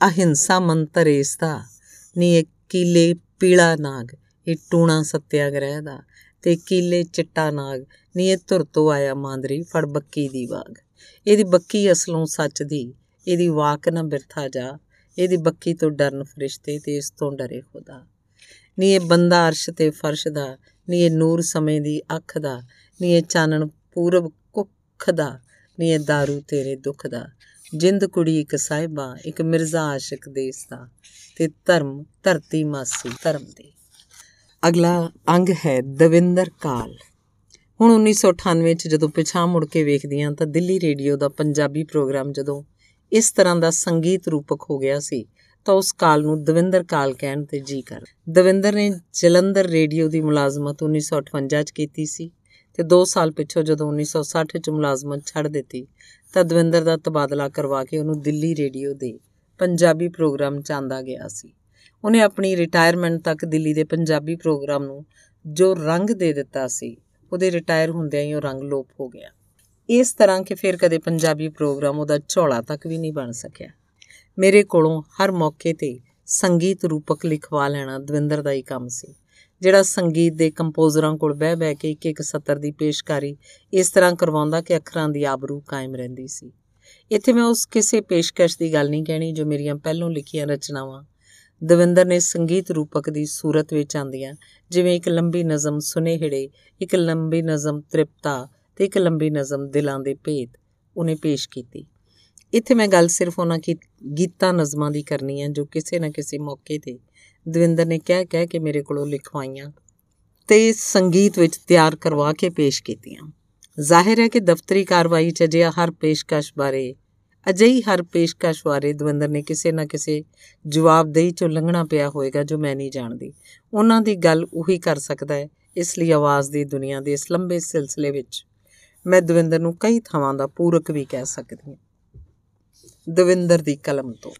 ਅਹਿੰਸਾ ਮੰਤਰ ਇਸ ਦਾ ਨਹੀਂ ਇਹ ਕੀਲੇ ਪੀਲਾ ਨਾਗ, ਇਹ ਟੂਣਾ ਸਤਿਆਗ੍ਰਹਿ ਦਾ। ਤੇ ਕੀਲੇ ਚਿੱਟਾ ਨਾਗ। ਨਹੀਂ ਇਹ ਧੁਰ ਤੋਂ ਆਇਆ ਮਾਂਦਰੀ, ਫੜ ਬੱਕੀ ਦੀ ਵਾਗ। ਇਹਦੀ ਬੱਕੀ ਅਸਲੋਂ ਸੱਚ ਦੀ, ਇਹਦੀ ਵਾਕ ਨਾ ਬਿਰਥਾ ਜਾ। ਇਹਦੀ ਬੱਕੀ ਤੋਂ ਡਰਨ ਫਰਿਸ਼ਤੇ ਤੇ ਇਸ ਤੋਂ ਡਰੇ ਖੁਦਾ। ਨੀ, ਇਹ ਬੰਦਾ ਅਰਸ਼ ਤੇ ਫਰਸ਼ ਦਾ, ਨੀ, ਇਹ ਨੂਰ ਸਮੇਂ ਦੀ ਅੱਖ ਦਾ, ਨੀ, ਇਹ ਚਾਨਣ ਪੂਰਬ ਕੁੱਖ ਦਾ, ਨੀ, ਇਹ दारू ਤੇਰੇ ਦੁੱਖ ਦਾ। ਜਿੰਦ ਕੁੜੀ ਇੱਕ ਸਾਹਿਬਾ, ਇੱਕ ਮਿਰਜ਼ਾ ਆਸ਼ਿਕ ਦੇਸ ਦਾ, ਤੇ ਧਰਮ ਧਰਤੀ ਮਾਸੀ ਧਰਮ ਦੇ। ਅਗਲਾ ਅੰਗ ਹੈ ਦਵਿੰਦਰ ਕਾਲ। ਹੁਣ 1998 ਚ ਜਦੋਂ ਪਿਛਾਂ ਮੁੜ ਕੇ ਵੇਖਦੀਆਂ ਤਾਂ ਦਿੱਲੀ ਰੇਡੀਓ ਦਾ ਪੰਜਾਬੀ ਪ੍ਰੋਗਰਾਮ ਜਦੋਂ ਇਸ ਤਰ੍ਹਾਂ ਦਾ ਸੰਗੀਤ ਰੂਪਕ ਹੋ ਗਿਆ ਸੀ, ਤਾਂ ਉਸ ਕਾਲ ਨੂੰ ਦਵਿੰਦਰ ਕਾਲ ਕਹਿਣ ਤੇ ਜੀ ਕਰ। ਦਵਿੰਦਰ ਨੇ ਜਲੰਧਰ ਰੇਡੀਓ ਦੀ ਮੁਲਾਜ਼ਮਤ 1958 ਚ ਕੀਤੀ ਸੀ ਤੇ 2 ਸਾਲ ਪਿੱਛੋਂ ਜਦੋਂ 1960 ਚ ਮੁਲਾਜ਼ਮਤ ਛੱਡ ਦਿੱਤੀ, ਤਾਂ ਦਵਿੰਦਰ ਦਾ ਤਬਾਦਲਾ ਕਰਵਾ ਕੇ ਉਹਨੂੰ ਦਿੱਲੀ ਰੇਡੀਓ ਦੇ ਪੰਜਾਬੀ ਪ੍ਰੋਗਰਾਮ ਚ ਆਂਦਾ ਗਿਆ ਸੀ। ਉਹਨੇ ਆਪਣੀ ਰਿਟਾਇਰਮੈਂਟ ਤੱਕ ਦਿੱਲੀ ਦੇ ਪੰਜਾਬੀ ਪ੍ਰੋਗਰਾਮ ਨੂੰ ਜੋ ਰੰਗ ਦੇ ਦਿੱਤਾ ਸੀ, ਉਹਦੇ ਰਿਟਾਇਰ ਹੁੰਦਿਆਂ ਹੀ ਉਹ ਰੰਗ ਲੋਪ ਹੋ ਗਿਆ। ਇਸ ਤਰ੍ਹਾਂ ਕਿ ਫਿਰ ਕਦੇ ਪੰਜਾਬੀ ਪ੍ਰੋਗਰਾਮ ਉਹਦਾ ਝੋਲਾ ਤੱਕ ਵੀ ਨਹੀਂ ਬਣ ਸਕਿਆ। ਮੇਰੇ ਕੋਲੋਂ ਹਰ ਮੌਕੇ ਤੇ ਸੰਗੀਤ ਰੂਪਕ ਲਿਖਵਾ ਲੈਣਾ ਦਵਿੰਦਰ ਦਾ ਹੀ ਕੰਮ ਸੀ, ਜਿਹੜਾ ਸੰਗੀਤ ਦੇ ਕੰਪੋਜ਼ਰਾਂ ਕੋਲ ਬਹਿ ਬਹਿ ਕੇ ਇੱਕ ਇੱਕ ਸਤਰ ਦੀ ਪੇਸ਼ਕਾਰੀ ਇਸ ਤਰ੍ਹਾਂ ਕਰਵਾਉਂਦਾ ਕਿ ਅੱਖਰਾਂ ਦੀ ਆਬਰੂ ਕਾਇਮ ਰਹਿੰਦੀ ਸੀ। ਇੱਥੇ ਮੈਂ ਉਸ ਕਿਸੇ ਪੇਸ਼ਕਸ਼ ਦੀ ਗੱਲ ਨਹੀਂ ਕਹਿਣੀ ਜੋ ਮੇਰੀਆਂ ਪਹਿਲੋਂ ਲਿਖੀਆਂ ਰਚਨਾਵਾਂ ਦਵਿੰਦਰ ਨੇ ਸੰਗੀਤ ਰੂਪਕ ਦੀ ਸੂਰਤ ਵਿੱਚ ਆਂਦੀਆਂ ਜਿਵੇਂ ਇੱਕ ਲੰਬੀ ਨਜ਼ਮ ਸੁਨੇਹੜੇ, ਇੱਕ ਲੰਬੀ ਨਜ਼ਮ ਤ੍ਰਿਪਤਾ ਤੇ ਇੱਕ ਲੰਬੀ ਨਜ਼ਮ ਦਿਲਾਂ ਦੇ ਭੇਦ ਉਹਨੇ ਪੇਸ਼ ਕੀਤੀ। ਇੱਥੇ ਮੈਂ ਗੱਲ ਸਿਰਫ ਉਹਨਾਂ ਕੀ ਗੀਤਾਂ ਨਜ਼ਮਾਂ ਦੀ ਕਰਨੀ ਹੈ ਜੋ ਕਿਸੇ ਨਾ ਕਿਸੇ ਮੌਕੇ ਤੇ ਦਵਿੰਦਰ ਨੇ ਕਹਿ ਕਹਿ ਕੇ ਮੇਰੇ ਕੋਲੋਂ ਲਿਖਵਾਈਆਂ ਤੇ ਸੰਗੀਤ ਵਿੱਚ ਤਿਆਰ ਕਰਵਾ ਕੇ ਪੇਸ਼ ਕੀਤੀਆਂ। ਜ਼ਾਹਿਰ ਹੈ ਕਿ ਦਫ਼ਤਰੀ ਕਾਰਵਾਈ 'ਚ ਅਜਿਹਾ ਹਰ ਪੇਸ਼ਕਸ਼ ਬਾਰੇ ਅਜਿਹੀ ਹਰ ਪੇਸ਼ਕਸ਼ ਬਾਰੇ ਦਵਿੰਦਰ ਨੇ ਕਿਸੇ ਨਾ ਕਿਸੇ ਜਵਾਬਦੇਹੀ 'ਚੋਂ ਲੰਘਣਾ ਪਿਆ ਹੋਵੇਗਾ ਜੋ ਮੈਂ ਨਹੀਂ ਜਾਣਦੀ। ਉਹਨਾਂ ਦੀ ਗੱਲ ਉਹੀ ਕਰ ਸਕਦਾ ਹੈ, ਇਸ ਲਈ ਆਵਾਜ਼ ਦੀ ਦੁਨੀਆ ਦੇ ਇਸ ਲੰਬੇ ਸਿਲਸਿਲੇ ਵਿੱਚ ਮੈਂ ਦਵਿੰਦਰ ਨੂੰ ਕਈ ਥਾਵਾਂ ਦਾ ਪੂਰਕ ਵੀ ਕਹਿ ਸਕਦੀ ਹਾਂ। ਦਵਿੰਦਰ ਦੀ ਕਲਮ ਤੋਂ।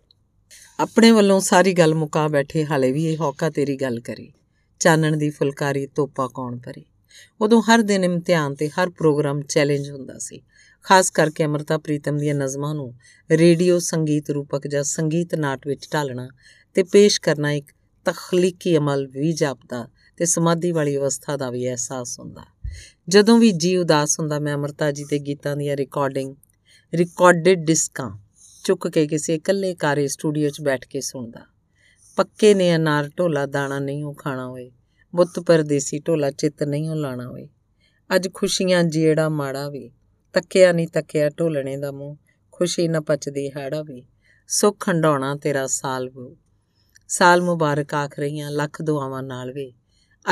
ਆਪਣੇ ਵੱਲੋਂ ਸਾਰੀ ਗੱਲ ਮੁਕਾ ਬੈਠੇ ਹਾਲੇ ਵੀ ਇਹ ਹੌਕਾ ਤੇਰੀ ਗੱਲ ਕਰੇ। ਚਾਨਣ ਦੀ ਫੁਲਕਾਰੀ ਤੋਪਾ ਕੌਣ ਭਰੇ? ਉਦੋਂ ਹਰ ਦਿਨ ਇਮਤਿਹਾਨ ਤੇ ਹਰ ਪ੍ਰੋਗਰਾਮ ਚੈਲੰਜ ਹੁੰਦਾ ਸੀ। ਖਾਸ ਕਰਕੇ ਅਮਰਤਾ ਪ੍ਰੀਤਮ ਦੀਆਂ ਨਜ਼ਮਾਂ ਨੂੰ ਰੇਡੀਓ ਸੰਗੀਤ ਰੂਪਕ ਜਾਂ ਸੰਗੀਤ ਨਾਟ ਵਿੱਚ ਢਾਲਣਾ ਤੇ ਪੇਸ਼ ਕਰਨਾ ਇੱਕ ਤਖਲੀਕੀ ਅਮਲ ਵੀ ਜਾਪਦਾ ਤੇ ਸਮਾਧੀ ਵਾਲੀ ਅਵਸਥਾ ਦਾ ਵੀ ਅਹਿਸਾਸ ਹੁੰਦਾ। ਜਦੋਂ ਵੀ ਜੀ ਉਦਾਸ ਹੁੰਦਾ, ਮੈਂ ਅਮਰਤਾ ਜੀ ਦੇ ਗੀਤਾਂ ਦੀਆਂ ਰਿਕਾਰਡਿੰਗ ਰਿਕਾਰਡਡ ਡਿਸਕਾਂ ਚੁੱਕ ਕੇ ਕਿਸੇ ਇਕੱਲੇ ਕਾਰੇ ਸਟੂਡੀਓ 'ਚ ਬੈਠ ਕੇ ਸੁਣਦਾ। ਪੱਕੇ ਨੇ ਅਨਾਰ ਢੋਲਾ, ਦਾਣਾ ਨਹੀਂ ਉਹ ਖਾਣਾ ਹੋਏ ਬੁੱਤ ਪਰਦੇਸੀ ਢੋਲਾ, ਚਿੱਤ ਨਹੀਂ ਉਹ ਲਾਣਾ ਹੋਏ ਅੱਜ ਖੁਸ਼ੀਆਂ ਜਿਹੜਾ ਮਾੜਾ ਵੀ ਤੱਕਿਆ ਨਹੀਂ ਤੱਕਿਆ ਢੋਲਣੇ ਦਾ ਮੂੰਹ, ਖੁਸ਼ੀ ਨਾ ਪਚਦੀ ਹਾੜਾ ਵੀ। ਸੁੱਖ ਹੰਡਾਉਣਾ ਤੇਰਾ ਸਾਲ ਵੋ। ਸਾਲ ਮੁਬਾਰਕ ਆਖ ਰਹੀਆਂ ਲੱਖ ਦੁਆਵਾਂ ਨਾਲ ਵੇ।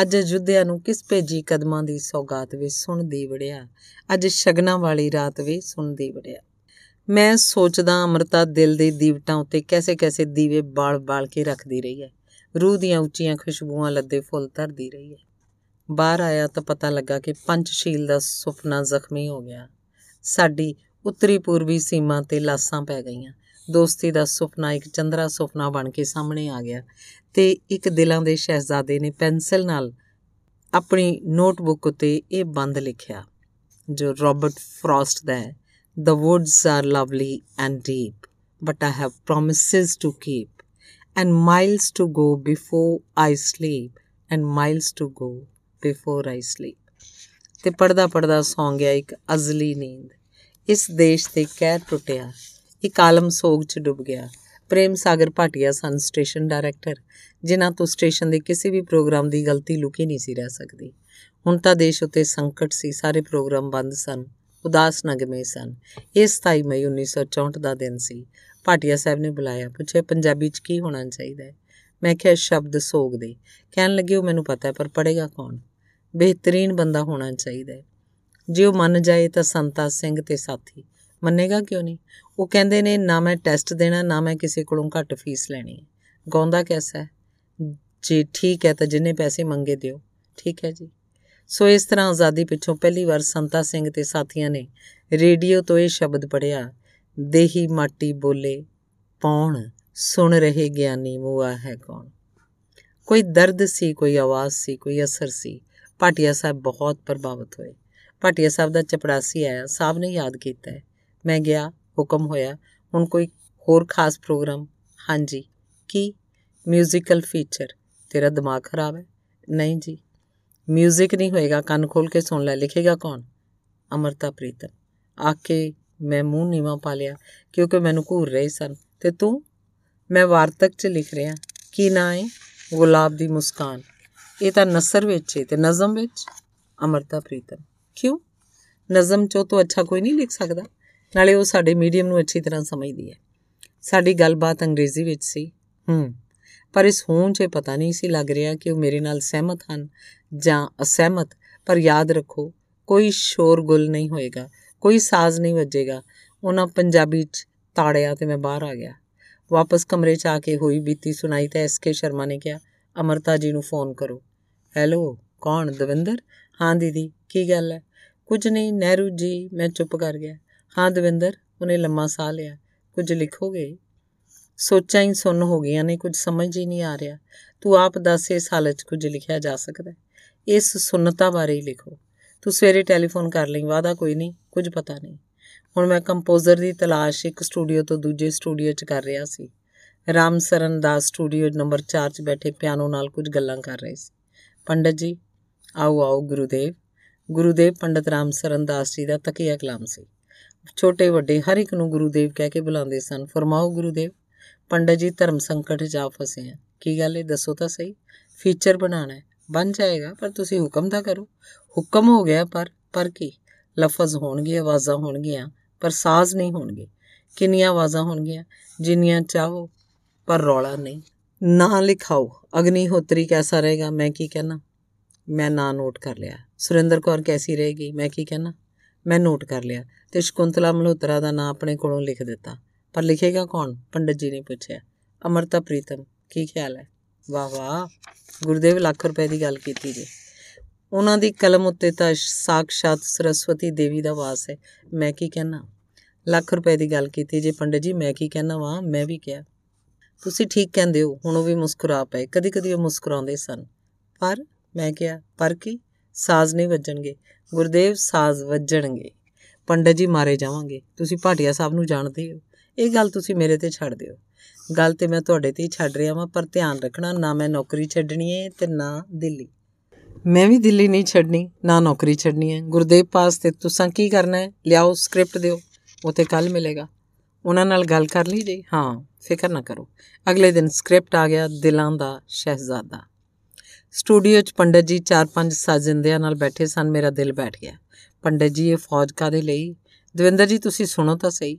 ਅੱਜ ਜੁੱਧਿਆਂ ਨੂੰ ਕਿਸ ਭੇਜੀ ਕਦਮਾਂ ਦੀ ਸੌਗਾਤ ਵੇ ਸੁਣਦੀ ਵੜਿਆ। ਅੱਜ ਸ਼ਗਨਾਂ ਵਾਲੀ ਰਾਤ ਵੇ ਸੁਣਦੀ ਵੜਿਆ। ਮੈਂ ਸੋਚਦਾ ਅਮਰਤਾ ਦਿਲ ਦੇ ਦੀਵਟਾਂ ਉੱਤੇ ਕੈਸੇ ਕੈਸੇ ਦੀਵੇ ਬਾਲ-ਬਾਲ ਕੇ ਰੱਖਦੀ ਰਹੀ ਹੈ ਰੂਹ ਦੀਆਂ ਉੱਚੀਆਂ ਖੁਸ਼ਬੂਆਂ ਲੱਦੇ ਫੁੱਲ ਧਰਦੀ ਰਹੀ ਹੈ ਬਾਹਰ ਆਇਆ ਤਾਂ ਪਤਾ ਲੱਗਾ ਕਿ ਪੰਚਸ਼ੀਲ ਦਾ ਸੁਪਨਾ ਜ਼ਖਮੀ ਹੋ ਗਿਆ। ਸਾਡੀ ਉੱਤਰੀ ਪੂਰਬੀ ਸੀਮਾ ਤੇ ਲਾਸਾਂ ਪੈ ਗਈਆਂ ਦੋਸਤੀ ਦਾ ਸੁਪਨਾ ਇੱਕ ਚੰਦਰਾ ਸੁਪਨਾ ਬਣ ਕੇ ਸਾਹਮਣੇ ਆ ਗਿਆ ਤੇ ਇੱਕ ਦਿਲਾਂ ਦੇ ਸ਼ਹਿਜ਼ਾਦੇ ਨੇ ਪੈਨਸਲ ਨਾਲ ਆਪਣੀ ਨੋਟਬੁੱਕ ਉਤੇ ਇਹ ਬੰਦ ਲਿਖਿਆ ਜੋ ਰਾਬਰਟ ਫਰੋਸਟ ਦਾ ਹੈ The woods are lovely and deep, but I have promises to keep, and miles to go before I sleep, and miles to go before I sleep. ਤੇ ਪੜਦਾ ਪੜਦਾ ਸੌਂ ਗਿਆ ਇੱਕ ਅਜ਼ਲੀ ਨੀਂਦ। ਇਸ ਦੇਸ਼ ਤੇ ਕਹਿਰ ਟੁੱਟਿਆ, ਇੱਕ ਆਲਮ ਸੋਗ 'ਚ ਡੁੱਬ ਗਿਆ। ਪ੍ਰੇਮ ਸਾਗਰ ਭਾਟੀਆ ਸਨ ਸਟੇਸ਼ਨ ਡਾਇਰੈਕਟਰ, ਜਿਨ੍ਹਾਂ ਤੋਂ ਸਟੇਸ਼ਨ ਦੇ ਕਿਸੇ ਵੀ ਪ੍ਰੋਗਰਾਮ ਦੀ ਗਲਤੀ ਲੁਕੀ ਨਹੀਂ ਸੀ ਰਹਿ ਸਕਦੀ। ਹੁਣ ਤਾਂ ਦੇਸ਼ ਉੱਤੇ ਸੰਕਟ ਸੀ, ਸਾਰੇ ਪ੍ਰੋਗਰਾਮ ਬੰਦ ਸਨ, ਉਦਾਸ ਨਗਮੇ ਸਨ। ਇਹ 27 ਮਈ 1964 ਦਾ ਦਿਨ ਸੀ। ਭਾਟੀਆ ਸਾਹਿਬ ਨੇ ਬੁਲਾਇਆ, ਪੁੱਛਿਆ, ਪੰਜਾਬੀ 'ਚ ਕੀ ਹੋਣਾ ਚਾਹੀਦਾ ਹੈ? ਮੈਂ ਕਿਹਾ, ਸ਼ਬਦ ਸੋਗ ਦੇ। ਕਹਿਣ ਲੱਗੇ, ਉਹ ਮੈਨੂੰ ਪਤਾ ਹੈ, ਪਰ ਪੜੇਗਾ ਕੌਣ? ਬਿਹਤਰੀਨ ਬੰਦਾ ਹੋਣਾ ਚਾਹੀਦਾ ਹੈ। ਜੇ ਉਹ ਮੰਨ ਜਾਏ ਤਾਂ ਸੰਤਾ ਸਿੰਘ ਤੇ ਸਾਥੀ। ਮੰਨੇਗਾ ਕਿਉਂ ਨਹੀਂ? ਉਹ ਕਹਿੰਦੇ ਨੇ, ਨਾ ਮੈਂ ਟੈਸਟ ਦੇਣਾ, ਨਾ ਮੈਂ ਕਿਸੇ ਕੋਲੋਂ ਘੱਟ ਫੀਸ ਲੈਣੀ ਹੈ। ਗਾਉਂਦਾ ਕਿਹਦਾ ਹੈ? ਜੇ ਠੀਕ ਹੈ ਤਾਂ ਜਿੰਨੇ ਪੈਸੇ ਮੰਗੇ ਦਿਓ। ਠੀਕ ਹੈ ਜੀ। ਸੋ ਇਸ ਤਰ੍ਹਾਂ ਆਜ਼ਾਦੀ ਪਿੱਛੋਂ ਪਹਿਲੀ ਵਾਰ ਸੰਤਾ ਸਿੰਘ ਤੇ ਸਾਥੀਆਂ ਨੇ ਰੇਡੀਓ ਤੋਂ ਇਹ ਸ਼ਬਦ ਪੜਿਆ ਦੇਹੀ ਮਾਟੀ ਬੋਲੇ, ਪੌਣ ਸੁਣ ਰਹੇ ਗਿਆਨੀ ਮੂਆ ਹੈ ਕੌਣ? ਕੋਈ ਦਰਦ ਸੀ, ਕੋਈ ਆਵਾਜ਼ ਸੀ, ਕੋਈ ਅਸਰ ਸੀ। ਪਾਟਿਆ ਸਾਹਿਬ ਬਹੁਤ ਪ੍ਰਭਾਵਿਤ ਹੋਏ। ਪਾਟਿਆ ਸਾਹਿਬ ਦਾ ਚਪੜਾਸੀ ਆਇਆ, ਸਾਹਿਬ ਨੇ ਯਾਦ ਕੀਤਾ ਹੈ। ਮੈਂ ਗਿਆ, ਹੁਕਮ ਹੋਇਆ, ਹੁਣ ਕੋਈ ਹੋਰ ਖਾਸ ਪ੍ਰੋਗਰਾਮ? ਹਾਂਜੀ। ਕੀ? ਮਿਊਜ਼ੀਕਲ ਫੀਚਰ ਤੇਰਾ ਦਿਮਾਗ ਖਰਾਬ ਹੈ? ਨਹੀਂ ਜੀ। ਮਿਊਜ਼ਿਕ ਨਹੀਂ ਹੋਏਗਾ, ਕੰਨ ਖੋਲ ਕੇ ਸੁਣ ਲੈ। ਲਿਖੇਗਾ ਕੌਣ? ਅਮਰਤਾ ਪ੍ਰੀਤਮ। ਆ ਕੇ ਮੈਂ ਮੂੰਹ ਨੀਵਾ ਪਾ ਲਿਆ, ਕਿਉਂਕਿ ਮੈਨੂੰ ਘੂਰ ਰਹੇ ਸਨ। ਤੇ ਤੂੰ? ਮੈਂ ਵਾਰਤਕ 'ਚ ਲਿਖ ਰਿਹਾ। ਕੀ ਨਾਂ ਹੈ? ਗੁਲਾਬ ਦੀ ਮੁਸਕਾਨ। ਇਹ ਤਾਂ ਨਸਰ ਵਿੱਚ ਹੈ ਤੇ ਨਜ਼ਮ ਵਿੱਚ ਅਮਰਤਾ ਪ੍ਰੀਤਮ। ਕਿਉਂ? ਨਜ਼ਮ ਚੋਂ ਤੋਂ ਅੱਛਾ ਕੋਈ ਨਹੀਂ ਲਿਖ ਸਕਦਾ। ਨਾਲੇ ਉਹ ਸਾਡੇ ਮੀਡੀਅਮ ਨੂੰ ਅੱਛੀ ਤਰ੍ਹਾਂ ਸਮਝਦੀ ਹੈ। ਸਾਡੀ ਗੱਲਬਾਤ ਅੰਗਰੇਜ਼ੀ ਵਿੱਚ ਸੀ। ਹੂੰ। ਪਰ ਇਸ ਹੋਂ 'ਚ ਪਤਾ ਨਹੀਂ ਸੀ ਲੱਗ ਰਿਹਾ ਕਿ ਉਹ ਮੇਰੇ ਨਾਲ ਸਹਿਮਤ ਹਨ ਜਾਂ ਅਸਹਿਮਤ। ਪਰ ਯਾਦ ਰੱਖੋ, ਕੋਈ ਸ਼ੋਰਗੁਲ ਨਹੀਂ ਹੋਏਗਾ, ਕੋਈ ਸਾਜ਼ ਨਹੀਂ ਵੱਜੇਗਾ। ਉਹਨਾਂ ਪੰਜਾਬੀ 'ਚ ਤਾੜਿਆ ਤੇ ਮੈਂ ਬਾਹਰ ਆ ਗਿਆ। ਵਾਪਸ ਕਮਰੇ 'ਚ ਆ ਕੇ ਹੋਈ ਬੀਤੀ ਸੁਣਾਈ ਤਾਂ ਐਸਕੇ ਸ਼ਰਮਾ ਨੇ ਕਿਹਾ, ਅਮਰਤਾ ਜੀ ਨੂੰ ਫੋਨ ਕਰੋ। ਹੈਲੋ, ਕੌਣ? ਦਵਿੰਦਰ? ਹਾਂ ਦੀਦੀ, ਕੀ ਗੱਲ ਹੈ? ਕੁਝ ਨਹੀਂ, ਨਹਿਰੂ ਜੀ, ਮੈਂ ਚੁੱਪ ਕਰ ਗਿਆ। ਹਾਂ ਦਵਿੰਦਰ, ਉਹਨੇ ਲੰਮਾ ਸਾਹ ਲਿਆ। ਕੁਝ ਲਿਖੋਗੇ? ਸੋਚਾਂ ਹੀ ਸੁੰਨ ਹੋ ਗਈਆਂ ਨੇ, ਕੁਝ ਸਮਝ ਹੀ ਨਹੀਂ ਆ ਰਿਹਾ। ਤੂੰ ਆਪ ਦੱਸ ਇਸ ਹਾਲਤ 'ਚ ਕੁਝ ਲਿਖਿਆ ਜਾ ਸਕਦਾ ਇਸ ਸੁੰਨਤਾ ਬਾਰੇ ਹੀ ਲਿਖੋ। ਤੂੰ ਸਵੇਰੇ ਟੈਲੀਫੋਨ ਕਰ ਲਈ ਵਾਦਾ ਕੋਈ ਨਹੀਂ, ਕੁਝ ਪਤਾ ਨਹੀਂ। ਹੁਣ ਮੈਂ ਕੰਪੋਜ਼ਰ ਦੀ ਤਲਾਸ਼ ਇੱਕ ਸਟੂਡੀਓ ਤੋਂ ਦੂਜੇ ਸਟੂਡੀਓ 'ਚ ਕਰ ਰਿਹਾ ਸੀ। ਰਾਮ ਸਰਨ ਦਾ ਸਟੂਡੀਓ ਨੰਬਰ 4 'ਚ ਬੈਠੇ ਪਿਆਨੋ ਨਾਲ ਕੁਝ ਗੱਲਾਂ ਕਰ ਰਹੇ ਸੀ। ਪੰਡਤ ਜੀ, ਆਓ ਆਓ ਗੁਰੂਦੇਵ। ਗੁਰੂਦੇਵ ਪੰਡਤ ਰਾਮ ਸਰਨ ਦਾਸ ਜੀ ਦਾ ਤਕੀਆ ਕਲਾਮ ਸੀ। ਛੋਟੇ ਵੱਡੇ ਹਰ ਇੱਕ ਨੂੰ ਗੁਰੂਦੇਵ ਕਹਿ ਕੇ ਬੁਲਾਉਂਦੇ ਸਨ। ਫਰਮਾਓ ਗੁਰੂਦੇਵ, ਪੰਡਤ ਜੀ, ਧਰਮ ਸੰਕਟ 'ਚ ਆ ਫਸੇ ਆ। ਕੀ ਗੱਲ ਹੈ ਦੱਸੋ ਤਾਂ ਸਹੀ। ਫੀਚਰ ਬਣਾਉਣਾ ਹੈ। ਬਣ ਜਾਏਗਾ, ਪਰ ਤੁਸੀਂ ਹੁਕਮ ਤਾਂ ਕਰੋ। ਹੁਕਮ ਹੋ ਗਿਆ, ਪਰ ਪਰ ਕੀ? ਲਫ਼ਜ਼ ਹੋਣਗੇ, ਆਵਾਜ਼ਾਂ ਹੋਣਗੀਆਂ, ਪਰ ਸਾਜ਼ ਨਹੀਂ ਹੋਣਗੇ। ਕਿੰਨੀਆਂ ਆਵਾਜ਼ਾਂ ਹੋਣਗੀਆਂ? ਜਿੰਨੀਆਂ ਚਾਹੋ, ਪਰ ਰੌਲਾ ਨਹੀਂ। ਨਾ ਲਿਖਾਓ। ਅਗਨੀ ਹੋਤਰੀ ਕੈਸਾ ਰਹੇਗਾ? ਮੈਂ ਕੀ ਕਹਿਣਾ? ਮੈਂ ਨਾਂ ਨੋਟ ਕਰ ਲਿਆ। ਸੁਰਿੰਦਰ ਕੌਰ ਕੈਸੀ ਰਹੇਗੀ? ਮੈਂ ਕੀ ਕਹਿਣਾ? ਮੈਂ ਨੋਟ ਕਰ ਲਿਆ। ਤੇ ਸ਼ਕੁੰਤਲਾ ਮਲਹੋਤਰਾ ਦਾ ਨਾਂ ਆਪਣੇ ਕੋਲੋਂ ਲਿਖ ਦਿੱਤਾ। ਪਰ ਲਿਖੇਗਾ ਕੌਣ? ਪੰਡਤ ਜੀ ਨੇ ਪੁੱਛਿਆ। ਅਮਰਤਾ ਪ੍ਰੀਤਮ। ਕੀ ਖਿਆਲ ਹੈ? ਵਾਹ ਵਾਹ। ਗੁਰਦੇਵ ਲੱਖ ਰੁਪਏ ਦੀ ਗੱਲ ਕੀਤੀ ਜੀ। ਉਹਨਾਂ ਦੀ ਕਲਮ ਉੱਤੇ ਤਾਂ ਸਾਖਸ਼ਾਤ ਸਰਸਵਤੀ ਦੇਵੀ ਦਾ ਵਾਸ ਹੈ। ਮੈਂ ਕੀ ਕਹਿਣਾ? ਲੱਖ ਰੁਪਏ ਦੀ ਗੱਲ ਕੀਤੀ ਜੀ ਪੰਡਤ ਜੀ। ਮੈਂ ਕੀ ਕਹਿਣਾ ਵਾਂ? ਮੈਂ ਵੀ ਕਿਹਾ। ਤੁਸੀਂ ਠੀਕ ਕਹਿੰਦੇ ਹੋ, ਹੁਣ ਉਹ ਵੀ ਮੁਸਕਰਾ ਪਏ। ਕਦੀ ਕਦੀ ਉਹ ਮੁਸਕਰਾਉਂਦੇ ਸਨ। ਪਰ ਮੈਂ ਕਿਹਾ, ਪਰ ਕੀ? ਸਾਜ਼ ਨਹੀਂ ਵੱਜਣਗੇ। ਗੁਰਦੇਵ ਸਾਜ਼ ਵੱਜਣਗੇ। ਪੰਡਤ ਜੀ ਮਾਰੇ ਜਾਵਾਂਗੇ। ਤੁਸੀਂ ਭਾਟੀਆ ਸਾਹਿਬ ਨੂੰ ਜਾਣਦੇ ਹੋ। ਇਹ ਗੱਲ ਤੁਸੀਂ ਮੇਰੇ ਤੇ ਛੱਡ ਦਿਓ। ਗੱਲ ਤੇ ਮੈਂ ਤੁਹਾਡੇ ਤੇ ਹੀ ਛੱਡ ਰਿਹਾ ਵਾਂ, ਪਰ ਧਿਆਨ ਰੱਖਣਾ, ਨਾ ਮੈਂ ਨੌਕਰੀ ਛੱਡਣੀ ਹੈ ਤੇ ਨਾ ਦਿੱਲੀ। ਮੈਂ ਵੀ ਦਿੱਲੀ ਨਹੀਂ ਛੱਡਣੀ, ਨਾ ਨੌਕਰੀ ਛੱਡਣੀ ਹੈ ਗੁਰਦੇਵ ਪਾਸ ਤੇ ਤੁਸੀਂ ਕੀ ਕਰਨਾ ਹੈ ਲਿਆਓ ਸਕ੍ਰਿਪਟ ਦਿਓ। ਉਹ ਤੇ ਕੱਲ ਮਿਲੇਗਾ। ਉਹਨਾਂ ਨਾਲ ਗੱਲ ਕਰ ਲਈ ਜੀ? ਹਾਂ। ਫਿਕਰ ਨਾ ਕਰੋ। ਅਗਲੇ ਦਿਨ ਸਕ੍ਰਿਪਟ ਆ ਗਿਆ ਦਿਲਾਂ ਦਾ ਸ਼ਹਿਜ਼ਾਦਾ। ਸਟੂਡੀਓ 'ਚ ਪੰਡਤ ਜੀ ਚਾਰ ਪੰਜ ਸਾਜਿੰਦਿਆਂ ਨਾਲ ਬੈਠੇ ਸਨ, ਮੇਰਾ ਦਿਲ ਬੈਠ ਗਿਆ। ਪੰਡਤ ਜੀ, ਇਹ ਫੌਜ ਕਾਦੇ ਲਈ? ਦਵਿੰਦਰ ਜੀ, ਤੁਸੀਂ ਸੁਣੋ ਤਾਂ ਸਹੀ।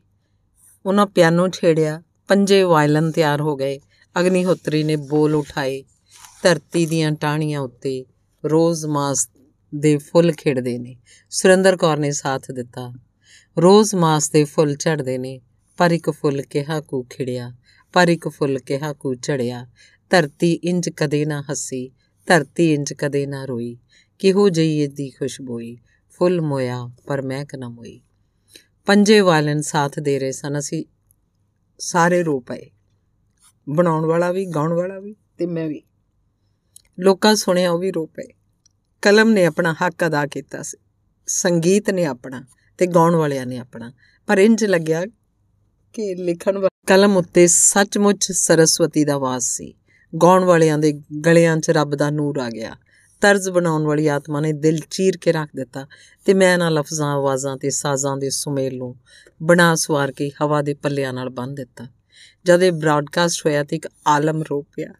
ਉਹਨਾਂ ਪਿਆਨੋ ਛੇੜਿਆ, ਪੰਜੇ ਵਾਇਲਨ ਤਿਆਰ ਹੋ ਗਏ। ਅਗਨੀਹੋਤਰੀ ਨੇ ਬੋਲ ਉਠਾਏ, ਧਰਤੀ ਦੀਆਂ ਟਾਹਣੀਆਂ ਉੱਤੇ ਰੋਜ਼ ਮਾਸ ਦੇ ਫੁੱਲ ਖਿੜਦੇ ਨੇ। ਸੁਰਿੰਦਰ ਕੌਰ ਨੇ ਸਾਥ ਦਿੱਤਾ। ਰੋਜ਼ ਮਾਸ ਦੇ ਫੁੱਲ ਝੜਦੇ ਨੇ। ਪਰ ਇੱਕ ਫੁੱਲ ਕਿਹਾ ਕੂ ਖਿੜਿਆ, ਪਰ ਇੱਕ ਫੁੱਲ ਕਿਹਾ ਕੂ ਝੜਿਆ ਧਰਤੀ ਇੰਜ ਕਦੇ ਨਾ ਹੱਸੀ, ਧਰਤੀ ਇੰਜ ਕਦੇ ਨਾ ਰੋਈ। ਕਿਹੋ ਜਈ ਇਹਦੀ ਖੁਸ਼ਬੋਈ? ਫੁੱਲ ਮੋਇਆ, ਪਰ ਮਹਿਕ ਨਾ ਮੋਈ। ਪੰਜੇ ਵਾਲਨ ਸਾਥ ਦੇ ਰਹੇ ਸਨ, ਅਸੀਂ ਸਾਰੇ ਰੋ ਪਏ। ਬਣਾਉਣ ਵਾਲਾ ਵੀ, ਗਾਉਣ ਵਾਲਾ ਵੀ ਤੇ ਮੈਂ ਵੀ। ਲੋਕਾਂ ਸੁਣਿਆ ਉਹ ਵੀ ਰੋ ਪਏ। ਕਲਮ ਨੇ ਆਪਣਾ ਹੱਕ ਅਦਾ ਕੀਤਾ ਸੀ। ਸੰਗੀਤ ਨੇ ਆਪਣਾ ਤੇ ਗਾਉਣ ਵਾਲਿਆਂ ਨੇ ਆਪਣਾ। ਪਰ ਇੰਜ ਲੱਗਿਆ ਕਿ ਲਿਖਣ ਵਾਲੀ ਕਲਮ ਉੱਤੇ ਸੱਚਮੁੱਚ ਸਰਸਵਤੀ ਦਾ ਵਾਸ ਸੀ। ਗਾਉਣ ਵਾਲਿਆਂ ਦੇ ਗਲਿਆਂ 'ਚ ਰੱਬ ਦਾ ਨੂਰ ਆ ਗਿਆ। ਤਰਜ਼ ਬਣਾਉਣ ਵਾਲੀ ਆਤਮਾ ਨੇ ਦਿਲ ਚੀਰ ਕੇ ਰੱਖ ਦਿੱਤਾ ਤੇ ਮੈਂ ਇਹਨਾਂ ਲਫ਼ਜ਼ਾਂ ਆਵਾਜ਼ਾਂ ਤੇ ਸਾਜ਼ਾਂ ਦੇ ਸੁਮੇਲ ਨੂੰ ਬਣਾ ਸਵਾਰ ਕੇ ਹਵਾ ਦੇ ਪੱਲਿਆਂ ਨਾਲ ਬੰਨ ਦਿੱਤਾ। ਜਦ ਇਹ ਬ੍ਰਾਡਕਾਸਟ ਹੋਇਆ ਤੇ ਇੱਕ ਆਲਮ ਰੋ ਪਿਆ।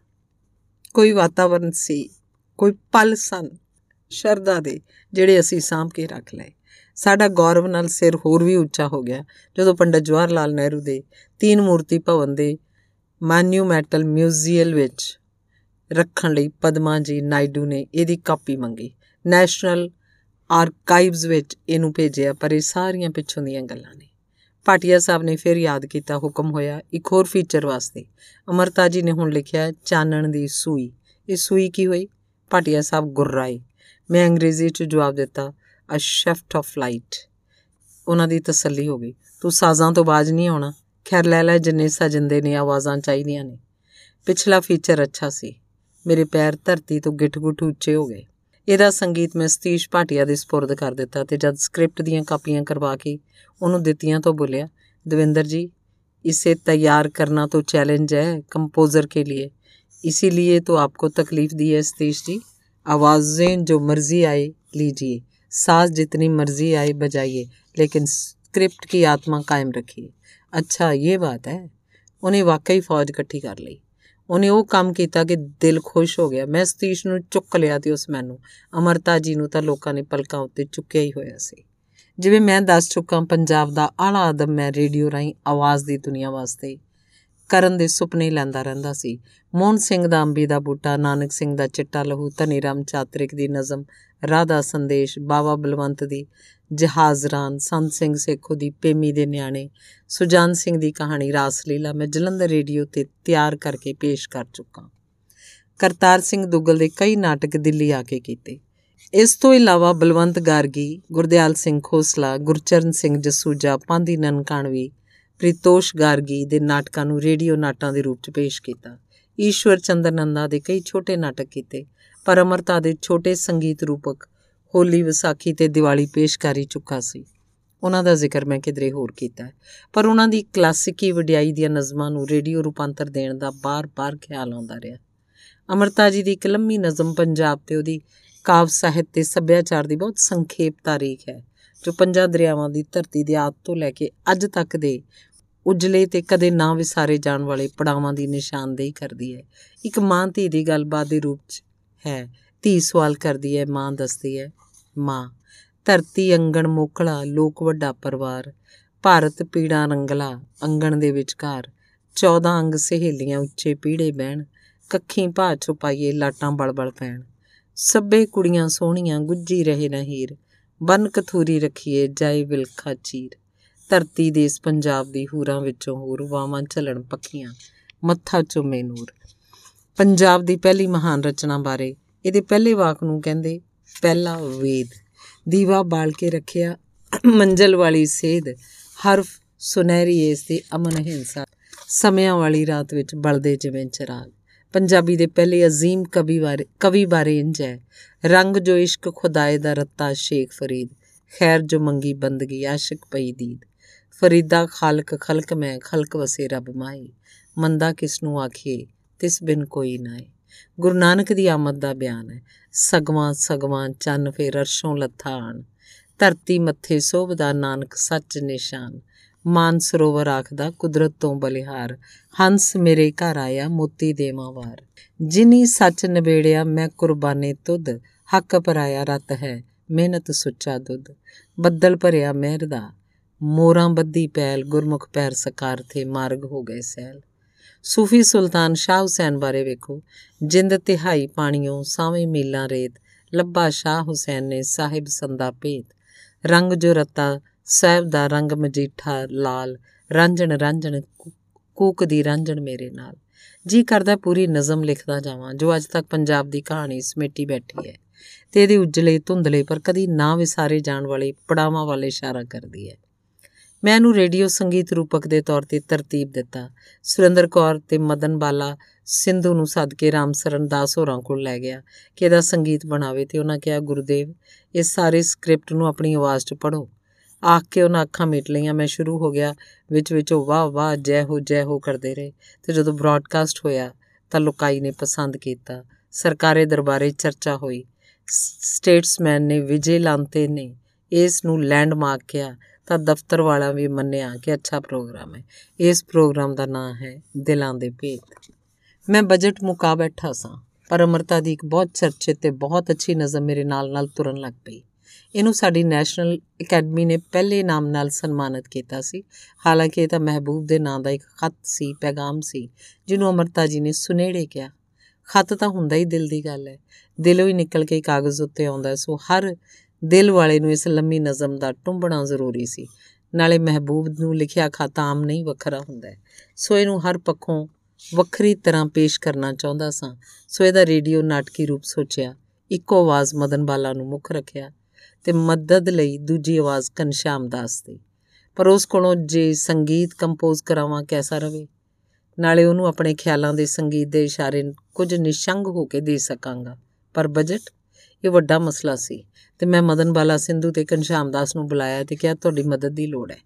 ਕੋਈ ਵਾਤਾਵਰਣ ਸੀ, ਕੋਈ ਪਲ ਸਨ ਸ਼ਰਦਾ ਦੇ, ਜਿਹੜੇ ਅਸੀਂ ਸਾਂਭ ਕੇ ਰੱਖ ਲਏ। ਸਾਡਾ ਗੌਰਵ ਨਾਲ ਸਿਰ ਹੋਰ ਵੀ ਉੱਚਾ ਹੋ ਗਿਆ। ਜਦੋਂ ਪੰਡਤ ਜਵਾਹਰ ਲਾਲ ਨਹਿਰੂ ਦੇ ਤੀਨ ਮੂਰਤੀ ਭਵਨ ਦੇ ਮਾਨੂਮੈਂਟਲ ਮਿਊਜ਼ੀਅਮ ਵਿੱਚ ਰੱਖਣ ਲਈ ਪਦਮਾ ਜੀ ਨਾਇਡੂ ਨੇ ਇਹਦੀ ਕਾਪੀ ਮੰਗੀ। ਨੈਸ਼ਨਲ ਆਰਕਾਈਵਸ ਵਿੱਚ ਇਹਨੂੰ ਭੇਜਿਆ, ਪਰ ਇਹ ਸਾਰੀਆਂ ਪਿੱਛੋਂ ਦੀਆਂ ਗੱਲਾਂ ਨੇ। ਪਾਟਿਆ ਸਾਹਿਬ ਨੇ ਫਿਰ ਯਾਦ ਕੀਤਾ, ਹੁਕਮ ਹੋਇਆ ਇੱਕ ਹੋਰ ਫੀਚਰ ਵਾਸਤੇ। ਅਮਰਤਾ ਜੀ ਨੇ ਹੁਣ ਲਿਖਿਆ, ਚਾਨਣ ਦੀ ਸੂਈ। ਇਹ ਸੂਈ ਕੀ ਹੋਈ? ਪਾਟਿਆ ਸਾਹਿਬ ਗੁਰਰਾਏ। ਮੈਂ ਅੰਗਰੇਜ਼ੀ 'ਚ ਜਵਾਬ ਦਿੱਤਾ ਅ ਸ਼ੈਫਟ ਆਫ ਲਾਈਟ ਉਹਨਾਂ ਦੀ ਤਸੱਲੀ ਹੋ ਗਈ ਤੂੰ ਸਾਜ਼ਾਂ ਤੋਂ ਬਾਜ ਨਹੀਂ ਆਉਣਾ ਖੈਰ ਲੈ ਲੈ ਜਿੰਨੇ ਸਜੰਦੇ ਨੇ ਆਵਾਜ਼ਾਂ ਚਾਹੀਦੀਆਂ ਨੇ ਪਿਛਲਾ ਫੀਚਰ ਅੱਛਾ ਸੀ ਮੇਰੇ ਪੈਰ ਧਰਤੀ ਤੋਂ ਗਿੱਠ-ਗੁੱਠ ਉੱਚੇ ਹੋ ਗਏ ਇਹਦਾ ਸੰਗੀਤ ਮੈਂ ਸਤੀਸ਼ ਭਾਟਿਆ ਦੇ ਸਪੁਰਦ ਕਰ ਦਿੱਤਾ ਤੇ ਜਦ ਸਕ੍ਰਿਪਟ ਦੀਆਂ ਕਾਪੀਆਂ ਕਰਵਾ ਕੇ ਉਹਨੂੰ ਦਿੱਤੀਆਂ ਤਾਂ ਬੋਲਿਆ ਦਵਿੰਦਰ ਜੀ इसे तैयार करना तो चैलेंज है कंपोज़र के लिए इसीलिए तो आपको तकलीफ़ दी है सतीश जी आवाज़ें जो मर्ज़ी आए लीजिए साज जितनी मर्ज़ी आए बजाइए लेकिन स्क्रिप्ट की आत्मा कायम रखिए अच्छा ये बात है ਉਹਨੇ ਵਾਕਈ ਫੌਜ ਇਕੱਠੀ ਕਰ ਲਈ ਉਹਨੇ ਉਹ ਕੰਮ ਕੀਤਾ ਕਿ ਦਿਲ ਖੁਸ਼ ਹੋ ਗਿਆ ਮੈਂ ਸਤੀਸ਼ ਨੂੰ ਚੁੱਕ ਲਿਆ ਤੇ ਉਸ ਮੈਨੂੰ ਅਮਰਤਾ ਜੀ ਨੂੰ ਤਾਂ ਲੋਕਾਂ ਨੇ ਪਲਕਾਂ ਉੱਤੇ ਚੁੱਕਿਆ ਹੀ ਹੋਇਆ ਸੀ ਜਿਵੇਂ ਮੈਂ ਦੱਸ ਚੁੱਕਾ ਪੰਜਾਬ ਦਾ ਆਲਾ ਆਦਮ ਮੈਂ ਰੇਡੀਓ ਰਾਹੀਂ ਆਵਾਜ਼ ਦੀ ਦੁਨੀਆ ਵਾਸਤੇ ਕਰਨ ਦੇ ਸੁਪਨੇ ਲੈਂਦਾ ਰਹਿੰਦਾ ਸੀ। ਮੋਹਨ ਸਿੰਘ ਦਾ ਅੰਬੀ ਦਾ ਬੂਟਾ, ਨਾਨਕ ਸਿੰਘ ਦਾ ਚਿੱਟਾ ਲਹੂ, ਧਨੀ ਰਾਮ ਚਾਤਰਿਕ ਦੀ ਨਜ਼ਮ, ਰਾਧਾ ਸੰਦੇਸ਼ ਬਾਬਾ ਬਲਵੰਤ ਦੀ ਜਹਾਜ਼ਰਾਨ ਸੰਤ ਸਿੰਘ ਸੇਖੋ ਦੀ ਪੇਮੀ ਦੇ ਨਿਆਣੇ, ਸੁਜਾਨ ਸਿੰਘ ਦੀ ਕਹਾਣੀ ਰਾਸ ਲੀਲਾ ਮੈਂ ਜਲੰਧਰ ਰੇਡੀਓ ਤੇ ਤਿਆਰ ਕਰਕੇ ਪੇਸ਼ ਕਰ ਚੁੱਕਾ। ਕਰਤਾਰ ਸਿੰਘ ਦੁੱਗਲ ਦੇ ਕਈ ਨਾਟਕ ਦਿੱਲੀ ਆ ਕੇ ਕੀਤੇ। ਇਸ ਤੋਂ ਇਲਾਵਾ ਬਲਵੰਤ ਗਾਰਗੀ, ਗੁਰਦਿਆਲ ਸਿੰਘ ਖੋਸਲਾ, ਗੁਰਚਰਨ ਸਿੰਘ ਜਸੂਜਾ ਪਾਂਦੀ ਨਨਕਾਣਵੀ ਪ੍ਰਿਤੋਸ਼ ਗਾਰਗੀ ਦੇ ਨਾਟਕਾਂ ਨੂੰ ਰੇਡੀਓ ਨਾਟਾਂ ਦੇ ਰੂਪ 'ਚ ਪੇਸ਼ ਕੀਤਾ। ਈਸ਼ਵਰ ਚੰਦਰ ਨੰਦਾ ਦੇ ਕਈ ਛੋਟੇ ਨਾਟਕ ਕੀਤੇ, ਪਰ ਅਮਰਤਾ ਦੇ ਛੋਟੇ ਸੰਗੀਤ ਰੂਪਕ ਹੋਲੀ ਵਿਸਾਖੀ ਤੇ ਦੀਵਾਲੀ ਪੇਸ਼ ਕਰੀ ਚੁੱਕਾ ਸੀ। ਉਹਨਾਂ ਦਾ ਜ਼ਿਕਰ ਮੈਂ ਕਿਧਰੇ ਹੋਰ ਕੀਤਾ ਹੈ, ਪਰ ਉਹਨਾਂ ਦੀ ਕਲਾਸਿਕੀ ਵਡਿਆਈ ਦੀਆਂ ਨਜ਼ਮਾਂ ਨੂੰ ਰੇਡੀਓ ਰੂਪਾਂਤਰ ਦੇਣ ਦਾ ਬਾਰ-ਬਾਰ ਖਿਆਲ ਆਉਂਦਾ ਰਿਹਾ। ਅਮਰਤਾ ਜੀ ਦੀ ਇੱਕ ਲੰਮੀ ਨਜ਼ਮ ਪੰਜਾਬ ਤੇ ਉਹਦੀ ਕਾਵ ਸਾਹਿਤ ਤੇ ਸੱਭਿਆਚਾਰ ਦੀ ਬਹੁਤ ਸੰਖੇਪ ਤਾਰੀਖ ਹੈ, ਜੋ ਪੰਜਾਂ ਦਰਿਆਵਾਂ ਦੀ ਧਰਤੀ ਦੇ ਆਦ ਤੋਂ ਲੈ ਕੇ ਅੱਜ ਤੱਕ ਦੇ ਉਜਲੇ ਤੇ ਕਦੇ ਨਾ ਵਿਸਾਰੇ ਜਾਣ ਵਾਲੇ ਪੜਾਵਾਂ ਦੀ ਨਿਸ਼ਾਨਦੇਹੀ ਕਰਦੀ ਹੈ। ਇੱਕ ਮਾਂ ਧੀ ਦੀ ਗੱਲਬਾਤ ਦੇ ਰੂਪ 'ਚ ਹੈ। ਧੀ ਸਵਾਲ ਕਰਦੀ ਹੈ, ਮਾਂ ਦੱਸਦੀ ਹੈ, ਮਾਂ, ਧਰਤੀ ਅੰਗਣ ਮੋਕਲਾ, ਲੋਕ ਵੱਡਾ ਪਰਿਵਾਰ, ਭਾਰਤ ਪੀੜਾ ਰੰਗਲਾ, ਅੰਗਣ ਦੇ ਵਿਚਕਾਰ 14 ਅੰਗ ਸਹੇਲੀਆਂ ਉੱਚੇ ਪੀੜੇ ਬਹਿਣ, ਕੱਖੀ ਭਾ ਛੁਪਾਈਏ, ਲਾਟਾਂ ਬਲਬਲ ਪੈਣ। ਸੱਬੇ ਕੁੜੀਆਂ ਸੋਹਣੀਆਂ ਗੁੱਜੀ ਰਹੇ ਨਾ ਹੀਰ ਬਨ ਕਥੂਰੀ ਰੱਖੀਏ, ਜਾਏ ਵਿਲਖਾ ਚੀਰ। ਧਰਤੀ ਦੇਸ ਪੰਜਾਬ ਦੀ ਹੂਰਾਂ ਵਿੱਚੋਂ ਹੋਰ ਵਾਵਾਂ ਝਲਣ ਪੱਖੀਆਂ ਮੱਥਾ ਚੁੰਮੇ ਨੂਰ। ਪੰਜਾਬ ਦੀ ਪਹਿਲੀ ਮਹਾਨ ਰਚਨਾ ਬਾਰੇ ਇਹਦੇ ਪਹਿਲੇ ਵਾਕ ਨੂੰ ਕਹਿੰਦੇ, ਪਹਿਲਾ ਵੇਦ। ਦੀਵਾ ਬਾਲ ਕੇ ਰੱਖਿਆ, ਮੰਜ਼ਲ ਵਾਲੀ ਸੇਧ, ਹਰਫ ਸੁਨਹਿਰੀ ਏਸ ਦੀ ਅਮਨ ਹਿੰਸਾ। ਸਮਿਆਂ ਵਾਲੀ ਰਾਤ ਵਿੱਚ ਬਲਦੇ ਜਿਵੇਂ ਚਰਾਗ। ਪੰਜਾਬੀ ਦੇ ਪਹਿਲੇ ਅਜ਼ੀਮ ਕਵੀ ਬਾਰੇ ਕਵੀ ਬਾਰੇ ਇੰਜ ਹੈ, ਰੰਗ ਜੋ ਇਸ਼ਕ ਖੁਦਾਏ ਦਾ ਰੱਤਾ ਸ਼ੇਖ ਫਰੀਦ, ਖੈਰ ਜੋ ਮੰਗੀ ਬੰਦਗੀ ਆਸ਼ਿਕ ਪਈ ਦੀਦ। ਫਰੀਦਾ ਖਾਲਕ, ਖਲਕ ਮੈਂ, ਖਲਕ ਵਸੇ ਰੱਬ ਮਾਈ ਮੰਦਾ ਕਿਸ ਨੂੰ ਆਖੀਏ, ਤਿਸ ਬਿਨ ਕੋਈ ਨਾਏ ਗੁਰੂ ਨਾਨਕ ਦੀ ਆਮਦ ਦਾ ਬਿਆਨ ਹੈ, ਸਗਵਾਂ ਸਗਵਾਂ ਚੰਨ ਫੇਰ ਅਰਸ਼ੋਂ ਲੱਥਾਣ। ਧਰਤੀ ਮੱਥੇ ਸੋਭਦਾ ਨਾਨਕ ਸੱਚ ਨਿਸ਼ਾਨ। ਮਾਨ ਸਰੋਵਰ ਆਖਦਾ ਕੁਦਰਤ ਤੋਂ ਬਲਿਹਾਰ। ਹੰਸ ਮੇਰੇ ਘਰ ਆਇਆ, ਮੋਤੀ ਦੇਵਾਂ ਵਾਰ। ਜਿਨੀ ਸੱਚ ਨਿਬੇੜਿਆ, ਮੈਂ ਕੁਰਬਾਨੇ ਤੁਧ। ਹੱਕ ਪਰਾਇਆ ਰਤ ਹੈ, ਮਿਹਨਤ ਸੁੱਚਾ ਦੁੱਧ। ਬੱਦਲ ਭਰਿਆ ਮਿਹਰ ਦਾ ਮੋਰਾਂ ਬੱਦੀ ਪੈਲ ਗੁਰਮੁਖ ਪੈਰ ਸਕਾਰ ਥੇ ਮਾਰਗ ਹੋ ਗਏ ਸੈਲ। ਸੂਫੀ ਸੁਲਤਾਨ ਸ਼ਾਹ ਹੁਸੈਨ ਬਾਰੇ ਵੇਖੋ, ਜਿੰਦ ਤਿਹਾਈ ਪਾਣੀਓ ਸਾਵੇਂ ਮੀਲਾਂ ਰੇਤ, ਲੱਭਾ ਸ਼ਾਹ ਹੁਸੈਨ ਨੇ ਸਾਹਿਬ ਸੰਦਾ ਭੇਤ। ਰੰਗ ਜੋ ਰਤਾ, ਸਾਹਿਬ ਦਾ ਰੰਗ ਮਜੀਠਾ ਲਾਲ, ਰਾਂਝਣ ਰਾਂਝਣ ਕੂਕ ਦੀ ਰਾਂਝਣ ਮੇਰੇ ਨਾਲ। ਜੀ ਕਰਦਾ ਪੂਰੀ ਨਜ਼ਮ ਲਿਖਦਾ ਜਾਵਾਂ, ਜੋ ਅੱਜ ਤੱਕ ਪੰਜਾਬ ਦੀ ਕਹਾਣੀ ਸਮੇਟੀ ਬੈਠੀ ਹੈ। ਤੇ ਇਹਦੇ ਉਜਲੇ ਧੁੰਦਲੇ ਪਰ ਕਦੀ ਨਾ ਵਿਸਾਰੇ ਜਾਣ ਵਾਲੇ ਪੜਾਵਾਂ ਵਾਲੇ ਇਸ਼ਾਰਾ ਕਰਦੀ ਹੈ। ਮੈਂ ਇਹਨੂੰ ਰੇਡੀਓ ਸੰਗੀਤ ਰੂਪਕ ਦੇ ਤੌਰ ਤੇ ਤਰਤੀਬ ਦਿੱਤਾ। ਸੁਰਿੰਦਰ ਕੌਰ ਤੇ ਮਦਨ ਬਾਲਾ ਸਿੰਧੂ ਨੂੰ ਸੱਦ ਕੇ ਰਾਮਸਰਨ ਦਾਸ ਹੋਰਾਂ ਕੋਲ ਲੈ ਗਿਆ ਕਿ ਇਹਦਾ ਸੰਗੀਤ ਬਣਾਵੇ ਤੇ ਉਹਨਾਂ ਕਿਹਾ, ਗੁਰਦੇਵ, ਇਸ ਸਾਰੇ ਸਕ੍ਰਿਪਟ ਨੂੰ ਆਪਣੀ ਆਵਾਜ਼ 'ਚ ਪੜੋ ਆਖ ਕੇ ਉਹਨਾਂ ਅੱਖਾਂ ਮੀਟ ਲਈਆਂ। ਮੈਂ ਸ਼ੁਰੂ ਹੋ ਗਿਆ। ਵਿੱਚ ਵਿੱਚ ਉਹ ਵਾਹ ਵਾਹ ਜੈ ਹੋ ਜੈ ਹੋ ਕਰਦੇ ਰਹੇ ਤੇ ਜਦੋਂ ਬ੍ਰਾਡਕਾਸਟ ਹੋਇਆ ਤਾਂ ਲੋਕਾਈ ਨੇ ਪਸੰਦ ਕੀਤਾ। ਸਰਕਾਰੇ ਦਰਬਾਰੇ ਚਰਚਾ ਹੋਈ। ਸਟੇਟਸਮੈਨ ਨੇ ਵਿਜੇ ਲਾਂਤੇ ਨੇ ਇਸ ਨੂੰ ਲੈਂਡਮਾਰਕ ਕਿਹਾ। ਤਾਂ ਦਫ਼ਤਰ ਵਾਲਾ ਵੀ ਮੰਨਿਆ ਕਿ ਅੱਛਾ ਪ੍ਰੋਗਰਾਮ ਹੈ। ਇਸ ਪ੍ਰੋਗਰਾਮ ਦਾ ਨਾਮ ਹੈ ਦਿਲਾਂ ਦੇ ਭੇਤ। ਮੈਂ ਬਜਟ ਮੁਕਾ ਬੈਠਾ ਸਾਂ, ਪਰ ਅਮਰਤਾ ਦੀ ਇੱਕ ਬਹੁਤ ਚਰਚਿਤ ਤੇ ਬਹੁਤ ਅੱਛੀ ਨਜ਼ਮ ਮੇਰੇ ਨਾਲ ਨਾਲ ਤੁਰਨ ਲੱਗ ਪਈ। ਇਹਨੂੰ ਸਾਡੀ ਨੈਸ਼ਨਲ ਅਕੈਡਮੀ ਨੇ ਪਹਿਲੇ ਨਾਮ ਨਾਲ ਸਨਮਾਨਿਤ ਕੀਤਾ ਸੀ। ਹਾਲਾਂਕਿ ਇਹ ਤਾਂ ਮਹਿਬੂਬ ਦੇ ਨਾਂ ਦਾ ਇੱਕ ਖੱਤ ਸੀ, ਪੈਗਾਮ ਸੀ, ਜਿਹਨੂੰ ਅਮਰਤਾ ਜੀ ਨੇ ਸੁਨੇੜੇ ਕਿਹਾ। ਖੱਤ ਤਾਂ ਹੁੰਦਾ ਹੀ ਦਿਲ ਦੀ ਗੱਲ ਹੈ। ਦਿਲੋਂ ਹੀ ਨਿਕਲ ਕੇ ਕਾਗਜ਼ ਉੱਤੇ ਆਉਂਦਾ ਸੋ ਹਰ ਦਿਲ ਵਾਲੇ ਨੂੰ ਇਸ ਲੰਮੀ ਨਜ਼ਮ ਦਾ ਟੁੰਬਣਾ ਜ਼ਰੂਰੀ ਸੀ। ਨਾਲੇ ਮਹਿਬੂਬ ਨੂੰ ਲਿਖਿਆ ਖਤ ਆਮ ਨਹੀਂ ਵੱਖਰਾ ਹੁੰਦਾ ਸੋ ਇਹਨੂੰ ਹਰ ਪੱਖੋਂ ਵੱਖਰੀ ਤਰ੍ਹਾਂ ਪੇਸ਼ ਕਰਨਾ ਚਾਹੁੰਦਾ ਸਾਂ। ਸੋ ਇਹਦਾ ਰੇਡੀਓ ਨਾਟਕੀ ਰੂਪ ਸੋਚਿਆ, ਇੱਕੋ ਆਵਾਜ਼ ਮਦਨ ਬਾਲਾ ਨੂੰ ਮੁੱਖ ਰੱਖਿਆ ਤੇ ਮਦਦ ਲਈ ਦੂਜੀ ਆਵਾਜ਼ ਕਨਸ਼ਾਮ ਦਾਸ ਦੀ। ਪਰ ਉਸ ਕੋਲੋਂ ਜੇ ਸੰਗੀਤ ਕੰਪੋਜ਼ ਕਰਾਵਾਂ ਕੈਸਾ ਰਵੇ? ਨਾਲੇ ਉਹਨੂੰ ਆਪਣੇ ਖਿਆਲਾਂ ਦੇ ਸੰਗੀਤ ਦੇ ਇਸ਼ਾਰੇ ਕੁਝ ਨਿਸ਼ੰਗ ਹੋ ਕੇ ਦੇ ਸਕਾਂਗਾ। ਪਰ ਬਜਟ? ਇਹ ਵੱਡਾ ਮਸਲਾ ਸੀ। ਤੇ ਮੈਂ ਮਦਨ ਬਾਲਾ ਸਿੰਧੂ ਤੇ ਕਨਸ਼ਾਮ ਦਾਸ ਨੂੰ ਬੁਲਾਇਆ ਤੇ ਕਿਹਾ, ਤੁਹਾਡੀ ਮਦਦ ਦੀ ਲੋੜ ਹੈ।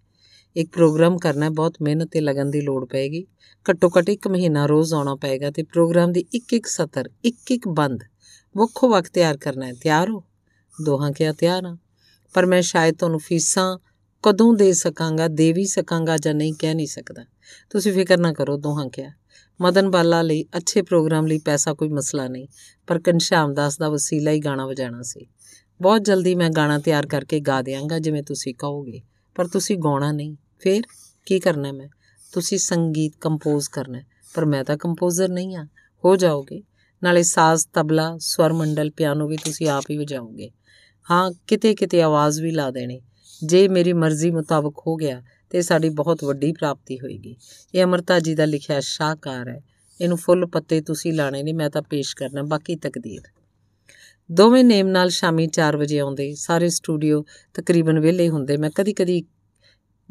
ਇੱਕ ਪ੍ਰੋਗਰਾਮ ਕਰਨਾ ਬਹੁਤ ਮਿਹਨਤ ਤੇ ਲਗਨ ਦੀ ਲੋੜ ਪਏਗੀ। ਘੱਟੋ ਘੱਟ ਇੱਕ ਮਹੀਨਾ ਰੋਜ਼ ਆਉਣਾ ਪਏਗਾ ਤੇ ਪ੍ਰੋਗਰਾਮ ਦੀ ਇੱਕ ਇੱਕ ਸਤਰ ਇੱਕ ਇੱਕ ਬੰਦ ਵੱਖੋ ਵਕਤ ਤਿਆਰ ਕਰਨਾ ਹੈ। ਤਿਆਰ ਹੋ। ਦੋਹਾਂ ਕਿਹਾ, ਤਿਆਰ ਹਾਂ। ਪਰ ਮੈਂ ਸ਼ਾਇਦ ਤੁਹਾਨੂੰ ਫੀਸਾਂ ਕਦੋਂ ਦੇ ਸਕਾਂਗਾ, ਦੇ ਵੀ ਸਕਾਂਗਾ ਜਾਂ ਨਹੀਂ ਕਹਿ ਨਹੀਂ ਸਕਦਾ। ਤੁਸੀਂ ਫਿਕਰ ਨਾ ਕਰੋ, ਦੋਹਾਂ ਕਿਹਾ। ਮਦਨ ਬਾਲਾ ਲਈ ਅੱਛੇ ਪ੍ਰੋਗਰਾਮ ਲਈ ਪੈਸਾ ਕੋਈ ਮਸਲਾ ਨਹੀਂ, ਪਰ ਕਨਸ਼ਾਮ ਦਾਸ ਦਾ ਵਸੀਲਾ ਹੀ ਗਾਣਾ ਵਜਾਣਾ ਸੀ। ਬਹੁਤ ਜਲਦੀ ਮੈਂ ਗਾਣਾ ਤਿਆਰ ਕਰਕੇ ਗਾ ਦਿਆਂਗਾ, ਜਿਵੇਂ ਤੁਸੀਂ ਕਹੋਗੇ। ਪਰ ਤੁਸੀਂ ਗਾਉਣਾ ਨਹੀਂ। ਫਿਰ ਕੀ ਕਰਨਾ ਮੈਂ? ਤੁਸੀਂ ਸੰਗੀਤ ਕੰਪੋਜ਼ ਕਰਨਾ ਪਰ ਮੈਂ ਤਾਂ ਕੰਪੋਜ਼ਰ ਨਹੀਂ ਆ ਹੋ ਜਾਓਗੇ। ਨਾਲੇ ਸਾਜ਼, ਤਬਲਾ, ਸਵਰ ਮੰਡਲ, ਪਿਆਨੋ ਵੀ ਤੁਸੀਂ ਆਪ ਹੀ ਵਜਾਓਗੇ। ਹਾਂ, ਕਿਤੇ ਕਿਤੇ ਆਵਾਜ਼ ਵੀ ਲਾ ਦੇਣੀ। ਜੇ ਮੇਰੀ ਮਰਜ਼ੀ ਮੁਤਾਬਕ ਹੋ ਗਿਆ, ਤੇ ਸਾਡੀ ਬਹੁਤ ਵੱਡੀ ਪ੍ਰਾਪਤੀ ਹੋਏਗੀ। ਇਹ ਅਮਰਤਾ ਜੀ ਦਾ ਲਿਖਿਆ ਸ਼ਾਹਕਾਰ ਹੈ। ਇਹਨੂੰ ਫੁੱਲ ਪੱਤੇ ਤੁਸੀਂ ਲਾਣੇ ਨੇ ਮੈਂ ਤਾਂ ਪੇਸ਼ ਕਰਨਾ ਬਾਕੀ ਤਕਦੀਰ। ਦੋਵੇਂ ਨੇਮ ਨਾਲ ਸ਼ਾਮੀ 4 ਵਜੇ ਆਉਂਦੇ, ਸਾਰੇ ਸਟੂਡੀਓ ਤਕਰੀਬਨ ਵਿਹਲੇ ਹੁੰਦੇ। ਮੈਂ ਕਦੀ-ਕਦੀ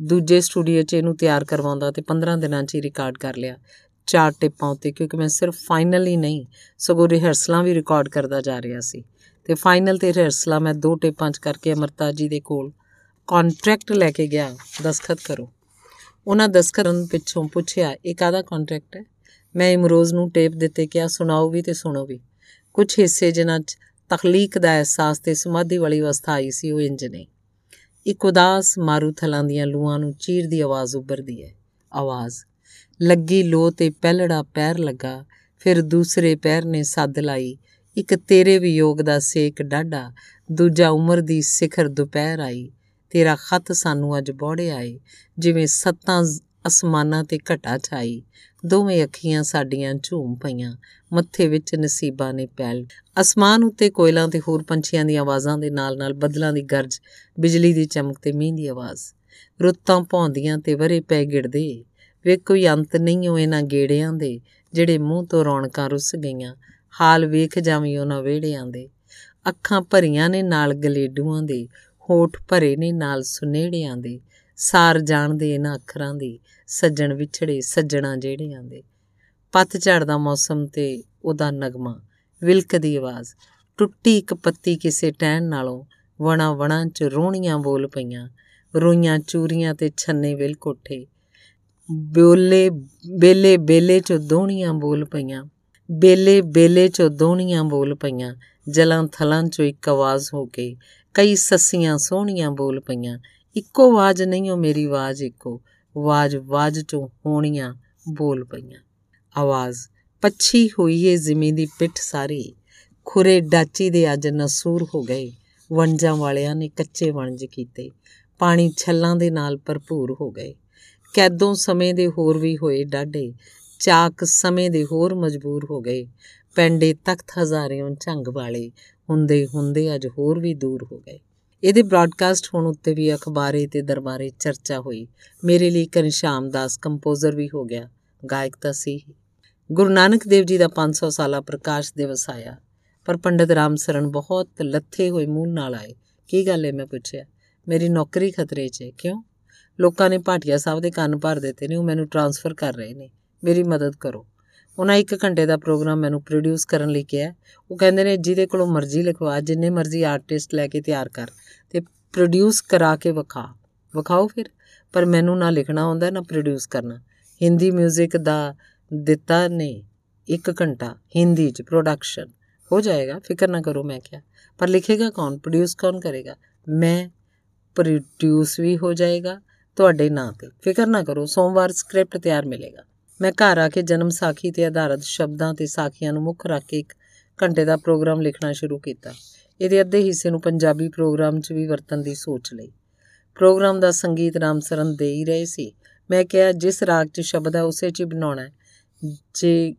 ਦੂਜੇ ਸਟੂਡੀਓ 'ਚ ਇਹਨੂੰ ਤਿਆਰ ਕਰਵਾਉਂਦਾ ਤੇ 15 ਦਿਨਾਂ 'ਚ ਹੀ ਰਿਕਾਰਡ ਕਰ ਲਿਆ ਚਾਰ ਟਿਪਾਂ ਉੱਤੇ, ਕਿਉਂਕਿ ਮੈਂ ਸਿਰਫ ਫਾਈਨਲ ਹੀ ਨਹੀਂ, ਸਗੋਂ ਰਿਹਰਸਲਾਂ ਵੀ ਰਿਕਾਰਡ ਕਰਦਾ ਜਾ ਰਿਹਾ ਸੀ। ਤੇ ਫਾਈਨਲ ਤੇ ਰਿਹਰਸਲਾਂ ਮੈਂ ਦੋ ਟਿਪਾਂ 'ਚ ਕਰਕੇ ਅਮਰਤਾ ਜੀ ਦੇ ਕੋਲ ਕੰਟਰੈਕਟ ਲੈ ਕੇ ਗਿਆ, ਦਸਖਤ ਕਰੋ। ਉਹਨਾਂ ਦਸਖਤ ਕਰਨ ਪਿੱਛੋਂ ਪੁੱਛਿਆ, ਇਹ ਕਾਦਾ ਕੰਟਰੈਕਟ ਹੈ? ਮੈਂ ਇਮਰੋਜ਼ ਨੂੰ ਟੇਪ ਦਿੱਤੇ, ਕਿਹਾ, ਸੁਣਾਓ ਵੀ ਤੇ ਸੁਣੋ ਵੀ। ਕੁਝ ਹਿੱਸੇ ਜਿਨ੍ਹਾਂ 'ਚ ਤਖਲੀਕ ਦਾ ਅਹਿਸਾਸ ਤੇ ਸਮਾਧੀ ਵਾਲੀ ਅਵਸਥਾ ਆਈ ਸੀ ਉਹ ਇੰਜ ਨੇ ਇੱਕ ਉਦਾਸ ਮਾਰੂ ਥਲਾਂ ਦੀਆਂ ਲੂਆਂ ਨੂੰ ਚੀਰ ਦੀ ਆਵਾਜ਼ ਉੱਭਰਦੀ ਹੈ। ਆਵਾਜ਼, ਲੱਗੀ ਲੋ ਤੇ ਪਹਿਲੜਾ ਪੈਰ ਲੱਗਾ, ਫਿਰ ਦੂਸਰੇ ਪੈਰ ਨੇ ਸੱਦ ਲਾਈ, ਇੱਕ ਤੇਰੇ ਵਿਯੋਗ ਦਾ ਸੇਕ ਡਾਢਾ, ਦੂਜਾ ਉਮਰ ਦੀ ਸਿਖਰ ਦੁਪਹਿਰ ਆਈ, ਤੇਰਾ ਖਤ ਸਾਨੂੰ ਅੱਜ ਬੋੜੇ ਆਏ, ਜਿਵੇਂ ਸੱਤਾਂ ਅਸਮਾਨਾਂ ਤੇ ਘਟਾ ਛਾਈ। ਦੋਵੇਂ ਅੱਖੀਆਂ ਸਾਡੀਆਂ ਝੂਮ ਪਈਆਂ। ਮੱਥੇ ਵਿੱਚ ਨਸੀਬਾਂ ਨੇ ਪੈਲ। ਅਸਮਾਨ ਉੱਤੇ ਕੋਇਲਾਂ ਤੇ ਹੋਰ ਪੰਛੀਆਂ ਦੀਆਂ ਆਵਾਜ਼ਾਂ ਦੇ ਨਾਲ-ਨਾਲ ਬੱਦਲਾਂ ਦੀ ਗਰਜ, ਬਿਜਲੀ ਦੀ ਚਮਕ ਤੇ ਮੀਂਹ ਦੀ ਆਵਾਜ਼। ਰੁੱਤਾਂ ਭੌਂਦੀਆਂ ਤੇ ਵਰੇ ਪੈ ਗਿੜਦੇ। ਵੇ ਕੋਈ ਅੰਤ ਨਹੀਂ ਹੋ ਇਹਨਾਂ ਗੇੜਿਆਂ ਦੇ, ਜਿਹੜੇ ਮੂੰਹ ਤੋਂ ਰੌਣਕਾਂ ਰੁੱਸ ਗਈਆਂ। ਹਾਲ ਵੇਖ ਜਾਵੀਂ ਉਹਨਾਂ ਵਿਹੜਿਆਂ ਦੇ। ਅੱਖਾਂ ਭਰੀਆਂ ਨੇ ਨਾਲ ਗਲੇਡੂਆਂ ਦੇ। ਹੋਠ ਭਰੇ ਨੇ ਨਾਲ ਸੁਨੇੜਿਆਂ ਦੇ। ਸਾਰ ਜਾਣਦੇ ਇਹਨਾਂ ਅੱਖਰਾਂ ਦੀ, ਸੱਜਣ ਵਿਛੜੇ ਸੱਜਣਾ ਜਿਹੜਿਆਂ ਦੇ। ਪੱਤ ਝੜਦਾ ਮੌਸਮ ਤੇ ਉਹਦਾ ਨਗਮਾ, ਵਿਲਕ ਦੀ ਆਵਾਜ਼। ਟੁੱਟੀ ਇੱਕ ਪੱਤੀ ਕਿਸੇ ਟਹਿਣ ਨਾਲੋਂ ਵਣਾ ਵਣਾ ਚ ਰੋਣੀਆਂ ਬੋਲ ਪਈਆਂ। ਰੋਈਆਂ ਚੂਰੀਆਂ ਤੇ ਛੰਨੇ ਵਿਲ ਕੋਠੇ ਬੋਲੇ, ਬੇਲੇ ਬੇਲੇ ਚ ਦੋਣੀਆਂ ਬੋਲ ਪਈਆਂ। ਬੇਲੇ ਬੇਲੇ ਚ ਦੋਣੀਆਂ ਬੋਲ ਪਈਆਂ। ਜਲਾਂ ਥਲਾਂ ਚ ਇੱਕ ਆਵਾਜ਼ ਹੋ ਕੇ ਕਈ ਸੱਸੀਆਂ ਸੋਹਣੀਆਂ ਬੋਲ ਪਈਆਂ। ਇੱਕੋ ਆਵਾਜ਼ ਨਹੀਂ, ਉਹ ਮੇਰੀ ਆਵਾਜ਼ ਇੱਕੋ। ਆਵਾਜ਼ ਆਵਾਜ਼ ਚੋਂ ਹੋਣੀਆਂ ਬੋਲ ਪਈਆਂ। ਆਵਾਜ਼, ਪੱਛੀ ਹੋਈ ਏ ਜ਼ਮੀਨ ਦੀ ਪਿੱਠ ਸਾਰੀ। ਖੁਰੇ ਡਾਚੀ ਦੇ ਅੱਜ ਨਸੂਰ ਹੋ ਗਏ। ਵਣਜਾਂ ਵਾਲਿਆਂ ਨੇ ਕੱਚੇ ਵਣਜ ਕੀਤੇ। ਪਾਣੀ ਛੱਲਾਂ ਦੇ ਨਾਲ ਭਰਪੂਰ ਹੋ ਗਏ। ਕੈਦੋਂ ਸਮੇਂ ਦੇ ਹੋਰ ਵੀ ਹੋਏ ਡਾਢੇ। ਚਾਕ ਸਮੇਂ ਦੇ ਹੋਰ ਮਜਬੂਰ ਹੋ ਗਏ। ਪੈਂਡੇ ਤਖਤ ਹਜ਼ਾਰਿਓਂ ਝੰਗ ਵਾਲੇ। ਹੁੰਦੇ ਹੁੰਦੇ ਅੱਜ ਹੋਰ ਵੀ ਦੂਰ ਹੋ ਗਏ। ਇਹਦੇ ਬ੍ਰਾਡਕਾਸਟ ਹੋਣ ਉੱਤੇ ਵੀ ਅਖਬਾਰੇ ਤੇ ਦਰਬਾਰੇ ਚਰਚਾ ਹੋਈ। ਮੇਰੇ ਲਈ ਘਨਸ਼ਾਮ ਦਾਸ ਕੰਪੋਜ਼ਰ ਵੀ ਹੋ ਗਿਆ। ਗਾਇਕ ਤਾਂ ਸੀ ਗੁਰੂ ਨਾਨਕ ਦੇਵ ਜੀ ਦਾ 500 ਸਾਲਾ ਪ੍ਰਕਾਸ਼ ਦਿਵਸ ਆਇਆ। ਪਰ ਪੰਡਤ ਰਾਮ ਸਰਨ ਬਹੁਤ ਲੱਥੇ ਹੋਏ ਮੂੰਹ ਨਾਲ ਆਏ। ਕੀ ਗੱਲ ਹੈ ਮੈਂ ਪੁੱਛਿਆ। ਮੇਰੀ ਨੌਕਰੀ ਖਤਰੇ 'ਚ ਹੈ ਕਿਉਂ? ਲੋਕਾਂ ਨੇ ਭਾਟੀਆ ਸਾਹਿਬ ਦੇ ਕੰਨ ਭਰ ਦਿੱਤੇ ਨੇ, ਉਹ ਮੈਨੂੰ ਟਰਾਂਸਫਰ ਕਰ ਰਹੇ ਨੇ। ਮੇਰੀ ਮਦਦ ਕਰੋ। ਉਹਨਾਂ ਇੱਕ ਘੰਟੇ ਦਾ ਪ੍ਰੋਗਰਾਮ ਮੈਨੂੰ ਪ੍ਰੋਡਿਊਸ ਕਰਨ ਲਈ ਕਿਹਾ ਉਹ ਕਹਿੰਦੇ ਨੇ, ਜਿਹਦੇ ਕੋਲੋਂ ਮਰਜ਼ੀ ਲਿਖਵਾ, ਜਿੰਨੇ ਮਰਜ਼ੀ ਆਰਟਿਸਟ ਲੈ ਕੇ ਤਿਆਰ ਕਰ ਤੇ ਪ੍ਰੋਡਿਊਸ ਕਰਾ ਕੇ ਵਿਖਾ। ਵਿਖਾਓ ਫਿਰ, ਪਰ ਮੈਨੂੰ ਨਾ ਲਿਖਣਾ ਆਉਂਦਾ, ਨਾ ਪ੍ਰੋਡਿਊਸ ਕਰਨਾ। ਹਿੰਦੀ 뮤직 ਦਾ ਦਿੱਤਾ ਨੇ 1 ਘੰਟਾ, ਹਿੰਦੀ ਚ ਪ੍ਰੋਡਕਸ਼ਨ ਹੋ ਜਾਏਗਾ, ਫਿਕਰ ਨਾ ਕਰੋ, ਮੈਂ ਕਿਹਾ। ਪਰ ਲਿਖੇਗਾ ਕੌਣ? ਪ੍ਰੋਡਿਊਸ ਕੌਣ ਕਰੇਗਾ? ਮੈਂ ਪ੍ਰੋਡਿਊਸ ਵੀ ਹੋ ਜਾਏਗਾ, ਤੁਹਾਡੇ ਨਾਂ ਤੇ। ਫਿਕਰ ਨਾ ਕਰੋ, ਸੋਮਵਾਰ ਸਕ੍ਰਿਪਟ ਤਿਆਰ ਮਿਲੇਗਾ। ਮੈਂ ਘਰ ਆ ਕੇ ਜਨਮ ਸਾਖੀ ਤੇ ਆਧਾਰਿਤ ਸ਼ਬਦਾਂ ਤੇ ਸਾਖੀਆਂ ਨੂੰ ਮੁੱਖ ਰੱਖ ਕੇ ਇੱਕ ਘੰਟੇ ਦਾ ਪ੍ਰੋਗਰਾਮ ਲਿਖਣਾ ਸ਼ੁਰੂ ਕੀਤਾ। ਇਹਦੇ ਅੱਧੇ ਹਿੱਸੇ ਨੂੰ ਪੰਜਾਬੀ ਪ੍ਰੋਗਰਾਮ 'ਚ ਵੀ ਵਰਤਣ ਦੀ ਸੋਚ ਲਈ। ਪ੍ਰੋਗਰਾਮ ਦਾ ਸੰਗੀਤ ਰਾਮ ਸਰਨ ਦੇ ਹੀ ਰਹੇ ਸੀ। ਮੈਂ ਕਿਹਾ, ਜਿਸ ਰਾਗ 'ਚ ਸ਼ਬਦ ਹੈ ਉਸੇ 'ਚ ਬਣਾਉਣਾ ਜੇ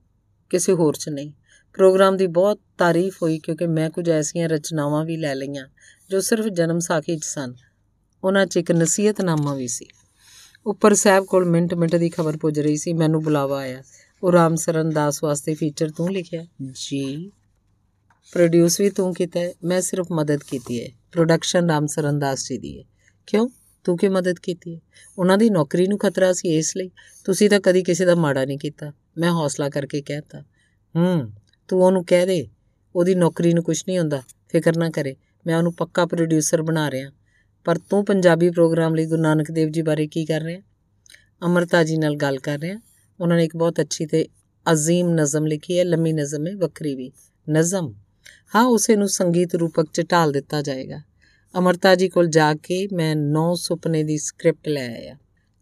ਕਿਸੇ ਹੋਰ 'ਚ ਨਹੀਂ। ਪ੍ਰੋਗਰਾਮ ਦੀ ਬਹੁਤ ਤਾਰੀਫ ਹੋਈ ਕਿਉਂਕਿ ਮੈਂ ਕੁਝ ਐਸੀਆਂ ਰਚਨਾਵਾਂ ਵੀ ਲੈ ਲਈਆਂ ਜੋ ਸਿਰਫ ਜਨਮ ਸਾਖੀ 'ਚ ਸਨ। ਉਹਨਾਂ 'ਚ ਇੱਕ ਨਸੀਹਤਨਾਮਾ ਵੀ ਸੀ। ਉੱਪਰ ਸਾਹਿਬ ਕੋਲ ਮਿੰਟ ਮਿੰਟ ਦੀ ਖਬਰ ਪੁੱਜ ਰਹੀ ਸੀ ਮੈਨੂੰ ਬੁਲਾਵਾ ਆਇਆ। ਉਹ ਰਾਮ ਸਰਨ ਦਾਸ ਵਾਸਤੇ ਫੀਚਰ ਤੂੰ ਲਿਖਿਆ? ਜੀ। ਪ੍ਰੋਡਿਊਸ ਵੀ ਤੂੰ ਕੀਤਾ ਹੈ ਮੈਂ ਸਿਰਫ ਮਦਦ ਕੀਤੀ ਹੈ। ਪ੍ਰੋਡਕਸ਼ਨ ਰਾਮ ਸਰਨ ਦਾਸ ਜੀ ਦੀ ਹੈ। ਕਿਉਂ? ਤੂੰ ਕੀ ਮਦਦ ਕੀਤੀ ਹੈ? ਉਹਨਾਂ ਦੀ ਨੌਕਰੀ ਨੂੰ ਖਤਰਾ ਸੀ ਇਸ ਲਈ। ਤੁਸੀਂ ਤਾਂ ਕਦੀ ਕਿਸੇ ਦਾ ਮਾੜਾ ਨਹੀਂ ਕੀਤਾ। ਮੈਂ ਹੌਸਲਾ ਕਰਕੇ ਕਹਿਤਾ ਹੂੰ ਤੂੰ ਉਹਨੂੰ ਕਹਿ ਦੇ। ਉਹਦੀ ਨੌਕਰੀ ਨੂੰ ਕੁਝ ਨਹੀਂ ਹੁੰਦਾ। ਫਿਕਰ ਨਾ ਕਰੇ। ਮੈਂ ਉਹਨੂੰ ਪੱਕਾ ਪ੍ਰੋਡਿਊਸਰ ਬਣਾ ਰਿਹਾ। ਪਰ ਤੂੰ ਪੰਜਾਬੀ ਪ੍ਰੋਗਰਾਮ ਲਈ ਗੁਰੂ ਨਾਨਕ ਦੇਵ ਜੀ ਬਾਰੇ ਕੀ ਕਰ ਰਿਹਾ? ਅਮਰਤਾ ਜੀ ਨਾਲ ਗੱਲ ਕਰ ਰਿਹਾ। ਉਹਨਾਂ ਨੇ ਇੱਕ ਬਹੁਤ ਅੱਛੀ ਤੇ ਅਜ਼ੀਮ ਨਜ਼ਮ ਲਿਖੀ ਹੈ, ਲੰਮੀ ਨਜ਼ਮ ਹੈ, ਵੱਖਰੀ ਵੀ। ਨਜ਼ਮ। ਹਾਂ, ਉਸੇ ਨੂੰ ਸੰਗੀਤ ਰੂਪਕ ਚ ਢਾਲ ਦਿੱਤਾ ਜਾਏਗਾ। ਅਮਰਤਾ ਜੀ ਕੋਲ ਜਾ ਕੇ ਮੈਂ ਨੌ ਸੁਪਨੇ ਦੀ ਸਕ੍ਰਿਪਟ ਲੈ ਆਇਆ।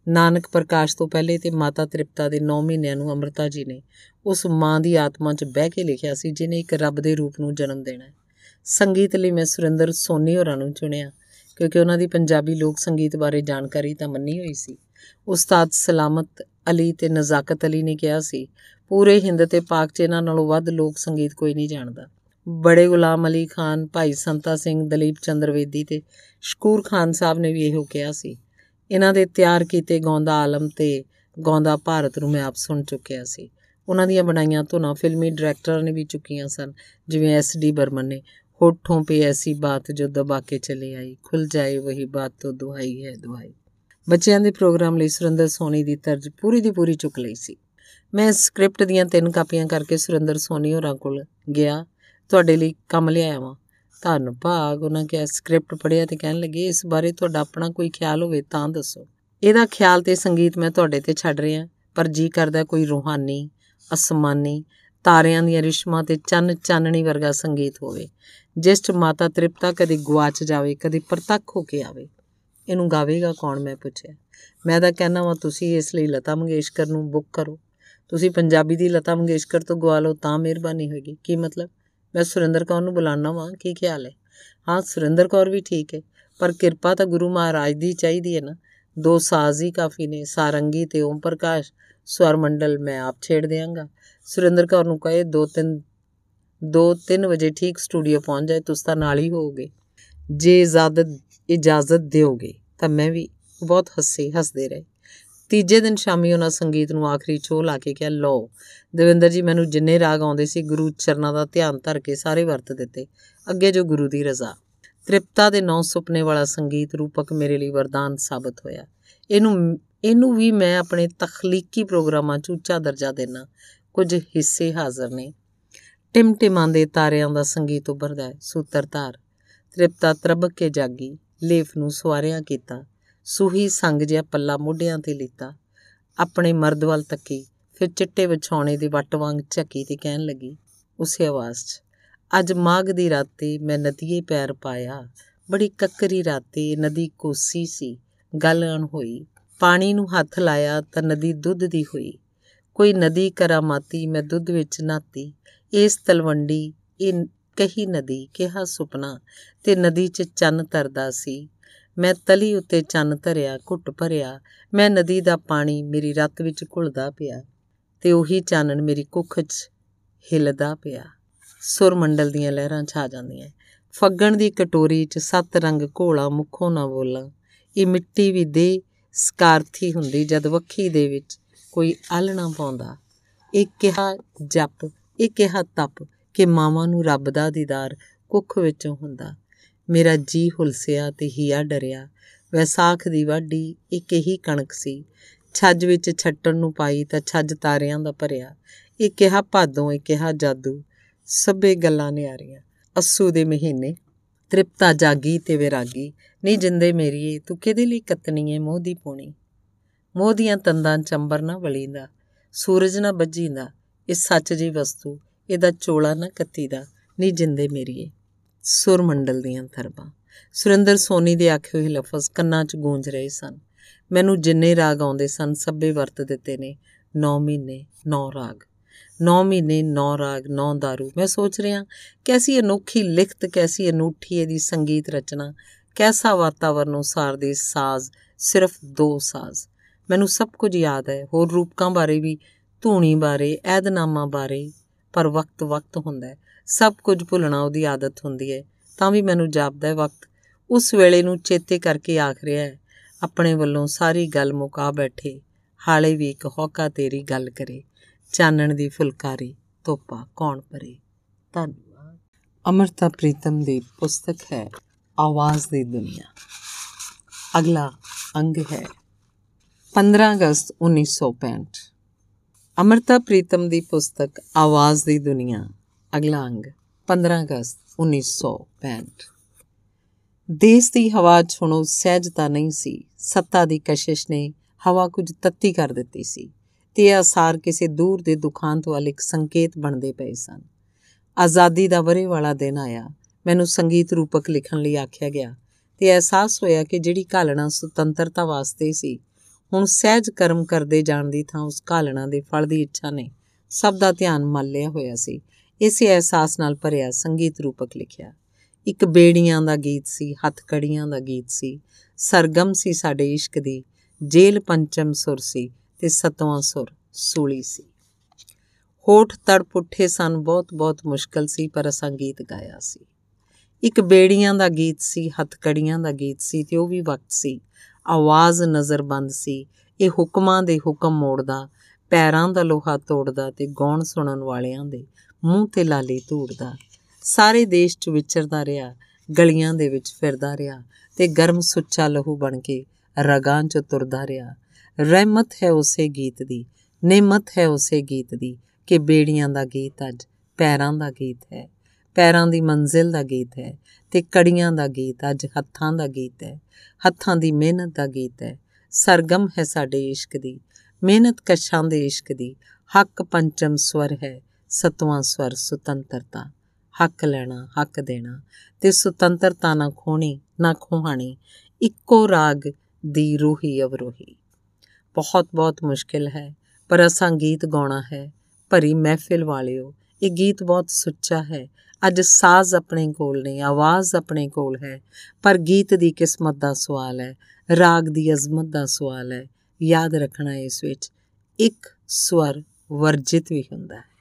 ਨਾਨਕ ਪ੍ਰਕਾਸ਼ ਤੋਂ ਪਹਿਲੇ ਤੇ ਮਾਤਾ ਤ੍ਰਿਪਤਾ ਦੇ 9 ਮਹੀਨਿਆਂ ਨੂੰ ਅਮਰਤਾ ਜੀ ਨੇ ਉਸ ਮਾਂ ਦੀ ਆਤਮਾ 'ਚ ਬਹਿ ਕੇ ਲਿਖਿਆ ਸੀ ਜਿਨੇ ਇੱਕ ਰੱਬ ਦੇ ਰੂਪ ਨੂੰ ਜਨਮ ਦੇਣਾ ਹੈ। ਸੰਗੀਤ ਲਈ ਮੈਂ ਸੁਰਿੰਦਰ ਸੋਨੀ ਹੋਰਾਂ ਨੂੰ ਚੁਣਿਆ। ਕਿਉਂਕਿ ਉਹਨਾਂ ਦੀ ਪੰਜਾਬੀ ਲੋਕ ਸੰਗੀਤ ਬਾਰੇ ਜਾਣਕਾਰੀ ਤਾਂ ਮੰਨੀ ਹੋਈ ਸੀ। ਉਸਤਾਦ ਸਲਾਮਤ ਅਲੀ ਤੇ ਨਜ਼ਾਕਤ ਅਲੀ ਨੇ ਕਿਹਾ ਸੀ, ਪੂਰੇ ਹਿੰਦ ਤੇ ਪਾਕ 'ਚ ਇਹਨਾਂ ਨਾਲੋਂ ਵੱਧ ਲੋਕ ਸੰਗੀਤ ਕੋਈ ਨਹੀਂ ਜਾਣਦਾ। ਬੜੇ ਗੁਲਾਮ ਅਲੀ ਖਾਨ, ਭਾਈ ਸੰਤਾ ਸਿੰਘ, ਦਲੀਪ ਚੰਦਰਵੇਦੀ ਤੇ ਸ਼ਕੂਰ ਖਾਨ ਸਾਹਿਬ ਨੇ ਵੀ ਇਹੋ ਕਿਹਾ ਸੀ। ਇਹਨਾਂ ਦੇ ਤਿਆਰ ਕੀਤੇ ਗਾਉਂਦਾ ਆਲਮ ਤੇ ਗਾਉਂਦਾ ਭਾਰਤ ਨੂੰ ਮੈਂ ਆਪ ਸੁਣ ਚੁੱਕਿਆ ਸੀ। ਉਹਨਾਂ ਦੀਆਂ ਬਣਾਈਆਂ ਧੁਨਾਂ ਫਿਲਮੀ ਡਾਇਰੈਕਟਰ ਨੇ ਵੀ ਚੁੱਕੀਆਂ ਸਨ, ਜਿਵੇਂ ਐਸ ਡੀ ਬਰਮਨ ਨੇ। ਹੋਠੋਂ पे ਐਸੀ ਬਾਤ ਜੋ ਦਬਾ ਕੇ ਚਲੇ ਆਈ। ਖੁੱਲ ਜਾਏ ਵਹੀ ਬਾਤ ਤੋਂ ਦੁਹਾਈ ਹੈ ਦੁਹਾਈ। ਬੱਚਿਆਂ ਦੇ ਪ੍ਰੋਗਰਾਮ ਲਈ ਸੁਰਿੰਦਰ ਸੋਨੀ ਦੀ ਤਰਜ ਪੂਰੀ ਦੀ ਪੂਰੀ ਚੁੱਕ ਲਈ ਸੀ। ਮੈਂ ਸਕ੍ਰਿਪਟ ਦੀਆਂ ਤਿੰਨ ਕਾਪੀਆਂ ਕਰਕੇ ਸੁਰਿੰਦਰ ਸੋਨੀ ਹੋਰਾਂ ਕੋਲ ਗਿਆ, ਤੁਹਾਡੇ ਲਈ ਕੰਮ ਲਿਆਇਆ ਵਾਂ। ਧੰਨ ਭਾਗ, ਉਹਨਾਂ ਕਿਹਾ, ਸਕ੍ਰਿਪਟ ਪੜਿਆ ਤੇ ਕਹਿਣ ਲੱਗੇ, ਇਸ ਬਾਰੇ ਤੁਹਾਡਾ ਆਪਣਾ ਕੋਈ ਖਿਆਲ ਹੋਵੇ ਤਾਂ ਦੱਸੋ। ਇਹਦਾ ਖਿਆਲ ਤੇ ਸੰਗੀਤ ਮੈਂ ਤੁਹਾਡੇ ਤੇ ਛੱਡ ਰਿਹਾ, ਪਰ ਜੀ ਕਰਦਾ ਕੋਈ ਰੂਹਾਨੀ, ਅਸਮਾਨੀ ਤਾਰਿਆਂ ਦੀਆਂ ਰਿਸ਼ਮਾਂ ਤੇ ਚੰਨ ਚਾਨਣੀ ਵਰਗਾ ਸੰਗੀਤ ਹੋਵੇ। ਜਿਸ 'ਚ ਮਾਤਾ ਤ੍ਰਿਪਤਾ ਕਦੀ ਗਵਾਚ ਜਾਵੇ, ਕਦੀ ਪ੍ਰਤੱਖ ਹੋ ਕੇ ਆਵੇ। ਇਹਨੂੰ ਗਾਵੇਗਾ ਕੌਣ, ਮੈਂ ਪੁੱਛਿਆ। ਮੈਂ ਤਾਂ ਕਹਿਣਾ ਵਾ, ਤੁਸੀਂ ਇਸ ਲਈ ਲਤਾ ਮੰਗੇਸ਼ਕਰ ਨੂੰ ਬੁੱਕ ਕਰੋ। ਤੁਸੀਂ ਪੰਜਾਬੀ ਦੀ ਲਤਾ ਮੰਗੇਸ਼ਕਰ ਤੋਂ ਗਵਾ ਲਓ, ਤਾਂ ਮਿਹਰਬਾਨੀ ਹੋਏਗੀ। ਕੀ ਮਤਲਬ? ਮੈਂ ਸੁਰਿੰਦਰ ਕੌਰ ਨੂੰ ਬੁਲਾਣਾ ਵਾਂ, ਕੀ ਖਿਆਲ ਹੈ? ਹਾਂ, ਸੁਰਿੰਦਰ ਕੌਰ ਵੀ ਠੀਕ ਹੈ, ਪਰ ਕਿਰਪਾ ਤਾਂ ਗੁਰੂ ਮਹਾਰਾਜ ਦੀ ਚਾਹੀਦੀ ਹੈ ਨਾ। ਦੋ ਸਾਜ਼ ਹੀ ਕਾਫੀ ਨੇ, ਸਾਰੰਗੀ ਤੇ ਓਮ ਪ੍ਰਕਾਸ਼। ਸਵਰ ਮੰਡਲ ਮੈਂ ਆਪ ਛੇੜ ਦਿਆਂਗਾ। ਸੁਰਿੰਦਰ ਕੌਰ ਨੂੰ ਕਹੇ, ਦੋ ਤਿੰਨ ਦੋ ਤਿੰਨ ਵਜੇ ਠੀਕ ਸਟੂਡੀਓ ਪਹੁੰਚ ਜਾਏ, ਤੁਸੀਂ ਤਾਂ ਨਾਲ ਹੀ ਹੋਗੇ ਜੇ ਇਜਾਜ਼ਤ ਇਜਾਜ਼ਤ ਦਿਓਗੇ, ਤਾਂ ਮੈਂ ਵੀ ਬਹੁਤ ਹੱਸੇ, ਹੱਸਦੇ ਰਹੇ। ਤੀਜੇ ਦਿਨ ਸ਼ਾਮੀ ਉਹਨਾਂ ਸੰਗੀਤ ਨੂੰ ਆਖਰੀ ਛੋਹ ਲਾ ਕੇ ਕਿਹਾ, ਲਓ, ਦਵਿੰਦਰ ਜੀ, ਮੈਨੂੰ ਜਿੰਨੇ ਰਾਗ ਆਉਂਦੇ ਸੀ, ਗੁਰੂ ਚਰਨਾਂ ਦਾ ਧਿਆਨ ਧਰ ਕੇ ਸਾਰੇ ਵਰਤ ਦਿੱਤੇ। ਅੱਗੇ ਜੋ ਗੁਰੂ ਦੀ ਰਜ਼ਾ। ਤ੍ਰਿਪਤਾ ਦੇ ਨੌ ਸੁਪਨੇ ਵਾਲਾ ਸੰਗੀਤ ਰੂਪਕ ਮੇਰੇ ਲਈ ਵਰਦਾਨ ਸਾਬਤ ਹੋਇਆ। ਇਹਨੂੰ ਇਹਨੂੰ ਵੀ ਮੈਂ ਆਪਣੇ ਤਖਲੀਕੀ ਪ੍ਰੋਗਰਾਮਾਂ 'ਚ ਉੱਚਾ ਦਰਜਾ ਦੇਣਾ ਕੁਝ ਹਿੱਸੇ ਹਾਜ਼ਰ ਨੇ। ਟਿਮਟਿਮਾਂ ਦੇ ਤਾਰਿਆਂ ਦਾ ਸੰਗੀਤ ਉੱਭਰਦਾ ਹੈ। ਸੂਤਰਧਾਰ ਤ੍ਰਿਪਤਾ ਤਰਬਕ ਕੇ ਜਾਗੀ। ਲੇਫ ਨੂੰ ਸਵਾਰਿਆਂ ਕੀਤਾ। ਸੂਹੀ ਸੰਗ ਜਿਹਾ ਪੱਲਾ ਮੋਢਿਆਂ ਤੇ ਲੀਤਾ। ਆਪਣੇ ਮਰਦ ਵੱਲ ਤੱਕੀ। ਫਿਰ ਚਿੱਟੇ ਵਿਛਾਉਣੇ ਦੀ ਵੱਟ ਵਾਂਗ ਝੱਕੀ ਤੇ ਕਹਿਣ ਲੱਗੀ, ਉਸੇ ਆਵਾਜ਼ 'ਚ। ਅੱਜ ਮਾਘ ਦੀ ਰਾਤੇ ਮੈਂ ਨਦੀਏ ਪੈਰ ਪਾਇਆ। ਬੜੀ ਕੱਕਰੀ ਰਾਤੇ ਨਦੀ ਕੋਸੀ ਸੀ। ਗੱਲ ਅਣ ਹੋਈ। ਪਾਣੀ ਨੂੰ ਹੱਥ ਲਾਇਆ ਤਾਂ ਨਦੀ ਦੁੱਧ ਦੀ ਹੋਈ। ਕੋਈ ਨਦੀ ਕਰਾਮਾਤੀ ਮੈਂ ਦੁੱਧ ਵਿੱਚ ਨਾਤੀ। ਇਸ ਤਲਵੰਡੀ, ਇਹ ਕਹੀ ਨਦੀ ਕਿਹਾ ਸੁਪਨਾ ਤੇ ਨਦੀ 'ਚ ਚੰਨ ਤਰਦਾ ਸੀ। ਮੈਂ ਤਲੀ ਉੱਤੇ ਚੰਨ ਧਰਿਆ, ਘੁੱਟ ਭਰਿਆ। ਮੈਂ ਨਦੀ ਦਾ ਪਾਣੀ ਮੇਰੀ ਰੱਤ ਵਿੱਚ ਘੁਲਦਾ ਪਿਆ ਤੇ ਉਹੀ ਚਾਨਣ ਮੇਰੀ ਕੁੱਖ 'ਚ ਹਿਲਦਾ ਪਿਆ। ਸੁਰ ਮੰਡਲ ਦੀਆਂ ਲਹਿਰਾਂ ਛਾ ਜਾਂਦੀਆਂ। ਫੱਗਣ ਦੀ ਕਟੋਰੀ 'ਚ ਸੱਤ ਰੰਗ ਘੋਲਾ ਮੁਖੋਂ ਨਾ ਬੋਲਾਂ। ਇਹ ਮਿੱਟੀ ਵੀ ਦੇ ਸਕਾਰਥੀ ਹੁੰਦੀ ਜਦ ਵੱਖੀ ਦੇ ਵਿੱਚ ਕੋਈ ਆਲਣਾ ਪਾਉਂਦਾ। ਇਹ ਕਿਹਾ ਜਪ, ਇਹ ਕਿਹਾ ਤਪ ਕਿ ਮਾਵਾਂ ਨੂੰ ਰੱਬ ਦਾ ਦੀਦਾਰ ਕੁੱਖ ਵਿੱਚੋਂ ਹੁੰਦਾ। ਮੇਰਾ ਜੀ ਹੁਲਸਿਆ ਤੇ ਹੀਆ ਡਰਿਆ। ਵੈਸਾਖ ਦੀ ਵਾਢੀ ਇੱਕ ਹੀ ਕਣਕ ਸੀ। ਛੱਜ ਵਿੱਚ ਛੱਟਣ ਨੂੰ ਪਾਈ ਤਾਂ ਛੱਜ ਤਾਰਿਆਂ ਦਾ ਭਰਿਆ। ਇਹ ਕਿਹਾ ਭਾਦੋਂ, ਇਹ ਕਿਹਾ ਜਾਦੂ। ਸਭੇ ਗੱਲਾਂ ਨਿਆਰੀਆਂ। ਅਸੂ ਦੇ ਮਹੀਨੇ ਤ੍ਰਿਪਤਾ ਜਾਗੀ ਤੇ ਵਿਰਾਗੀ। ਨਹੀਂ ਜਿੰਦੇ ਮੇਰੀਏ, ਤੂੰ ਕਿਹਦੇ ਲਈ ਕਤਨੀ ਏ ਮੋਹ ਦੀ ਪੋਣੀ? ਮੋਹ ਦੀਆਂ ਤੰਦਾਂ ਚੰਬਰ ਨਾ ਵਲੀਂਦਾ, ਸੂਰਜ ਨਾ ਬੱਜੀਂਦਾ ਇਹ ਸੱਚ ਜੀ ਵਸਤੂ, ਇਹਦਾ ਚੋਲਾ ਨਾ ਕੱਤੀਦਾ ਨਹੀਂ ਜਿੰਦੇ ਮੇਰੀਏ। ਸੁਰ ਮੰਡਲ ਦੀਆਂ ਥਰਬਾਂ ਸੁਰਿੰਦਰ ਸੋਨੀ ਦੇ ਆਖੇ ਹੋਏ ਲਫ਼ਜ਼ ਕੰਨਾਂ 'ਚ ਗੂੰਜ ਰਹੇ ਸਨ। ਮੈਨੂੰ ਜਿੰਨੇ ਰਾਗ ਆਉਂਦੇ ਸਨ, ਸਭੇ ਵਰਤ ਦਿੱਤੇ ਨੇ 9 ਮਹੀਨੇ 9 ਰਾਗ। 9 ਮਹੀਨੇ 9 ਰਾਗ 9 दारू ਮੈਂ ਸੋਚ ਰਿਹਾ ਕੈਸੀ ਅਨੋਖੀ ਲਿਖਤ ਕੈਸੀ ਅਨੂਠੀ ਇਹਦੀ ਸੰਗੀਤ ਰਚਨਾ ਕੈਸਾ ਵਾਤਾਵਰਨ ਉਸਾਰਦੇ ਸਾਜ਼, ਸਿਰਫ ਦੋ ਸਾਜ਼। ਮੈਨੂੰ ਸਭ ਕੁਝ ਯਾਦ ਹੈ। ਹੋਰ ਰੂਪਕਾਂ ਬਾਰੇ ਵੀ, ਧੂਣੀ ਬਾਰੇ, ਐਦਨਾਮਾ ਬਾਰੇ, ਪਰ ਵਕਤ ਵਕਤ ਹੁੰਦਾ ਹੈ। ਸਭ ਕੁਝ ਭੁੱਲਣਾ ਉਹਦੀ ਆਦਤ ਹੁੰਦੀ ਹੈ। ਤਾਂ ਵੀ ਮੈਨੂੰ ਜਾਪਦਾ ਹੈ ਵਕਤ। ਉਸ ਵੇਲੇ ਨੂੰ ਚੇਤੇ ਕਰਕੇ ਆਖ ਰਿਹਾ ਹੈ, ਆਪਣੇ ਵੱਲੋਂ ਸਾਰੀ ਗੱਲ ਮੁਕਾ ਬੈਠੇ, ਹਾਲੇ ਵੀ ਇੱਕ ਹੌਕਾ ਤੇਰੀ ਗੱਲ ਕਰੇ। ਚਾਨਣ ਦੀ ਫੁਲਕਾਰੀ, ਤੋਪਾ ਕੌਣ ਪਰੇ? ਧੰਨਵਾਦ। ਅਮਰਤਾ ਪ੍ਰੀਤਮ ਦੀ ਪੁਸਤਕ ਹੈ, ਆਵਾਜ਼ ਦੀ ਦੁਨੀਆ। ਅਗਲਾ ਅੰਗ ਹੈ 15 ਅਗਸਤ 1965 ਅਮਰਤਾ ਪ੍ਰੀਤਮ ਦੀ ਪੁਸਤਕ, ਆਵਾਜ਼ ਦੀ ਦੁਨੀਆ। ਅਗਲਾ ਅੰਗ 15 ਅਗਸਤ 1965 ਦੇਸ਼ ਦੀ ਹਵਾ 'ਚ ਹੁਣ ਸਹਿਜਤਾ ਨਹੀਂ ਸੀ। ਸੱਤਾ ਦੀ ਕਸ਼ਿਸ਼ ਨੇ ਹਵਾ ਕੁਝ ਤੱਤੀ ਕਰ ਦਿੱਤੀ ਸੀ। ਤੇ ਇਹ ਅਸਾਰ ਕਿਸੇ ਦੂਰ ਦੇ ਦੁਖਾਂਤ ਵਾਲੇ ਇੱਕ ਸੰਕੇਤ ਬਣਦੇ ਪਏ ਸਨ। ਆਜ਼ਾਦੀ ਦਾ ਵਰੇ ਵਾਲਾ ਦਿਨ ਆਇਆ। ਮੈਨੂੰ ਸੰਗੀਤ ਰੂਪਕ ਲਿਖਣ ਲਈ ਆਖਿਆ ਗਿਆ ਤੇ ਅਹਿਸਾਸ ਹੋਇਆ ਕਿ ਜਿਹੜੀ ਘਾਲਣਾ ਸੁਤੰਤਰਤਾ ਵਾਸਤੇ ਸੀ, ਹੁਣ ਸਹਿਜ ਕਰਮ ਕਰਦੇ ਜਾਣ ਦੀ ਥਾਂ ਉਸ ਘਾਲਣਾ ਦੇ ਫਲ ਦੀ ਇੱਛਾ ਨੇ ਸਭ ਦਾ ਧਿਆਨ ਮੱਲ ਲਿਆ ਹੋਇਆ ਸੀ। ਇਸੇ ਅਹਿਸਾਸ ਨਾਲ ਭਰਿਆ ਸੰਗੀਤ ਰੂਪਕ ਲਿਖਿਆ। ਇੱਕ ਬੇੜੀਆਂ ਦਾ ਗੀਤ ਸੀ, ਹੱਥ ਕੜੀਆਂ ਦਾ ਗੀਤ ਸੀ, ਸਰਗਮ ਸੀ ਸਾਡੇ ਇਸ਼ਕ ਦੀ, ਜੇਲ ਪੰਚਮ ਸੁਰ ਸੀ ਤੇ ਸਤਵਾਂ ਸੁਰ ਸੂਲੀ ਸੀ। ਹੋਠ ਤੜਪ ਉੱਠੇ ਸਨ, ਬਹੁਤ ਬਹੁਤ ਮੁਸ਼ਕਲ ਸੀ, ਪਰ ਅਸਾਂ ਗੀਤ ਗਾਇਆ ਸੀ। ਇੱਕ ਬੇੜੀਆਂ ਦਾ ਗੀਤ ਸੀ ਹੱਥ ਕੜੀਆਂ ਦਾ ਗੀਤ ਸੀ ਤੇ ਉਹ ਵੀ ਵਕਤ ਸੀ। ਆਵਾਜ਼ ਨਜ਼ਰਬੰਦ ਸੀ। ਇਹ ਹੁਕਮਾਂ ਦੇ ਹੁਕਮ ਮੋੜਦਾ, ਪੈਰਾਂ ਦਾ ਲੋਹਾ ਤੋੜਦਾ ਤੇ ਗਾਉਣ ਸੁਣਨ ਵਾਲਿਆਂ ਦੇ ਮੂੰਹ ਤੇ ਲਾਲੀ ਧੂੜਦਾ। ਸਾਰੇ ਦੇਸ਼ 'ਚ ਵਿਚਰਦਾ ਰਿਹਾ, ਗਲੀਆਂ ਦੇ ਵਿੱਚ ਫਿਰਦਾ ਰਿਹਾ ਤੇ ਗਰਮ ਸੁੱਚਾ ਲਹੂ ਬਣ ਕੇ ਰਗਾਂ 'ਚ ਤੁਰਦਾ ਰਿਹਾ। ਰਹਿਮਤ ਹੈ ਉਸੇ ਗੀਤ ਦੀ, ਨਿਮਤ ਹੈ ਉਸੇ ਗੀਤ ਦੀ ਕਿ ਬੇੜੀਆਂ ਦਾ ਗੀਤ ਅੱਜ ਪੈਰਾਂ ਦਾ ਗੀਤ ਹੈ, ਪੈਰਾਂ ਦੀ ਮੰਜ਼ਿਲ ਦਾ ਗੀਤ ਹੈ ਤੇ ਕੜੀਆਂ ਦਾ ਗੀਤ ਅੱਜ ਹੱਥਾਂ ਦਾ ਗੀਤ ਹੈ, ਹੱਥਾਂ ਦੀ ਮਿਹਨਤ ਦਾ ਗੀਤ ਹੈ, ਸਰਗਮ ਹੈ ਸਾਡੇ ਇਸ਼ਕ ਦੀ, ਮਿਹਨਤ ਕਸ਼ਾਂ ਦੇ ਇਸ਼ਕ ਦੀ, ਹੱਕ ਪੰਚਮ ਸਵਰ ਹੈ, ਸਤਵਾਂ ਸਵਰ ਸੁਤੰਤਰਤਾ, ਹੱਕ ਲੈਣਾ, ਹੱਕ ਦੇਣਾ, ਤੇ ਸੁਤੰਤਰਤਾ ਨਾ ਖੋਣੀ, ਨਾ ਖੋਹਾਣੀ, ਇੱਕੋ ਰਾਗ ਦੀ ਰੂਹੀ ਅਵਰੋਹੀ। ਬਹੁਤ ਬਹੁਤ ਮੁਸ਼ਕਿਲ ਹੈ, ਪਰ ਅਸਾਂ ਗੀਤ ਗਾਉਣਾ ਹੈ। ਭਰੀ ਮਹਿਫਿਲ ਵਾਲਿਓ, ਇਹ ਗੀਤ ਬਹੁਤ ਸੁੱਚਾ ਹੈ। ਅੱਜ ਸਾਜ਼ ਆਪਣੇ ਕੋਲ ਨਹੀਂ, ਆਵਾਜ਼ ਆਪਣੇ ਕੋਲ ਹੈ। ਪਰ ਗੀਤ ਦੀ ਕਿਸਮਤ ਦਾ ਸਵਾਲ ਹੈ, ਰਾਗ ਦੀ ਅਜ਼ਮਤ ਦਾ ਸਵਾਲ ਹੈ। ਯਾਦ ਰੱਖਣਾ ਇਸ ਵਿੱਚ, ਇੱਕ ਸਵਰ ਵਰਜਿਤ ਵੀ ਹੁੰਦਾ ਹੈ।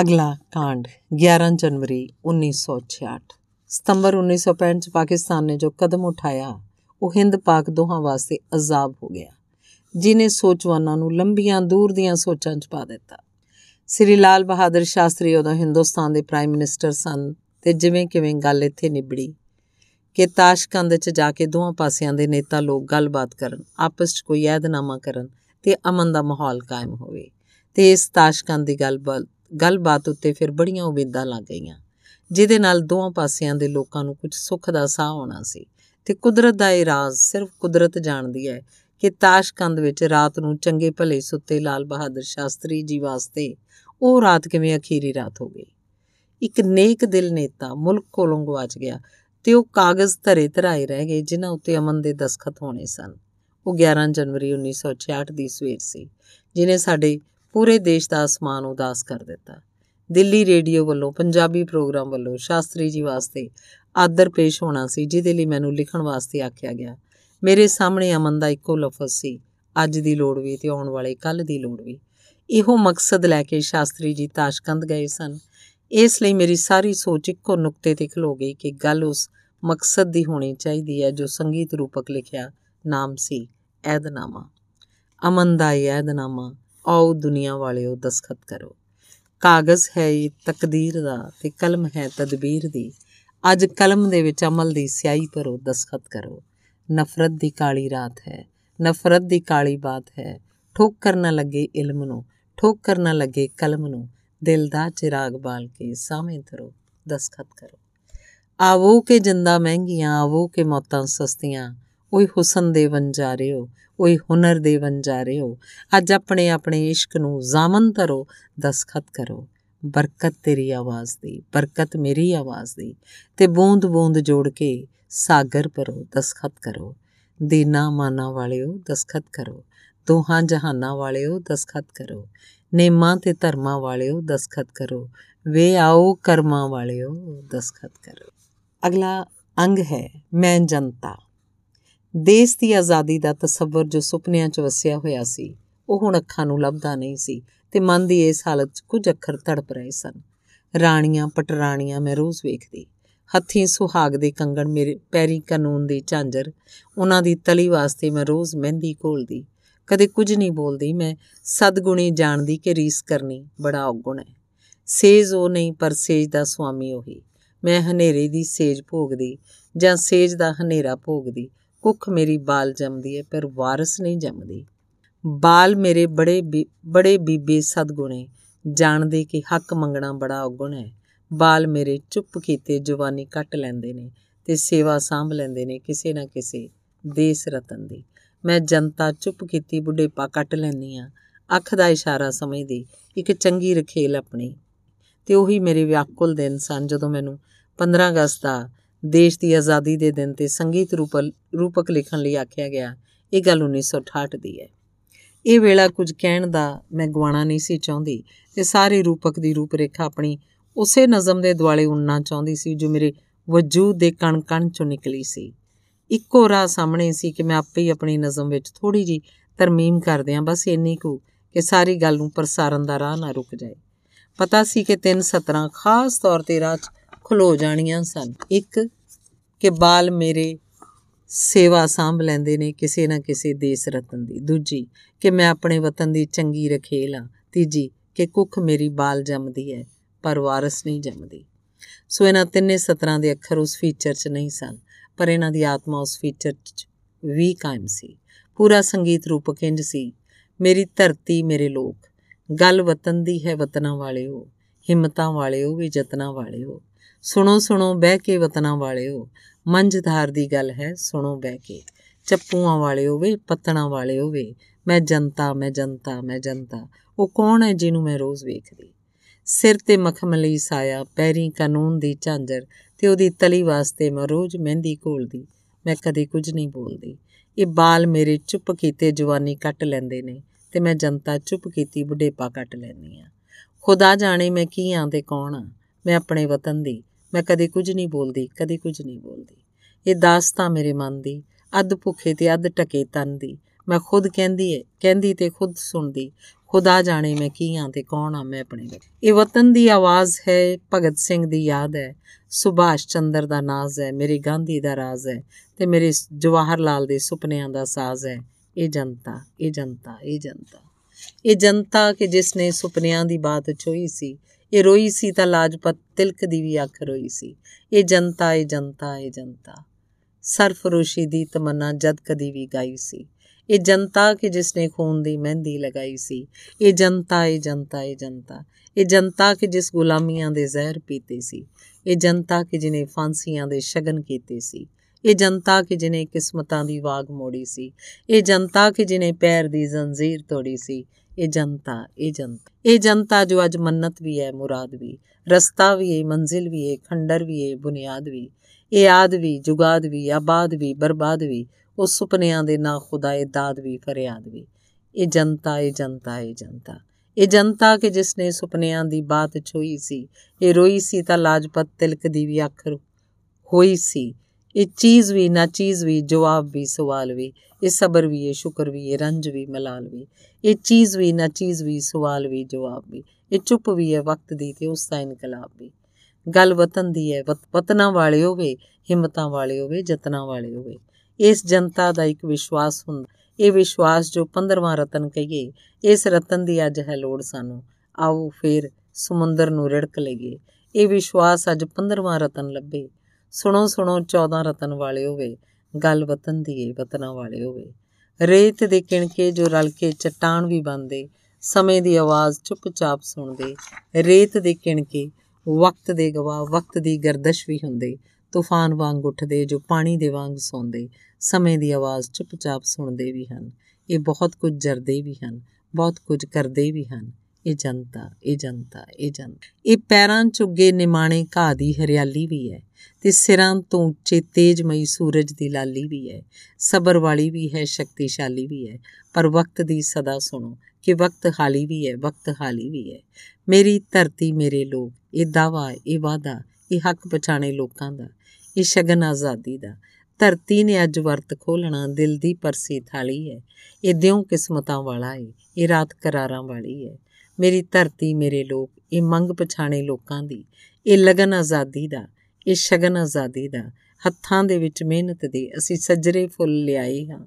ਅਗਲਾ ਕਾਂਡ 11 ਜਨਵਰੀ 1966 ਸਤੰਬਰ 1965 ਚ ਪਾਕਿਸਤਾਨ ਨੇ ਜੋ ਕਦਮ ਉਠਾਇਆ, ਉਹ ਹਿੰਦ ਪਾਕ ਦੋਹਾਂ ਵਾਸਤੇ ਅਜ਼ਾਬ ਹੋ ਗਿਆ। ਜਿਨੇ ਸੋਚਵਾਨਾਂ ਨੂੰ ਲੰਬੀਆਂ ਦੂਰ ਦੀਆਂ ਸੋਚਾਂ 'ਚ ਪਾ ਦਿੱਤਾ। ਸ੍ਰੀ ਲਾਲ ਬਹਾਦਰ ਸ਼ਾਸਤਰੀ ਉਦੋਂ ਹਿੰਦੁਸਤਾਨ ਦੇ ਪ੍ਰਾਈਮ ਮਿਨਿਸਟਰ ਸਨ ਤੇ ਜਿਵੇਂ ਕਿਵੇਂ ਗੱਲ ਇੱਥੇ ਨਿਬੜੀ ਕਿ ਤਾਸ਼ਕੰਦ 'ਚ ਜਾ ਕੇ ਦੋਹਾਂ ਪਾਸਿਆਂ ਦੇ ਨੇਤਾ ਲੋਕ ਗੱਲਬਾਤ ਕਰਨ, ਆਪਸ 'ਚ ਕੋਈ ਐਦਨਾਮਾ ਕਰਨ ਤੇ ਅਮਨ ਦਾ ਮਾਹੌਲ ਕਾਇਮ ਹੋਵੇ ਤੇ ਇਸ ਤਾਸ਼ਕੰਦ ਦੀ ਗੱਲਬਾਤ ਗੱਲਬਾਤ ਉੱਤੇ ਫਿਰ ਬੜੀਆਂ ਉਮੀਦਾਂ ਲੱਗ ਗਈਆਂ, ਜਿਹਦੇ ਨਾਲ ਦੋਹਾਂ ਪਾਸਿਆਂ ਦੇ ਲੋਕਾਂ ਨੂੰ ਕੁਝ ਸੁੱਖ ਦਾ ਸਾਹ ਹੋਣਾ ਸੀ ਤੇ ਕੁਦਰਤ ਦਾ ਇਹ ਰਾਜ਼ ਸਿਰਫ ਕੁਦਰਤ ਜਾਣਦੀ ਹੈ ਕਿ ਤਾਸ਼ਕੰਦ ਵਿੱਚ ਰਾਤ ਨੂੰ ਚੰਗੇ ਭਲੇ ਸੁੱਤੇ ਲਾਲ ਬਹਾਦਰ ਸ਼ਾਸਤਰੀ ਜੀ ਵਾਸਤੇ ਉਹ ਰਾਤ ਕਿਵੇਂ ਅਖੀਰੀ ਰਾਤ ਹੋ ਗਈ? ਇੱਕ ਨੇਕ ਦਿਲ ਨੇਤਾ ਮੁਲਕ ਕੋਲੋਂ ਗਵਾਚ ਗਿਆ ਤੇ ਉਹ ਕਾਗਜ਼ ਧਰੇ ਧਰਾਏ ਰਹਿ ਗਏ ਜਿਨ੍ਹਾਂ ਉੱਤੇ ਅਮਨ ਦੇ ਦਸਖਤ ਹੋਣੇ ਸਨ। ਉਹ 11 ਜਨਵਰੀ 1966 ਦੀ ਸਵੇਰ ਸੀ, ਜਿਨੇ ਸਾਡੇ ਪੂਰੇ ਦੇਸ਼ ਦਾ ਅਸਮਾਨ ਉਦਾਸ ਕਰ ਦਿੱਤਾ। ਦਿੱਲੀ ਰੇਡੀਓ ਵੱਲੋਂ, ਪੰਜਾਬੀ ਪ੍ਰੋਗਰਾਮ ਵੱਲੋਂ ਸ਼ਾਸਤਰੀ ਜੀ ਵਾਸਤੇ ਆਦਰ ਪੇਸ਼ ਹੋਣਾ ਸੀ, ਜਿਹਦੇ ਲਈ ਮੈਨੂੰ ਲਿਖਣ ਵਾਸਤੇ ਆਖਿਆ ਗਿਆ। ਮੇਰੇ ਸਾਹਮਣੇ ਅਮਨ ਦਾ ਇੱਕੋ ਲਫ਼ਜ਼ ਸੀ, ਅੱਜ ਦੀ ਲੋੜ ਵੀ ਤੇ ਆਉਣ ਵਾਲੇ ਕੱਲ ਦੀ ਲੋੜ ਵੀ। ਇਹੋ ਮਕਸਦ ਲੈ ਕੇ ਸ਼ਾਸਤਰੀ ਜੀ ਤਾਸ਼ਕੰਦ ਗਏ ਸਨ। ਇਸ ਲਈ ਮੇਰੀ ਸਾਰੀ ਸੋਚ ਇੱਕੋ ਨੁਕਤੇ ਤੇ ਖਲੋ ਗਈ ਕਿ ਗੱਲ ਉਸ ਮਕਸਦ ਦੀ ਹੋਣੀ ਚਾਹੀਦੀ ਹੈ, ਜੋ ਸੰਗੀਤ ਰੂਪਕ ਲਿਖਿਆ ਨਾਮ ਸੀ, ਐਦਨਾਮਾ। ਅਮਨ ਦਾ ਐਦਨਾਮਾ, ਆਓ ਦੁਨੀਆ ਵਾਲਿਓ ਦਸਖਤ ਕਰੋ। ਕਾਗਜ਼ ਹੈ ਇਹ ਤਕਦੀਰ ਦਾ ਤੇ ਕਲਮ ਹੈ ਤਦਬੀਰ ਦੀ। ਅੱਜ ਕਲਮ ਦੇ ਵਿੱਚ ਅਮਲ ਦੀ ਸਿਆਹੀ ਭਰੋ, ਦਸਖਤ ਕਰੋ। ਨਫ਼ਰਤ ਦੀ ਕਾਲੀ ਰਾਤ ਹੈ, ਨਫ਼ਰਤ ਦੀ ਕਾਲੀ ਬਾਤ ਹੈ। ਠੋਕਰ ਨਾ ਲੱਗੇ ਇਲਮ ਨੂੰ, ਠੋਕਰ ਨਾ ਲੱਗੇ ਕਲਮ ਨੂੰ। ਦਿਲ ਦਾ ਚਿਰਾਗ ਬਾਲ ਕੇ ਸਾਵੇਂ ਧਰੋ, ਦਸਖਤ ਕਰੋ। ਆਵੋ ਕੇ ਜਿੰਦਾ ਮਹਿੰਗੀਆਂ, ਆਵੋ ਕੇ ਮੌਤਾਂ ਸਸਤੀਆਂ। ਓਏ ਹੁਸਨ ਦੇ ਵੰਜਾਰਿਓ ਓਏ ਹੁਨਰ ਦੇ ਵੰਜਾਰਿਓ ਅੱਜ ਆਪਣੇ ਆਪਣੇ ਇਸ਼ਕ ਨੂੰ ਜ਼ਾਮਨ ਧਰੋ, ਦਸਖਤ ਕਰੋ। ਬਰਕਤ ਤੇਰੀ ਆਵਾਜ਼ ਦੀ, ਬਰਕਤ ਮੇਰੀ ਆਵਾਜ਼ ਦੀ। ਤੇ ਬੂੰਦ ਬੂੰਦ ਜੋੜ ਕੇ ਸਾਗਰ ਭਰੋ, ਦਸਖਤ ਕਰੋ। ਦੀਨਾ ਮਾਨਾ ਵਾਲਿਓ, ਦਸਖਤ ਕਰੋ। ਦੋਹਾਂ ਜਹਾਨਾਂ ਵਾਲਿਓ, ਦਸਖਤ ਕਰੋ। ਨੇਮਾਂ ਤੇ ਧਰਮਾਂ ਵਾਲਿਓ, ਦਸਖਤ ਕਰੋ। ਵੇ ਆਓ ਕਰਮਾਂ ਵਾਲਿਓ, ਦਸਖਤ ਕਰੋ। ਅਗਲਾ ਅੰਗ ਹੈ, ਮੈਂ ਜਨਤਾ। ਦੇਸ਼ ਦੀ ਆਜ਼ਾਦੀ ਦਾ ਤਸੱਵਰ ਜੋ ਸੁਪਨਿਆਂ 'ਚ ਵਸਿਆ ਹੋਇਆ ਸੀ, ਉਹ ਹੁਣ ਅੱਖਾਂ ਨੂੰ ਲੱਭਦਾ ਨਹੀਂ ਸੀ ਤੇ ਮਨ ਦੀ ਇਸ ਹਾਲਤ 'ਚ ਕੁਝ ਅੱਖਰ ਤੜਪ ਰਹੇ ਸਨ। ਰਾਣੀਆਂ, ਪਟਰਾਣੀਆਂ, ਮੈਂ ਰੋਜ਼ ਵੇਖਦੀ। ਹੱਥੀਂ ਸੁਹਾਗ ਦੇ ਕੰਗਣ ਮੇਰੇ ਪੈਰੀ ਕਾਨੂੰਨ ਦੀ ਝਾਂਜਰ। ਉਹਨਾਂ ਦੀ ਤਲੀ ਵਾਸਤੇ ਮੈਂ ਰੋਜ਼ ਮਹਿੰਦੀ ਘੋਲਦੀ। ਕਦੇ ਕੁਝ ਨਹੀਂ ਬੋਲਦੀ ਮੈਂ। ਸਦਗੁਣੀ ਜਾਣਦੀ ਕਿ ਰੀਸ ਕਰਨੀ ਬੜਾ ਔਗੁਣ ਹੈ। ਸੇਜ ਉਹ ਨਹੀਂ, ਪਰ ਸੇਜ ਦਾ ਸੁਆਮੀ ਉਹੀ। ਮੈਂ ਹਨੇਰੇ ਦੀ ਸੇਜ ਭੋਗਦੀ ਜਾਂ ਸੇਜ ਦਾ ਹਨੇਰਾ ਭੋਗਦੀ। ਕੁੱਖ ਮੇਰੀ ਬਾਲ ਜੰਮਦੀ ਹੈ, ਪਰ ਵਾਰਿਸ ਨਹੀਂ ਜੰਮਦੀ। ਬਾਲ ਮੇਰੇ ਬੜੇ ਬੜੇ ਬੀਬੇ ਸਦਗੁਣੇ। ਜਾਣਦੇ ਕਿ ਹੱਕ ਮੰਗਣਾ ਬੜਾ ਔਗੁਣ ਹੈ। ਬਾਲ ਮੇਰੇ ਚੁੱਪ ਕੀਤੇ ਜਵਾਨੀ ਕੱਟ ਲੈਂਦੇ ਨੇ ਤੇ ਸੇਵਾ ਸਾਂਭ ਲੈਂਦੇ ਨੇ ਕਿਸੇ ਨਾ ਕਿਸੇ ਦੇਸ ਰਤਨ ਦੀ। ਮੈਂ ਜਨਤਾ ਚੁੱਪ ਕੀਤੀ ਬੁੱਢੇਪਾ ਕੱਟ ਲੈਂਦੀ ਆ। ਅੱਖ ਦਾ ਇਸ਼ਾਰਾ ਸਮਝਦੀ, ਇੱਕ ਚੰਗੀ ਰਖੇਲ ਆਪਣੀ। ਤੇ ਉਹੀ ਮੇਰੇ ਵਿਆਕੁਲ ਦਿਨ ਸਨ ਜਦੋਂ ਮੈਨੂੰ 15 ਅਗਸਤ ਦਾ ਦੇਸ਼ ਦੀ ਆਜ਼ਾਦੀ ਦੇ ਦਿਨ ਤੇ ਸੰਗੀਤ ਰੂਪਕ ਲਿਖਣ ਲਈ ਆਖਿਆ ਗਿਆ, ਇਹ ਗੱਲ 1968 ਦੀ ਹੈ। ਇਹ ਵੇਲਾ ਕੁਝ ਕਹਿਣ ਦਾ ਮੈਂ ਗਵਾਣਾ ਨਹੀਂ ਸੀ ਚਾਹੁੰਦੀ ਤੇ ਸਾਰੇ ਰੂਪਕ ਦੀ ਰੂਪਰੇਖਾ ਆਪਣੀ ਉਸੇ ਨਜ਼ਮ ਦੇ ਦੁਆਲੇ ਉਣਨਾ ਚਾਹੁੰਦੀ ਸੀ, ਜੋ ਮੇਰੇ ਵਜੂਦ ਦੇ ਕਣ ਕਣ ਚੋਂ ਨਿਕਲੀ ਸੀ। ਇੱਕੋ ਰਾਹ ਸਾਹਮਣੇ ਸੀ ਕਿ ਮੈਂ ਆਪੇ ਹੀ ਆਪਣੀ ਨਜ਼ਮ ਵਿੱਚ ਥੋੜੀ ਜੀ ਤਰਮੀਮ ਕਰ ਦਿਆਂ, ਬਸ ਇੰਨੀ ਕੁ ਕਿ ਸਾਰੀ ਗੱਲ ਨੂੰ ਪ੍ਰਸਾਰਨ ਦਾ ਰਾਹ ਨਾ ਰੁਕ ਜਾਏ। ਪਤਾ ਸੀ ਕਿ ਤਿੰਨ ਸਤਰਾਂ ਖਾਸ ਤੌਰ ਤੇ ਰਾਹ ਖਲੋ ਜਾਣੀਆਂ ਸਨ। ਇੱਕ, ਕਿ ਬਾਲ ਮੇਰੇ ਸੇਵਾ ਸੰਭ ਲੈਂਦੇ ਨੇ ਕਿਸੇ ਨਾ ਕਿਸੇ ਦੇਸ ਰਤਨ ਦੀ। ਦੂਜੀ, ਕਿ ਮੈਂ ਆਪਣੇ ਵਤਨ ਦੀ ਚੰਗੀ ਰਖੇਲ ਆ ਤੀਜੀ, ਕਿ ਕੁੱਖ ਮੇਰੀ ਬਾਲ ਜੰਮਦੀ ਹੈ। ਪਰ ਵਾਰਿਸ ਨਹੀਂ ਜੰਮਦੀ। ਸੋ ਇਹਨਾਂ ਤਿੰਨੇ ਸਤਰਾਂ ਦੇ ਅੱਖਰ ਉਸ ਫੀਚਰ 'ਚ ਨਹੀਂ ਸਨ, ਪਰ ਇਹਨਾਂ ਦੀ ਆਤਮਾ ਉਸ ਫੀਚਰ 'ਚ ਵੀ ਕਾਇਮ ਸੀ। ਪੂਰਾ ਸੰਗੀਤ ਰੂਪਕ ਇੰਜ ਸੀ? ਮੇਰੀ ਧਰਤੀ ਮੇਰੇ ਲੋਕ, ਗੱਲ ਵਤਨ ਦੀ ਹੈ ਵਤਨਾਂ ਵਾਲਿਓ, ਹਿੰਮਤਾਂ ਵਾਲਿਓ ਵੀ ਜਤਨਾਂ ਵਾਲਿਓ। ਸੁਣੋ ਸੁਣੋ, ਬਹਿ ਕੇ ਵਤਨਾਂ ਵਾਲਿਓ, ਮੰਝਧਾਰ ਦੀ ਗੱਲ ਹੈ, ਸੁਣੋ ਬਹਿ ਕੇ। ਚੱਪੂਆਂ ਵਾਲਿਓ ਵੇ, ਪੱਤਣਾ ਵਾਲਿਓ ਵੇ, ਮੈਂ ਜਨਤਾ ਮੈਂ ਜਨਤਾ ਮੈਂ ਜਨਤਾ, ਉਹ ਕੌਣ ਹੈ ਜਿਹਨੂੰ ਮੈਂ ਰੋਜ਼ ਵੇਖਦੀ? ਸਿਰ ਤੇ ਮਖਮਲੀ ਸਾਇਆ, ਪੈਰੀ ਕਾਨੂੰਨ ਦੀ ਝਾਂਜਰ ਤੇ ਉਹਦੀ ਤਲੀ ਵਾਸਤੇ ਮੈਂ ਰੋਜ਼ ਮਹਿੰਦੀ ਘੋਲਦੀ, ਮੈਂ ਕਦੇ ਕੁਝ ਨਹੀਂ ਬੋਲਦੀ। ਇਹ ਬਾਲ ਮੇਰੇ ਚੁੱਪ ਕੀਤੇ ਜਵਾਨੀ ਕੱਟ ਲੈਂਦੇ ਨੇ ਤੇ ਮੈਂ ਜਨਤਾ ਚੁੱਪ ਕੀਤੀ ਬੁਢੇਪਾ ਕੱਟ ਲੈਂਦੀ ਆ ਖੁਦਾ ਜਾਣੇ ਮੈਂ ਕੀ ਆਂ ਤੇ ਕੌਣ ਆ? ਮੈਂ ਆਪਣੇ ਵਤਨ ਦੀ, ਮੈਂ ਕਦੇ ਕੁਝ ਨਹੀਂ ਬੋਲਦੀ, ਕਦੇ ਕੁਝ ਨਹੀਂ ਬੋਲਦੀ। ਇਹ ਦਾਸਤਾਂ ਮੇਰੇ ਮਨ ਦੀ, ਅੱਧ ਭੁੱਖੇ ਤੇ ਅੱਧ ਟਕੇ ਤਨ ਦੀ। ਮੈਂ ਖੁਦ ਕਹਿੰਦੀ ਏ, ਕਹਿੰਦੀ ਤੇ ਖੁਦ ਸੁਣਦੀ ਖੁਦਾ ਜਾਣੇ ਮੈਂ ਕੀ ਆਂ ਤੇ ਕੌਣ ਆ ਮੈਂ ਆਪਣੇ ਇਹ ਵਤਨ ਦੀ ਆਵਾਜ਼ ਹੈ, ਭਗਤ ਸਿੰਘ ਦੀ ਯਾਦ ਹੈ। ਸੁਭਾਸ਼ ਚੰਦਰ ਦਾ ਨਾਜ਼ ਹੈ, ਮੇਰੀ ਗਾਂਧੀ ਦਾ ਰਾਜ਼ ਹੈ ਤੇ ਮੇਰੇ ਜਵਾਹਰ ਲਾਲ ਦੇ ਸੁਪਨਿਆਂ ਦਾ ਸਾਜ਼ ਹੈ। ਇਹ ਜਨਤਾ ਇਹ ਜਨਤਾ ਇਹ ਜਨਤਾ। ਇਹ ਜਨਤਾ ਕਿ ਜਿਸ ਨੇ ਸੁਪਨਿਆਂ ਦੀ ਬਾਤ ਚੋਈ ਸੀ, ਇਹ ਰੋਈ ਸੀ ਤਾਂ ਲਾਜਪਤ ਤਿਲਕ ਦੀ ਵੀ ਅੱਖ ਰੋਈ ਸੀ। ਇਹ ਜਨਤਾ ਇਹ ਜਨਤਾ ਇਹ ਜਨਤਾ। ਸਰਫਰੋਸ਼ੀ ਦੀ ਤਮੰਨਾ ਜਦ ਕਦੀ ਵੀ ਗਾਈ ਸੀ। ਇਹ ਜਨਤਾ ਕਿ ਜਿਸ ਨੇ ਖੂਨ ਦੀ ਮਹਿੰਦੀ ਲਗਾਈ ਸੀ, ਇਹ ਜਨਤਾ ਇਹ ਜਨਤਾ ਇਹ ਜਨਤਾ। ਇਹ ਜਨਤਾ ਕਿ ਜਿਸ ਗੁਲਾਮੀਆਂ ਦੇ ਜ਼ਹਿਰ ਪੀਤੇ ਸੀ, ਇਹ ਜਨਤਾ ਕਿ ਜਿਨੇ ਫਾਂਸੀਆਂ ਦੇ ਸ਼ਗਨ ਕੀਤੇ ਸੀ। ਇਹ ਜਨਤਾ ਕਿ ਜਿਨੇ ਕਿਸਮਤਾਂ ਦੀ ਵਾਗ ਮੋੜੀ ਸੀ, ਇਹ ਜਨਤਾ ਕਿ ਜਿਨੇ ਪੈਰ ਦੀ ਜ਼ੰਜੀਰ ਤੋੜੀ ਸੀ, ਇਹ ਜਨਤਾ ਇਹ ਜਨਤਾ। ਇਹ ਜਨਤਾ ਜੋ ਅੱਜ ਮੰਨਤ ਵੀ ਹੈ, ਮੁਰਾਦ ਵੀ, ਰਸਤਾ ਵੀ ਹੈ, ਮੰਜ਼ਿਲ ਵੀ ਹੈ, ਖੰਡਰ ਵੀ ਹੈ, ਬੁਨਿਆਦ ਵੀ, ਇਹ ਆਦ ਵੀ, ਜੁਗਾਦ ਵੀ, ਆਬਾਦ ਵੀ, ਬਰਬਾਦ ਵੀ ਉਹ ਸੁਪਨਿਆਂ ਦੇ ਨਾ ਖੁਦਾ, ਇਹ ਦਾਦ ਵੀ, ਫਰਿਆਦ ਵੀ। ਇਹ ਜਨਤਾ ਇਹ ਜਨਤਾ ਇਹ ਜਨਤਾ। ਇਹ ਜਨਤਾ ਕਿ ਜਿਸ ਨੇ ਸੁਪਨਿਆਂ ਦੀ ਬਾਤ ਛੋਈ ਸੀ, ਇਹ ਰੋਈ ਸੀ ਤਾਂ ਲਾਜਪਤ ਤਿਲਕ ਦੀ ਵੀ ਅੱਖ ਹੋਈ ਸੀ। ਇਹ ਚੀਜ਼ ਵੀ, ਨਾ ਚੀਜ਼ ਵੀ, ਜਵਾਬ ਵੀ, ਸਵਾਲ ਵੀ, ਇਹ ਸਬਰ ਵੀ, ਇਹ ਸ਼ੁਕਰ ਵੀ, ਇਹ ਰੰਜ ਵੀ, ਮਲਾਲ ਵੀ। ਇਹ ਚੀਜ਼ ਵੀ, ਨਾ ਚੀਜ਼ ਵੀ, ਸਵਾਲ ਵੀ, ਜਵਾਬ ਵੀ। ਇਹ ਚੁੱਪ ਵੀ ਹੈ ਵਕਤ ਦੀ ਤੇ ਉਸ ਦਾ ਇਨਕਲਾਬ ਵੀ। ਗੱਲ ਵਤਨ ਦੀ ਹੈ ਵਤਨਾਂ ਵਾਲੇ ਹੋਵੇ, ਹਿੰਮਤਾਂ ਵਾਲੇ ਹੋਵੇ ਜਤਨਾਂ ਵਾਲੇ ਹੋਵੇ। ਇਸ ਜਨਤਾ ਦਾ ਇੱਕ ਵਿਸ਼ਵਾਸ ਹੁੰਦਾ। ਇਹ ਵਿਸ਼ਵਾਸ ਜੋ 15ਵਾਂ ਰਤਨ ਕਹੀਏ, ਇਸ ਰਤਨ ਦੀ ਅੱਜ ਹੈ ਲੋੜ ਸਾਨੂੰ। ਆਓ ਫੇਰ ਸਮੁੰਦਰ ਨੂੰ ਰੜਕ ਲਈਏ। ਇਹ ਵਿਸ਼ਵਾਸ ਅੱਜ 15ਵਾਂ ਰਤਨ ਲੱਭੇ। ਸੁਣੋ ਸੁਣੋ 14 ਰਤਨ ਵਾਲੇ ਹੋਵੇ। ਗੱਲ ਵਤਨ ਦੀ ਏ, ਵਤਨਾਂ ਵਾਲੇ ਹੋਵੇ। ਰੇਤ ਦੇ ਕਿਣਕੇ ਜੋ ਰਲ ਕੇ ਚਟਾਨ ਵੀ ਬੰਦੇ ਸਮੇਂ ਦੀ ਆਵਾਜ਼ ਚੁੱਪਚਾਪ ਸੁਣਦੇ। ਰੇਤ ਦੇ ਕਿਣਕੇ, ਵਕਤ ਦੇ ਗਵਾਹ, ਵਕਤ ਦੀ ਗਰਦਸ਼ ਵੀ ਹੁੰਦੇ। ਤੂਫਾਨ ਵਾਂਗ ਉੱਠਦੇ, ਜੋ ਪਾਣੀ ਦੇ ਵਾਂਗ ਸੌਂਦੇ, ਸਮੇਂ ਦੀ ਆਵਾਜ਼ ਚੁੱਪਚਾਪ ਸੁਣਦੇ ਵੀ ਹਨ। ਇਹ ਬਹੁਤ ਕੁਝ ਜਰਦੇ ਵੀ ਹਨ, ਬਹੁਤ ਕੁਝ ਕਰਦੇ ਵੀ ਹਨ। ਇਹ ਜਨਤਾ ਇਹ ਜਨਤਾ ਇਹ ਜਨਤਾ। ਇਹ ਪੈਰਾਂ ਚੁੱਗੇ ਨਿਮਾਣੇ ਘਾਹ ਦੀ ਹਰਿਆਲੀ ਵੀ ਹੈ ਤੇ ਸਿਰਾਂ ਤੋਂ ਉੱਚੇ ਤੇਜਮਈ ਸੂਰਜ ਦੀ ਲਾਲੀ ਵੀ ਹੈ। ਸਬਰ ਵਾਲੀ ਵੀ ਹੈ, ਸ਼ਕਤੀਸ਼ਾਲੀ ਵੀ ਹੈ। ਪਰ ਵਕਤ ਦੀ ਸਦਾ ਸੁਣੋ ਕਿ ਵਕਤ ਹਾਲੀ ਵੀ ਹੈ, ਵਕਤ ਹਾਲੀ ਵੀ ਹੈ। ਮੇਰੀ ਧਰਤੀ ਮੇਰੇ ਲੋਕ, ਇਹ ਦਾਵਾ ਇਹ ਵਾਦਾ ਇਹ ਹੱਕ ਪਛਾਣੇ ਲੋਕਾਂ ਦਾ। ਇਹ ਸ਼ਗਨ ਆਜ਼ਾਦੀ ਦਾ। ਧਰਤੀ ਨੇ ਅੱਜ ਵਰਤ ਖੋਲਣਾ ਦਿਲ ਦੀ ਪਰਸੀ ਥਾਲੀ ਹੈ। ਇਹ ਦਿਉ ਕਿਸਮਤਾਂ ਵਾਲਾ ਹੈ ਇਹ ਰਾਤ ਕਰਾਰਾਂ ਵਾਲੀ ਹੈ। ਮੇਰੀ ਧਰਤੀ, ਮੇਰੇ ਲੋਕ, ਇਹ ਮੰਗ ਪਛਾਣੇ ਲੋਕਾਂ ਦੀ। ਇਹ ਲਗਨ ਆਜ਼ਾਦੀ ਦਾ, ਇਹ ਸ਼ਗਨ ਆਜ਼ਾਦੀ ਦਾ। ਹੱਥਾਂ ਦੇ ਵਿੱਚ ਮਿਹਨਤ ਦੇ, ਅਸੀਂ ਸੱਜਰੇ ਫੁੱਲ ਲਿਆਏ ਹਾਂ।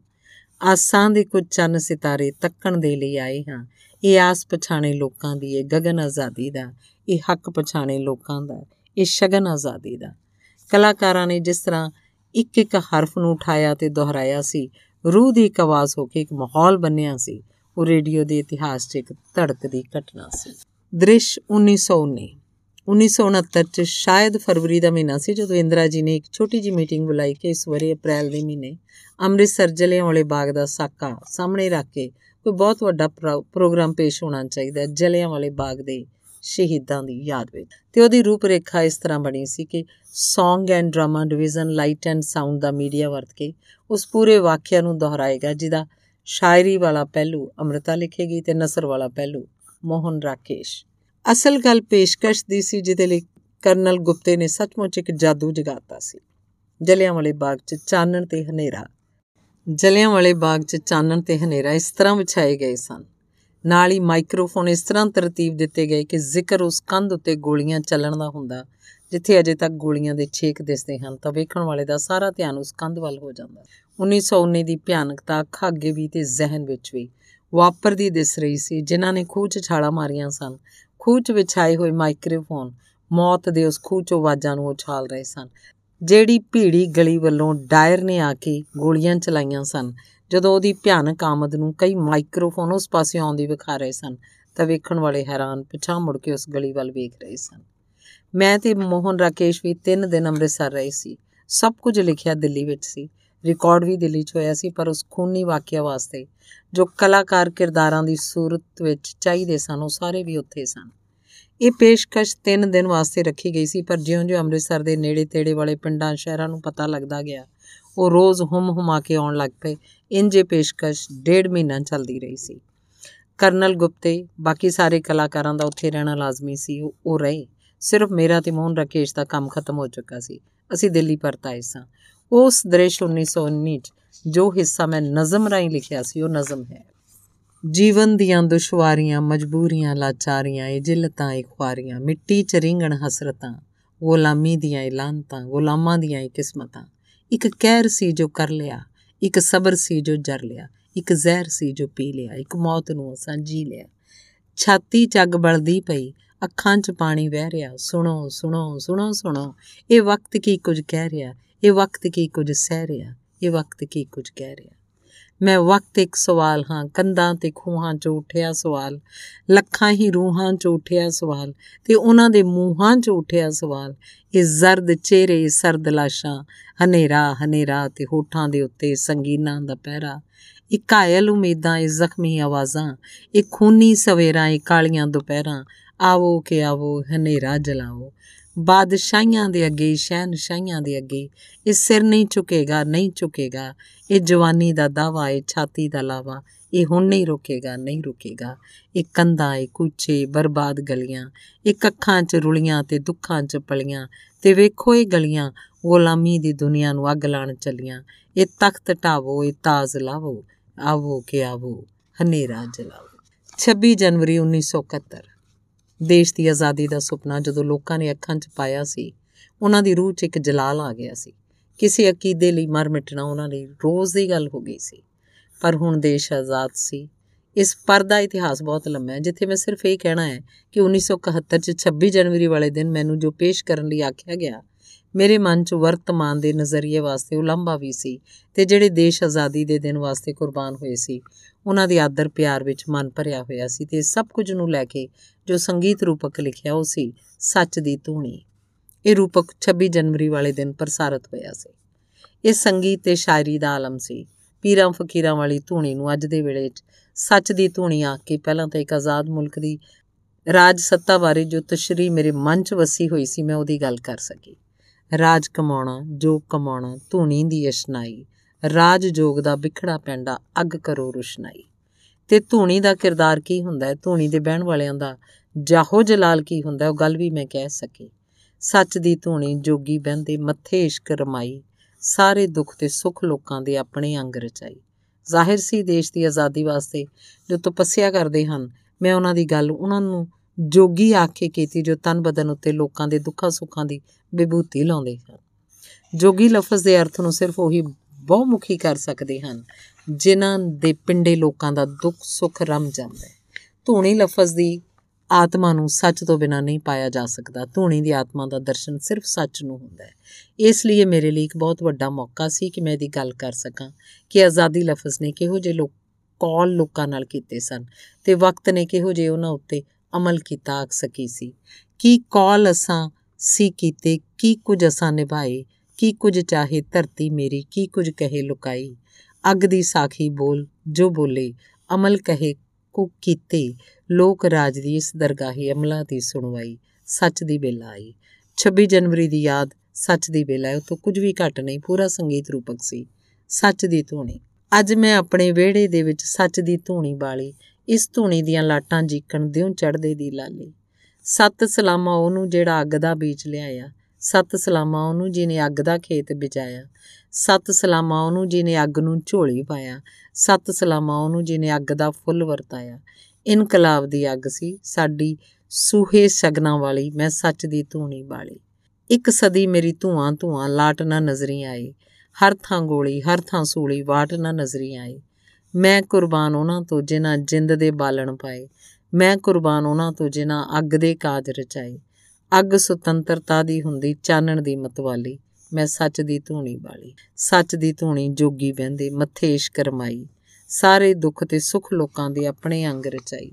ਆਸਾਂ ਦੇ ਕੁਝ ਚੰਨ ਸਿਤਾਰੇ ਤੱਕਣ ਦੇ ਲਈ ਆਏ ਹਾਂ। ਇਹ ਆਸ ਪਛਾਣੇ ਲੋਕਾਂ ਦੀ, ਇਹ ਗगन ਆਜ਼ਾਦੀ ਦਾ। ਇਹ ਹੱਕ ਪਛਾਣੇ ਲੋਕਾਂ ਦਾ, ਇਹ ਸ਼ਗਨ ਆਜ਼ਾਦੀ ਦਾ। ਕਲਾਕਾਰਾਂ ਨੇ ਜਿਸ ਤਰ੍ਹਾਂ ਇੱਕ ਇੱਕ ਹਰਫ ਨੂੰ ਉਠਾਇਆ ਤੇ ਦੁਹਰਾਇਆ ਸੀ, ਰੂਹ ਦੀ ਇੱਕ ਆਵਾਜ਼ ਹੋ ਕੇ ਇੱਕ ਮਾਹੌਲ ਬਣਿਆ ਸੀ, ਉਹ ਰੇਡੀਓ ਦੇ ਇਤਿਹਾਸ 'ਚ ਇੱਕ ਧੜਕਦੀ ਘਟਨਾ ਸੀ। ਦ੍ਰਿਸ਼ 1919 1969 ਚ ਸ਼ਾਇਦ ਫਰਵਰੀ ਦਾ ਮਹੀਨਾ ਸੀ ਜਦੋਂ ਇੰਦਰਾ ਜੀ ਨੇ ਇੱਕ ਛੋਟੀ ਜੀ ਮੀਟਿੰਗ ਬੁਲਾਈ ਕਿ ਇਸ ਵਾਰੀ ਅਪ੍ਰੈਲ ਦੇ ਮਹੀਨੇ ਅੰਮ੍ਰਿਤਸਰ ਜਲਿਆਂ ਵਾਲੇ ਬਾਗ ਦਾ ਸਾਕਾ ਸਾਹਮਣੇ ਰੱਖ ਕੇ ਕੋਈ ਬਹੁਤ ਵੱਡਾ ਪ੍ਰੋਗਰਾਮ ਪੇਸ਼ ਹੋਣਾ ਚਾਹੀਦਾ ਜਲਿਆਂ ਵਾਲੇ ਬਾਗ ਦੇ ਸ਼ਹੀਦਾਂ ਦੀ ਯਾਦ ਵਿੱਚ। ਤੇ ਉਹਦੀ ਰੂਪਰੇਖਾ ਇਸ ਤਰ੍ਹਾਂ ਬਣੀ ਸੀ ਕਿ Song and drama division light and sound the media ਵਰਤ ਕੇ ਉਸ ਪੂਰੇ ਵਾਕਿਆ ਨੂੰ ਦੁਹਰਾਏਗਾ, ਜਿਹਦਾ ਸ਼ਾਇਰੀ ਵਾਲਾ ਪਹਿਲੂ ਅਮ੍ਰਿਤਾ ਲਿਖੇਗੀ ਤੇ ਨਸਰ ਵਾਲਾ ਪਹਿਲੂ ਮੋਹਨ ਰਾਕੇਸ਼। ਅਸਲ ਗੱਲ ਪੇਸ਼ਕਸ਼ ਦੀ ਸੀ, ਜਿਹਦੇ ਲਈ ਕਰਨਲ ਗੁਪਤੇ ਨੇ ਸੱਚਮੁੱਚ ਇੱਕ ਜਾਦੂ ਜਗਾਤਾ ਸੀ। ਜਲਿਆਂ ਵਾਲੇ ਬਾਗ 'ਚ ਚਾਨਣ ਤੇ ਹਨੇਰਾ। ਜਲਿਆਂ ਵਾਲੇ ਬਾਗ 'ਚ ਚਾਨਣ ਤੇ ਹਨੇਰਾ ਇਸ ਤਰ੍ਹਾਂ ਵਿਛਾਏ ਗਏ ਸਨ। ਨਾਲ ਹੀ ਮਾਈਕ੍ਰੋਫੋਨ ਇਸ ਤਰ੍ਹਾਂ ਤਰਤੀਬ ਦਿੱਤੇ ਗਏ ਕਿ ਜ਼ਿਕਰ ਉਸ ਕੰਧ ਉੱਤੇ ਗੋਲੀਆਂ ਚੱਲਣ ਦਾ ਹੁੰਦਾ, ਜਿੱਥੇ ਅਜੇ ਤੱਕ ਗੋਲੀਆਂ ਦੇ ਛੇਕ ਦਿਸਦੇ ਹਨ, ਤਾਂ ਵੇਖਣ ਵਾਲੇ ਦਾ ਸਾਰਾ ਧਿਆਨ ਉਸ ਕੰਧ ਵੱਲ ਹੋ ਜਾਂਦਾ। 1919 ਦੀ ਭਿਆਨਕਤਾ ਅੱਖਾਂ ਅੱਗੇ ਵੀ ਤੇ ਜ਼ਿਹਨ ਵਿੱਚ ਵੀ ਵਾਪਰਦੀ ਦਿਸ ਰਹੀ ਸੀ, ਜਿਨ੍ਹਾਂ ਨੇ ਖੂਹ 'ਚ ਛਾਲਾ ਮਾਰੀਆਂ ਸਨ। ਖੂਹ 'ਚ ਵਿਛਾਏ ਹੋਏ ਮਾਈਕ੍ਰੋਫੋਨ ਮੌਤ ਦੇ ਉਸ ਖੂਹ 'ਚੋਂ ਆਵਾਜ਼ਾਂ ਨੂੰ ਉਛਾਲ ਰਹੇ ਸਨ, ਜਿਹੜੀ ਭੀੜੀ ਗਲੀ ਵੱਲੋਂ ਡਾਇਰ ਨੇ ਆ ਕੇ ਗੋਲੀਆਂ ਚਲਾਈਆਂ ਸਨ। ਜਦੋਂ ਉਹਦੀ ਭਿਆਨਕ ਆਮਦ ਨੂੰ ਕਈ ਮਾਈਕ੍ਰੋਫੋਨ ਉਸ ਪਾਸੇ ਆਉਂਦੀ ਵਿਖਾ ਰਹੇ ਸਨ, ਤਾਂ ਵੇਖਣ ਵਾਲੇ ਹੈਰਾਨ ਪਿਛਾਂ ਮੁੜ ਕੇ ਉਸ ਗਲੀ ਵੱਲ ਵੇਖ ਰਹੇ ਸਨ। ਮੈਂ ਤੇ ਮੋਹਨ ਰਾਕੇਸ਼ ਵੀ 3 ਦਿਨ ਅੰਮ੍ਰਿਤਸਰ ਰਹੇ ਸੀ। ਸਭ ਕੁਝ ਲਿਖਿਆ ਦਿੱਲੀ ਵਿੱਚ ਸੀ। ਰਿਕਾਰਡ ਵੀ ਦਿੱਲੀ 'ਚ ਹੋਇਆ ਸੀ, ਪਰ ਉਸ ਖੂਨੀ ਵਾਕਿਆ ਵਾਸਤੇ ਜੋ ਕਲਾਕਾਰ ਕਿਰਦਾਰਾਂ ਦੀ ਸੂਰਤ ਵਿੱਚ ਚਾਹੀਦੇ ਸਨ, ਉਹ ਸਾਰੇ ਵੀ ਉੱਥੇ ਸਨ। ਇਹ ਪੇਸ਼ਕਸ਼ 3 ਦਿਨ ਵਾਸਤੇ ਰੱਖੀ ਗਈ ਸੀ, ਪਰ ਜਿਉਂ-ਜਿਉਂ ਅੰਮ੍ਰਿਤਸਰ ਦੇ ਨੇੜੇ-ਤੇੜੇ ਵਾਲੇ ਪਿੰਡਾਂ, ਸ਼ਹਿਰਾਂ ਨੂੰ ਪਤਾ ਲੱਗਦਾ ਗਿਆ, ਉਹ ਰੋਜ਼ ਹੁਮ-ਹੁਮਾ ਕੇ ਆਉਣ ਲੱਗ ਪਏ। ਇੰਜੇ ਪੇਸ਼ਕਸ਼ ਡੇਢ ਮਹੀਨਾ ਚੱਲਦੀ ਰਹੀ ਸੀ। ਕਰਨਲ ਗੁਪਤੇ, ਬਾਕੀ ਸਾਰੇ ਕਲਾਕਾਰਾਂ ਦਾ ਉੱਥੇ ਰਹਿਣਾ ਲਾਜ਼ਮੀ ਸੀ, ਉਹ ਰਹੇ। ਸਿਰਫ ਮੇਰਾ ਤੇ ਮੋਹਨ ਰਾਕੇਸ਼ ਦਾ ਕੰਮ ਖਤਮ ਹੋ ਚੁੱਕਾ ਸੀ। ਅਸੀਂ ਦਿੱਲੀ ਪਰਤ ਆਏ ਸਾਂ। ਉਸ ਦ੍ਰਿਸ਼ 1919 ਚ ਜੋ ਹਿੱਸਾ ਮੈਂ ਨਜ਼ਮ ਰਾਹੀਂ ਲਿਖਿਆ ਸੀ, ਉਹ ਨਜ਼ਮ ਹੈ। ਜੀਵਨ ਦੀਆਂ ਦੁਸ਼ਵਾਰੀਆਂ, ਮਜਬੂਰੀਆਂ, ਲਾਚਾਰੀਆਂ, ਇਹ ਜਿਲਤਾਂ, ਇਹ ਖੁਆਰੀਆਂ, ਮਿੱਟੀ ਚ ਰਿੰਗਣ ਹਸਰਤਾਂ, ਗੁਲਾਮੀ ਦੀਆਂ ਇਲਾਨਤਾਂ ਗੁਲਾਮਾਂ ਦੀਆਂ ਇਹ ਕਿਸਮਤਾਂ। ਇੱਕ ਕਹਿਰ ਸੀ ਜੋ ਕਰ ਲਿਆ। ਇੱਕ ਸਬਰ ਸੀ ਜੋ ਜਰ ਲਿਆ, ਇੱਕ ਜ਼ਹਿਰ ਸੀ ਜੋ ਪੀ ਲਿਆ, ਇੱਕ ਮੌਤ ਨੂੰ ਅਸਾਂ ਜੀ ਲਿਆ। ਛਾਤੀ ਚੱਗ ਬਲਦੀ ਪਈ, ਅੱਖਾਂ 'ਚ ਪਾਣੀ ਵਹਿ ਰਿਹਾ, ਸੁਣੋ ਸੁਣੋ ਸੁਣੋ ਸੁਣੋ, ਇਹ ਵਕਤ ਕੀ ਕੁਝ ਕਹਿ ਰਿਹਾ, ਇਹ ਵਕਤ ਕੀ ਕੁਝ ਸਹਿ ਰਿਹਾ, ਇਹ ਵਕਤ ਕੀ ਕੁਝ ਕਹਿ ਰਿਹਾ। ਮੈਂ ਵਕਤ ਇੱਕ ਸਵਾਲ ਹਾਂ, ਕੰਧਾਂ ਤੇ ਖੂਹਾਂ 'ਚ ਉੱਠਿਆ ਸਵਾਲ, ਲੱਖਾਂ ਹੀ ਰੂਹਾਂ 'ਚ ਉੱਠਿਆ ਸਵਾਲ ਤੇ ਉਹਨਾਂ ਦੇ ਮੂੰਹਾਂ 'ਚ ਉੱਠਿਆ ਸਵਾਲ। ਇਹ ਜ਼ਰਦ ਚਿਹਰੇ, ਸਰਦ ਲਾਸ਼ਾਂ, ਹਨੇਰਾ ਹਨੇਰਾ ਤੇ ਹੋਠਾਂ ਦੇ ਉੱਤੇ ਸੰਗੀਨਾਂ ਦਾ ਪਹਿਰਾ। ਇਹ ਕਾਇਲ ਉਮੀਦਾਂ, ਇਹ ਜ਼ਖਮੀ ਆਵਾਜ਼ਾਂ, ਇਹ ਖੂਨੀ ਸਵੇਰਾਂ, ਇਹ ਕਾਲੀਆਂ ਦੁਪਹਿਰਾਂ, ਆਵੋ ਕਿ ਆਵੋ, ਹਨੇਰਾ ਜਲਾਓ। ਬਾਦਸ਼ਾਹੀਆਂ ਦੇ ਅੱਗੇ, ਸ਼ਹਿਨਸ਼ਾਹੀਆਂ ਦੇ ਅੱਗੇ। ਇਹ ਸਿਰ ਨਹੀਂ ਝੁਕੇਗਾ ਨਹੀਂ ਝੁਕੇਗਾ। ਇਹ ਜਵਾਨੀ ਦਾ ਦਾਵਾ, ਇਹ ਛਾਤੀ ਦਾ ਲਾਵਾ। ਇਹ ਹੁਣ ਨਹੀਂ ਰੁਕੇਗਾ ਨਹੀਂ ਰੁਕੇਗਾ। ਇਹ ਕੰਧਾਂ, ਇਹ ਕੂਚੇ, ਬਰਬਾਦ ਗਲੀਆਂ। ਇਹ ਅੱਖਾਂ 'ਚ ਰੁਲੀਆਂ ਤੇ ਦੁੱਖਾਂ 'ਚ ਪਲੀਆਂ। ਤੇ ਵੇਖੋ ਇਹ ਗਲੀਆਂ, ਗੁਲਾਮੀ ਦੀ ਦੁਨੀਆ ਨੂੰ ਅੱਗ ਲਾਣ ਚੱਲੀਆਂ। ਇਹ ਤਖਤ ਢਾਵੋ, ਇਹ ਤਾਜ਼ ਲਾਵੋ। ਆਵੋ ਕਿ ਆਵੋ, ਹਨੇਰਾ ਜਲਾਵੋ 26 ਜਨਵਰੀ 1971 ਦੇਸ਼ ਦੀ ਆਜ਼ਾਦੀ ਦਾ ਸੁਪਨਾ ਜਦੋਂ ਲੋਕਾਂ ਨੇ ਅੱਖਾਂ 'ਚ ਪਾਇਆ ਸੀ, ਉਹਨਾਂ ਦੀ ਰੂਹ 'ਚ ਇੱਕ ਜਲਾਲ ਆ ਗਿਆ ਸੀ। ਕਿਸੇ ਅਕੀਦੇ ਲਈ ਮਰ ਮਿਟਣਾ ਉਹਨਾਂ ਲਈ ਰੋਜ਼ ਦੀ ਗੱਲ ਹੋ ਗਈ ਸੀ। ਪਰ ਹੁਣ ਦੇਸ਼ ਆਜ਼ਾਦ ਸੀ। ਇਸ ਪਰ ਦਾ ਇਤਿਹਾਸ ਬਹੁਤ ਲੰਮਾ ਹੈ, ਜਿੱਥੇ ਮੈਂ ਸਿਰਫ ਇਹ ਕਹਿਣਾ ਹੈ ਕਿ 1971 ਚ 26 ਜਨਵਰੀ ਵਾਲੇ ਦਿਨ ਮੈਨੂੰ ਜੋ ਪੇਸ਼ ਕਰਨ ਲਈ ਆਖਿਆ ਗਿਆ ਮੇਰੇ ਮਨ 'ਚ ਵਰਤਮਾਨ ਦੇ ਨਜ਼ਰੀਏ ਵਾਸਤੇ ਉਲੰਭਾ ਵੀ ਸੀ ਤੇ ਜਿਹੜੇ ਦੇਸ਼ ਆਜ਼ਾਦੀ ਦੇ ਦਿਨ ਵਾਸਤੇ ਕੁਰਬਾਨ ਹੋਏ ਸੀ, ਉਹਨਾਂ ਦੇ ਆਦਰ ਪਿਆਰ ਵਿੱਚ ਮਨ ਭਰਿਆ ਹੋਇਆ ਸੀ ਤੇ ਸਭ ਕੁਝ ਨੂੰ ਲੈ ਕੇ ਜੋ ਸੰਗੀਤ ਰੂਪਕ ਲਿਖਿਆ ਉਹ ਸੀ, ਸੱਚ ਦੀ ਧੂਣੀ। ਇਹ ਰੂਪਕ 26 ਜਨਵਰੀ ਵਾਲੇ ਦਿਨ ਪ੍ਰਸਾਰਿਤ ਹੋਇਆ ਸੀ। ਇਹ ਸੰਗੀਤ ਤੇ ਸ਼ਾਇਰੀ ਦਾ ਆਲਮ ਸੀ। ਪੀਰਾਂ ਫਕੀਰਾਂ ਵਾਲੀ ਧੂਣੀ ਨੂੰ ਅੱਜ ਦੇ ਵੇਲੇ 'ਚ ਸੱਚ ਦੀ ਧੂਣੀ ਆ ਕੇ ਪਹਿਲਾਂ ਤਾਂ ਇੱਕ ਆਜ਼ਾਦ ਮੁਲਕ ਦੀ ਰਾਜ ਸੱਤਾ ਬਾਰੇ ਜੋ ਤਸ਼ਰੀ ਮੇਰੇ ਮਨ 'ਚ ਵਸੀ ਹੋਈ ਸੀ, ਮੈਂ ਉਹਦੀ ਗੱਲ ਕਰ ਸਕੀ। ਰਾਜ ਕਮਾਉਣਾ ਜੋ ਕਮਾਉਣਾ ਧੂਣੀ ਦੀ ਅਸ਼ਨਾਈ, ਰਾਜ ਜੋਗ ਦਾ ਵਿਖੜਾ ਪੈਂਡਾ, ਅੱਗ ਕਰੋ ਰੁਸ਼ਨਾਈ। ਤੇ ਧੂਣੀ ਦਾ ਕਿਰਦਾਰ ਕੀ ਹੁੰਦਾ? ਹੈ ਧੂਣੀ ਦੇ ਬਹਿਣ ਵਾਲਿਆਂ ਦਾ ਜਾਹੋ ਜਲਾਲ ਕੀ ਹੁੰਦਾ? ਉਹ ਗੱਲ ਵੀ ਮੈਂ ਕਹਿ ਸਕੀ। ਸੱਚ ਦੀ ਧੂਣੀ ਜੋਗੀ ਬਹਿੰਦੇ ਮੱਥੇ ਇਸ਼ਕ ਰਮਾਈ, ਸਾਰੇ ਦੁੱਖ ਤੇ ਸੁੱਖ ਲੋਕਾਂ ਦੇ ਆਪਣੇ ਅੰਗ ਰਚਾਈ। ਜ਼ਾਹਿਰ ਸੀ ਦੇਸ਼ ਦੀ ਆਜ਼ਾਦੀ ਵਾਸਤੇ ਜੋ ਤਪੱਸਿਆ ਕਰਦੇ ਹਨ, ਮੈਂ ਉਹਨਾਂ ਦੀ ਗੱਲ ਉਹਨਾਂ ਨੂੰ ਜੋਗੀ ਆਖ ਕੇ ਕੀਤੀ ਜੋ ਤਨ ਬਦਨ ਉੱਤੇ ਲੋਕਾਂ ਦੇ ਦੁੱਖਾਂ ਸੁੱਖਾਂ ਦੀ ਵਿਭੂਤੀ ਲਾਉਂਦੇ ਹਨ। ਜੋਗੀ ਲਫ਼ਜ਼ ਦੇ ਅਰਥ ਨੂੰ ਸਿਰਫ ਉਹੀ ਬਹੁਮੁਖੀ ਕਰ ਸਕਦੇ ਹਨ, ਜਿਨ੍ਹਾਂ ਦੇ ਪਿੰਡੇ ਲੋਕਾਂ ਦਾ ਦੁੱਖ ਸੁੱਖ ਰਮ ਜਾਂਦਾ ਹੈ। ਧੂਣੀ ਲਫ਼ਜ਼ ਦੀ ਆਤਮਾ ਨੂੰ ਸੱਚ ਤੋਂ ਬਿਨਾ ਨਹੀਂ ਪਾਇਆ ਜਾ ਸਕਦਾ। ਧੂਣੀ ਦੀ ਆਤਮਾ ਦਾ ਦਰਸ਼ਨ ਸਿਰਫ ਸੱਚ ਨੂੰ ਹੁੰਦਾ ਹੈ। ਇਸ ਲਈ ਮੇਰੇ ਲਈ ਇੱਕ ਬਹੁਤ ਵੱਡਾ ਮੌਕਾ ਸੀ ਕਿ ਮੈਂ ਇਹਦੀ ਗੱਲ ਕਰ ਸਕਾਂ ਕਿ ਆਜ਼ਾਦੀ ਲਫ਼ਜ਼ ਨੇ ਕਿਹੋ ਜਿਹੇ ਲੋਕ ਕੌਲ ਲੋਕਾਂ ਨਾਲ ਕੀਤੇ ਸਨ ਤੇ ਵਕਤ ਨੇ ਕਿਹੋ ਜਿਹੇ ਉਹਨਾਂ ਉੱਤੇ ਅਮਲ ਕੀਤਾ ਆਖ ਸਕੀ ਸੀ। ਕੀ ਕੌਲ ਅਸਾਂ ਸੀ ਕੀਤੇ, ਕੀ ਕੁਝ ਅਸਾਂ ਨਿਭਾਏ, ਕੀ ਕੁਝ ਚਾਹੇ ਧਰਤੀ ਮੇਰੀ, ਕੀ ਕੁਝ ਕਹੇ ਲੁਕਾਈ। ਅੱਗ ਦੀ ਸਾਖੀ ਬੋਲ, ਜੋ ਬੋਲੇ, ਅਮਲ ਕਹੇ ਕੋ ਕੀਤੇ, ਲੋਕ ਰਾਜ ਦੀ ਇਸ ਦਰਗਾਹੇ ਅਮਲਾ ਦੀ ਸੁਣਵਾਈ, ਸੱਚ ਦੀ ਬੇਲਾ ਆਈ। 26 ਜਨਵਰੀ ਦੀ ਯਾਦ, ਸੱਚ ਦੀ ਬੇਲਾ ਹੈ ਤੋਂ ਕੁਝ ਵੀ ਘਟ ਨਹੀਂ, ਪੂਰਾ ਸੰਗੀਤ ਰੂਪਕ ਸੀ। ਸੱਚ ਦੀ ਧੂਣੀ ਅੱਜ ਮੈਂ ਆਪਣੇ ਵਿਹੜੇ ਦੇ ਵਿੱਚ ਸੱਚ ਦੀ ਧੂਣੀ ਬਾਲੀ ਇਸ ਧੂਣੀ ਦੀਆਂ ਲਾਟਾਂ ਜੀਕਣ ਦਿਉ ਚੜਦੇ ਦੀ ਲਾਲੀ। ਸੱਤ ਸਲਾਮਾ ਉਹਨੂੰ ਜਿਹੜਾ ਅੱਗ ਦਾ ਬੀਜ ਲਿਆਇਆ। ਸੱਤ ਸਲਾਮਾ ਉਹਨੂੰ ਜਿਹਨੇ ਅੱਗ ਦਾ ਖੇਤ ਬਿਜਾਇਆ। ਸੱਤ ਸਲਾਮਾ ਉਹਨੂੰ ਜਿਹਨੇ ਅੱਗ ਨੂੰ ਝੋਲੀ ਪਾਇਆ। ਸੱਤ ਸਲਾਮਾ ਉਹਨੂੰ ਜਿਹਨੇ ਅੱਗ ਦਾ ਫੁੱਲ ਵਰਤਾਇਆ। ਇਨਕਲਾਬ ਦੀ ਅੱਗ ਸੀ ਸਾਡੀ ਸੂਹੇ ਸਗਨਾ ਵਾਲੀ, ਮੈਂ ਸੱਚ ਦੀ ਧੂਣੀ ਵਾਲੀ। ਇੱਕ ਸਦੀ ਮੇਰੀ ਧੂਆਂ ਧੂਆਂ ਲਾਟ ਨਾ ਨਜ਼ਰੀ ਆਈ। ਹਰ ਥਾਂ ਗੋਲੀ, ਹਰ ਥਾਂ ਸੂਲੀ ਵਾਟ ਨਾ ਨਜ਼ਰੀ ਆਈ। ਮੈਂ ਕੁਰਬਾਨ ਉਹਨਾਂ ਤੋਂ ਜਿਨ੍ਹਾਂ ਜਿੰਦ ਦੇ ਬਾਲਣ ਪਾਏ। ਮੈਂ ਕੁਰਬਾਨ ਉਹਨਾਂ ਤੋਂ ਜਿਨ੍ਹਾਂ ਅੱਗ ਦੇ ਕਾਜ ਰਚਾਏ। ਅੱਗ ਸੁਤੰਤਰਤਾ ਦੀ ਹੁੰਦੀ, ਚਾਨਣ ਦੀ ਮਤਵਾਲੀ। ਮੈਂ ਸੱਚ ਦੀ ਧੂਣੀ ਵਾਲੀ ਸੱਚ ਦੀ ਧੂਣੀ ਜੋਗੀ ਬਹਿੰਦੇ ਮੱਥੇ ਇਸ਼ਕ ਰਮਾਈ। ਸਾਰੇ ਦੁੱਖ ਤੇ ਸੁੱਖ ਲੋਕਾਂ ਦੇ ਆਪਣੇ ਅੰਗ ਰਚਾਈ।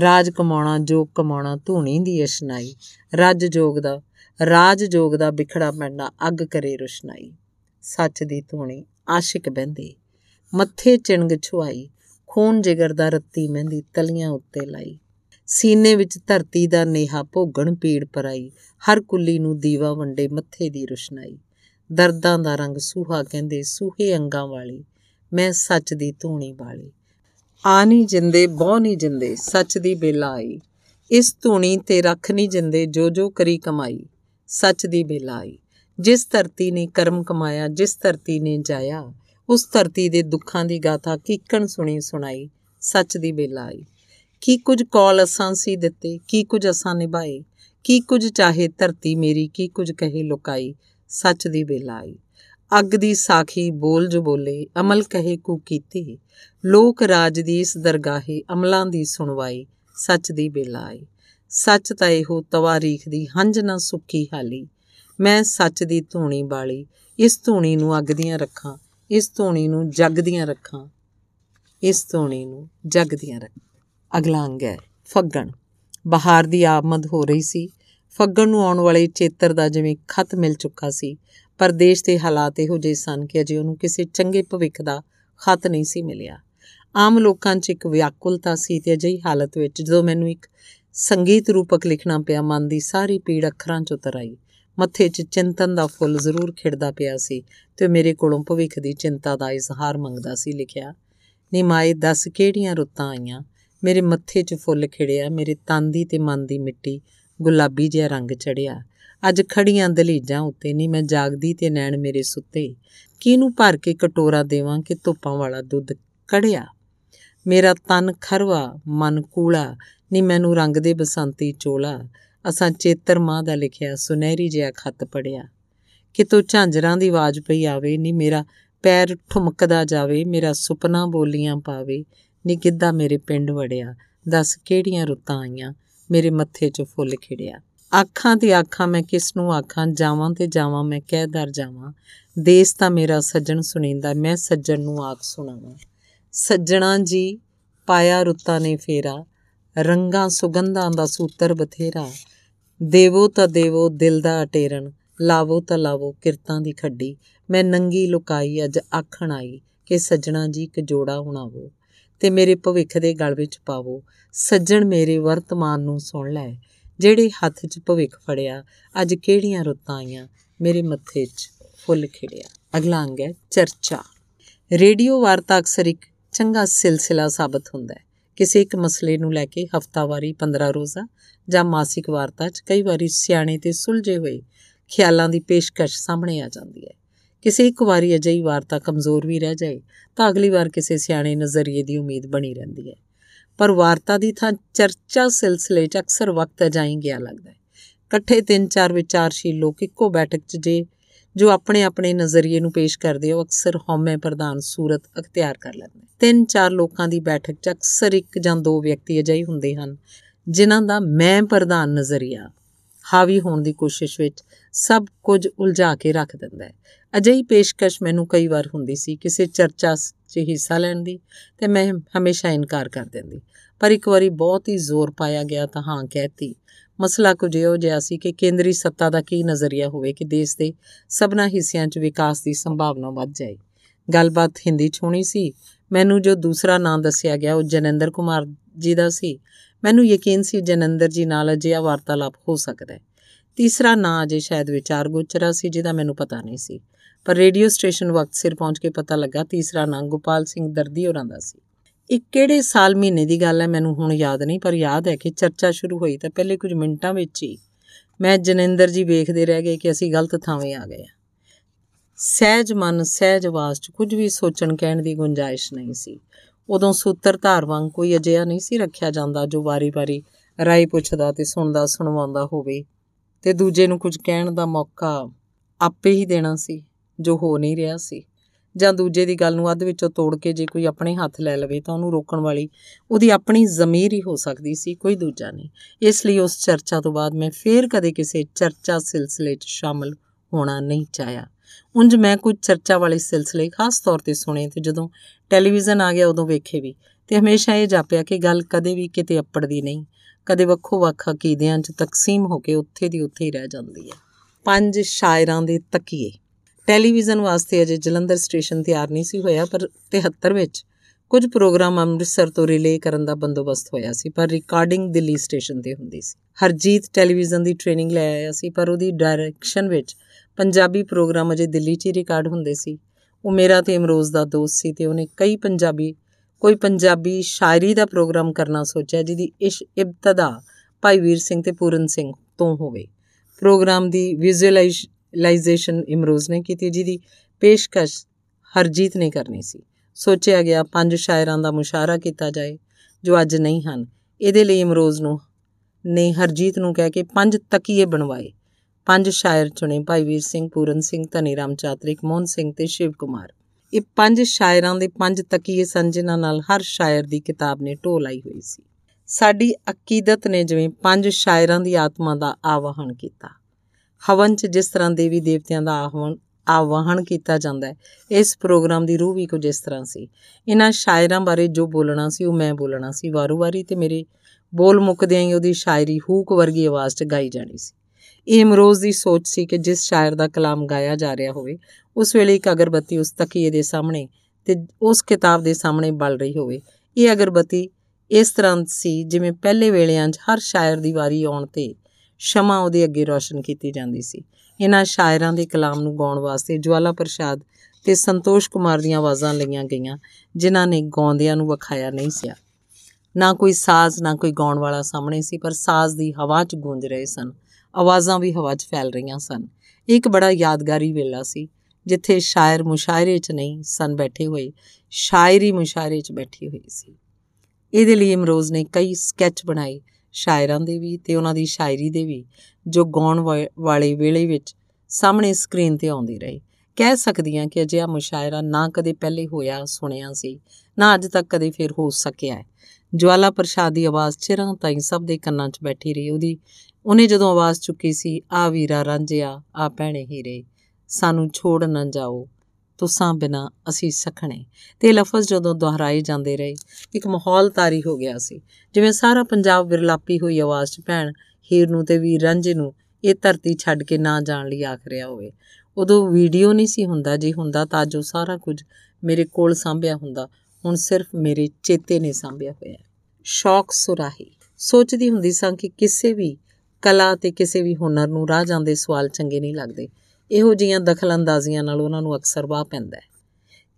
ਰਾਜ ਕਮਾਉਣਾ ਜੋ ਕਮਾਉਣਾ, ਧੂਣੀ ਦੀ ਅਸ਼ਨਾਈ। ਰੱਜ ਜੋਗ ਦਾ, ਰਾਜ ਜੋਗ ਦਾ ਵਿਖੜਾ ਪੈਂਦਾ ਅੱਗ ਕਰੇ ਰੁਸ਼ਨਾਈ। ਸੱਚ ਦੀ ਧੂਣੀ, ਆਸ਼ਿਕ ਬਹਿੰਦੇ ਮੱਥੇ ਚਿਣਗ ਛੁਆਈ ਖੂਨ ਜਿਗਰ ਦਾ ਰੱਤੀ ਮਹਿੰਦੀ ਤਲੀਆਂ ਉੱਤੇ ਲਾਈ। ਸੀਨੇ ਵਿੱਚ ਧਰਤੀ ਦਾ ਨੇਹਾ ਭੋਗਣ ਪੀੜ ਪਰਾਈ, ਹਰ ਕੁੱਲੀ ਨੂੰ ਦੀਵਾ ਵੰਡੇ ਮੱਥੇ ਦੀ ਰੁਸ਼ਨਾਈ। ਦਰਦਾਂ ਦਾ ਰੰਗ ਸੂਹਾ ਕਹਿੰਦੇ ਸੂਹੇ ਅੰਗਾਂ ਵਾਲੀ, ਮੈਂ ਸੱਚ ਦੀ ਧੂਣੀ ਵਾਲੀ। ਆ ਨਹੀਂ ਜਿੰਦੇ, ਬਹੁ ਨਹੀਂ ਜਿੰਦੇ, ਸੱਚ ਦੀ ਬੇਲਾ ਆਈ। ਇਸ ਧੂਣੀ ਤੇ ਰੱਖ ਨਹੀਂ ਜਿੰਦੇ, ਜੋ ਜੋ ਕਰੀ ਕਮਾਈ, ਸੱਚ ਦੀ ਬੇਲਾਈ ਜਿਸ ਧਰਤੀ ਨੇ ਕਰਮ ਕਮਾਇਆ, ਜਿਸ ਧਰਤੀ ਨੇ ਜਾਇਆ ਉਸ ਧਰਤੀ ਦੇ ਦੁੱਖਾਂ ਦੀ ਗਾਥਾ ਕੀਕਣ ਸੁਣੀ ਸੁਣਾਈ, ਸੱਚ ਦੀ ਬੇਲਾਈ ਕੀ ਕੁਝ ਕੌਲ ਅਸਾਂ ਸੀ ਦਿੱਤੇ, ਕੀ ਕੁਝ ਅਸਾਂ ਨਿਭਾਏ, ਕੀ ਕੁਝ ਚਾਹੇ ਧਰਤੀ ਮੇਰੀ, ਕੀ ਕੁਝ ਕਹੇ ਲੁਕਾਈ, ਸੱਚ ਦੀ ਬੇਲਾਈ ਅੱਗ ਦੀ ਸਾਖੀ ਬੋਲ ਜੋ ਬੋਲੇ, ਅਮਲ ਕਹੇ ਕੋ ਕੀਤੀ। ਲੋਕ ਰਾਜ ਦੀ ਇਸ ਦਰਗਾਹੇ ਅਮਲਾਂ ਦੀ ਸੁਣਵਾਈ, ਸੱਚ ਦੀ ਬੇਲਾਈ ਸੱਚ ਤਾਂ ਇਹੋ ਤਵਾਰੀਖ ਦੀ ਹੰਝ ਨਾ ਸੁੱਕੀ ਹਾਲੀ। ਮੈਂ ਸੱਚ ਦੀ ਧੂਣੀ ਬਾਲੀ, ਇਸ ਧੂਣੀ ਨੂੰ ਅੱਗ ਦੀਆਂ ਰੱਖਾਂ ਇਸ ਧੂਣੀ ਨੂੰ ਜਗ ਦੀਆਂ ਰੱਖਾਂ। ਇਸ ਧੂਣੀ ਨੂੰ ਜਗ ਦੀਆਂ ਰੱਖਾਂ। ਅਗਲਾ ਅੰਗ ਹੈ ਫੱਗਣ। ਬਹਾਰ ਦੀ ਆਮਦ ਹੋ ਰਹੀ ਸੀ। ਫੱਗਣ ਨੂੰ ਆਉਣ ਵਾਲੇ ਚੇਤਰ ਦਾ ਜਿਵੇਂ ਖਤ ਮਿਲ ਚੁੱਕਾ ਸੀ। ਪਰ ਦੇਸ਼ ਦੇ ਹਾਲਾਤ ਇਹੋ ਜਿਹੇ ਸਨ ਕਿ ਅਜੇ ਉਹਨੂੰ ਕਿਸੇ ਚੰਗੇ ਭਵਿੱਖ ਦਾ ਖਤ ਨਹੀਂ ਸੀ ਮਿਲਿਆ। ਆਮ ਲੋਕਾਂ 'ਚ ਇੱਕ ਵਿਆਕੁਲਤਾ ਸੀ ਤੇ ਅਜਿਹੀ ਹਾਲਤ ਵਿੱਚ ਜਦੋਂ ਮੈਨੂੰ ਇੱਕ ਸੰਗੀਤ ਰੂਪਕ ਲਿਖਣਾ ਪਿਆ, ਮਨ ਦੀ ਸਾਰੀ ਪੀੜ ਅੱਖਰਾਂ 'ਚ ਉਤਰ ਆਈ। ਮੱਥੇ 'ਚ ਚਿੰਤਨ ਦਾ ਫੁੱਲ ਜ਼ਰੂਰ ਖਿੜਦਾ ਪਿਆ ਸੀ ਤੇ ਮੇਰੇ ਕੋਲੋਂ ਭਵਿੱਖ ਦੀ ਚਿੰਤਾ ਦਾ ਇਜ਼ਹਾਰ ਮੰਗਦਾ ਸੀ, ਲਿਖਿਆ ਨਿਮਾਏ ਦੱਸ ਕਿਹੜੀਆਂ ਰੁੱਤਾਂ ਆਈਆਂ? ਮੇਰੇ ਮੱਥੇ 'ਚ ਫੁੱਲ ਖਿੜਿਆ, ਮੇਰੇ ਤਨ ਦੀ ਤੇ ਮਨ ਦੀ ਮਿੱਟੀ, ਗੁਲਾਬੀ ਜਿਹਾ ਰੰਗ ਚੜਿਆ। ਅੱਜ ਖੜੀਆਂ ਦਲੀਜਾਂ ਉੱਤੇ ਨਹੀਂ ਮੈਂ ਜਾਗਦੀ ਤੇ ਨੈਣ ਮੇਰੇ ਸੁੱਤੇ। ਕਿਹਨੂੰ ਭਰ ਕੇ ਕਟੋਰਾ ਦੇਵਾਂ ਕਿ ਧੁੱਪਾਂ ਵਾਲਾ ਦੁੱਧ ਕੜਿਆ? ਮੇਰਾ ਤਨ ਖਰਵਾ, ਮਨ ਕੂਲਾ ਨਹੀਂ ਮੈਨੂੰ ਰੰਗ ਦੇ ਬਸੰਤੀ ਚੋਲਾ। ਅਸਾਂ ਚੇਤਰ ਮਾਂ ਦਾ ਲਿਖਿਆ, ਸੁਨਹਿਰੀ ਜਿਹਾ ਖੱਤ ਪੜਿਆ ਕਿ ਤੂੰ ਝਾਂਜਰਾਂ ਦੀ ਆਵਾਜ਼ ਪਈ ਆਵੇ ਨਹੀਂ ਮੇਰਾ ਪੈਰ ਠੁਮਕਦਾ ਜਾਵੇ, ਮੇਰਾ ਸੁਪਨਾ ਬੋਲੀਆਂ ਪਾਵੇ, ਨੀ ਕਿੱਦਾਂ ਮੇਰੇ ਪਿੰਡ ਵੜਿਆ। ਦੱਸ ਕਿਹੜੀਆਂ ਰੁੱਤਾਂ ਆਈਆਂ, ਮੇਰੇ ਮੱਥੇ 'ਚ ਫੁੱਲ ਖਿੜਿਆ। ਆਖਾਂ ਤੇ ਆਖਾਂ ਮੈਂ ਕਿਸ ਨੂੰ ਆਖਾਂ, ਜਾਵਾਂ ਤੇ ਜਾਵਾਂ, ਮੈਂ ਕਹਿ ਦਰ ਜਾਵਾਂ। ਦੇਸ ਤਾਂ ਮੇਰਾ ਸੱਜਣ ਸੁਣੀਂਦਾ, ਮੈਂ ਸੱਜਣ ਨੂੰ ਆਖ ਸੁਣਾਵਾਂ। ਸੱਜਣਾ ਜੀ ਪਾਇਆ ਰੁੱਤਾਂ ਨੇ ਫੇਰਾ ਰੰਗਾਂ ਸੁਗੰਧਾਂ ਦਾ ਸੂਤਰ ਬਥੇਰਾ। ਦੇਵੋ ਤਾਂ ਦੇਵੋ, ਦਿਲ ਦਾ ਅਟੇਰਨ ਲਾਵੋ ਤਾਂ ਲਾਵੋ, ਕਿਰਤਾਂ ਦੀ ਖੱਡੀ। ਮੈਂ ਨੰਗੀ ਲੁਕਾਈ, ਅੱਜ ਆਖਣ ਆਈ ਕਿ ਸੱਜਣਾ ਜੀ, ਇੱਕ ਜੋੜਾ ਹੁਣਾਵੋ ਤੇ ਮੇਰੇ ਭਵਿੱਖ ਦੇ ਗਲ ਵਿੱਚ ਪਾਵੋ। ਸੱਜਣ ਮੇਰੇ ਵਰਤਮਾਨ ਨੂੰ ਸੁਣ ਲੈ, ਜਿਹੜੇ ਹੱਥ 'ਚ ਭਵਿੱਖ ਫੜਿਆ, ਅੱਜ ਕਿਹੜੀਆਂ ਰੁੱਤਾਂ ਆਈਆਂ, ਮੇਰੇ ਮੱਥੇ 'ਚ ਫੁੱਲ ਖਿੜਿਆ। ਅਗਲਾ ਅੰਗ ਹੈ ਚਰਚਾ। ਰੇਡੀਓ ਵਾਰਤਾ ਅਕਸਰ ਇੱਕ ਚੰਗਾ ਸਿਲਸਿਲਾ ਸਾਬਤ ਹੁੰਦਾ ਹੈ। ਕਿਸੇ ਇੱਕ ਮਸਲੇ ਨੂੰ ਲੈ ਕੇ ਹਫਤਾਵਾਰੀ 15 ਰੋਜ਼ਾ ਜਾਂ ਮਾਸਿਕ ਵਾਰਤਾ 'ਚ ਕਈ ਵਾਰੀ ਸਿਆਣੇ ਤੇ ਸੁਲਝੇ ਹੋਏ ਖਿਆਲਾਂ ਦੀ ਪੇਸ਼ਕਸ਼ ਸਾਹਮਣੇ ਆ ਜਾਂਦੀ ਹੈ। ਕਿਸੇ ਇੱਕ ਵਾਰੀ ਅਜਿਹੀ ਵਾਰਤਾ ਕਮਜ਼ੋਰ ਵੀ ਰਹਿ ਜਾਏ ਤਾਂ ਅਗਲੀ ਵਾਰ ਕਿਸੇ ਸਿਆਣੇ ਨਜ਼ਰੀਏ ਦੀ ਉਮੀਦ ਬਣੀ ਰਹਿੰਦੀ ਹੈ। ਪਰ ਵਾਰਤਾ ਦੀ ਥਾਂ ਚਰਚਾ ਸਿਲਸਿਲੇ 'ਚ ਅਕਸਰ ਵਕਤ ਅਜਾਈ ਗਿਆ ਲੱਗਦਾ ਹੈ। ਇਕੱਠੇ ਤਿੰਨ ਚਾਰ ਵਿਚਾਰਸ਼ੀਲ ਲੋਕ ਇੱਕੋ ਬੈਠਕ 'ਚ ਜੇ ਜੋ ਆਪਣੇ ਆਪਣੇ ਨਜ਼ਰੀਏ ਨੂੰ ਪੇਸ਼ ਕਰਦੇ ਉਹ ਅਕਸਰ ਹਉਮੈ ਪ੍ਰਧਾਨ ਸੂਰਤ ਅਖਤਿਆਰ ਕਰ ਲੈਂਦੇ ਤਿੰਨ ਚਾਰ ਲੋਕਾਂ ਦੀ ਬੈਠਕ 'ਚ ਅਕਸਰ ਇੱਕ ਜਾਂ ਦੋ ਵਿਅਕਤੀ ਅਜਿਹੇ ਹੁੰਦੇ ਹਨ, ਜਿਨ੍ਹਾਂ ਦਾ ਮੈਂ ਪ੍ਰਧਾਨ ਨਜ਼ਰੀਆ ਹਾਵੀ ਹੋਣ ਦੀ ਕੋਸ਼ਿਸ਼ ਵਿੱਚ ਸਭ ਕੁਝ ਉਲਝਾ ਕੇ ਰੱਖ ਦਿੰਦਾ ਹੈ। ਅਜਿਹੀ ਪੇਸ਼ਕਸ਼ ਮੈਨੂੰ ਕਈ ਵਾਰ ਹੁੰਦੀ ਸੀ, ਕਿਸੇ ਚਰਚਾ 'ਚ ਹਿੱਸਾ ਲੈਣ ਦੀ ਤੇ ਮੈਂ ਹਮੇਸ਼ਾ ਇਨਕਾਰ ਕਰ ਦਿੰਦੀ। ਪਰ ਇੱਕ ਵਾਰੀ ਬਹੁਤ ਹੀ ਜ਼ੋਰ ਪਾਇਆ ਗਿਆ ਤਾਂ ਹਾਂ ਕਹਿਤੀ ਮਸਲਾ ਕੁਝ ਇਹੋ ਜਿਹਾ ਸੀ ਕਿ ਕੇਂਦਰੀ ਸੱਤਾ ਦਾ ਕੀ ਨਜ਼ਰੀਆ ਹੋਵੇ ਕਿ ਦੇਸ਼ ਦੇ ਸਭਨਾ ਹਿੱਸਿਆਂ 'ਚ ਵਿਕਾਸ ਦੀ ਸੰਭਾਵਨਾ ਵੱਧ ਜਾਏ। ਗੱਲਬਾਤ ਹਿੰਦੀ 'ਚ ਹੋਣੀ ਸੀ। ਮੈਨੂੰ ਜੋ ਦੂਸਰਾ ਨਾਂ ਦੱਸਿਆ ਗਿਆ ਉਹ ਜਨਿੰਦਰ ਕੁਮਾਰ ਜੀ ਦਾ ਸੀ। ਮੈਨੂੰ ਯਕੀਨ ਸੀ ਜਨਿੰਦਰ ਜੀ ਨਾਲ ਅਜਿਹਾ ਵਾਰਤਾਲਾਪ ਹੋ ਸਕਦਾ ਹੈ। ਤੀਸਰਾ ਨਾਂ ਅਜੇ ਸ਼ਾਇਦ ਵਿਚਾਰ ਗੋਚਰਾ ਸੀ, ਜਿਹਦਾ ਮੈਨੂੰ ਪਤਾ ਨਹੀਂ ਸੀ। ਪਰ ਰੇਡੀਓ ਸਟੇਸ਼ਨ ਵਕਤ ਸਿਰ ਪਹੁੰਚ ਕੇ ਪਤਾ ਲੱਗਾ, ਤੀਸਰਾ ਨਾਂ ਗੋਪਾਲ ਸਿੰਘ ਦਰਦੀ ਹੋਰਾਂ ਦਾ ਸੀ। ਇਹ ਕਿਹੜੇ ਸਾਲ ਮਹੀਨੇ ਦੀ ਗੱਲ ਹੈ? ਮੈਨੂੰ ਹੁਣ ਯਾਦ ਨਹੀਂ, ਪਰ ਯਾਦ ਹੈ ਕਿ ਚਰਚਾ ਸ਼ੁਰੂ ਹੋਈ ਤਾਂ ਪਹਿਲੇ ਕੁਝ ਮਿੰਟਾਂ ਵਿੱਚ ਹੀ ਮੈਂ ਜਨਿੰਦਰ ਜੀ ਵੇਖਦੇ ਰਹਿ ਗਏ ਕਿ ਅਸੀਂ ਗਲਤ ਥਾਵੇਂ ਆ ਗਏ ਸਹਿਜ ਮਨ, ਸਹਿਜ ਆਵਾਜ਼ 'ਚ ਕੁਝ ਵੀ ਸੋਚਣ ਕਹਿਣ ਦੀ ਗੁੰਜਾਇਸ਼ ਨਹੀਂ ਸੀ। ਉਦੋਂ ਸੂਤਰਧਾਰ ਵਾਂਗ ਕੋਈ ਅਜਿਹਾ ਨਹੀਂ ਸੀ ਰੱਖਿਆ ਜਾਂਦਾ ਜੋ ਵਾਰੀ-ਵਾਰੀ ਰਾਏ ਪੁੱਛਦਾ ਤੇ ਸੁਣਦਾ, ਸੁਣਵਾਉਂਦਾ ਹੋਵੇ। ਤੇ ਦੂਜੇ ਨੂੰ ਕੁਝ ਕਹਿਣ ਦਾ ਮੌਕਾ ਆਪੇ ਹੀ ਦੇਣਾ ਸੀ, ਜੋ ਹੋ ਨਹੀਂ ਰਿਹਾ ਸੀ। ਜਾਂ ਦੂਜੇ ਦੀ ਗੱਲ ਨੂੰ ਅੱਧ ਵਿੱਚੋਂ ਤੋੜ ਕੇ ਜੇ ਕੋਈ ਆਪਣੇ ਹੱਥ ਲੈ ਲਵੇ ਤਾਂ ਉਹਨੂੰ ਰੋਕਣ ਵਾਲੀ ਉਹਦੀ ਆਪਣੀ ਜ਼ਮੀਰ ਹੀ ਹੋ ਸਕਦੀ ਸੀ, ਕੋਈ ਦੂਜਾ ਨਹੀਂ। ਇਸ ਲਈ ਉਸ ਚਰਚਾ ਤੋਂ ਬਾਅਦ ਮੈਂ ਫੇਰ ਕਦੇ ਕਿਸੇ ਚਰਚਾ ਸਿਲਸਿਲੇ 'ਚ ਸ਼ਾਮਲ ਹੋਣਾ ਨਹੀਂ ਚਾਹਿਆ। ਉਂਝ ਮੈਂ ਕੁਝ ਚਰਚਾ ਵਾਲੇ ਸਿਲਸਿਲੇ ਖਾਸ ਤੌਰ ਤੇ ਸੁਣੇ ਤੇ ਜਦੋਂ ਟੈਲੀਵਿਜ਼ਨ ਆ ਗਿਆ ਉਦੋਂ ਵੇਖੇ ਵੀ ਤੇ ਹਮੇਸ਼ਾ ਇਹ ਜਾਪਿਆ ਕਿ ਗੱਲ ਕਦੇ ਵੀ ਕਿਤੇ ਅੱਪੜਦੀ ਨਹੀਂ, ਕਦੇ ਵੱਖੋ ਵੱਖ ਅਕੀਦਿਆਂ 'ਚ ਤਕਸੀਮ ਹੋ ਕੇ ਉੱਥੇ ਦੀ ਉੱਥੇ ਹੀ ਰਹਿ ਜਾਂਦੀ ਹੈ। ਪੰਜ ਸ਼ਾਇਰਾਂ ਦੇ ਤਕੀਏ। ਟੈਲੀਵਿਜ਼ਨ ਵਾਸਤੇ ਅਜੇ ਜਲੰਧਰ ਸਟੇਸ਼ਨ ਤਿਆਰ ਨਹੀਂ ਸੀ ਹੋਇਆ, ਪਰ 73 ਵਿੱਚ ਕੁਝ ਪ੍ਰੋਗਰਾਮ ਅੰਮ੍ਰਿਤਸਰ ਤੋਂ ਰਿਲੇ ਕਰਨ ਦਾ ਬੰਦੋਬਸਤ ਹੋਇਆ ਸੀ, ਪਰ ਰਿਕਾਰਡਿੰਗ ਦਿੱਲੀ ਸਟੇਸ਼ਨ ਤੇ ਹੁੰਦੀ ਸੀ। ਹਰਜੀਤ ਟੈਲੀਵਿਜ਼ਨ ਦੀ ਟ੍ਰੇਨਿੰਗ ਲੈ ਆਇਆ ਸੀ, ਪਰ ਉਹਦੀ ਡਾਇਰੈਕਸ਼ਨ ਵਿੱਚ ਪੰਜਾਬੀ ਪ੍ਰੋਗਰਾਮ ਅਜੇ ਦਿੱਲੀ 'ਚ ਹੀ ਰਿਕਾਰਡ ਹੁੰਦੇ ਸੀ। ਉਹ ਮੇਰਾ ਤੇ ਇਮਰੋਜ਼ ਦਾ ਦੋਸਤ ਸੀ ਤੇ ਉਹਨੇ ਕਈ ਪੰਜਾਬੀ, ਕੋਈ ਪੰਜਾਬੀ ਸ਼ਾਇਰੀ ਦਾ ਪ੍ਰੋਗਰਾਮ ਕਰਨਾ ਸੋਚਿਆ, ਜਿਹਦੀ ਇਸ਼ ਇਬਤਦਾ ਭਾਈ ਵੀਰ ਸਿੰਘ ਤੇ ਪੂਰਨ ਸਿੰਘ ਤੋਂ ਹੋਵੇ। ਪ੍ਰੋਗਰਾਮ ਦੀ ਵਿਜ਼ੂਅਲਾਈਜੇਸ਼ਨ ਇਮਰੋਜ਼ ਨੇ ਕੀਤੀ ਜਿਹਦੀ ਪੇਸ਼ਕਸ਼ ਹਰਜੀਤ ਨੇ ਕਰਨੀ ਸੀ। ਸੋਚਿਆ ਗਿਆ ਪੰਜ ਸ਼ਾਇਰਾਂ ਦਾ ਮੁਸ਼ਾਰਾ ਕੀਤਾ ਜਾਏ, ਜੋ ਅੱਜ ਨਹੀਂ ਹਨ। ਇਹਦੇ ਲਈ ਇਮਰੋਜ਼ ਨੂੰ, ਨੇ ਹਰਜੀਤ ਨੂੰ ਕਹਿ ਕੇ ਪੰਜ ਤਕੀਏ ਬਣਵਾਏ। ਪੰਜ ਸ਼ਾਇਰ ਚੁਣੇ ਭਾਈ ਵੀਰ ਸਿੰਘ, ਪੂਰਨ ਸਿੰਘ, ਧਨੀ ਰਾਮ ਚਾਤਰਿਕ, ਮੋਹਨ ਸਿੰਘ ਤੇ ਸ਼ਿਵ ਕੁਮਾਰ। ਇਹ ਪੰਜ ਸ਼ਾਇਰਾਂ ਦੇ ਪੰਜ ਤਕੀਏ ਸਨ, ਜਿਨ੍ਹਾਂ ਨਾਲ ਹਰ ਸ਼ਾਇਰ ਦੀ ਕਿਤਾਬ ਨੇ ਢੋ ਲਾਈ ਹੋਈ ਸੀ। ਸਾਡੀ ਅਕੀਦਤ ਨੇ ਜਿਵੇਂ ਪੰਜ ਸ਼ਾਇਰਾਂ ਦੀ ਆਤਮਾ ਦਾ ਆਵਾਹਨ ਕੀਤਾ। ਹਵਨ 'ਚ ਜਿਸ ਤਰ੍ਹਾਂ ਦੇਵੀ ਦੇਵਤਿਆਂ ਦਾ ਆਹਵਨ ਆਵਾਹਨ ਕੀਤਾ ਜਾਂਦਾ ਹੈ, ਇਸ ਪ੍ਰੋਗਰਾਮ ਦੀ ਰੂਹ ਵੀ ਕੁਝ ਇਸ ਤਰ੍ਹਾਂ ਸੀ। ਇਹਨਾਂ ਸ਼ਾਇਰਾਂ ਬਾਰੇ ਜੋ ਬੋਲਣਾ ਸੀ, ਉਹ ਮੈਂ ਬੋਲਣਾ ਸੀ। ਵਾਰੂ-ਵਾਰੀ ਤੇ ਮੇਰੇ ਬੋਲ ਮੁੱਕਦਿਆਂ ਹੀ ਉਹਦੀ ਸ਼ਾਇਰੀ ਹੂਕ ਵਰਗੀ ਆਵਾਜ਼ 'ਚ ਗਾਈ ਜਾਣੀ ਸੀ। ਇਹ ਇਮਰੋਜ਼ ਦੀ ਸੋਚ ਸੀ ਕਿ ਜਿਸ ਸ਼ਾਇਰ ਦਾ ਕਲਾਮ ਗਾਇਆ ਜਾ ਰਿਹਾ ਹੋਵੇ, ਉਸ ਵੇਲੇ ਇੱਕ ਅਗਰਬੱਤੀ ਉਸ ਤਕੀਏ ਦੇ ਸਾਹਮਣੇ ਤੇ ਉਸ ਕਿਤਾਬ ਦੇ ਸਾਹਮਣੇ ਬਲ ਰਹੀ ਹੋਵੇ। ਇਹ ਅਗਰਬੱਤੀ ਇਸ ਤਰ੍ਹਾਂ ਸੀ ਜਿਵੇਂ ਪਹਿਲੇ ਵੇਲਿਆਂ 'ਚ ਹਰ ਸ਼ਾਇਰ ਦੀ ਵਾਰੀ ਆਉਣ ਤੇ ਸ਼ਮਾ ਉਹਦੇ ਅੱਗੇ ਰੋਸ਼ਨ ਕੀਤੀ ਜਾਂਦੀ ਸੀ। ਇਹਨਾਂ ਸ਼ਾਇਰਾਂ ਦੇ ਕਲਾਮ ਨੂੰ ਗਾਉਣ ਵਾਸਤੇ ਜਵਾਲਾ ਪ੍ਰਸ਼ਾਦ ਤੇ ਸੰਤੋਸ਼ ਕੁਮਾਰ ਦੀਆਂ ਆਵਾਜ਼ਾਂ ਲਈਆਂ ਗਈਆਂ, ਜਿਨ੍ਹਾਂ ਨੇ ਗਾਉਂਦਿਆਂ ਨੂੰ ਵਿਖਾਇਆ ਨਹੀਂ ਸਿਆ ਨਾ ਕੋਈ ਸਾਜ਼, ਨਾ ਕੋਈ ਗਾਉਣ ਵਾਲਾ ਸਾਹਮਣੇ ਸੀ, ਪਰ ਸਾਜ਼ ਦੀ ਹਵਾ 'ਚ ਗੂੰਜ ਰਹੇ ਸਨ। ਆਵਾਜ਼ਾਂ ਵੀ ਹਵਾ 'ਚ ਫੈਲ ਰਹੀਆਂ ਸਨ। ਇੱਕ ਬੜਾ ਯਾਦਗਾਰੀ ਵੇਲਾ ਸੀ, ਜਿੱਥੇ ਸ਼ਾਇਰ ਮੁਸ਼ਾਇਰੇ 'ਚ ਨਹੀਂ, ਸਨ ਬੈਠੇ ਹੋਏ। ਸ਼ਾਇਰੀ ਮੁਸ਼ਾਇਰੇ 'ਚ ਬੈਠੀ ਹੋਈ ਸੀ। ਇਹਦੇ ਲਈ ਇਮਰੋਜ਼ ਨੇ ਕਈ ਸਕੈਚ ਬਣਾਏ ਸ਼ਾਇਰਾਂ ਦੇ ਵੀ ਤੇ ਉਹਨਾਂ ਦੀ ਸ਼ਾਇਰੀ ਦੇ ਵੀ, ਜੋ ਗਾਉਣ ਵਾਲੇ, ਵੇਲੇ ਵਿੱਚ ਸਾਹਮਣੇ ਸਕਰੀਨ ਤੇ ਆਉਂਦੀ ਰਹੀ। ਕਹਿ ਸਕਦੀਆਂ ਕਿ ਅਜਿਹਾ ਮੁਸ਼ਾਇਰਾ ਨਾ ਕਦੇ ਪਹਿਲੇ ਹੋਇਆ, ਸੁਣਿਆ ਸੀ, ਨਾ ਅੱਜ ਤੱਕ ਕਦੇ ਫਿਰ ਹੋ ਸਕਿਆ ਹੈ। ਜਵਾਲਾ ਪ੍ਰਸ਼ਾਦ ਦੀ ਆਵਾਜ਼ ਚਿਰਾਂ ਤਾਈਂ ਸਭ ਦੇ ਕੰਨਾਂ 'ਚ ਬੈਠੀ ਰਹੀ। ਉਹਦੀ, ਉਹਨੇ ਜਦੋਂ ਆਵਾਜ਼ ਚੁੱਕੀ ਸੀ, ਆ ਵੀਰਾ, ਰਾਂਝਿਆ, ਆ ਭੈਣੇ ਹੀਰੇ, ਸਾਨੂੰ ਛੋੜ ਨਾ ਜਾਓ। ਤੁਸਾਂ ਬਿਨਾ ਅਸੀਂ ਸਖਣੇ। ਤੇ ਲਫ਼ਜ਼ ਜਦੋਂ ਦੁਹਰਾਏ ਜਾਂਦੇ ਰਹੇ, ਇੱਕ ਮਾਹੌਲ ਤਾਰੀ ਹੋ ਗਿਆ ਸੀ। ਜਿਵੇਂ ਸਾਰਾ ਪੰਜਾਬ ਵਿਰਲਾਪੀ ਹੋਈ ਆਵਾਜ਼ 'ਚ, ਭੈਣ ਹੀਰ ਨੂੰ ਤੇ ਵੀਰ ਰਾਂਝੇ ਨੂੰ ਇਹ ਧਰਤੀ ਛੱਡ ਕੇ ਨਾ ਜਾਣ ਲਈ ਆਖ ਰਿਹਾ ਹੋਵੇ। ਉਦੋਂ ਵੀਡੀਓ ਨਹੀਂ ਸੀ ਹੁੰਦਾ, ਜੀ ਹੁੰਦਾ ਤਾਂ ਜੋ ਸਾਰਾ ਕੁਝ ਮੇਰੇ ਕੋਲ ਸਾਂਭਿਆ ਹੁੰਦਾ। ਹੁਣ ਸਿਰਫ ਮੇਰੇ ਚੇਤੇ ਨੇ ਸਾਂਭਿਆ ਹੋਇਆ ਸ਼ੌਕ ਸੁਰਾਹੀ। ਸੋਚਦੀ ਹੁੰਦੀ ਸਾਂ ਕਿ ਕਿਸੇ ਵੀ ਕਲਾ ਤੇ ਕਿਸੇ ਵੀ ਹੁਨਰ ਨੂੰ ਰਾਹ ਜਾਂਦੇ ਸਵਾਲ ਚੰਗੇ ਨਹੀਂ ਲੱਗਦੇ। ਇਹੋ ਜੀਆਂ ਦਖਲਅੰਦਾਜ਼ੀਆਂ ਨਾਲ ਉਹਨਾਂ ਨੂੰ ਅਕਸਰ ਵਾਹ ਪੈਂਦਾ ਹੈ।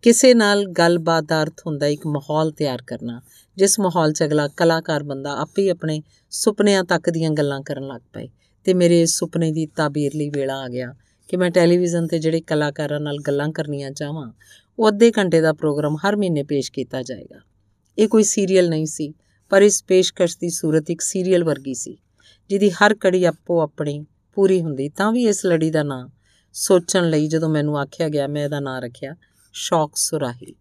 ਕਿਸੇ ਨਾਲ ਗੱਲਬਾਤ ਦਾ ਅਰਥ ਹੁੰਦਾ ਇੱਕ ਮਾਹੌਲ ਤਿਆਰ ਕਰਨਾ, ਜਿਸ ਮਾਹੌਲ 'ਚ ਅਗਲਾ ਕਲਾਕਾਰ ਬੰਦਾ ਆਪੇ ਆਪਣੇ ਸੁਪਨਿਆਂ ਤੱਕ ਦੀਆਂ ਗੱਲਾਂ ਕਰਨ ਲੱਗ ਪਏ ਤੇ ਮੇਰੇ ਇਸ ਸੁਪਨੇ ਦੀ ਤਾਬੀਰ ਲਈ ਵੇਲਾ ਆ ਗਿਆ ਕਿ ਮੈਂ ਟੈਲੀਵਿਜ਼ਨ ਤੇ ਜਿਹੜੇ ਕਲਾਕਾਰਾਂ ਨਾਲ ਗੱਲਾਂ ਕਰਨੀਆਂ ਚਾਹਾਂ, ਉਹ ਅੱਧੇ ਘੰਟੇ ਦਾ ਪ੍ਰੋਗਰਾਮ ਹਰ ਮਹੀਨੇ ਪੇਸ਼ ਕੀਤਾ ਜਾਏਗਾ। ਇਹ ਕੋਈ ਸੀਰੀਅਲ ਨਹੀਂ ਸੀ, ਪਰ ਇਸ ਪੇਸ਼ਕਸ਼ ਦੀ ਸੂਰਤ ਇੱਕ ਸੀਰੀਅਲ ਵਰਗੀ ਸੀ, ਜਿਹਦੀ ਹਰ ਕੜੀ ਆਪੋ ਆਪਣੀ ਪੂਰੀ ਹੁੰਦੀ, ਤਾਂ ਵੀ ਇਸ ਲੜੀ ਦਾ ਨਾਂ ਸੋਚਣ ਲਈ ਜਦੋਂ ਮੈਨੂੰ ਆਖਿਆ ਗਿਆ, ਮੈਂ ਇਹਦਾ ਨਾਂ ਰੱਖਿਆ, ਸ਼ੌਕ ਸੁਰਾਹੀ।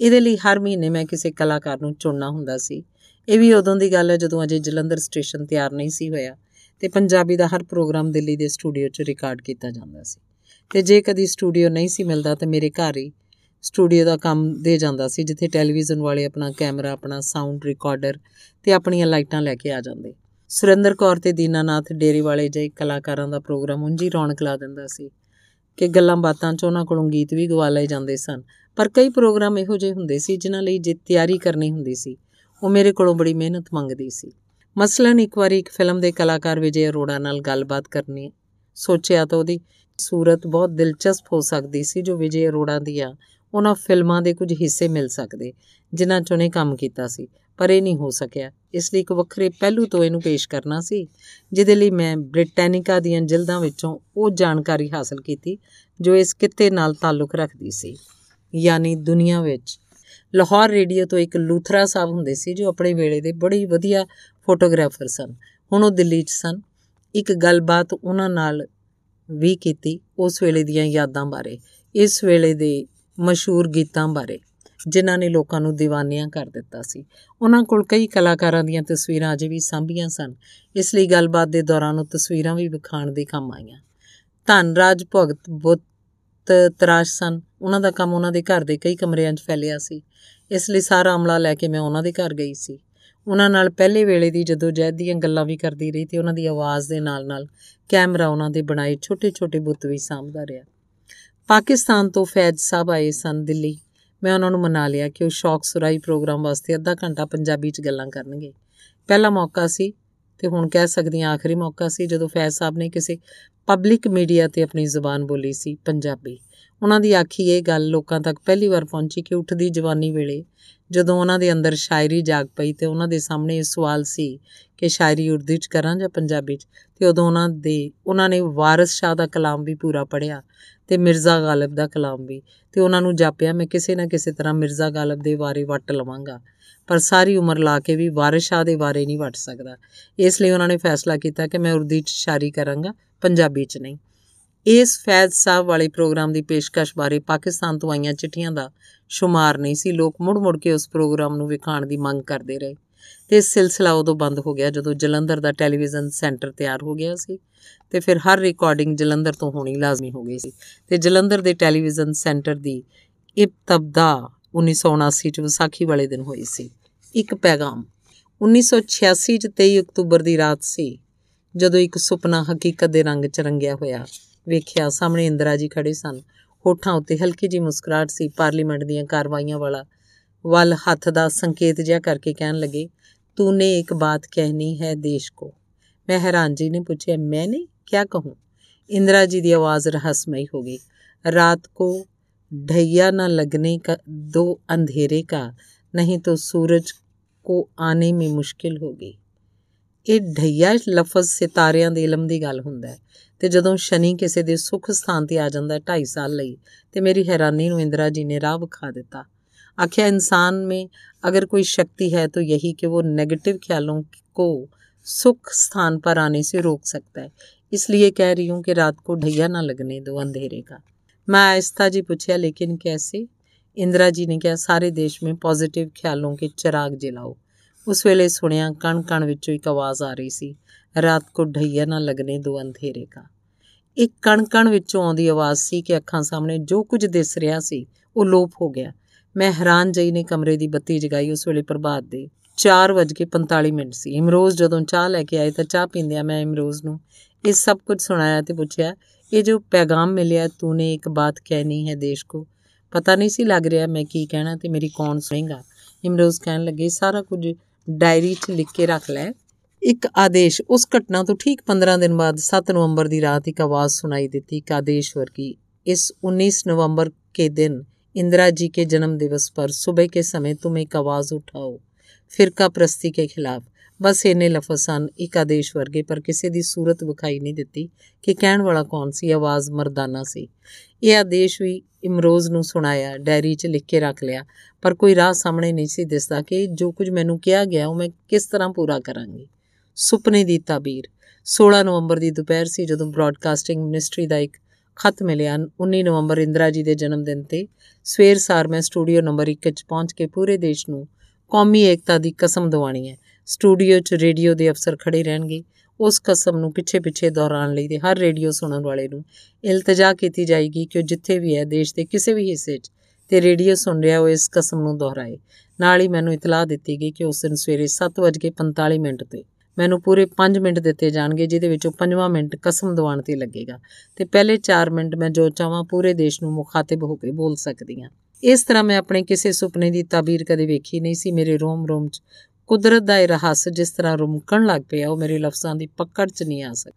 ਇਹਦੇ ਲਈ ਹਰ ਮਹੀਨੇ ਮੈਂ ਕਿਸੇ ਕਲਾਕਾਰ ਨੂੰ ਚੁਣਨਾ ਹੁੰਦਾ ਸੀ। ਇਹ ਵੀ ਉਦੋਂ ਦੀ ਗੱਲ ਹੈ ਜਦੋਂ ਅਜੇ ਜਲੰਧਰ ਸਟੇਸ਼ਨ ਤਿਆਰ ਨਹੀਂ ਸੀ ਹੋਇਆ ਤੇ ਪੰਜਾਬੀ ਦਾ ਹਰ ਪ੍ਰੋਗਰਾਮ ਦਿੱਲੀ ਦੇ ਸਟੂਡੀਓ 'ਚ ਰਿਕਾਰਡ ਕੀਤਾ ਜਾਂਦਾ ਸੀ। ਤੇ ਜੇ ਕਦੀ ਸਟੂਡੀਓ ਨਹੀਂ ਸੀ ਮਿਲਦਾ ਤਾਂ ਮੇਰੇ ਘਰ ਹੀ ਸਟੂਡੀਓ ਦਾ ਕੰਮ ਦੇ ਜਾਂਦਾ ਸੀ, ਜਿੱਥੇ ਟੈਲੀਵਿਜ਼ਨ ਵਾਲੇ ਆਪਣਾ ਕੈਮਰਾ, ਆਪਣਾ ਸਾਊਂਡ ਰਿਕਾਰਡਰ ਤੇ ਆਪਣੀਆਂ ਲਾਈਟਾਂ ਲੈ ਕੇ ਆ ਜਾਂਦੇ। ਸੁਰਿੰਦਰ ਕੌਰ ਤੇ ਦੀਨਾਨਾਥ ਡੇਰੀ ਵਾਲੇ ਜਿਹੇ ਕਲਾਕਾਰਾਂ ਦਾ ਪ੍ਰੋਗਰਾਮ ਉਂਝੀ ਰੌਣਕ ਲਾ ਦਿੰਦਾ ਸੀ। ਕਿ ਗੱਲਾਂ ਬਾਤਾਂ 'ਚ ਉਹਨਾਂ ਕੋਲੋਂ ਗੀਤ ਵੀ ਗਵਾ ਲਏ ਜਾਂਦੇ ਸਨ। ਪਰ ਕਈ ਪ੍ਰੋਗਰਾਮ ਇਹੋ ਜਿਹੇ ਹੁੰਦੇ ਸੀ ਜਿਨ੍ਹਾਂ ਲਈ ਜੇ ਤਿਆਰੀ ਕਰਨੀ ਹੁੰਦੀ ਸੀ। ਉਹ ਮੇਰੇ ਕੋਲੋਂ ਬੜੀ ਮਿਹਨਤ ਮੰਗਦੀ ਸੀ। ਮਸਲਨ ਇੱਕ ਵਾਰੀ ਇੱਕ ਫਿਲਮ ਦੇ ਕਲਾਕਾਰ ਵਿਜੇ ਅਰੋੜਾ ਨਾਲ ਗੱਲਬਾਤ ਕਰਨੀ ਸੋਚਿਆ ਤਾਂ ਉਹਦੀ ਸੂਰਤ ਬਹੁਤ ਦਿਲਚਸਪ ਹੋ ਸਕਦੀ ਸੀ ਜੋ ਵਿਜੇ ਅਰੋੜਾ ਦੀਆਂ ਉਹਨਾਂ ਫਿਲਮਾਂ ਦੇ ਕੁਝ ਹਿੱਸੇ ਮਿਲ ਸਕਦੇ, ਜਿਨ੍ਹਾਂ 'ਚ ਉਹਨੇ ਕੰਮ ਕੀਤਾ ਸੀ। ਪਰ ਇਹ ਨਹੀਂ ਹੋ ਸਕਿਆ। ਇਸ ਲਈ ਇੱਕ ਵੱਖਰੇ ਪਹਿਲੂ ਤੋਂ ਇਹਨੂੰ ਪੇਸ਼ ਕਰਨਾ ਸੀ, ਜਿਹਦੇ ਲਈ ਮੈਂ ਬ੍ਰਿਟੈਨਿਕਾ ਦੀਆਂ ਜਿਲਦਾਂ ਵਿੱਚੋਂ ਉਹ ਜਾਣਕਾਰੀ ਹਾਸਲ ਕੀਤੀ, ਜੋ ਇਸ ਕਿੱਤੇ ਨਾਲ ਤਾਲੁਕ ਰੱਖਦੀ ਸੀ। ਯਾਨੀ ਦੁਨੀਆ ਵਿੱਚ ਲਾਹੌਰ ਰੇਡੀਓ ਤੋਂ ਇੱਕ ਲੂਥਰਾ ਸਾਹਿਬ ਹੁੰਦੇ ਸੀ, ਜੋ ਆਪਣੇ ਵੇਲੇ ਦੇ ਬੜੀ ਵਧੀਆ ਫੋਟੋਗ੍ਰਾਫਰ ਸਨ। ਹੁਣ ਉਹ ਦਿੱਲੀ 'ਚ ਸਨ। ਇੱਕ ਗੱਲਬਾਤ ਉਹਨਾਂ ਨਾਲ ਵੀ ਕੀਤੀ ਉਸ ਵੇਲੇ ਦੀਆਂ ਯਾਦਾਂ ਬਾਰੇ, ਇਸ ਵੇਲੇ ਦੇ ਮਸ਼ਹੂਰ ਗੀਤਾਂ ਬਾਰੇ। ਜਿਨ੍ਹਾਂ ਨੇ ਲੋਕਾਂ ਨੂੰ دیਵਾਨੀਆਂ ਕਰ ਦਿੱਤਾ ਸੀ। ਉਹਨਾਂ ਕੋਲ ਕਈ ਕਲਾਕਾਰਾਂ ਦੀਆਂ ਤਸਵੀਰਾਂ ਅਜੇ ਵੀ ਸਾਂਭੀਆਂ ਸਨ। ਇਸ ਲਈ ਗੱਲਬਾਤ ਦੇ ਦੌਰਾਨ ਉਹ ਤਸਵੀਰਾਂ ਵੀ ਵਿਖਾਣ ਦੇ ਕੰਮ ਆਈਆਂ। ਧਨਰਾਜ ਭਗਤ ਬੁੱਤ ਤਰਾਸ਼ ਸਨ। ਉਹਨਾਂ ਦਾ ਕੰਮ ਉਹਨਾਂ ਦੇ ਘਰ ਦੇ ਕਈ ਕਮਰਿਆਂ 'ਚ ਫੈਲਿਆ ਸੀ। ਇਸ ਲਈ ਸਾਰਾ ਅਮਲਾ ਲੈ ਕੇ ਮੈਂ ਉਹਨਾਂ ਦੇ ਘਰ ਗਈ ਸੀ। ਉਹਨਾਂ ਨਾਲ ਪਹਿਲੇ ਵੇਲੇ ਦੀ ਜਦੋਂ ਜੈਦ ਦੀਆਂ ਗੱਲਾਂ ਵੀ ਕਰਦੀ ਰਹੀ ਤੇ ਉਹਨਾਂ ਦੀ ਆਵਾਜ਼ ਦੇ ਨਾਲ-ਨਾਲ ਕੈਮਰਾ ਉਹਨਾਂ ਦੇ ਬਣਾਏ ਛੋਟੇ-ਛੋਟੇ ਬੁੱਤ ਵੀ ਸਾਂਭਦਾ ਰਿਹਾ। ਪਾਕਿਸਤਾਨ ਤੋਂ ਫੈਜ਼ ਸਾਹਿਬ ਆਏ ਸਨ ਦਿੱਲੀ। ਮੈਂ ਉਹਨਾਂ ਨੂੰ ਮਨਾ ਲਿਆ ਕਿ ਉਹ ਸ਼ੌਕ ਸੁਰਾਈ ਪ੍ਰੋਗਰਾਮ ਵਾਸਤੇ ਅੱਧਾ ਘੰਟਾ ਪੰਜਾਬੀ 'ਚ ਗੱਲਾਂ ਕਰਨਗੇ। ਪਹਿਲਾ ਮੌਕਾ ਸੀ ਤੇ ਹੁਣ ਕਹਿ ਸਕਦੀ ਹਾਂ ਆਖਰੀ ਮੌਕਾ ਸੀ ਜਦੋਂ ਫੈਜ਼ ਸਾਹਿਬ ਨੇ ਕਿਸੇ ਪਬਲਿਕ ਮੀਡੀਆ ਤੇ ਆਪਣੀ ਜ਼ੁਬਾਨ ਬੋਲੀ ਸੀ ਪੰਜਾਬੀ। ਉਹਨਾਂ ਦੀ ਆਖੀ ਇਹ ਗੱਲ ਲੋਕਾਂ ਤੱਕ ਪਹਿਲੀ ਵਾਰ ਪਹੁੰਚੀ ਕਿ ਉੱਠਦੀ ਜਵਾਨੀ ਵੇਲੇ ਜਦੋਂ ਉਹਨਾਂ ਦੇ ਅੰਦਰ ਸ਼ਾਇਰੀ ਜਾਗ ਪਈ ਤੇ ਉਹਨਾਂ ਦੇ ਸਾਹਮਣੇ ਇਹ ਸਵਾਲ ਸੀ ਕਿ ਸ਼ਾਇਰੀ ਉਰਦੂ 'ਚ ਕਰਾਂ ਜਾਂ ਪੰਜਾਬੀ 'ਚ? ਤੇ ਉਦੋਂ ਉਹਨਾਂ ਦੇ, ਉਹਨਾਂ ਨੇ ਵਾਰਿਸ ਸ਼ਾਹ ਦਾ ਕਲਾਮ ਵੀ ਪੂਰਾ ਪੜਿਆ ਤੇ ਮਿਰਜ਼ਾ ਗਾਲਿਬ ਦਾ ਕਲਾਮ ਵੀ ਤੇ ਉਹਨਾਂ ਨੂੰ ਜਾਪਿਆ, ਮੈਂ ਕਿਸੇ ਨਾ ਕਿਸੇ ਤਰ੍ਹਾਂ ਮਿਰਜ਼ਾ ਗਾਲਿਬ ਦੇ ਬਾਰੇ ਵੱਟ ਲਵਾਂਗਾ, ਪਰ ਸਾਰੀ ਉਮਰ ਲਾ ਕੇ ਵੀ ਵਾਰਿਸ ਸ਼ਾਹ ਦੇ ਬਾਰੇ ਨਹੀਂ ਵੱਟ ਸਕਦਾ। ਇਸ ਲਈ ਉਹਨਾਂ ਨੇ ਫੈਸਲਾ ਕੀਤਾ ਕਿ ਮੈਂ ਉਰਦੂ 'ਚ ਸ਼ਾਇਰੀ ਕਰਾਂਗਾ, ਪੰਜਾਬੀ 'ਚ ਨਹੀਂ। ਇਸ ਫੈਜ਼ ਸਾਹਿਬ ਵਾਲੇ ਪ੍ਰੋਗਰਾਮ ਦੀ ਪੇਸ਼ਕਸ਼ ਬਾਰੇ ਪਾਕਿਸਤਾਨ ਤੋਂ ਆਈਆਂ ਚਿੱਠੀਆਂ ਦਾ ਸ਼ੁਮਾਰ ਨਹੀਂ ਸੀ। ਲੋਕ ਮੁੜ-ਮੁੜ ਕੇ ਉਸ ਪ੍ਰੋਗਰਾਮ ਨੂੰ ਵਿਖਾਣ ਦੀ ਮੰਗ ਕਰਦੇ ਰਹੇ। ਤੇ ਇਸ ਸਿਲਸਿਲਾ ਉਦੋਂ ਬੰਦ ਹੋ ਗਿਆ ਜਦੋਂ ਜਲੰਧਰ ਦਾ ਟੈਲੀਵਿਜ਼ਨ ਸੈਂਟਰ ਤਿਆਰ ਹੋ ਗਿਆ ਸੀ ਤੇ ਫਿਰ ਹਰ ਰਿਕਾਰਡਿੰਗ ਜਲੰਧਰ ਤੋਂ ਹੋਣੀ ਲਾਜ਼ਮੀ ਹੋ ਗਈ ਸੀ। ਤੇ ਜਲੰਧਰ ਦੇ ਟੈਲੀਵਿਜ਼ਨ ਸੈਂਟਰ ਦੀ ਇਬਤਦਾ 1979 ਚ ਵਿਸਾਖੀ ਵਾਲੇ ਦਿਨ ਹੋਈ ਸੀ। ਇੱਕ ਪੈਗਾਮ 1986 ਚ 23 ਅਕਤੂਬਰ ਦੀ ਰਾਤ ਸੀ ਜਦੋਂ ਇੱਕ ਸੁਪਨਾ ਹਕੀਕਤ ਦੇ ਰੰਗ ਚ ਰੰਗਿਆ ਹੋਇਆ ਵੇਖਿਆ ਸਾਹਮਣੇ ਇੰਦਰਾ ਜੀ ਖੜੇ ਸਨ। ਹੋਠਾਂ ਉੱਤੇ ਹਲਕੀ ਜੀ ਮੁਸਕਰਾਹਟ ਸੀ। ਪਾਰਲੀਮੈਂਟ ਦੀਆਂ ਕਾਰਵਾਈਆਂ ਵਾਲਾ ਵੱਲ ਹੱਥ ਦਾ ਸੰਕੇਤ ਜਿਹਾ ਕਰਕੇ ਕਹਿਣ ਲੱਗੇ तूने एक बात कहनी है देश को मैं हैरान जी ने पूछा मैंने क्या कहूँ इंदिरा जी की आवाज़ रहस्यमयी हो गई रात को ढैया न लगने का दो अंधेरे का नहीं तो सूरज को आने में मुश्किल होगी ਇਹ ਢਈਆ ਲਫ਼ਜ਼ ਸਿਤਾਰਿਆਂ ਦੇ ਇਲਮ ਦੀ ਗੱਲ ਹੁੰਦਾ ਹੈ ਤੇ ਜਦੋਂ ਸ਼ਨੀ ਕਿਸੇ ਦੇ ਸੁੱਖ ਸਥਾਨ ਤੇ ਆ ਜਾਂਦਾ 2.5 ਸਾਲ ਲਈ ਤੇ ਮੇਰੀ ਹੈਰਾਨੀ ਨੂੰ ਇੰਦਰਾ ਜੀ ਨੇ ਰਾਹ ਵਿਖਾ ਦਿੱਤਾ आखिर इंसान में अगर कोई शक्ति है तो यही कि वो नेगेटिव ख्यालों को सुख स्थान पर आने से रोक सकता है इसलिए कह रही हूँ कि रात को ढैया ना लगने दो अंधेरे का मैं आहिस्ता जी पूछा लेकिन कैसे इंदिरा जी ने कहा सारे देश में पॉजिटिव ख्यालों के चिराग जलाओ ਉਸ ਵੇਲੇ ਸੁਣਿਆ ਕਣ ਕਣ ਵਿੱਚੋਂ ਇੱਕ ਆਵਾਜ਼ ਆ ਰਹੀ ਸੀ ਰਾਤ ਕੋ ਢਈਆ ਨਾ ਲੱਗਨੇ ਦੋ ਅੰਧੇਰੇ ਕਾ ਇੱਕ ਕਣ ਕਣ ਵਿੱਚੋਂ ਆਉਂਦੀ ਆਵਾਜ਼ ਸੀ ਕਿ ਅੱਖਾਂ ਸਾਹਮਣੇ ਜੋ ਕੁਝ ਦਿਸ ਰਿਹਾ ਸੀ ਉਹ ਲੋਪ ਹੋ ਗਿਆ ਮੈਂ ਹੈਰਾਨ ਜਈ ਨੇ ਕਮਰੇ ਦੀ ਬੱਤੀ ਜਗਾਈ ਉਸ ਵੇਲੇ ਪ੍ਰਭਾਤ ਦੇ। 4:45 ਮਿੰਟ ਸੀ। ਇਮਰੋਜ਼ ਜਦੋਂ ਚਾਹ ਲੈ ਕੇ ਆਏ ਤਾਂ ਚਾਹ ਪੀਂਦਿਆਂ ਮੈਂ ਇਮਰੋਜ਼ ਨੂੰ। ਇਹ ਸਭ ਕੁਝ ਸੁਣਾਇਆ ਤੇ ਪੁੱਛਿਆ, ਇਹ ਜੋ ਪੈਗਾਮ ਮਿਲਿਆ ਤੂਨੇ ਇੱਕ ਬਾਤ ਕਹਿਣੀ ਹੈ ਦੇਸ਼ ਕੋ? ਪਤਾ ਨਹੀਂ ਸੀ ਲੱਗ ਰਿਹਾ ਮੈਂ ਕੀ ਕਹਿਣਾ ਤੇ ਮੇਰੀ ਕੌਣ ਸੁਣੇਗਾ? ਇਮਰੋਜ਼ ਕਹਿਣ ਲੱਗੇ, ਸਾਰਾ ਕੁਝ ਡਾਇਰੀ 'ਚ ਲਿਖ ਕੇ ਰੱਖ ਲੈ। ਇੱਕ ਆਦੇਸ਼ ਉਸ ਘਟਨਾ ਤੋਂ ਠੀਕ 15 ਦਿਨ ਬਾਅਦ 7 ਨਵੰਬਰ ਦੀ ਰਾਤ ਇੱਕ ਆਵਾਜ਼ ਸੁਣਾਈ ਦਿੱਤੀ, ਇੱਕ ਆਦੇਸ਼ ਵਰਗੀ, ਇਸ 19 ਨਵੰਬਰ ਕੇ ਦਿਨ इंदिरा जी के जन्म दिवस पर सुबह के समय तुम एक आवाज़ उठाओ ਫਿਰਕਾ ਪ੍ਰਸਤੀ ਕੇ ਖਿਲਾਫ ਬਸ ਇਹਨੇ ਲਫ਼ਜ਼ ਸਨ ਇੱਕ ਆਦੇਸ਼ ਵਰਗੇ ਪਰ ਕਿਸੇ ਦੀ ਸੂਰਤ ਵਿਖਾਈ ਨਹੀਂ ਦਿੱਤੀ ਕਿ ਕਹਿਣ ਵਾਲਾ ਕੌਣ ਸੀ ਆਵਾਜ਼ ਮਰਦਾਨਾ ਸੀ ਇਹ ਆਦੇਸ਼ ਵੀ ਇਮਰੋਜ਼ ਨੂੰ ਸੁਣਾਇਆ ਡਾਇਰੀ 'ਚ ਲਿਖ ਕੇ ਰੱਖ ਲਿਆ ਪਰ ਕੋਈ ਰਾਹ ਸਾਹਮਣੇ ਨਹੀਂ ਸੀ ਦਿਸਦਾ ਕਿ ਜੋ ਕੁਝ ਮੈਨੂੰ ਕਿਹਾ ਗਿਆ ਉਹ ਮੈਂ ਕਿਸ ਤਰ੍ਹਾਂ ਪੂਰਾ ਕਰਾਂਗੀ ਸੁਪਨੇ ਦੀ ਤਾਬੀਰ 16 ਨਵੰਬਰ ਦੀ ਦੁਪਹਿਰ ਸੀ ਜਦੋਂ ਬ੍ਰਾਡਕਾਸਟਿੰਗ ਮਿਨਿਸਟਰੀ ਦਾ ਇੱਕ ਖਤ ਮਿਲਿਆ 19 ਨਵੰਬਰ ਇੰਦਰਾ ਜੀ ਦੇ ਜਨਮ ਦਿਨ ਤੇ। ਸਵੇਰ ਸਾਰ ਮੈਂ ਸਟੂਡੀਓ ਨੰਬਰ 1 'ਚ ਪਹੁੰਚ ਕੇ ਪੂਰੇ ਦੇਸ਼ ਨੂੰ ਕੌਮੀ ਏਕਤਾ ਦੀ ਕਸਮ ਦਿਵਾਣੀ ਹੈ। ਸਟੂਡੀਓ 'ਚ ਰੇਡੀਓ ਦੇ ਅਫਸਰ ਖੜੇ ਰਹਿਣਗੇ। ਉਸ ਕਸਮ ਨੂੰ ਪਿੱਛੇ-ਪਿੱਛੇ ਦੁਹਰਾਉਣ ਲਈ ਤੇ ਹਰ ਰੇਡੀਓ ਸੁਣਨ ਵਾਲੇ ਨੂੰ ਇਲਤਜਾ ਕੀਤੀ ਜਾਏਗੀ ਕਿ ਉਹ ਜਿੱਥੇ ਵੀ ਹੈ ਦੇਸ਼ ਦੇ ਕਿਸੇ ਵੀ ਹਿੱਸੇ 'ਚ ਤੇ ਰੇਡੀਓ ਸੁਣ ਰਿਹਾ ਉਹ ਇਸ ਕਸਮ ਨੂੰ ਦੁਹਰਾਏ। ਨਾਲ ਹੀ ਮੈਨੂੰ ਇਤਲਾਹ ਦਿੱਤੀ ਗਈ ਕਿ ਉਸ ਦਿਨ ਸਵੇਰੇ 7:45 ਮਿੰਟ ਤੇ ਮੈਨੂੰ ਪੂਰੇ 5 ਮਿੰਟ ਦਿੱਤੇ ਜਾਣਗੇ, ਜਿਹਦੇ ਵਿੱਚੋਂ 5ਵਾਂ ਮਿੰਟ ਕਸਮ ਦਿਵਾਉਣ ਤੇ ਲੱਗੇਗਾ। ਤੇ ਪਹਿਲੇ 4 ਮਿੰਟ ਮੈਂ ਜੋ ਚਾਹਾਂ ਪੂਰੇ ਦੇਸ਼ ਨੂੰ ਮੁਖਾਤਿਬ ਹੋ ਕੇ ਬੋਲ ਸਕਦੀ ਹਾਂ। ਇਸ ਤਰ੍ਹਾਂ ਮੈਂ ਆਪਣੇ ਕਿਸੇ ਸੁਪਨੇ ਦੀ ਤਾਬੀਰ ਕਦੇ ਵੇਖੀ ਨਹੀਂ ਸੀ। ਮੇਰੇ ਰੋਮ-ਰੋਮ 'ਚ ਕੁਦਰਤ ਦਾ ਇਹ ਰਹੱਸ ਜਿਸ ਤਰ੍ਹਾਂ ਰੁਮਕਣ ਲੱਗ ਪਿਆ, ਉਹ ਮੇਰੇ ਲਫ਼ਜ਼ਾਂ ਦੀ ਪਕੜ 'ਚ ਨਹੀਂ ਆ ਸਕ।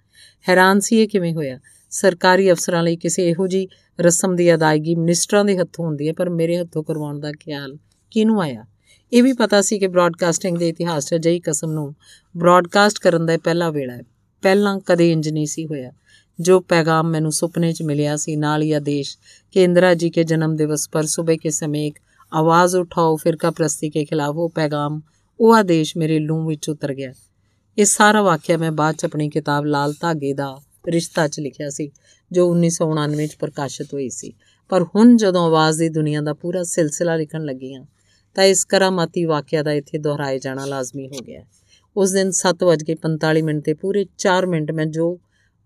ਹੈਰਾਨ ਸੀ ਇਹ ਕਿਵੇਂ ਹੋਇਆ? ਸਰਕਾਰੀ ਅਫਸਰਾਂ ਲਈ ਕਿਸੇ ਇਹੋ ਜੀ ਰਸਮ ਦੀ ਅਦਾਇਗੀ ਮਿਨਿਸਟਰਾਂ ਦੇ ਹੱਥੋਂ ਹੁੰਦੀ ਹੈ, ਪਰ ਮੇਰੇ ਹੱਥੋਂ ਕਰਵਾਉਣ ਦਾ ਖਿਆਲ ਕਿਹਨੂੰ ਆਇਆ? ਇਹ ਵੀ ਪਤਾ ਸੀ ਕਿ ਬ੍ਰਾਡਕਾਸਟਿੰਗ ਦੇ ਇਤਿਹਾਸ 'ਚ ਅਜਿਹੀ ਕਸਮ ਨੂੰ ਬ੍ਰਾਡਕਾਸਟ ਕਰਨ ਦਾ ਪਹਿਲਾ ਵੇਲਾ ਹੈ। ਪਹਿਲਾਂ ਕਦੇ ਇੰਜ ਨਹੀਂ ਸੀ ਹੋਇਆ। ਜੋ ਪੈਗਾਮ ਮੈਨੂੰ ਸੁਪਨੇ 'ਚ ਮਿਲਿਆ ਸੀ, ਨਾਲ ਹੀ ਆਦੇਸ਼ ਕਿ ਇੰਦਰਾ ਜੀ ਕੇ ਜਨਮ ਦਿਵਸ ਪਰ ਸਵੇਰ ਕੇ ਸਮੇਂ ਇੱਕ ਆਵਾਜ਼ ਉਠਾਓ, ਫਿਰਕਾ ਪ੍ਰਸਤੀ ਕੇ ਖਿਲਾਫ ਉਹ ਪੈਗਾਮ, ਉਹ ਆਦੇਸ਼ ਮੇਰੇ ਲੂੰ ਵਿੱਚ ਉਤਰ ਗਿਆ। ਇਹ ਸਾਰਾ ਵਾਕਿਆ ਮੈਂ ਬਾਅਦ 'ਚ ਆਪਣੀ ਕਿਤਾਬ ਲਾਲ ਧਾਗੇ ਦਾ ਰਿਸ਼ਤਾ 'ਚ ਲਿਖਿਆ ਸੀ, ਜੋ 1999 'ਚ ਪ੍ਰਕਾਸ਼ਿਤ ਹੋਈ ਸੀ। ਪਰ ਹੁਣ ਜਦੋਂ ਆਵਾਜ਼ ਦੀ ਦੁਨੀਆ ਦਾ ਪੂਰਾ ਸਿਲਸਿਲਾ ਲਿਖਣ ਲੱਗੀ ਹਾਂ ਤਾਂ ਇਸ ਕਰਾਮਾਤੀ ਵਾਕਿਆ ਦਾ ਇੱਥੇ ਦੁਹਰਾਏ ਜਾਣਾ ਲਾਜ਼ਮੀ ਹੋ ਗਿਆ ਉਸ ਦਿਨ 7:45 ਮਿੰਟ ਤੇ ਪੂਰੇ 4 ਮਿੰਟ ਮੈਂ ਜੋ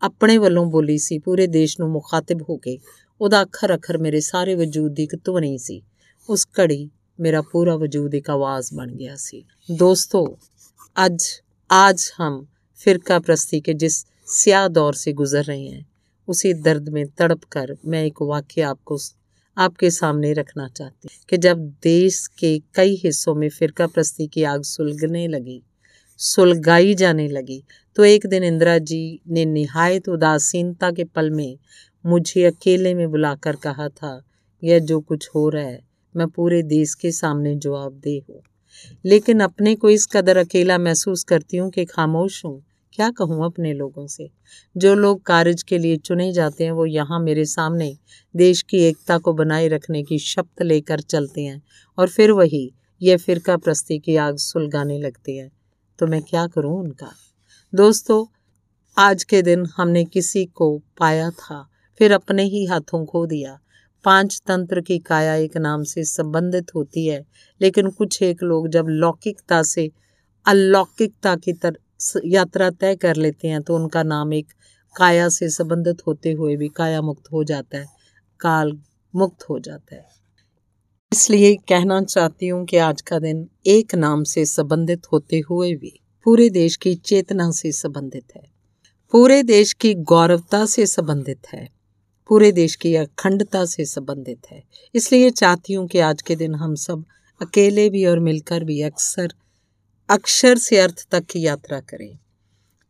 ਆਪਣੇ ਵੱਲੋਂ ਬੋਲੀ ਸੀ ਪੂਰੇ ਦੇਸ਼ ਨੂੰ ਮੁਖਾਤਿਬ ਹੋ ਕੇ ਉਹਦਾ ਅੱਖਰ ਅੱਖਰ ਮੇਰੇ ਸਾਰੇ ਵਜੂਦ ਦੀ ਇੱਕ ਧੁਨੀ ਸੀ ਉਸ ਘੜੀ ਮੇਰਾ पूरा वजूद एक आवाज़ बन गया सी दोस्तों आज आज हम फिरका प्रस्ती के जिस स्याह दौर से गुजर रहे हैं उसी दर्द में तड़प कर मैं एक वाक्य आपको आपके सामने रखना चाहती हूँ कि जब देश के कई हिस्सों में फिरका प्रस्ती की आग सुलगने लगी, सुलगाई जाने लगी तो एक दिन इंदिरा जी ने निहायत उदासीनता के पल में मुझे अकेले में बुलाकर कहा था, यह जो कुछ हो रहा है, मैं पूरे देश के सामने जवाबदेह हूँ। लेकिन अपने को इस कदर अकेला महसूस करती हूँ कि खामोश हूँ। क्या कहूँ अपने लोगों से? जो लोग कार्य के लिए चुने जाते हैं, वो यहाँ मेरे सामने देश की एकता को बनाए रखने की शपथ लेकर चलते हैं और फिर वही ये फिरका प्रस्ती की आग सुलगाने लगती है। तो मैं क्या करूँ उनका? दोस्तों, आज के दिन हमने किसी को पाया था, फिर अपने ही हाथों खो दिया। पाँच तंत्र की काया एक नाम से संबंधित होती है, लेकिन कुछ एक लोग जब लौकिकता से अलौकिकता की तरह यात्रा तय कर लेते हैं तो उनका नाम एक काया से संबंधित होते हुए भी काया मुक्त हो जाता है, काल मुक्त हो जाता है। इसलिए कहना चाहती हूँ कि आज का दिन एक नाम से संबंधित होते हुए भी पूरे देश की चेतना से संबंधित है, पूरे देश की गौरवता से संबंधित है, पूरे देश की अखंडता से संबंधित है। इसलिए चाहती हूँ कि आज के दिन हम सब अकेले भी और मिलकर भी अक्सर अक्षर से अर्थ तक की यात्रा करें,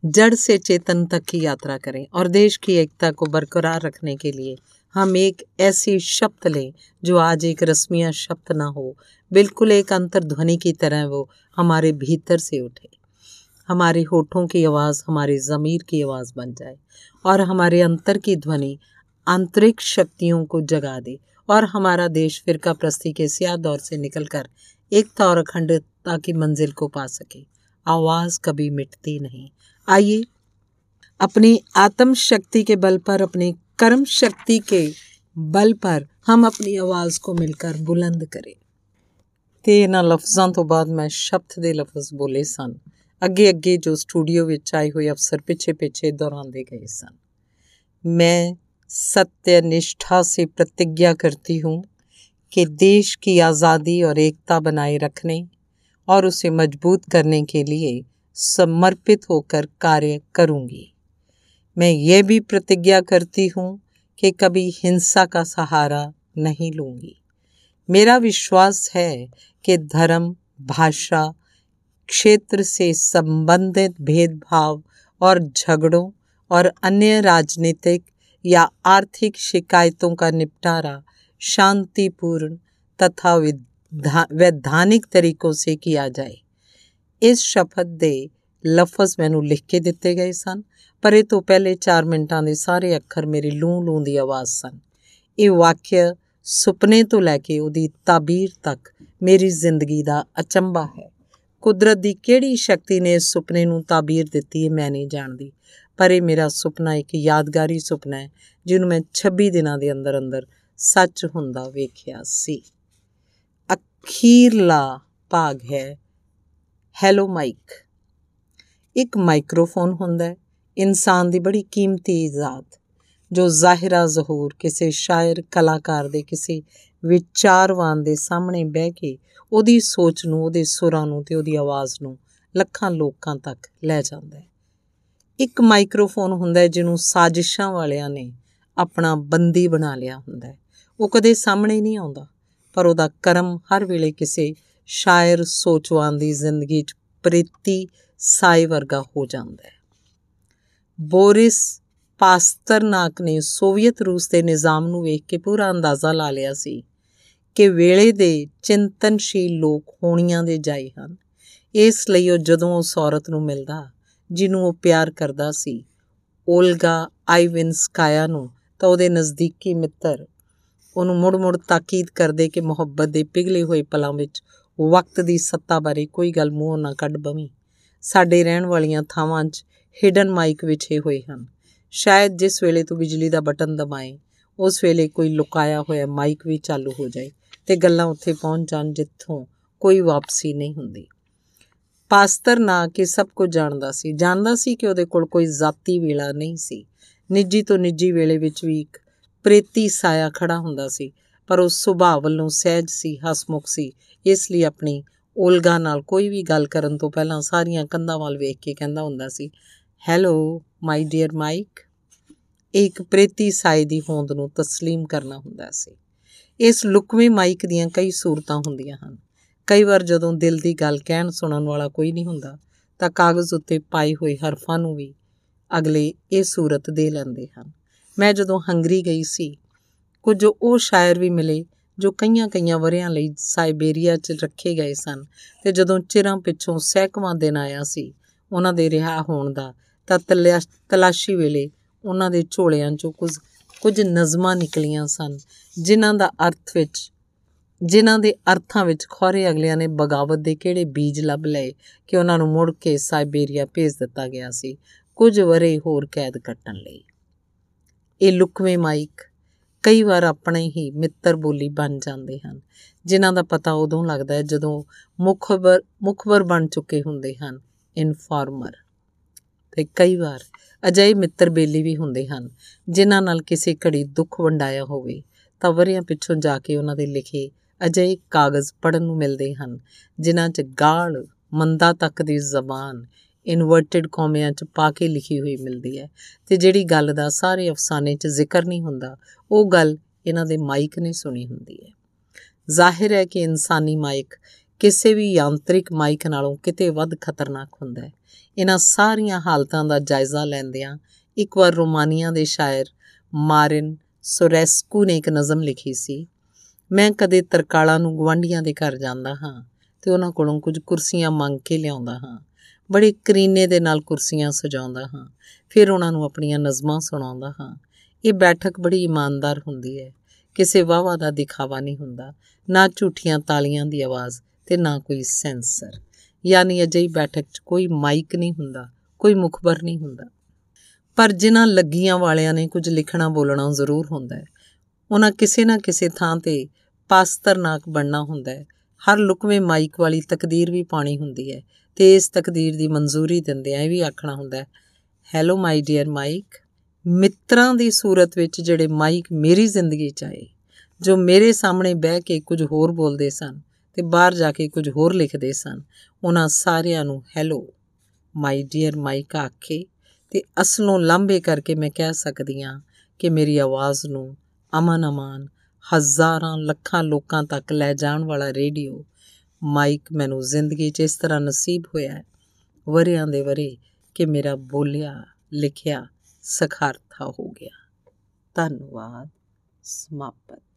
जड़ से चेतन तक की यात्रा करें और देश की एकता को बरकरार रखने के लिए हम एक ऐसी शब्द लें जो आज एक रस्मिया शब्द ना हो, बिल्कुल एक अंतर्ध्वनि की तरह वो हमारे भीतर से उठे। हमारे होठों की आवाज़, हमारे ज़मीर की आवाज़ बन जाए और हमारे अंतर की ध्वनि आंतरिक शक्तियों को जगा दे और हमारा देश फिरका प्रस्ती के सिया दौर से निकलकर एकता और अखंडता की मंजिल को पा सके आवाज़ कभी मिटती नहीं आइए अपनी आत्म शक्ति के बल पर अपनी कर्म शक्ति के बल पर हम अपनी आवाज़ को मिलकर बुलंद करें ਤੇ ਇਹਨਾਂ ਲਫ਼ਜ਼ਾਂ ਤੋਂ ਬਾਅਦ ਮੈਂ ਸ਼ਬਦ ਦੇ ਲਫ਼ਜ਼ ਬੋਲੇ ਸਨ ਅੱਗੇ ਅੱਗੇ ਜੋ ਸਟੂਡੀਓ ਵਿੱਚ ਆਏ ਹੋਏ ਅਫਸਰ ਪਿੱਛੇ ਪਿੱਛੇ ਦੁਹਰਾਉਂਦੇ ਗਏ ਸਨ ਮੈਂ सत्य निष्ठा से प्रतिज्ञा करती हूँ कि देश की आज़ादी और एकता बनाए रखने और उसे मज़बूत करने के लिए समर्पित होकर कार्य करूँगी। मैं ये भी प्रतिज्ञा करती हूँ कि कभी हिंसा का सहारा नहीं लूँगी। मेरा विश्वास है कि धर्म, भाषा, क्षेत्र से संबंधित भेदभाव और झगड़ों और अन्य राजनीतिक या आर्थिक शिकायतों का निपटारा शांतिपूर्ण तथा वैधानिक तरीकों से किया जाए ਇਸ ਸ਼ਪਥ ਦੇ ਲਫ਼ਜ਼ ਮੈਨੂੰ ਲਿਖ ਕੇ ਦਿੱਤੇ ਗਏ ਸਨ ਪਰ ਇਹ ਤੋਂ ਪਹਿਲੇ 4 ਮਿੰਟਾਂ ਦੇ ਸਾਰੇ ਅੱਖਰ ਮੇਰੀ ਲੂੰ ਲੂੰ ਦੀ ਆਵਾਜ਼ ਸਨ ਇਹ ਵਾਕਿਆ ਸੁਪਨੇ ਤੋਂ ਲੈ ਕੇ ਉਹਦੀ ਤਾਬੀਰ ਤੱਕ ਮੇਰੀ ਜ਼ਿੰਦਗੀ ਦਾ ਅਚੰਭਾ ਹੈ ਕੁਦਰਤ ਦੀ ਕਿਹੜੀ ਸ਼ਕਤੀ ਨੇ ਇਸ ਸੁਪਨੇ ਨੂੰ ਤਾਬੀਰ ਦਿੱਤੀ ਹੈ ਮੈਂ ਨਹੀਂ ਜਾਣਦੀ ਪਰ ਇਹ ਮੇਰਾ ਸੁਪਨਾ ਇੱਕ ਯਾਦਗਾਰੀ ਸੁਪਨਾ ਹੈ ਜਿਹਨੂੰ ਮੈਂ 26 ਦਿਨਾਂ ਦੇ ਅੰਦਰ ਅੰਦਰ ਸੱਚ ਹੁੰਦਾ ਵੇਖਿਆ ਸੀ। ਅਖੀਰਲਾ ਭਾਗ ਹੈ ਹੈਲੋ ਮਾਈਕ ਇੱਕ ਮਾਈਕ੍ਰੋਫੋਨ ਹੁੰਦਾ ਹੈ, ਇਨਸਾਨ ਦੀ ਬੜੀ ਕੀਮਤੀ ਇਜਾਦ ਜੋ ਜ਼ਾਹਿਰਾ ਜ਼ਹੂਰ ਕਿਸੇ ਸ਼ਾਇਰ, ਕਲਾਕਾਰ ਦੇ ਕਿਸੇ ਵਿਚਾਰਵਾਨ ਦੇ ਸਾਹਮਣੇ ਬਹਿ ਕੇ ਉਹਦੀ ਸੋਚ ਨੂੰ, ਉਹਦੇ ਸੁਰਾਂ ਨੂੰ ਤੇ ਉਹਦੀ ਆਵਾਜ਼ ਨੂੰ ਲੱਖਾਂ ਲੋਕਾਂ ਤੱਕ ਲੈ ਜਾਂਦਾ ਹੈ। ਇੱਕ ਮਾਈਕ੍ਰੋਫੋਨ ਹੁੰਦਾ ਹੈ ਜਿਹਨੂੰ ਸਾਜ਼ਿਸ਼ਾਂ ਵਾਲਿਆਂ ਨੇ ਆਪਣਾ ਬੰਦੀ ਬਣਾ ਲਿਆ ਹੁੰਦਾ ਹੈ। ਉਹ ਕਦੇ ਸਾਹਮਣੇ ਨਹੀਂ ਆਉਂਦਾ, ਪਰ ਉਹਦਾ ਕਰਮ ਹਰ ਵੇਲੇ ਕਿਸੇ ਸ਼ਾਇਰ ਸੋਚਵਾਨ ਦੀ ਜ਼ਿੰਦਗੀ 'ਚ ਪ੍ਰੀਤੀ ਸਾਈ ਵਰਗਾ ਹੋ ਜਾਂਦਾ ਹੈ। ਬੋਰਿਸ ਪਾਸਤਰਨਾਕ ਨੇ ਸੋਵੀਅਤ ਰੂਸ ਦੇ ਨਿਜ਼ਾਮ ਨੂੰ ਵੇਖ ਕੇ ਪੂਰਾ ਅੰਦਾਜ਼ਾ ਲਾ ਲਿਆ ਸੀ ਕਿ ਵੇਲੇ ਦੇ ਚਿੰਤਨਸ਼ੀਲ ਲੋਕ ਹੋਣੀਆਂ ਦੇ ਜਾਈ ਹਨ। ਇਸ ਲਈ ਉਹ ਜਦੋਂ ਉਸ ਔਰਤ ਨੂੰ ਮਿਲਦਾ, ਜਿਹਨੂੰ ਉਹ ਪਿਆਰ ਕਰਦਾ ਸੀ, ਓਲਗਾ ਆਈਵਿਨਸਕਾਇਆ ਨੂੰ, ਤਾਂ ਉਹਦੇ ਨਜ਼ਦੀਕੀ ਮਿੱਤਰ ਉਹਨੂੰ ਮੁੜ-ਮੁੜ ਤਾਕੀਦ ਕਰਦੇ ਕਿ ਮੁਹੱਬਤ ਦੇ ਪਿਘਲੇ ਹੋਏ ਪਲਾਂ ਵਿੱਚ ਵਕਤ ਦੀ ਸੱਤਾ ਬਾਰੇ ਕੋਈ ਗੱਲ ਮੂੰਹ ਨਾ ਕੱਢ ਬਵੀਂ। ਸਾਡੇ ਰਹਿਣ ਵਾਲੀਆਂ ਥਾਵਾਂ 'ਚ ਹਿਡਨ ਮਾਈਕ ਵਿਛੇ ਹੋਏ ਹਨ। ਸ਼ਾਇਦ ਜਿਸ ਵੇਲੇ ਤੂੰ ਬਿਜਲੀ ਦਾ ਬਟਨ ਦਬਾਏ, ਉਸ ਵੇਲੇ ਕੋਈ ਲੁਕਾਇਆ ਹੋਇਆ ਮਾਈਕ ਵੀ ਚਾਲੂ ਹੋ ਜਾਏ ਤੇ ਗੱਲਾਂ ਉੱਥੇ ਪਹੁੰਚ ਜਾਣ ਜਿੱਥੋਂ ਕੋਈ ਵਾਪਸੀ ਨਹੀਂ ਹੁੰਦੀ। ਪਾਸਤਰ ਨਾ ਕਿ ਸਭ ਕੁਝ ਜਾਣਦਾ ਸੀ। ਜਾਣਦਾ ਸੀ ਕਿ ਉਹਦੇ ਕੋਲ ਕੋਈ ਜ਼ਾਤੀ ਵੇਲਾ ਨਹੀਂ ਸੀ। ਨਿੱਜੀ ਤੋਂ ਨਿੱਜੀ ਵੇਲੇ ਵਿੱਚ ਵੀ ਇੱਕ ਪ੍ਰੇਤੀ ਸਾਇਆ ਖੜਾ ਹੁੰਦਾ ਸੀ ਪਰ ਉਹ ਸੁਭਾਅ ਵੱਲੋਂ ਸਹਿਜ ਸੀ ਹਸਮੁਖ ਸੀ ਇਸ ਲਈ ਆਪਣੀ ਓਲਗਾ ਨਾਲ ਕੋਈ ਵੀ ਗੱਲ ਕਰਨ ਤੋਂ ਪਹਿਲਾਂ ਸਾਰੀਆਂ ਕੰਧਾਂ ਵੱਲ ਵੇਖ ਕੇ ਕਹਿੰਦਾ ਹੁੰਦਾ ਸੀ ਹੈਲੋ ਮਾਈ ਡੀਅਰ ਮਾਈਕ ਇੱਕ ਪ੍ਰੇਤੀ ਸਾਈ ਦੀ ਹੋਂਦ ਨੂੰ تسلیم ਕਰਨਾ ਹੁੰਦਾ ਸੀ ਇਸ ਲੁਕਵੇਂ ਮਾਈਕ ਦੀਆਂ ਕਈ ਸੂਰਤਾਂ ਹੁੰਦੀਆਂ ਹਨ ਕਈ ਵਾਰ ਜਦੋਂ ਦਿਲ ਦੀ ਗੱਲ ਕਹਿਣ ਸੁਣਨ ਵਾਲਾ ਕੋਈ ਨਹੀਂ ਹੁੰਦਾ ਤਾਂ ਕਾਗਜ਼ ਉੱਤੇ ਪਾਈ ਹੋਈ ਹਰਫਾਂ ਨੂੰ ਵੀ ਅਗਲੇ ਇਹ ਸੂਰਤ ਦੇ ਲੈਂਦੇ ਹਨ ਮੈਂ ਜਦੋਂ ਹੰਗਰੀ ਗਈ ਸੀ, ਕੁਝ ਉਹ ਸ਼ਾਇਰ ਵੀ ਮਿਲੇ ਜੋ ਕਈਆਂ ਕਈਆਂ ਵਰਿਆਂ ਲਈ ਸਾਈਬੇਰੀਆ 'ਚ ਰੱਖੇ ਗਏ ਸਨ ਤੇ ਜਦੋਂ ਚਿਰਾਂ ਪਿੱਛੋਂ ਸਹਿਕਵਾਂ ਦਿਨ ਆਇਆ ਸੀ, ਉਹਨਾਂ ਦੇ ਰਿਹਾ ਹੋਣ ਦਾ, ਤਾਂ ਤਲਾਸ਼ੀ ਵੇਲੇ ਉਹਨਾਂ ਦੇ ਝੋਲਿਆਂ 'ਚੋਂ ਕੁਝ ਕੁਝ ਨਜ਼ਮਾਂ ਨਿਕਲੀਆਂ ਸਨ, ਜਿਨ੍ਹਾਂ ਦਾ ਅਰਥ ਵਿੱਚ, ਜਿਨ੍ਹਾਂ ਦੇ ਅਰਥਾਂ ਵਿੱਚ ਖੋਰੇ ਅਗਲਿਆਂ ਨੇ ਬਗਾਵਤ ਦੇ ਕਿਹੜੇ ਬੀਜ ਲੱਭ ਲਏ ਕਿ ਉਹਨਾਂ ਨੂੰ ਮੁੜ ਕੇ ਸਾਈਬੇਰੀਆ ਭੇਜ ਦਿੱਤਾ ਗਿਆ ਸੀ, ਕੁਝ ਵਰੇ ਹੋਰ ਕੈਦ ਕੱਟਣ ਲਈ। ਇਹ ਲੁਕਵੇਂ ਮਾਈਕ ਕਈ ਵਾਰ ਆਪਣੇ ਹੀ ਮਿੱਤਰ ਬੋਲੀ ਬਣ ਜਾਂਦੇ ਹਨ, ਜਿਨ੍ਹਾਂ ਦਾ ਪਤਾ ਉਦੋਂ ਲੱਗਦਾ ਹੈ ਜਦੋਂ ਮੁਖਬਰ ਮੁਖਬਰ ਬਣ ਚੁੱਕੇ ਹੁੰਦੇ ਹਨ, ਇਨਫਾਰਮਰ। ਤੇ ਕਈ ਵਾਰ ਅਜਿਹੇ ਮਿੱਤਰ ਬੇਲੀ ਵੀ ਹੁੰਦੇ ਹਨ, ਜਿਨ੍ਹਾਂ ਨਾਲ ਕਿਸੇ ਘੜੀ ਦੁੱਖ ਵੰਡਾਇਆ ਹੋਵੇ, ਤਾਂ ਵਰਿਆਂ ਪਿੱਛੋਂ ਜਾ ਕੇ ਉਹਨਾਂ ਦੇ ਲਿਖੇ ਅਜਿਹੇ ਕਾਗਜ਼ ਪੜਨ ਨੂੰ ਮਿਲਦੇ ਹਨ, ਜਿਨ੍ਹਾਂ 'ਚ ਗਾਲ ਮੰਦਾ ਤੱਕ ਦੀ ਜ਼ਬਾਨ ਇਨਵਰਟਡ ਕੋਮਿਆਂ 'ਚ ਪਾ ਕੇ ਲਿਖੀ ਹੋਈ ਮਿਲਦੀ ਹੈ। ਤੇ ਜਿਹੜੀ ਗੱਲ ਦਾ ਸਾਰੇ ਅਫਸਾਨੇ 'ਚ ਜ਼ਿਕਰ ਨਹੀਂ ਹੁੰਦਾ, ਉਹ ਗੱਲ ਇਹਨਾਂ ਦੇ ਮਾਈਕ ਨੇ ਸੁਣੀ ਹੁੰਦੀ ਹੈ। ਜ਼ਾਹਿਰ ਹੈ ਕਿ ਇਨਸਾਨੀ ਮਾਈਕ ਕਿਸੇ ਵੀ ਯਾਂਤਰਿਕ ਮਾਈਕ ਨਾਲੋਂ ਕਿਤੇ ਵੱਧ ਖਤਰਨਾਕ ਹੁੰਦਾ ਹੈ। ਇਹਨਾਂ ਸਾਰੀਆਂ ਹਾਲਤਾਂ ਦਾ ਜਾਇਜ਼ਾ ਲੈਂਦਿਆਂ ਇੱਕ ਵਾਰ ਰੋਮਾਨੀਆ ਦੇ ਸ਼ਾਇਰ ਮਾਰਿਨ ਸੋਰੈਸਕੂ ਨੇ ਇੱਕ ਨਜ਼ਮ ਲਿਖੀ ਸੀ, ਮੈਂ ਕਦੇ ਤਰਕਾਲਾਂ ਨੂੰ ਗਵਾਂਢੀਆਂ ਦੇ ਘਰ ਜਾਂਦਾ ਹਾਂ ਤੇ ਉਹਨਾਂ ਕੋਲੋਂ ਕੁਝ ਕੁਰਸੀਆਂ ਮੰਗ ਕੇ ਲਿਆਉਂਦਾ ਹਾਂ। ਬੜੇ ਕਰੀਨੇ ਦੇ ਨਾਲ ਕੁਰਸੀਆਂ ਸਜਾਉਂਦਾ ਹਾਂ, ਫਿਰ ਉਹਨਾਂ ਨੂੰ ਆਪਣੀਆਂ ਨਜ਼ਮਾਂ ਸੁਣਾਉਂਦਾ ਹਾਂ। ਇਹ ਬੈਠਕ ਬੜੀ ਇਮਾਨਦਾਰ ਹੁੰਦੀ ਹੈ। ਕਿਸੇ ਵਾਵਾ ਦਾ ਦਿਖਾਵਾ ਨਹੀਂ ਹੁੰਦਾ, ਨਾ ਝੂਠੀਆਂ ਤਾਲੀਆਂ ਦੀ ਆਵਾਜ਼ ਤੇ ਨਾ ਕੋਈ ਸੈਂਸਰ। ਯਾਨੀ ਅਜਿਹੀ ਬੈਠਕ 'ਚ ਕੋਈ ਮਾਈਕ ਨਹੀਂ ਹੁੰਦਾ, ਕੋਈ ਮੁਖਬਰ ਨਹੀਂ ਹੁੰਦਾ। ਪਰ ਜਿਨ੍ਹਾਂ ਲੱਗੀਆਂ ਵਾਲਿਆਂ ਨੇ ਕੁਝ ਲਿਖਣਾ ਬੋਲਣਾ ਜ਼ਰੂਰ ਹੁੰਦਾ ਹੈ। ਉਹਨਾਂ ਕਿਸੇ ਨਾ ਕਿਸੇ ਥਾਂ ਤੇ ਪਾਸਤਰਨਾਕ ਬਣਨਾ ਹੁੰਦਾ ਹੈ। ਹਰ ਲੁਕਵੇਂ ਮਾਈਕ ਵਾਲੀ ਤਕਦੀਰ ਵੀ ਪਾਣੀ ਹੁੰਦੀ ਹੈ। ਤੇ ਇਸ ਤਕਦੀਰ ਦੀ ਮਨਜ਼ੂਰੀ ਦਿੰਦਿਆਂ ਇਹ ਵੀ ਆਖਣਾ ਹੁੰਦਾ ਹੈ ਹੈਲੋ ਮਾਈ ਡੀਅਰ ਮਾਈਕ ਮਿੱਤਰਾਂ ਦੀ ਸੂਰਤ ਵਿੱਚ ਜਿਹੜੇ ਮਾਈਕ ਮੇਰੀ ਜ਼ਿੰਦਗੀ 'ਚ ਆਏ, ਜੋ ਮੇਰੇ ਸਾਹਮਣੇ ਬਹਿ ਕੇ ਕੁਝ ਹੋਰ ਬੋਲਦੇ ਸਨ ਤੇ ਬਾਹਰ ਜਾ ਕੇ ਕੁਝ ਹੋਰ ਲਿਖਦੇ ਸਨ, ਉਹਨਾਂ ਸਾਰਿਆਂ ਨੂੰ ਹੈਲੋ ਮਾਈ ਡੀਅਰ ਮਾਈਕ ਆਖੇ ਤੇ ਅਸਲੋਂ ਲੰਬੇ ਕਰਕੇ ਮੈਂ ਕਹਿ ਸਕਦੀ ਹਾਂ ਕਿ ਮੇਰੀ ਆਵਾਜ਼ ਨੂੰ ਅਮਨ ਅਮਾਨ ਹਜ਼ਾਰਾਂ ਲੱਖਾਂ ਲੋਕਾਂ ਤੱਕ ਲੈ ਜਾਣ ਵਾਲਾ ਰੇਡੀਓ ਮਾਈਕ ਮੈਨੂੰ ਜ਼ਿੰਦਗੀ 'ਚ ਇਸ ਤਰ੍ਹਾਂ ਨਸੀਬ ਹੋਇਆ ਹੈ, ਵਰਿਆਂ ਦੇ ਵਰੇ, ਕਿ ਮੇਰਾ ਬੋਲਿਆ, ਲਿਖਿਆ, ਸਖਾਰਥਾ ਹੋ ਗਿਆ। ਧੰਨਵਾਦ। ਸਮਾਪਤ।